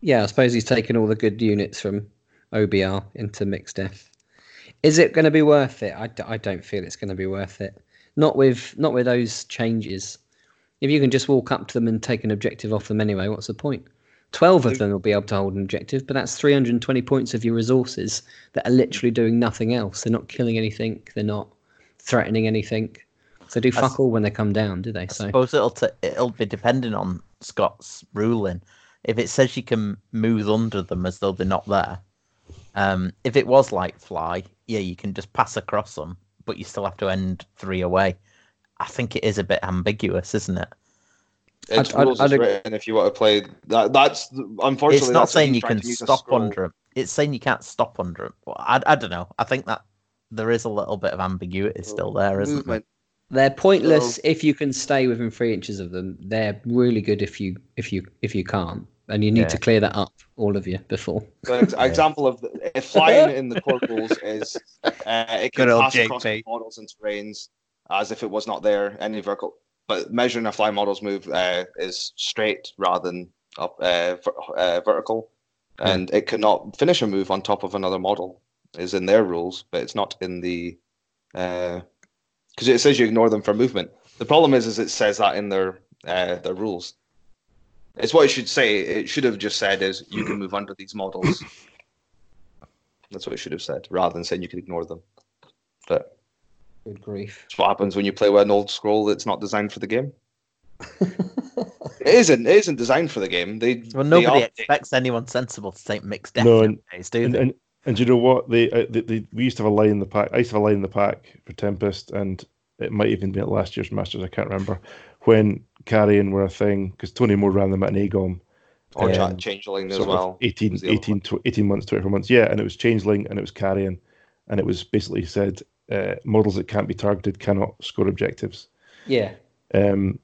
Speaker 4: Yeah, I suppose he's taken all the good units from OBR into mixed death. Is it going to be worth it? I, d- I don't feel it's going to be worth it. Not with not with those changes. If you can just walk up to them and take an objective off them anyway, what's the point? Twelve of them will be able to hold an objective, but that's 320 points of your resources that are literally doing nothing else. They're not killing anything. They're not threatening anything. So they do fuck all when they come down, do they?
Speaker 1: I
Speaker 4: So
Speaker 1: suppose it'll t- it'll be depending on Scott's ruling. If it says you can move under them as though they're not there, um, if it was like fly, yeah, you can just pass across them, but you still have to end three away. I think it is a bit ambiguous, isn't it?
Speaker 3: It's
Speaker 4: I'd-
Speaker 3: rules
Speaker 4: I'd- I'd-
Speaker 3: written if you want to play that. That's unfortunately.
Speaker 1: it's not saying you can
Speaker 3: to use a
Speaker 1: stop under them. It's saying you can't stop under them. I, I don't know. I think that there is a little bit of ambiguity still there, isn't
Speaker 3: movement.
Speaker 4: They're pointless
Speaker 3: So-
Speaker 4: if you can stay within three inches of them. They're really good if you if you if you can't, and you need
Speaker 1: Yeah.
Speaker 4: to clear that up, all of you, before.
Speaker 3: So an ex- example of the, if flying in the core rules is uh, it can
Speaker 1: Good old
Speaker 3: pass across
Speaker 1: JP.
Speaker 3: models and terrains as if it was not there any vertical. But measuring a fly model's move uh, is straight rather than up uh, ver- uh, vertical, and it cannot finish a move on top of another model. Is in their rules, but it's not in the because it says you ignore them for movement. The problem is, is it says that in their uh, their rules. It's what it should say. It should have just said is you can move under these models. That's what it should have said, rather than saying you can ignore them. But
Speaker 4: Good grief.
Speaker 3: it's what happens when you play with an old scroll that's not designed for the game. It isn't. It isn't designed for the game. They
Speaker 1: Well, nobody
Speaker 3: are-
Speaker 1: expects anyone sensible to take mixed death
Speaker 2: No, and-
Speaker 1: nowadays, do
Speaker 2: And,
Speaker 1: they?
Speaker 2: and and do you know what they, uh, they, they we used to have a line in the pack. I used to have a line in the pack for Tempest, and it might even be at last year's Masters. I can't remember when carrion were a thing because Tony Moore ran them at an AGOM.
Speaker 3: or
Speaker 2: um,
Speaker 3: chat changeling as well.
Speaker 2: 18,
Speaker 3: was the other
Speaker 2: 18, tw- 18 months, 24 months. Yeah, and it was changeling and it was carrion, and it was basically said uh, models that can't be targeted cannot score objectives.
Speaker 4: Yeah.
Speaker 2: Um,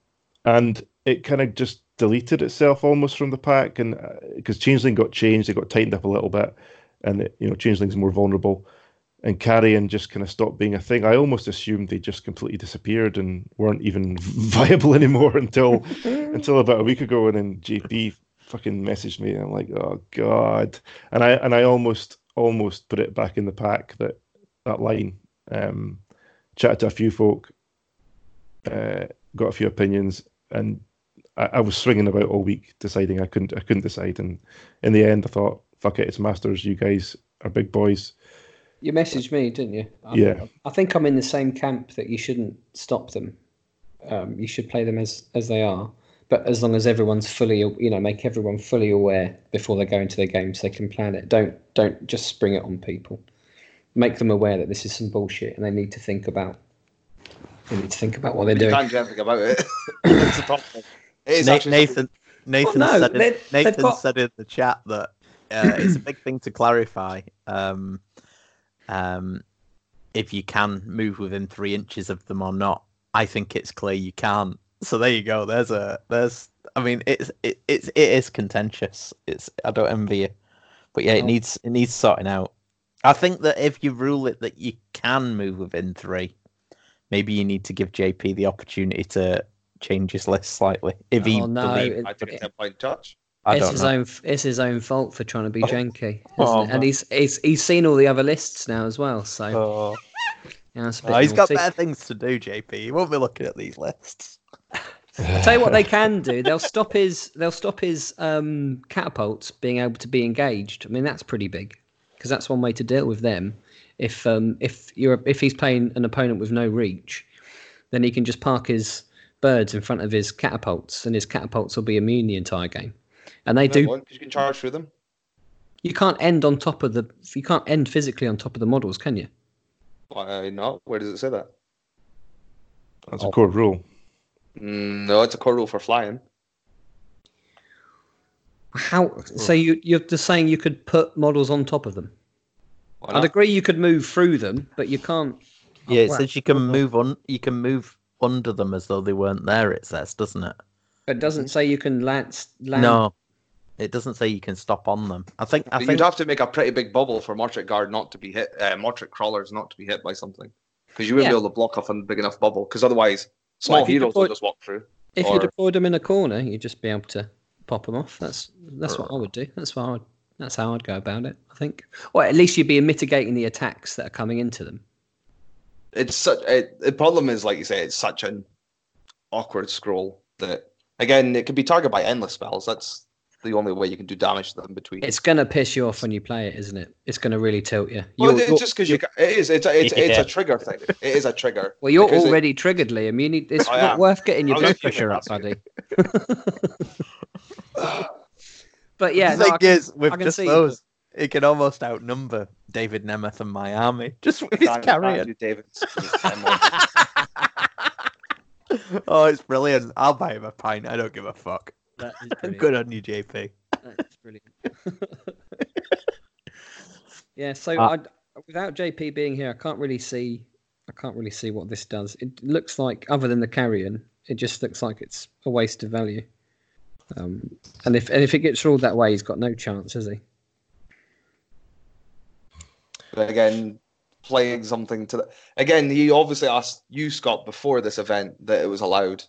Speaker 2: and it kind of just deleted itself almost from the pack, and because changeling got changed, it got tightened up a little bit, and it, you know changeling's more vulnerable, and carrion just kind of stopped being a thing. I almost assumed they just completely disappeared and weren't even viable anymore until until about a week ago, and then JP fucking messaged me, and I'm like, oh god, and I and I almost almost put it back in the pack that that line. Um, chatted to a few folk, uh, got a few opinions, and I, I was swinging about all week, deciding I couldn't I couldn't decide, and in the end, I thought, fuck it, it's Masters. You guys are big boys.
Speaker 4: You messaged me, didn't you? I,
Speaker 2: Yeah.
Speaker 4: I think I'm in the same camp that you shouldn't stop them. Um, you should play them as as they are, but as long as everyone's fully, you know, make everyone fully aware before they go into their game, so they can plan it. Don't don't just spring it on people. Make them aware that this is some bullshit, and they need to think about. They need to think about what they're
Speaker 3: You
Speaker 4: doing.
Speaker 3: can't do anything about it. it's a problem. It is
Speaker 1: Na-
Speaker 3: actually
Speaker 1: Nathan Nathan
Speaker 4: no,
Speaker 1: said in, Nathan
Speaker 4: got-
Speaker 1: said in the chat that uh, it's a big thing to clarify. Um, um, if you can move within three inches of them or not, I think it's clear you can't. So there you go. There's a there's. I mean, it's it, it's it is contentious. It's I don't envy you, but yeah, it needs it needs sorting out. I think that if you rule it that you can move within three, maybe you need to give JP the opportunity to change his list slightly. If he
Speaker 4: Oh, no,
Speaker 1: believes-
Speaker 4: it-
Speaker 3: I think it's a point touch.
Speaker 1: I
Speaker 4: it's
Speaker 1: don't
Speaker 4: his
Speaker 1: know.
Speaker 4: own. It's his own fault for trying to be
Speaker 2: Oh.
Speaker 4: janky,
Speaker 1: Oh,
Speaker 4: and he's, he's he's seen all the other lists now as well. So
Speaker 1: Oh.
Speaker 4: yeah, that's a bit
Speaker 1: Oh, he's got
Speaker 4: naughty.
Speaker 1: better things to do, JP. He won't be looking at these lists.
Speaker 4: I'll tell you what they can do. They'll stop his. They'll stop his um, catapults being able to be engaged. I mean, that's pretty big because that's one way to deal with them. If um, if you're if he's playing an opponent with no reach, then he can just park his birds in front of his catapults, and his catapults will be immune the entire game. And they
Speaker 3: No,
Speaker 4: do.
Speaker 3: it won't, 'cause you can charge through them.
Speaker 4: You can't end on top of the. You can't end physically on top of the models, can you?
Speaker 3: Why not? Where does it say that?
Speaker 2: That's a core rule.
Speaker 3: Mm, no, it's a core rule for flying.
Speaker 4: How? So you you're just saying you could put models on top of them? I'd agree you could move through them, but you can't.
Speaker 1: Yeah, it
Speaker 4: wow.
Speaker 1: says you can move on. You can move under them as though they weren't there. It says, doesn't it?
Speaker 4: It doesn't say you can land. land
Speaker 1: No, it doesn't say you can stop on them. I think. I think.
Speaker 3: You'd have to make a pretty big bubble for Mortek Guard not to be hit, uh, Mortek Crawlers not to be hit by something. Because you wouldn't
Speaker 4: Yeah.
Speaker 3: be able to block off a big enough bubble. Because otherwise, small
Speaker 4: if you
Speaker 3: heroes will just walk through.
Speaker 4: If you deployed them in a corner, you'd just be able to pop them off. That's that's what I would do. That's what I'd, that's how I'd go about it. I think. Or at least you'd be mitigating the attacks that are coming into them.
Speaker 3: It's such. It, the problem is, like you say, it's such an awkward scroll that again it could be targeted by endless spells. That's the only way you can do damage to them between.
Speaker 4: It's gonna piss you off when you play it, isn't it? It's gonna really tilt you.
Speaker 3: well,
Speaker 4: You're-
Speaker 3: it's just because you. It is. It's a, it's, it's a trigger thing. It is a trigger.
Speaker 4: Well, you're
Speaker 3: because it-
Speaker 4: already triggered, Liam. You need. It's
Speaker 3: I
Speaker 4: not
Speaker 3: am.
Speaker 4: worth getting your blood pressure up,
Speaker 3: thinking
Speaker 4: buddy. but yeah,
Speaker 1: the
Speaker 4: no,
Speaker 1: thing
Speaker 4: I can-
Speaker 1: is, with
Speaker 4: I can
Speaker 1: just
Speaker 4: see-
Speaker 1: those, it can almost outnumber David Nemeth and my army just with his
Speaker 3: Damn it,
Speaker 1: carrion.
Speaker 3: Matthew Davids, 'cause it's 10 more.
Speaker 1: oh, it's brilliant. I'll buy him a pint. I don't give a fuck.
Speaker 4: that is brilliant.
Speaker 1: Good on you, JP.
Speaker 4: That's brilliant. yeah, so
Speaker 1: Uh,
Speaker 4: I, without JP being here, I can't really see I can't really see what this does. It looks like, other than the carrion, it just looks like it's a waste of value. Um, and if and if it gets ruled that way, he's got no chance, has he?
Speaker 3: But again, playing something to the again, he obviously asked you, Scott, before this event that it was allowed.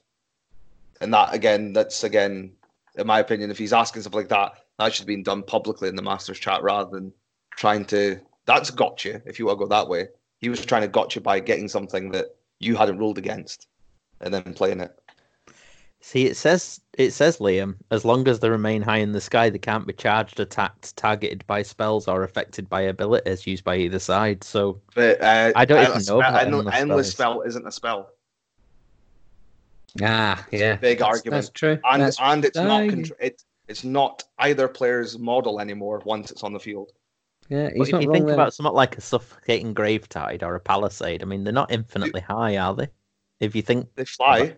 Speaker 3: And that again, that's again, in my opinion, if he's asking stuff like that, that should have been done publicly in the Masters chat rather than trying to that's gotcha, if you want to go that way. He was trying to gotcha by getting something that you hadn't ruled against and then playing it.
Speaker 1: See, it says it says Liam. As long as they remain high in the sky, they can't be charged, attacked, targeted by spells, or affected by abilities used by either side. So
Speaker 3: But uh,
Speaker 1: I don't even know endless spell
Speaker 3: isn't a spell.
Speaker 4: Ah, yeah.
Speaker 3: Big
Speaker 4: That's-
Speaker 3: argument.
Speaker 4: That's true.
Speaker 3: and
Speaker 4: That's-
Speaker 3: and it's not
Speaker 4: I-
Speaker 3: contr- it, it's not either player's model anymore once it's on the field.
Speaker 4: yeah,
Speaker 1: but
Speaker 4: he's
Speaker 1: if you think
Speaker 4: there.
Speaker 1: about something like a suffocating gravetide or a palisade, I mean, they're not infinitely high, are they? If you think,
Speaker 3: They fly.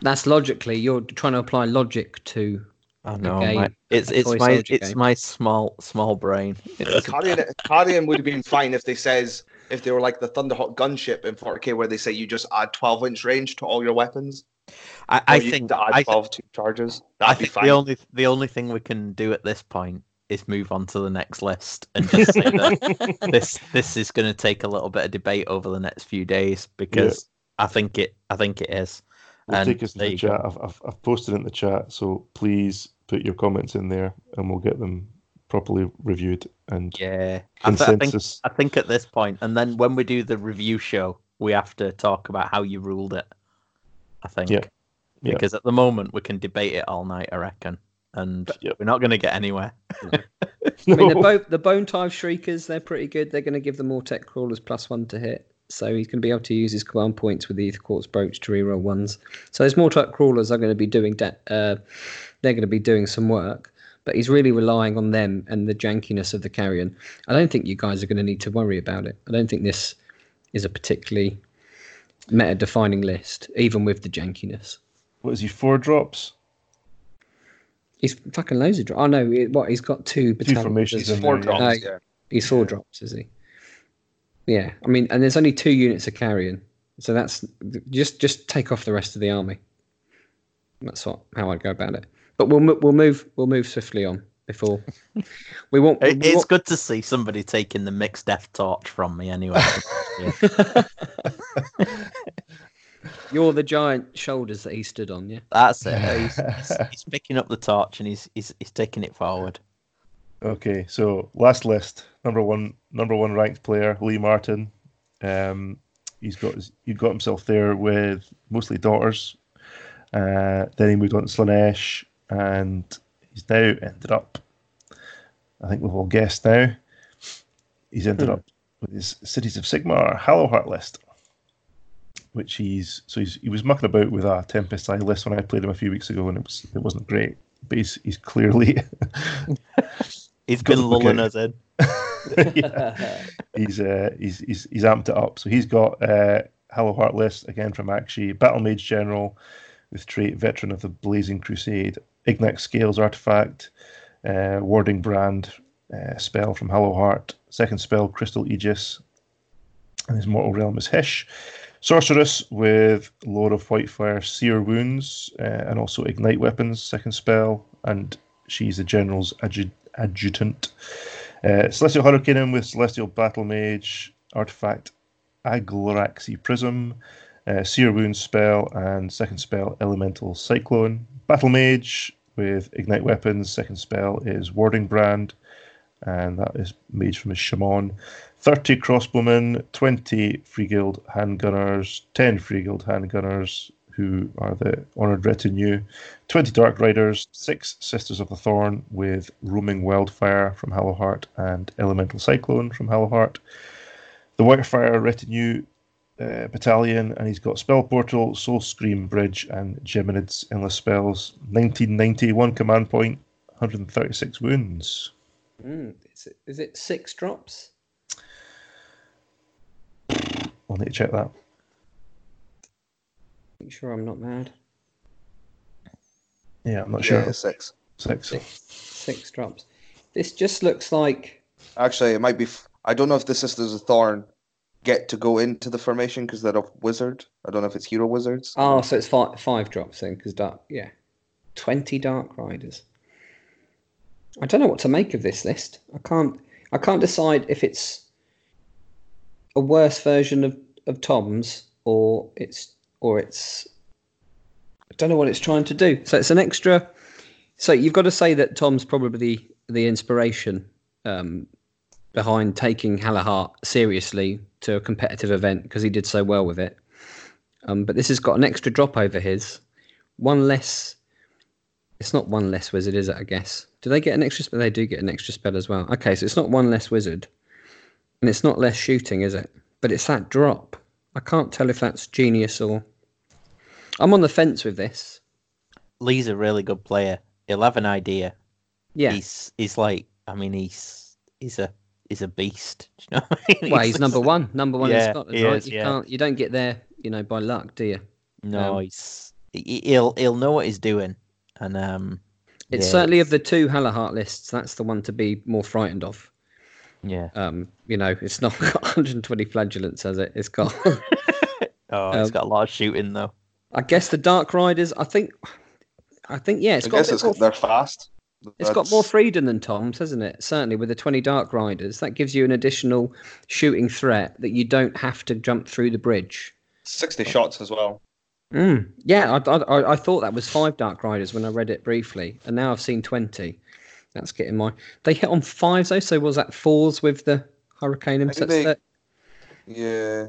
Speaker 4: That's logically you're trying to apply logic to.
Speaker 1: I know,
Speaker 4: game,
Speaker 1: my, it's it's my
Speaker 4: soldier
Speaker 1: it's
Speaker 4: game.
Speaker 1: my small small brain. It doesn't-
Speaker 3: Carrion, Carrion would have been fine if they says if they were like the Thunderhawk gunship in 40k where they say you just add 12 inch range to all your weapons.
Speaker 1: I, I think
Speaker 3: to add
Speaker 1: I, th-
Speaker 3: two charges.
Speaker 1: I
Speaker 3: That'd be
Speaker 1: think
Speaker 3: fine.
Speaker 1: the only the only thing we can do at this point is move on to the next list and just say that this this is going to take a little bit of debate over the next few days because I think it I think it is.
Speaker 2: We'll
Speaker 1: And
Speaker 2: take us to the chat. I've, I've, I've posted it in the chat, so please put your comments in there, and we'll get them properly reviewed and
Speaker 1: Yeah, I, th- I think
Speaker 2: consensus.
Speaker 1: I think at this point, and then when we do the review show, we have to talk about how you ruled it. I think.
Speaker 2: Yeah. Yeah.
Speaker 1: Because at the moment we can debate it all night, I reckon, and
Speaker 2: Yep.
Speaker 1: we're not going to get anywhere.
Speaker 4: I mean, the, bo- the bone type shriekers, they're pretty good. They're going to give the Mortek crawlers plus one to hit. So he's going to be able to use his command points with the Aetherquartz Brooch to reroll ones. So those Mortek crawlers are going to be doing that. Uh, they're going to be doing some work, but he's really relying on them and the jankiness of the carrion. I don't think you guys are going to need to worry about it. I don't think this is a particularly meta-defining list, even with the jankiness.
Speaker 2: What is he? Four drops.
Speaker 4: He's fucking loads of. Dro- oh no! it- What he's got two battalions.
Speaker 2: formations
Speaker 3: It's
Speaker 2: in
Speaker 3: four
Speaker 2: there, yeah.
Speaker 3: drops.
Speaker 4: No.
Speaker 3: yeah.
Speaker 4: He's four drops, is he? Yeah, I mean, and there's only two units of carrion, so that's just just take off the rest of the army. That's what how I'd go about it. But we'll we'll move we'll move swiftly on before we want.
Speaker 1: It,
Speaker 4: we
Speaker 1: it's
Speaker 4: want-
Speaker 1: good to see somebody taking the mixed death torch from me anyway.
Speaker 4: You're the giant shoulders that he stood on, yeah.
Speaker 1: That's it. He's, he's, he's picking up the torch and he's he's, he's taking it forward.
Speaker 2: Okay, so last list. Number one, number one ranked player Lee Martin. Um, he's got his, he got himself there with mostly daughters. Uh, then he moved on to Slaanesh, and he's now ended up. I think we've all guessed now. He's ended
Speaker 4: Hmm.
Speaker 2: up with his Cities of Sigmar Hallowheart list, which he's so he's he was mucking about with a Tempest Eye list when I played him a few weeks ago, and it was it wasn't great. But he's he's clearly
Speaker 1: He's been
Speaker 2: to look
Speaker 1: lulling
Speaker 2: at-
Speaker 1: us in.
Speaker 2: Yeah. he's uh, he's he's he's amped it up. So he's got uh, Hallowheart list again from Aqshy, Battle Mage General with trait Veteran of the Blazing Crusade, Ignite Scales artifact, uh, Warding Brand uh, spell from Hallowheart, second spell Crystal Aegis, and his mortal realm is Hysh. Sorceress with Lord of Whitefire, Sear Wounds, uh, and also Ignite Weapons, second spell, and she's the General's adju- adjutant. Uh, Celestial Hurricanum with Celestial Battle Mage, Artifact Agloraxy Prism, uh, Sear Wounds spell, and second spell Elemental Cyclone. Battle Mage with Ignite Weapons, second spell is Warding Brand, and that is Mage from his Shaman. 30 Crossbowmen, 20 Free Guild Handgunners, 10 Free Guild Handgunners, who are the Honoured Retinue, 20 Dark Riders, 6 Sisters of the Thorn with Roaming Wildfire from Hallowheart and Elemental Cyclone from Hallowheart. The Wildfire Retinue uh, Battalion, and he's got Spell Portal, Soulscream Bridge, and Geminids Endless Spells. 1991 command point, 136 wounds.
Speaker 4: Mm, is, it, is it six drops?
Speaker 2: I'll need to check that.
Speaker 4: Make sure I'm not mad.
Speaker 2: Yeah, I'm not
Speaker 3: Yeah,
Speaker 2: sure.
Speaker 3: six.
Speaker 2: Six.
Speaker 4: Six, six drops. This just looks like
Speaker 3: Actually, it might be. f- I don't know if the Sisters a Thorn get to go into the formation because they're a wizard. I don't know if it's hero wizards.
Speaker 4: Oh, so it's five five drops then, because dark. Yeah, twenty dark riders. I don't know what to make of this list. I can't. I can't decide if it's a worse version of, of Tom's or it's or it's. I don't know what it's trying to do. So it's an extra. So you've got to say that Tom's probably the inspiration um, behind taking Hallowheart seriously to a competitive event because he did so well with it. Um, but this has got an extra drop over his. One less. It's not one less wizard, is it? I guess. Do they get an extra spell? They do get an extra spell as well. Okay, so it's not one less wizard, and it's not less shooting, is it? But it's that drop. I can't tell if that's genius or. I'm on the fence with this.
Speaker 1: Lee's a really good player. He'll have an idea.
Speaker 4: Yeah.
Speaker 1: He's he's like I mean he's he's a he's a beast. Do you know what I mean?
Speaker 4: well, he's number one. Number one in Scotland, right?
Speaker 1: is,
Speaker 4: you
Speaker 1: yeah.
Speaker 4: can't. You don't get there, you know, by luck, do you?
Speaker 1: No,
Speaker 4: Um,
Speaker 1: he's he- he'll he'll know what he's doing, and um,
Speaker 4: It's
Speaker 1: yeah,
Speaker 4: certainly of the two Hallowheart lists, that's the one to be more frightened of.
Speaker 1: yeah.
Speaker 4: Um, you know, it's not got 120 flagellants, has it? It's got.
Speaker 1: Oh, he's
Speaker 4: Um,
Speaker 1: got a lot of shooting though.
Speaker 4: I guess the Dark Riders. I think. I think yeah, it's
Speaker 3: I
Speaker 4: got. a
Speaker 3: guess
Speaker 4: bit
Speaker 3: it's,
Speaker 4: more,
Speaker 3: they're fast.
Speaker 4: It's got more freedom than Tom's, hasn't it? Certainly with the 20 Dark Riders, that gives you an additional shooting threat that you don't have to jump through the bridge.
Speaker 3: 60 shots as well.
Speaker 4: Mm. Yeah, I, I, I thought that was five Dark Riders when I read it briefly, and now I've seen 20. That's getting my. They hit on fives though, so was that fours with the Hurricane? and
Speaker 3: think they- Yeah.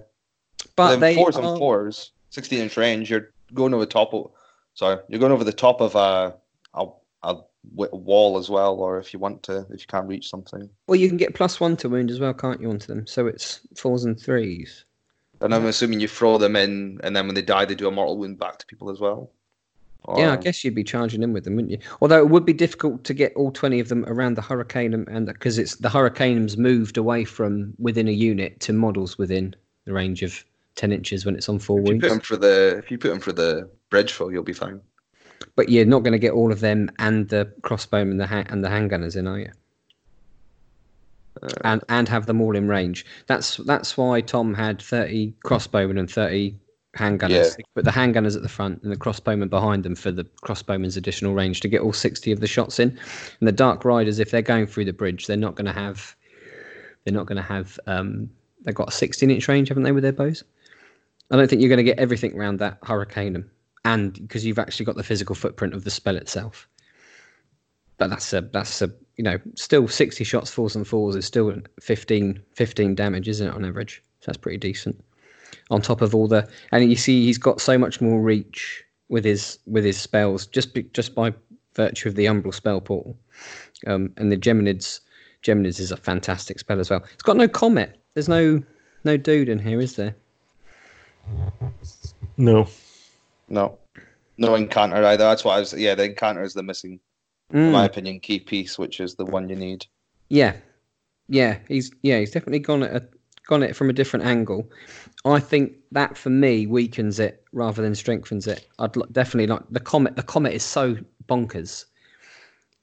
Speaker 4: but they
Speaker 3: fours
Speaker 4: are-
Speaker 3: and fours, 16 inch range. You're going over the top of, sorry, you're going over the top of a, a, a wall as well, or if you want to, if you can't reach something.
Speaker 4: Well, you can get plus one to wound as well, can't you, onto them? So it's fours and threes.
Speaker 3: And I'm assuming you throw them in, and then when they die, they do a mortal wound back to people as well.
Speaker 4: Yeah, I guess you'd be charging in with them, wouldn't you? Although it would be difficult to get all 20 of them around the hurricane, and because it's the hurricane's moved away from within a unit to models within the range of 10 inches when it's on four
Speaker 3: If you
Speaker 4: wounds.
Speaker 3: put them for the, if you put them for the bridge throw, you'll be fine.
Speaker 4: But you're not going to get all of them and the crossbowmen and the ha- and the handgunners in, are you?
Speaker 3: Uh,
Speaker 4: and and have them all in range. That's that's why Tom had 30 crossbowmen and 30 handgunners.
Speaker 3: Yeah.
Speaker 4: But the handgunners at the front and the crossbowmen behind them for the crossbowmen's additional range to get all 60 of the shots in. And the Dark Riders, if they're going through the bridge, they're not going to have. They're not going to have. Um, they've got a 16 inch range, haven't they, with their bows? I don't think you're going to get everything around that Hurricanum, and because you've actually got the physical footprint of the spell itself. But that's a that's a you know still 60 shots fours and fours is still 15 15 damage, isn't it on average? So that's pretty decent. On top of all the and you see he's got so much more reach with his with his spells just be, just by virtue of the umbral spell portal. Um, and the Geminids Geminids is a fantastic spell as well. It's got no comet. There's no no dude in here, is there?
Speaker 2: No.
Speaker 3: No, no encounter either. That's why I was. Yeah, the encounter is the missing, in my
Speaker 4: Mm,
Speaker 3: opinion, key piece, which is the one you need.
Speaker 4: yeah, yeah. He's yeah he's definitely gone at a, gone at it from a different angle. I think that for me weakens it rather than strengthens it. I'd li- definitely like the comet. The comet is so bonkers,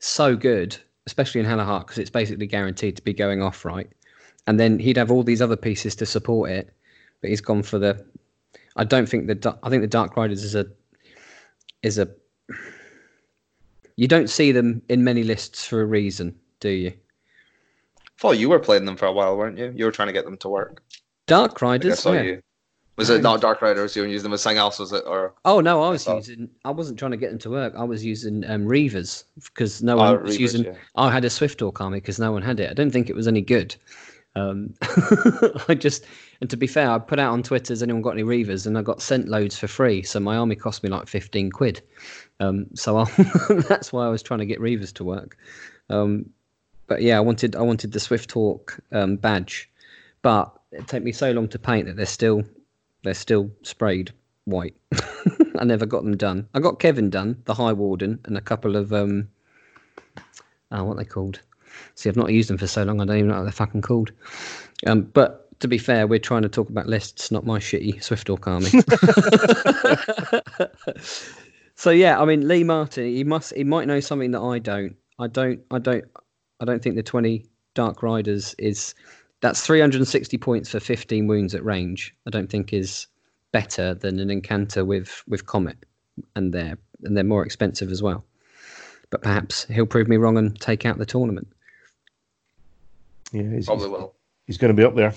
Speaker 4: so good, especially in Hallowheart because it's basically guaranteed to be going off right. And then he'd have all these other pieces to support it, but he's gone for the. I don't think the. I think the Dark Riders is a. Is a. You don't see them in many lists for a reason, do you?
Speaker 3: Well, you were playing them for a while, weren't you? You were trying to get them to work.
Speaker 4: Dark
Speaker 3: I I
Speaker 4: Riders.
Speaker 3: saw
Speaker 4: yeah.
Speaker 3: you. Was it not Dark Riders? You were using them as something else, was it? Or
Speaker 4: Oh no, I was
Speaker 3: saw.
Speaker 4: using. I wasn't trying to get them to work. I was using um, Reavers because no
Speaker 3: Oh,
Speaker 4: one was
Speaker 3: Reavers,
Speaker 4: using.
Speaker 3: yeah.
Speaker 4: I had a Swifthawk army because no one had it. I don't think it was any good. Um, I just and to be fair, I put out on Twitter, has anyone got any Reavers? And I got sent loads for free. So my army cost me like fifteen quid. Um, so that's why I was trying to get Reavers to work. Um, but yeah, I wanted I wanted the Swifthawk um, badge, but it took me so long to paint that they're still they're still sprayed white. I never got them done. I got Kevin done, the High Warden, and a couple of um, oh, what they called? See, I've not used them for so long. I don't even know what they're fucking called. Um, but to be fair, we're trying to talk about lists, not my shitty Swifthawk army. so yeah, I mean Lee Martin, he must, he might know something that I don't. I don't, I don't, I don't think the twenty Dark Riders is That's 360 points for 15 wounds at range. I don't think is better than an encounter with with Comet, and they're and they're more expensive as well. But perhaps he'll prove me wrong and take out the tournament.
Speaker 2: Yeah, he's,
Speaker 3: Probably
Speaker 2: he's,
Speaker 3: will.
Speaker 2: he's going to be up there.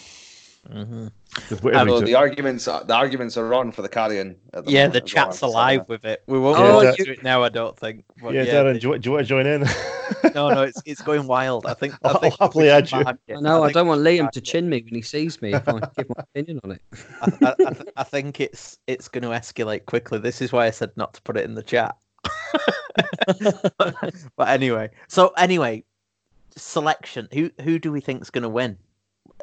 Speaker 1: Hmm
Speaker 2: With
Speaker 3: Although the arguments, are, the arguments are on for the carrion. At the
Speaker 1: Yeah,
Speaker 3: moment
Speaker 1: the
Speaker 3: as well,
Speaker 1: chat's
Speaker 3: so-
Speaker 1: alive with it. We won't
Speaker 2: Oh,
Speaker 1: get
Speaker 2: you-
Speaker 1: to it now, I don't think. But
Speaker 2: yeah,
Speaker 1: yeah,
Speaker 2: Darren,
Speaker 1: the-
Speaker 2: do, you, do you want to join in?
Speaker 1: no, no, it's it's going wild. I think. I
Speaker 2: I'll happily add you.
Speaker 1: mark.
Speaker 4: No, I,
Speaker 1: think
Speaker 4: don't want Liam to chin me when he sees me if I give my opinion on it.
Speaker 1: I, I, I, th- I think it's it's going to escalate quickly. This is why I said not to put it in the chat. but anyway, so anyway, selection. Who who do we think's going to win?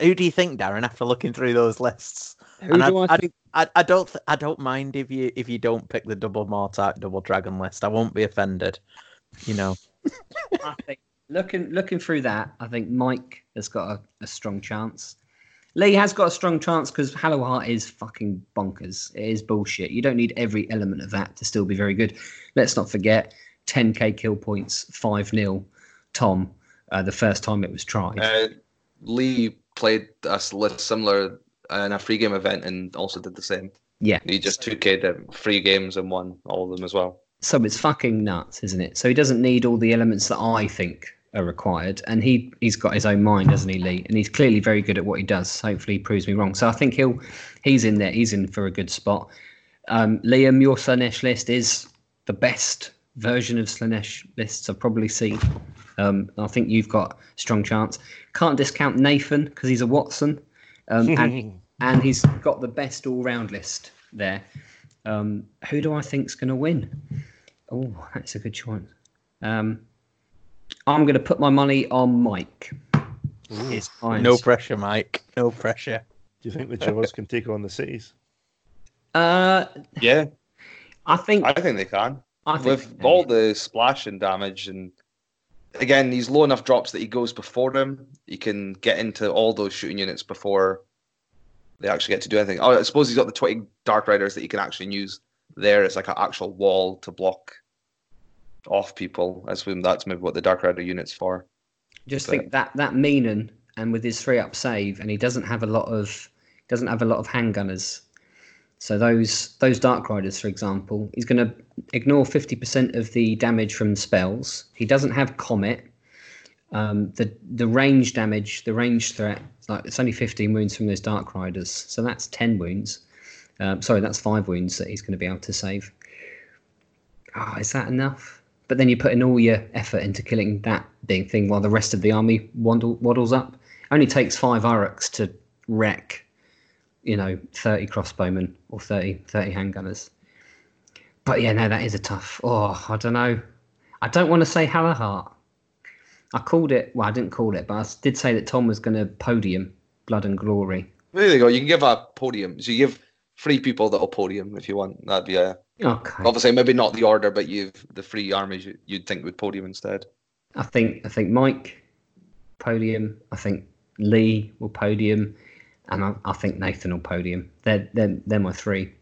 Speaker 1: Who do you think, Darren? After looking through those lists,
Speaker 4: Who
Speaker 1: And
Speaker 4: do
Speaker 1: I-
Speaker 4: I,
Speaker 1: I-
Speaker 4: think?
Speaker 1: I, I don't th- I don't mind if you if you don't pick the double Mortarch, double Dragon list. I won't be offended. You know.
Speaker 4: I think looking looking through that, I think Mike has got a, a strong chance. Lee has got a strong chance because Hallowheart is fucking bonkers. It is bullshit. You don't need every element of that to still be very good. Let's not forget 10k kill points, 5 0 Tom, uh, the first time it was tried.
Speaker 3: Uh, Lee played a similar in a free game event and also did the same.
Speaker 4: yeah.
Speaker 3: He just 2K'd them free games and won all of them as well.
Speaker 4: So it's fucking nuts, isn't it? So he doesn't need all the elements that I think are required, and he he's got his own mind, doesn't he, Lee? And he's clearly very good at what he does. Hopefully, he proves me wrong. So I think he'll he's in there. He's in for a good spot. Um, Liam, your Slaanesh list is the best version of Slaanesh lists I've probably seen. Um, I think you've got a strong chance. Can't discount Nathan because he's a Watson, um, and and he's got the best all-round list there. Um, who do I think's going to win? Oh, that's a good choice. Um, I'm going to put my money on Mike. It's
Speaker 1: No pressure, Mike. No pressure.
Speaker 2: Do you think the Jaws can take on the cities?
Speaker 4: Uh,
Speaker 3: Yeah,
Speaker 4: I think.
Speaker 3: I think they can.
Speaker 4: I think
Speaker 3: With all the splash and damage, and again, he's low enough drops that he goes before them. He can get into all those shooting units before they actually get to do anything. Oh, I suppose he's got the 20 Dark Riders that he can actually use there. It's like an actual wall to block off people. I assume that's maybe what the Dark Rider unit's for.
Speaker 4: just
Speaker 3: but-
Speaker 4: think that that Mean'un and with his three up save, and he doesn't have a lot of doesn't have a lot of handgunners. So those those Dark Riders, for example, he's going to ignore fifty percent of the damage from spells. He doesn't have Comet. Um, the the range damage, the range threat, like it's only fifteen wounds from those Dark Riders, so that's ten wounds. Um, sorry, that's five wounds that he's going to be able to save. Ah, is that enough? But then you're putting all your effort into killing that big thing while the rest of the army waddle, waddles up. Only takes five Uruks to wreck, you know, 30 crossbowmen or 30, 30 handgunners. But yeah, no, that is a tough. Oh, I don't know. I don't want to say Hallowheart. I called it, well, I didn't call it, but I did say that Tom was going to podium Blood and Glory.
Speaker 3: There you go. You can give a podium. So you give three people that'll podium if you want. That'd be a
Speaker 4: Okay.
Speaker 3: obviously maybe not the order, but you've the three armies you- you'd think would podium instead.
Speaker 4: I think I think Mike podium. I think Lee will podium, and I, I think Nathan will podium. They're they're they're my three.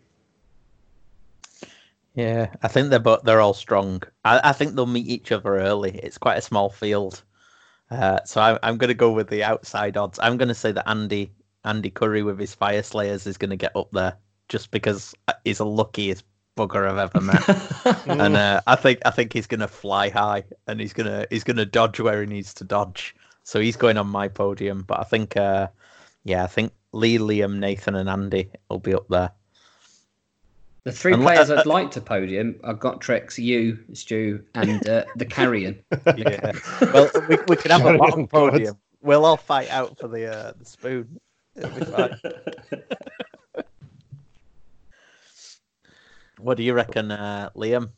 Speaker 1: Yeah, I think they're both they're all strong. I, I think they'll meet each other early. It's quite a small field, uh, so I, I'm going to go with the outside odds. I'm going to say that Andy Andy Curry with his Fyreslayers is going to get up there just because uh, he's the luckiest bugger I've ever met, and uh, I think I think he's going to fly high and he's gonna he's going to dodge where he needs to dodge. So he's going on my podium, but I think uh, yeah, I think Lee, Liam, Nathan, and Andy will be up there.
Speaker 4: The three
Speaker 1: Unle-
Speaker 4: players I'd like to podium are Gotrek, you, Stu, and uh, the Carrion.
Speaker 1: Yeah. Well, we, we could have a long podium. We'll all fight out for the uh, the spoon. It'll be fine. what do you reckon, uh, Liam?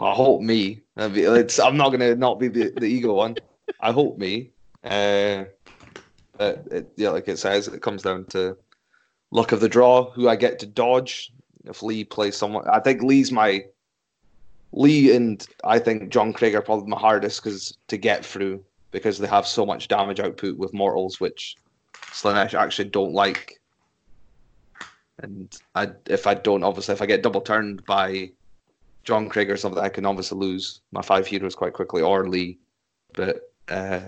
Speaker 3: I hope me. It's, I'm not gonna not be the, the ego one. I hope me. Uh, but it, yeah, like it says, it comes down to luck of the draw, who I get to dodge. If Lee plays someone, I think Lee's my Lee and I think John Craig are probably my hardest because to get through because they have so much damage output with mortals, which Slaanesh actually don't like. And I, if I don't, obviously, if I get double turned by John Craig or something, I can obviously lose my five heroes quite quickly, or Lee. But uh,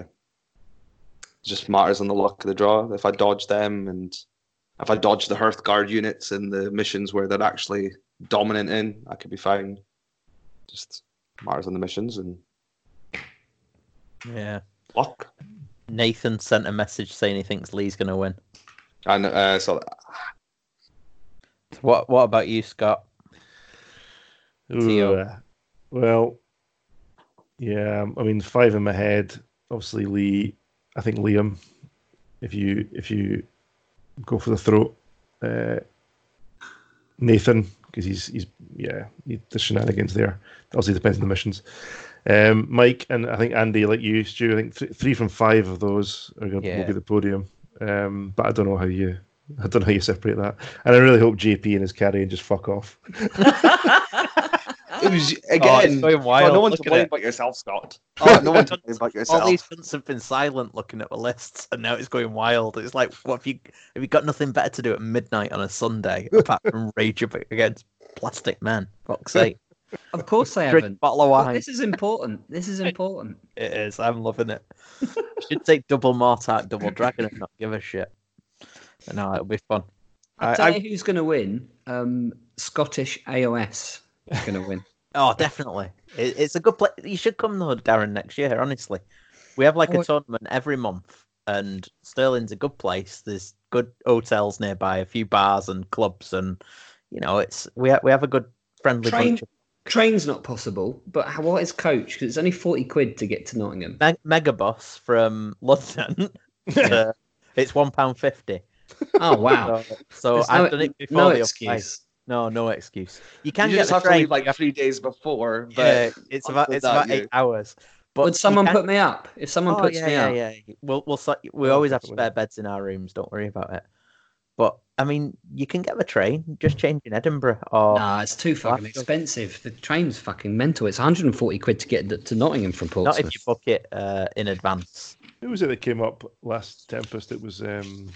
Speaker 3: just matters on the luck of the draw. If I dodge them and if I dodge the Hearthguard units in the missions where they're actually dominant in, I could be fine. Just matters on the missions and
Speaker 1: Yeah.
Speaker 3: luck.
Speaker 1: Nathan sent a message saying he thinks Lee's going to win.
Speaker 3: And uh, so
Speaker 1: What What about you, Scott?
Speaker 2: Ooh, uh, well, yeah. I mean, five in my head. Obviously, Lee. I think Liam. If you if you go for the throat, uh, Nathan because he's he's yeah he, the shenanigans there. Obviously, depends on the missions. Um, Mike and I think Andy, like you, Stu. I think th- three from five of those are going to
Speaker 1: Yeah.
Speaker 2: be the podium. Um, but I don't know how you. I don't know how you separate that. And I really hope JP and his carrion just fuck off.
Speaker 3: it was
Speaker 1: Oh,
Speaker 3: again.
Speaker 1: it's going wild.
Speaker 3: oh, no one's to
Speaker 1: Look at
Speaker 3: blame but yourself, Scott. Oh, no one to blame but yourself.
Speaker 1: All these hunts have been silent looking at the lists, and now it's going wild. It's like, what have you have you got nothing better to do at midnight on a Sunday apart from rage ab- against plastic Man? Fuck's sake!
Speaker 4: Of course they
Speaker 1: Drink a
Speaker 4: haven't.
Speaker 1: bottle of
Speaker 4: But
Speaker 1: wine.
Speaker 4: This is important. This is important.
Speaker 1: It is. I'm loving it. Should take double Mortarch, double Dragon, and not give a shit. But no, it'll be fun.
Speaker 4: I'll
Speaker 1: I-
Speaker 4: tell
Speaker 1: I-
Speaker 4: you who's going to win. Um, Scottish AOS is going to win.
Speaker 1: Oh, definitely. It, it's a good place. You should come though, Darren, next year. Honestly, we have like
Speaker 4: Oh,
Speaker 1: a tournament every month, and Stirling's a good place. There's good hotels nearby, a few bars and clubs, and you know, it's we ha- we have a good friendly
Speaker 4: Train-
Speaker 1: bunch of
Speaker 4: Train's not possible, but how, what is coach? Because it's only 40 quid to get to Nottingham.
Speaker 1: Me- Megabus from London. to- uh, it's one pound fifty.
Speaker 4: Oh, wow.
Speaker 1: So, so I've
Speaker 4: no,
Speaker 1: done it before.
Speaker 4: no
Speaker 1: the other
Speaker 4: excuse.
Speaker 1: Place. No, no excuse. You
Speaker 3: you
Speaker 1: can get
Speaker 3: just
Speaker 1: the
Speaker 3: have to leave like three days before. But
Speaker 1: yeah, it's about it's about
Speaker 3: you-
Speaker 1: eight hours. But
Speaker 4: Would someone
Speaker 1: can-
Speaker 4: put me up? If someone
Speaker 1: Oh,
Speaker 4: puts
Speaker 1: yeah,
Speaker 4: me
Speaker 1: yeah,
Speaker 4: up,
Speaker 1: yeah. We'll we'll sort- we always have spare beds in our rooms. Don't worry about it. But I mean, you can get the train. Just change in Edinburgh or
Speaker 4: Nah, it's too fucking expensive. The train's fucking mental. It's 140 quid to get to Nottingham from Portsmouth.
Speaker 1: not if you book it uh, in advance.
Speaker 2: Who was it that came up last Tempest? It was um.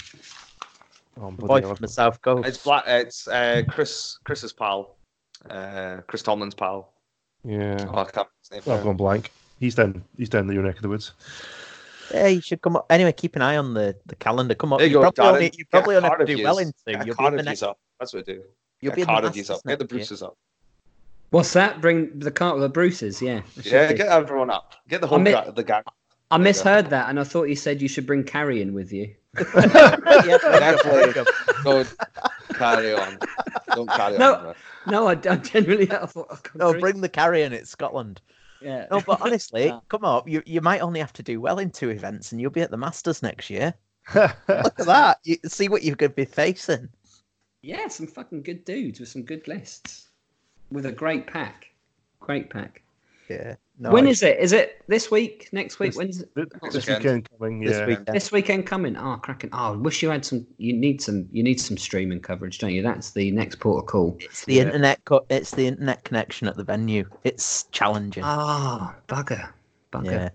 Speaker 2: Oh,
Speaker 1: The boy from the south coast.
Speaker 3: It's black. It's uh, Chris. Chris's pal. Uh, Chris Tomlin's pal.
Speaker 2: Yeah,
Speaker 3: Oh, I can't. His name
Speaker 2: I've
Speaker 3: now.
Speaker 2: gone blank. He's down. He's down the your neck of the woods.
Speaker 1: Yeah, you should come up. Anyway, keep an eye on the, the calendar. Come up.
Speaker 3: There you go,
Speaker 1: probably only, you probably
Speaker 3: Get
Speaker 1: only to do well
Speaker 3: use.
Speaker 1: in two.
Speaker 3: Get
Speaker 1: You'll be in the next.
Speaker 3: up. That's what I do.
Speaker 1: You'll
Speaker 3: Get
Speaker 1: be in the
Speaker 3: Cardiff up. Get the
Speaker 1: next.
Speaker 3: Bruces up.
Speaker 4: What's that? Bring the cart with the Bruces? Yeah. I should
Speaker 3: Yeah,
Speaker 4: do.
Speaker 3: get everyone up. Get the whole
Speaker 4: mi-
Speaker 3: gra- the gang.
Speaker 4: I misheard that, and I thought you said you should bring Carrion with you.
Speaker 1: Yeah,
Speaker 3: Definitely. Don't carry on. Don't carry
Speaker 4: No.
Speaker 3: on. man.
Speaker 4: No, I, I genuinely I thought. I can't
Speaker 1: No,
Speaker 4: drink.
Speaker 1: bring the carrion. It's Scotland.
Speaker 4: Yeah.
Speaker 1: No, but honestly,
Speaker 4: Yeah.
Speaker 1: come up. You you might only have to do well in two events, and you'll be at the Masters next year. Look at that. You see what you could be facing.
Speaker 4: Yeah, some fucking good dudes with some good lists, with a great pack. Great pack.
Speaker 1: Yeah. No,
Speaker 4: when
Speaker 1: I-
Speaker 4: is it? Is it this week? Next week?
Speaker 2: This-
Speaker 4: When's it?
Speaker 2: this
Speaker 3: weekend.
Speaker 2: weekend coming.
Speaker 1: this
Speaker 2: Yeah,
Speaker 1: weekend?
Speaker 4: This weekend coming. Oh, cracking. Oh, I wish you had some. You need some. You need some streaming coverage, don't you? That's the next port of call.
Speaker 1: It's the
Speaker 2: Yeah.
Speaker 1: internet. Co- it's the internet connection at the venue. It's challenging.
Speaker 4: Ah, bugger, bugger.
Speaker 1: yeah.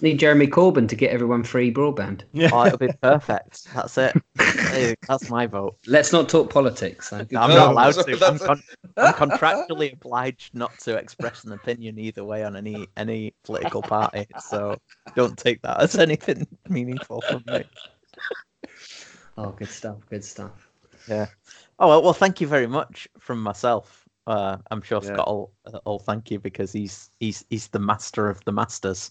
Speaker 4: Need Jeremy Corbyn to get everyone free broadband.
Speaker 2: yeah.
Speaker 1: Oh, it'll be perfect. That's it. Hey, That's my vote.
Speaker 4: Let's not talk politics. though.
Speaker 1: I'm
Speaker 3: No,
Speaker 1: not allowed to. I'm, con- I'm contractually obliged not to express an opinion either way on any any political party. So don't take that as anything meaningful from me.
Speaker 4: Oh, good stuff. Good stuff. Yeah.
Speaker 1: Oh well, well, thank you very much from myself. Uh, I'm sure
Speaker 2: Yeah.
Speaker 1: Scott will, uh, will thank you because he's he's he's the master of the masters.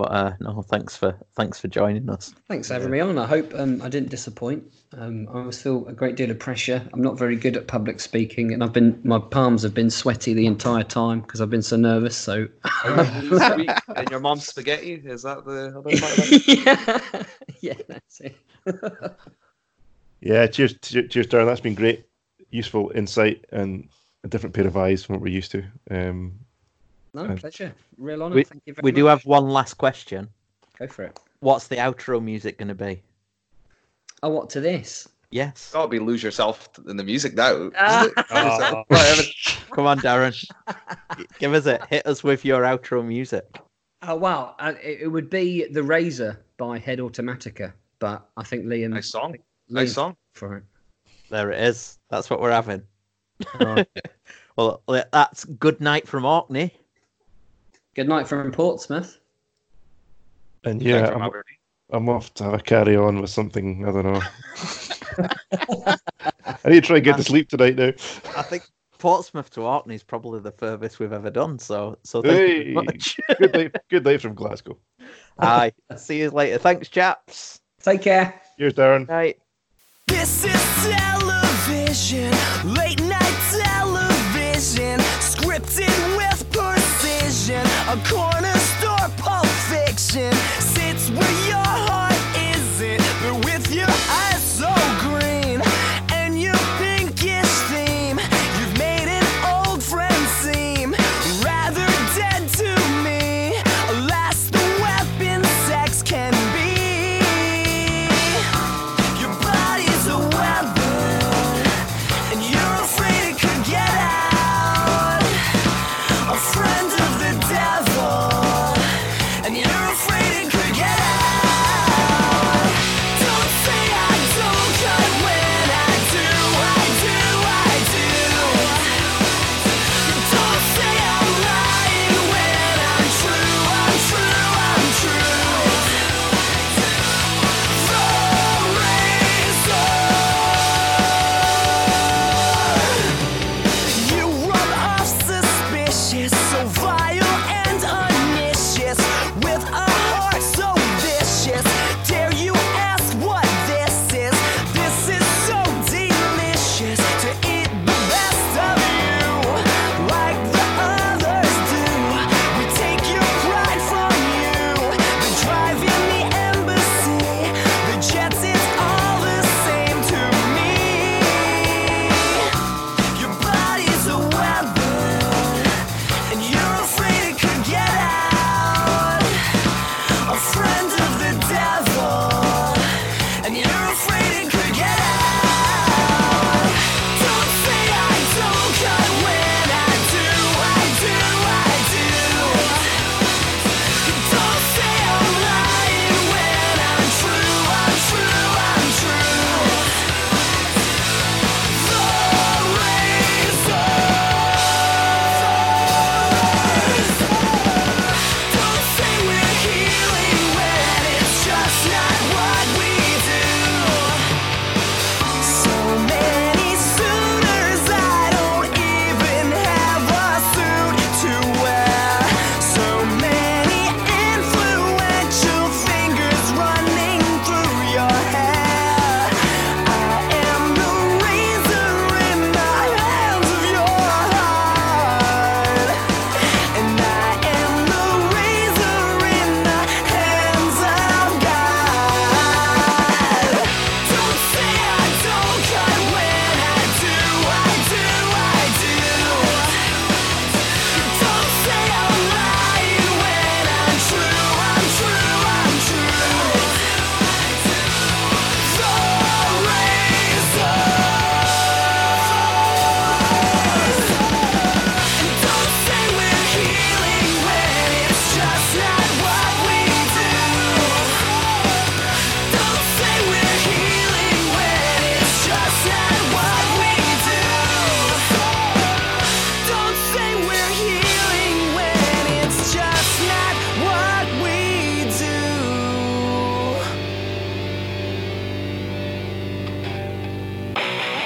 Speaker 1: But uh, no, thanks for thanks for joining us.
Speaker 4: Thanks for having me on. I hope um, I didn't disappoint. Um, I always feel a great deal of pressure. I'm not very good at public speaking, and I've been my palms have been sweaty the entire time because I've been so nervous. So
Speaker 3: and your mom's spaghetti is that the other part of it?
Speaker 4: yeah, yeah, that's it.
Speaker 2: Yeah, cheers, cheers, cheers, Darren. That's been great, useful insight, and a different pair of eyes from what we're used to. Um,
Speaker 4: No
Speaker 2: Uh,
Speaker 4: pleasure. Real honour.
Speaker 1: We,
Speaker 4: Thank you very
Speaker 1: we
Speaker 4: much.
Speaker 1: do have one last question.
Speaker 4: Go for it.
Speaker 1: What's the outro music going to be?
Speaker 4: Oh, what to this?
Speaker 1: Yes.
Speaker 3: Gotta be lose yourself in the music now. Isn't it? Whatever.
Speaker 1: Come on, Darren. Give us it. Hit us with your outro music.
Speaker 4: Oh wow, uh, it, it would be the Razor by Head Automatica, but I think Liam.
Speaker 3: Nice song.
Speaker 4: Liam
Speaker 3: Nice song.
Speaker 4: for it.
Speaker 1: There it is. That's what we're having.
Speaker 4: Right.
Speaker 1: Well, that's good night from Orkney.
Speaker 4: Good night from Portsmouth.
Speaker 2: and
Speaker 3: Yeah,
Speaker 2: yeah, I'm, I'm off to have a carry on with something. I don't know. I need to try and get to sleep tonight now.
Speaker 1: I think Portsmouth to Orkney is probably the furthest we've ever done. So, so thank you
Speaker 2: Hey,
Speaker 1: very much.
Speaker 2: good night, good night from Glasgow.
Speaker 1: Aye. See you later. Thanks, chaps.
Speaker 4: Take care.
Speaker 2: Here's Darren.
Speaker 1: Right.
Speaker 6: This is television.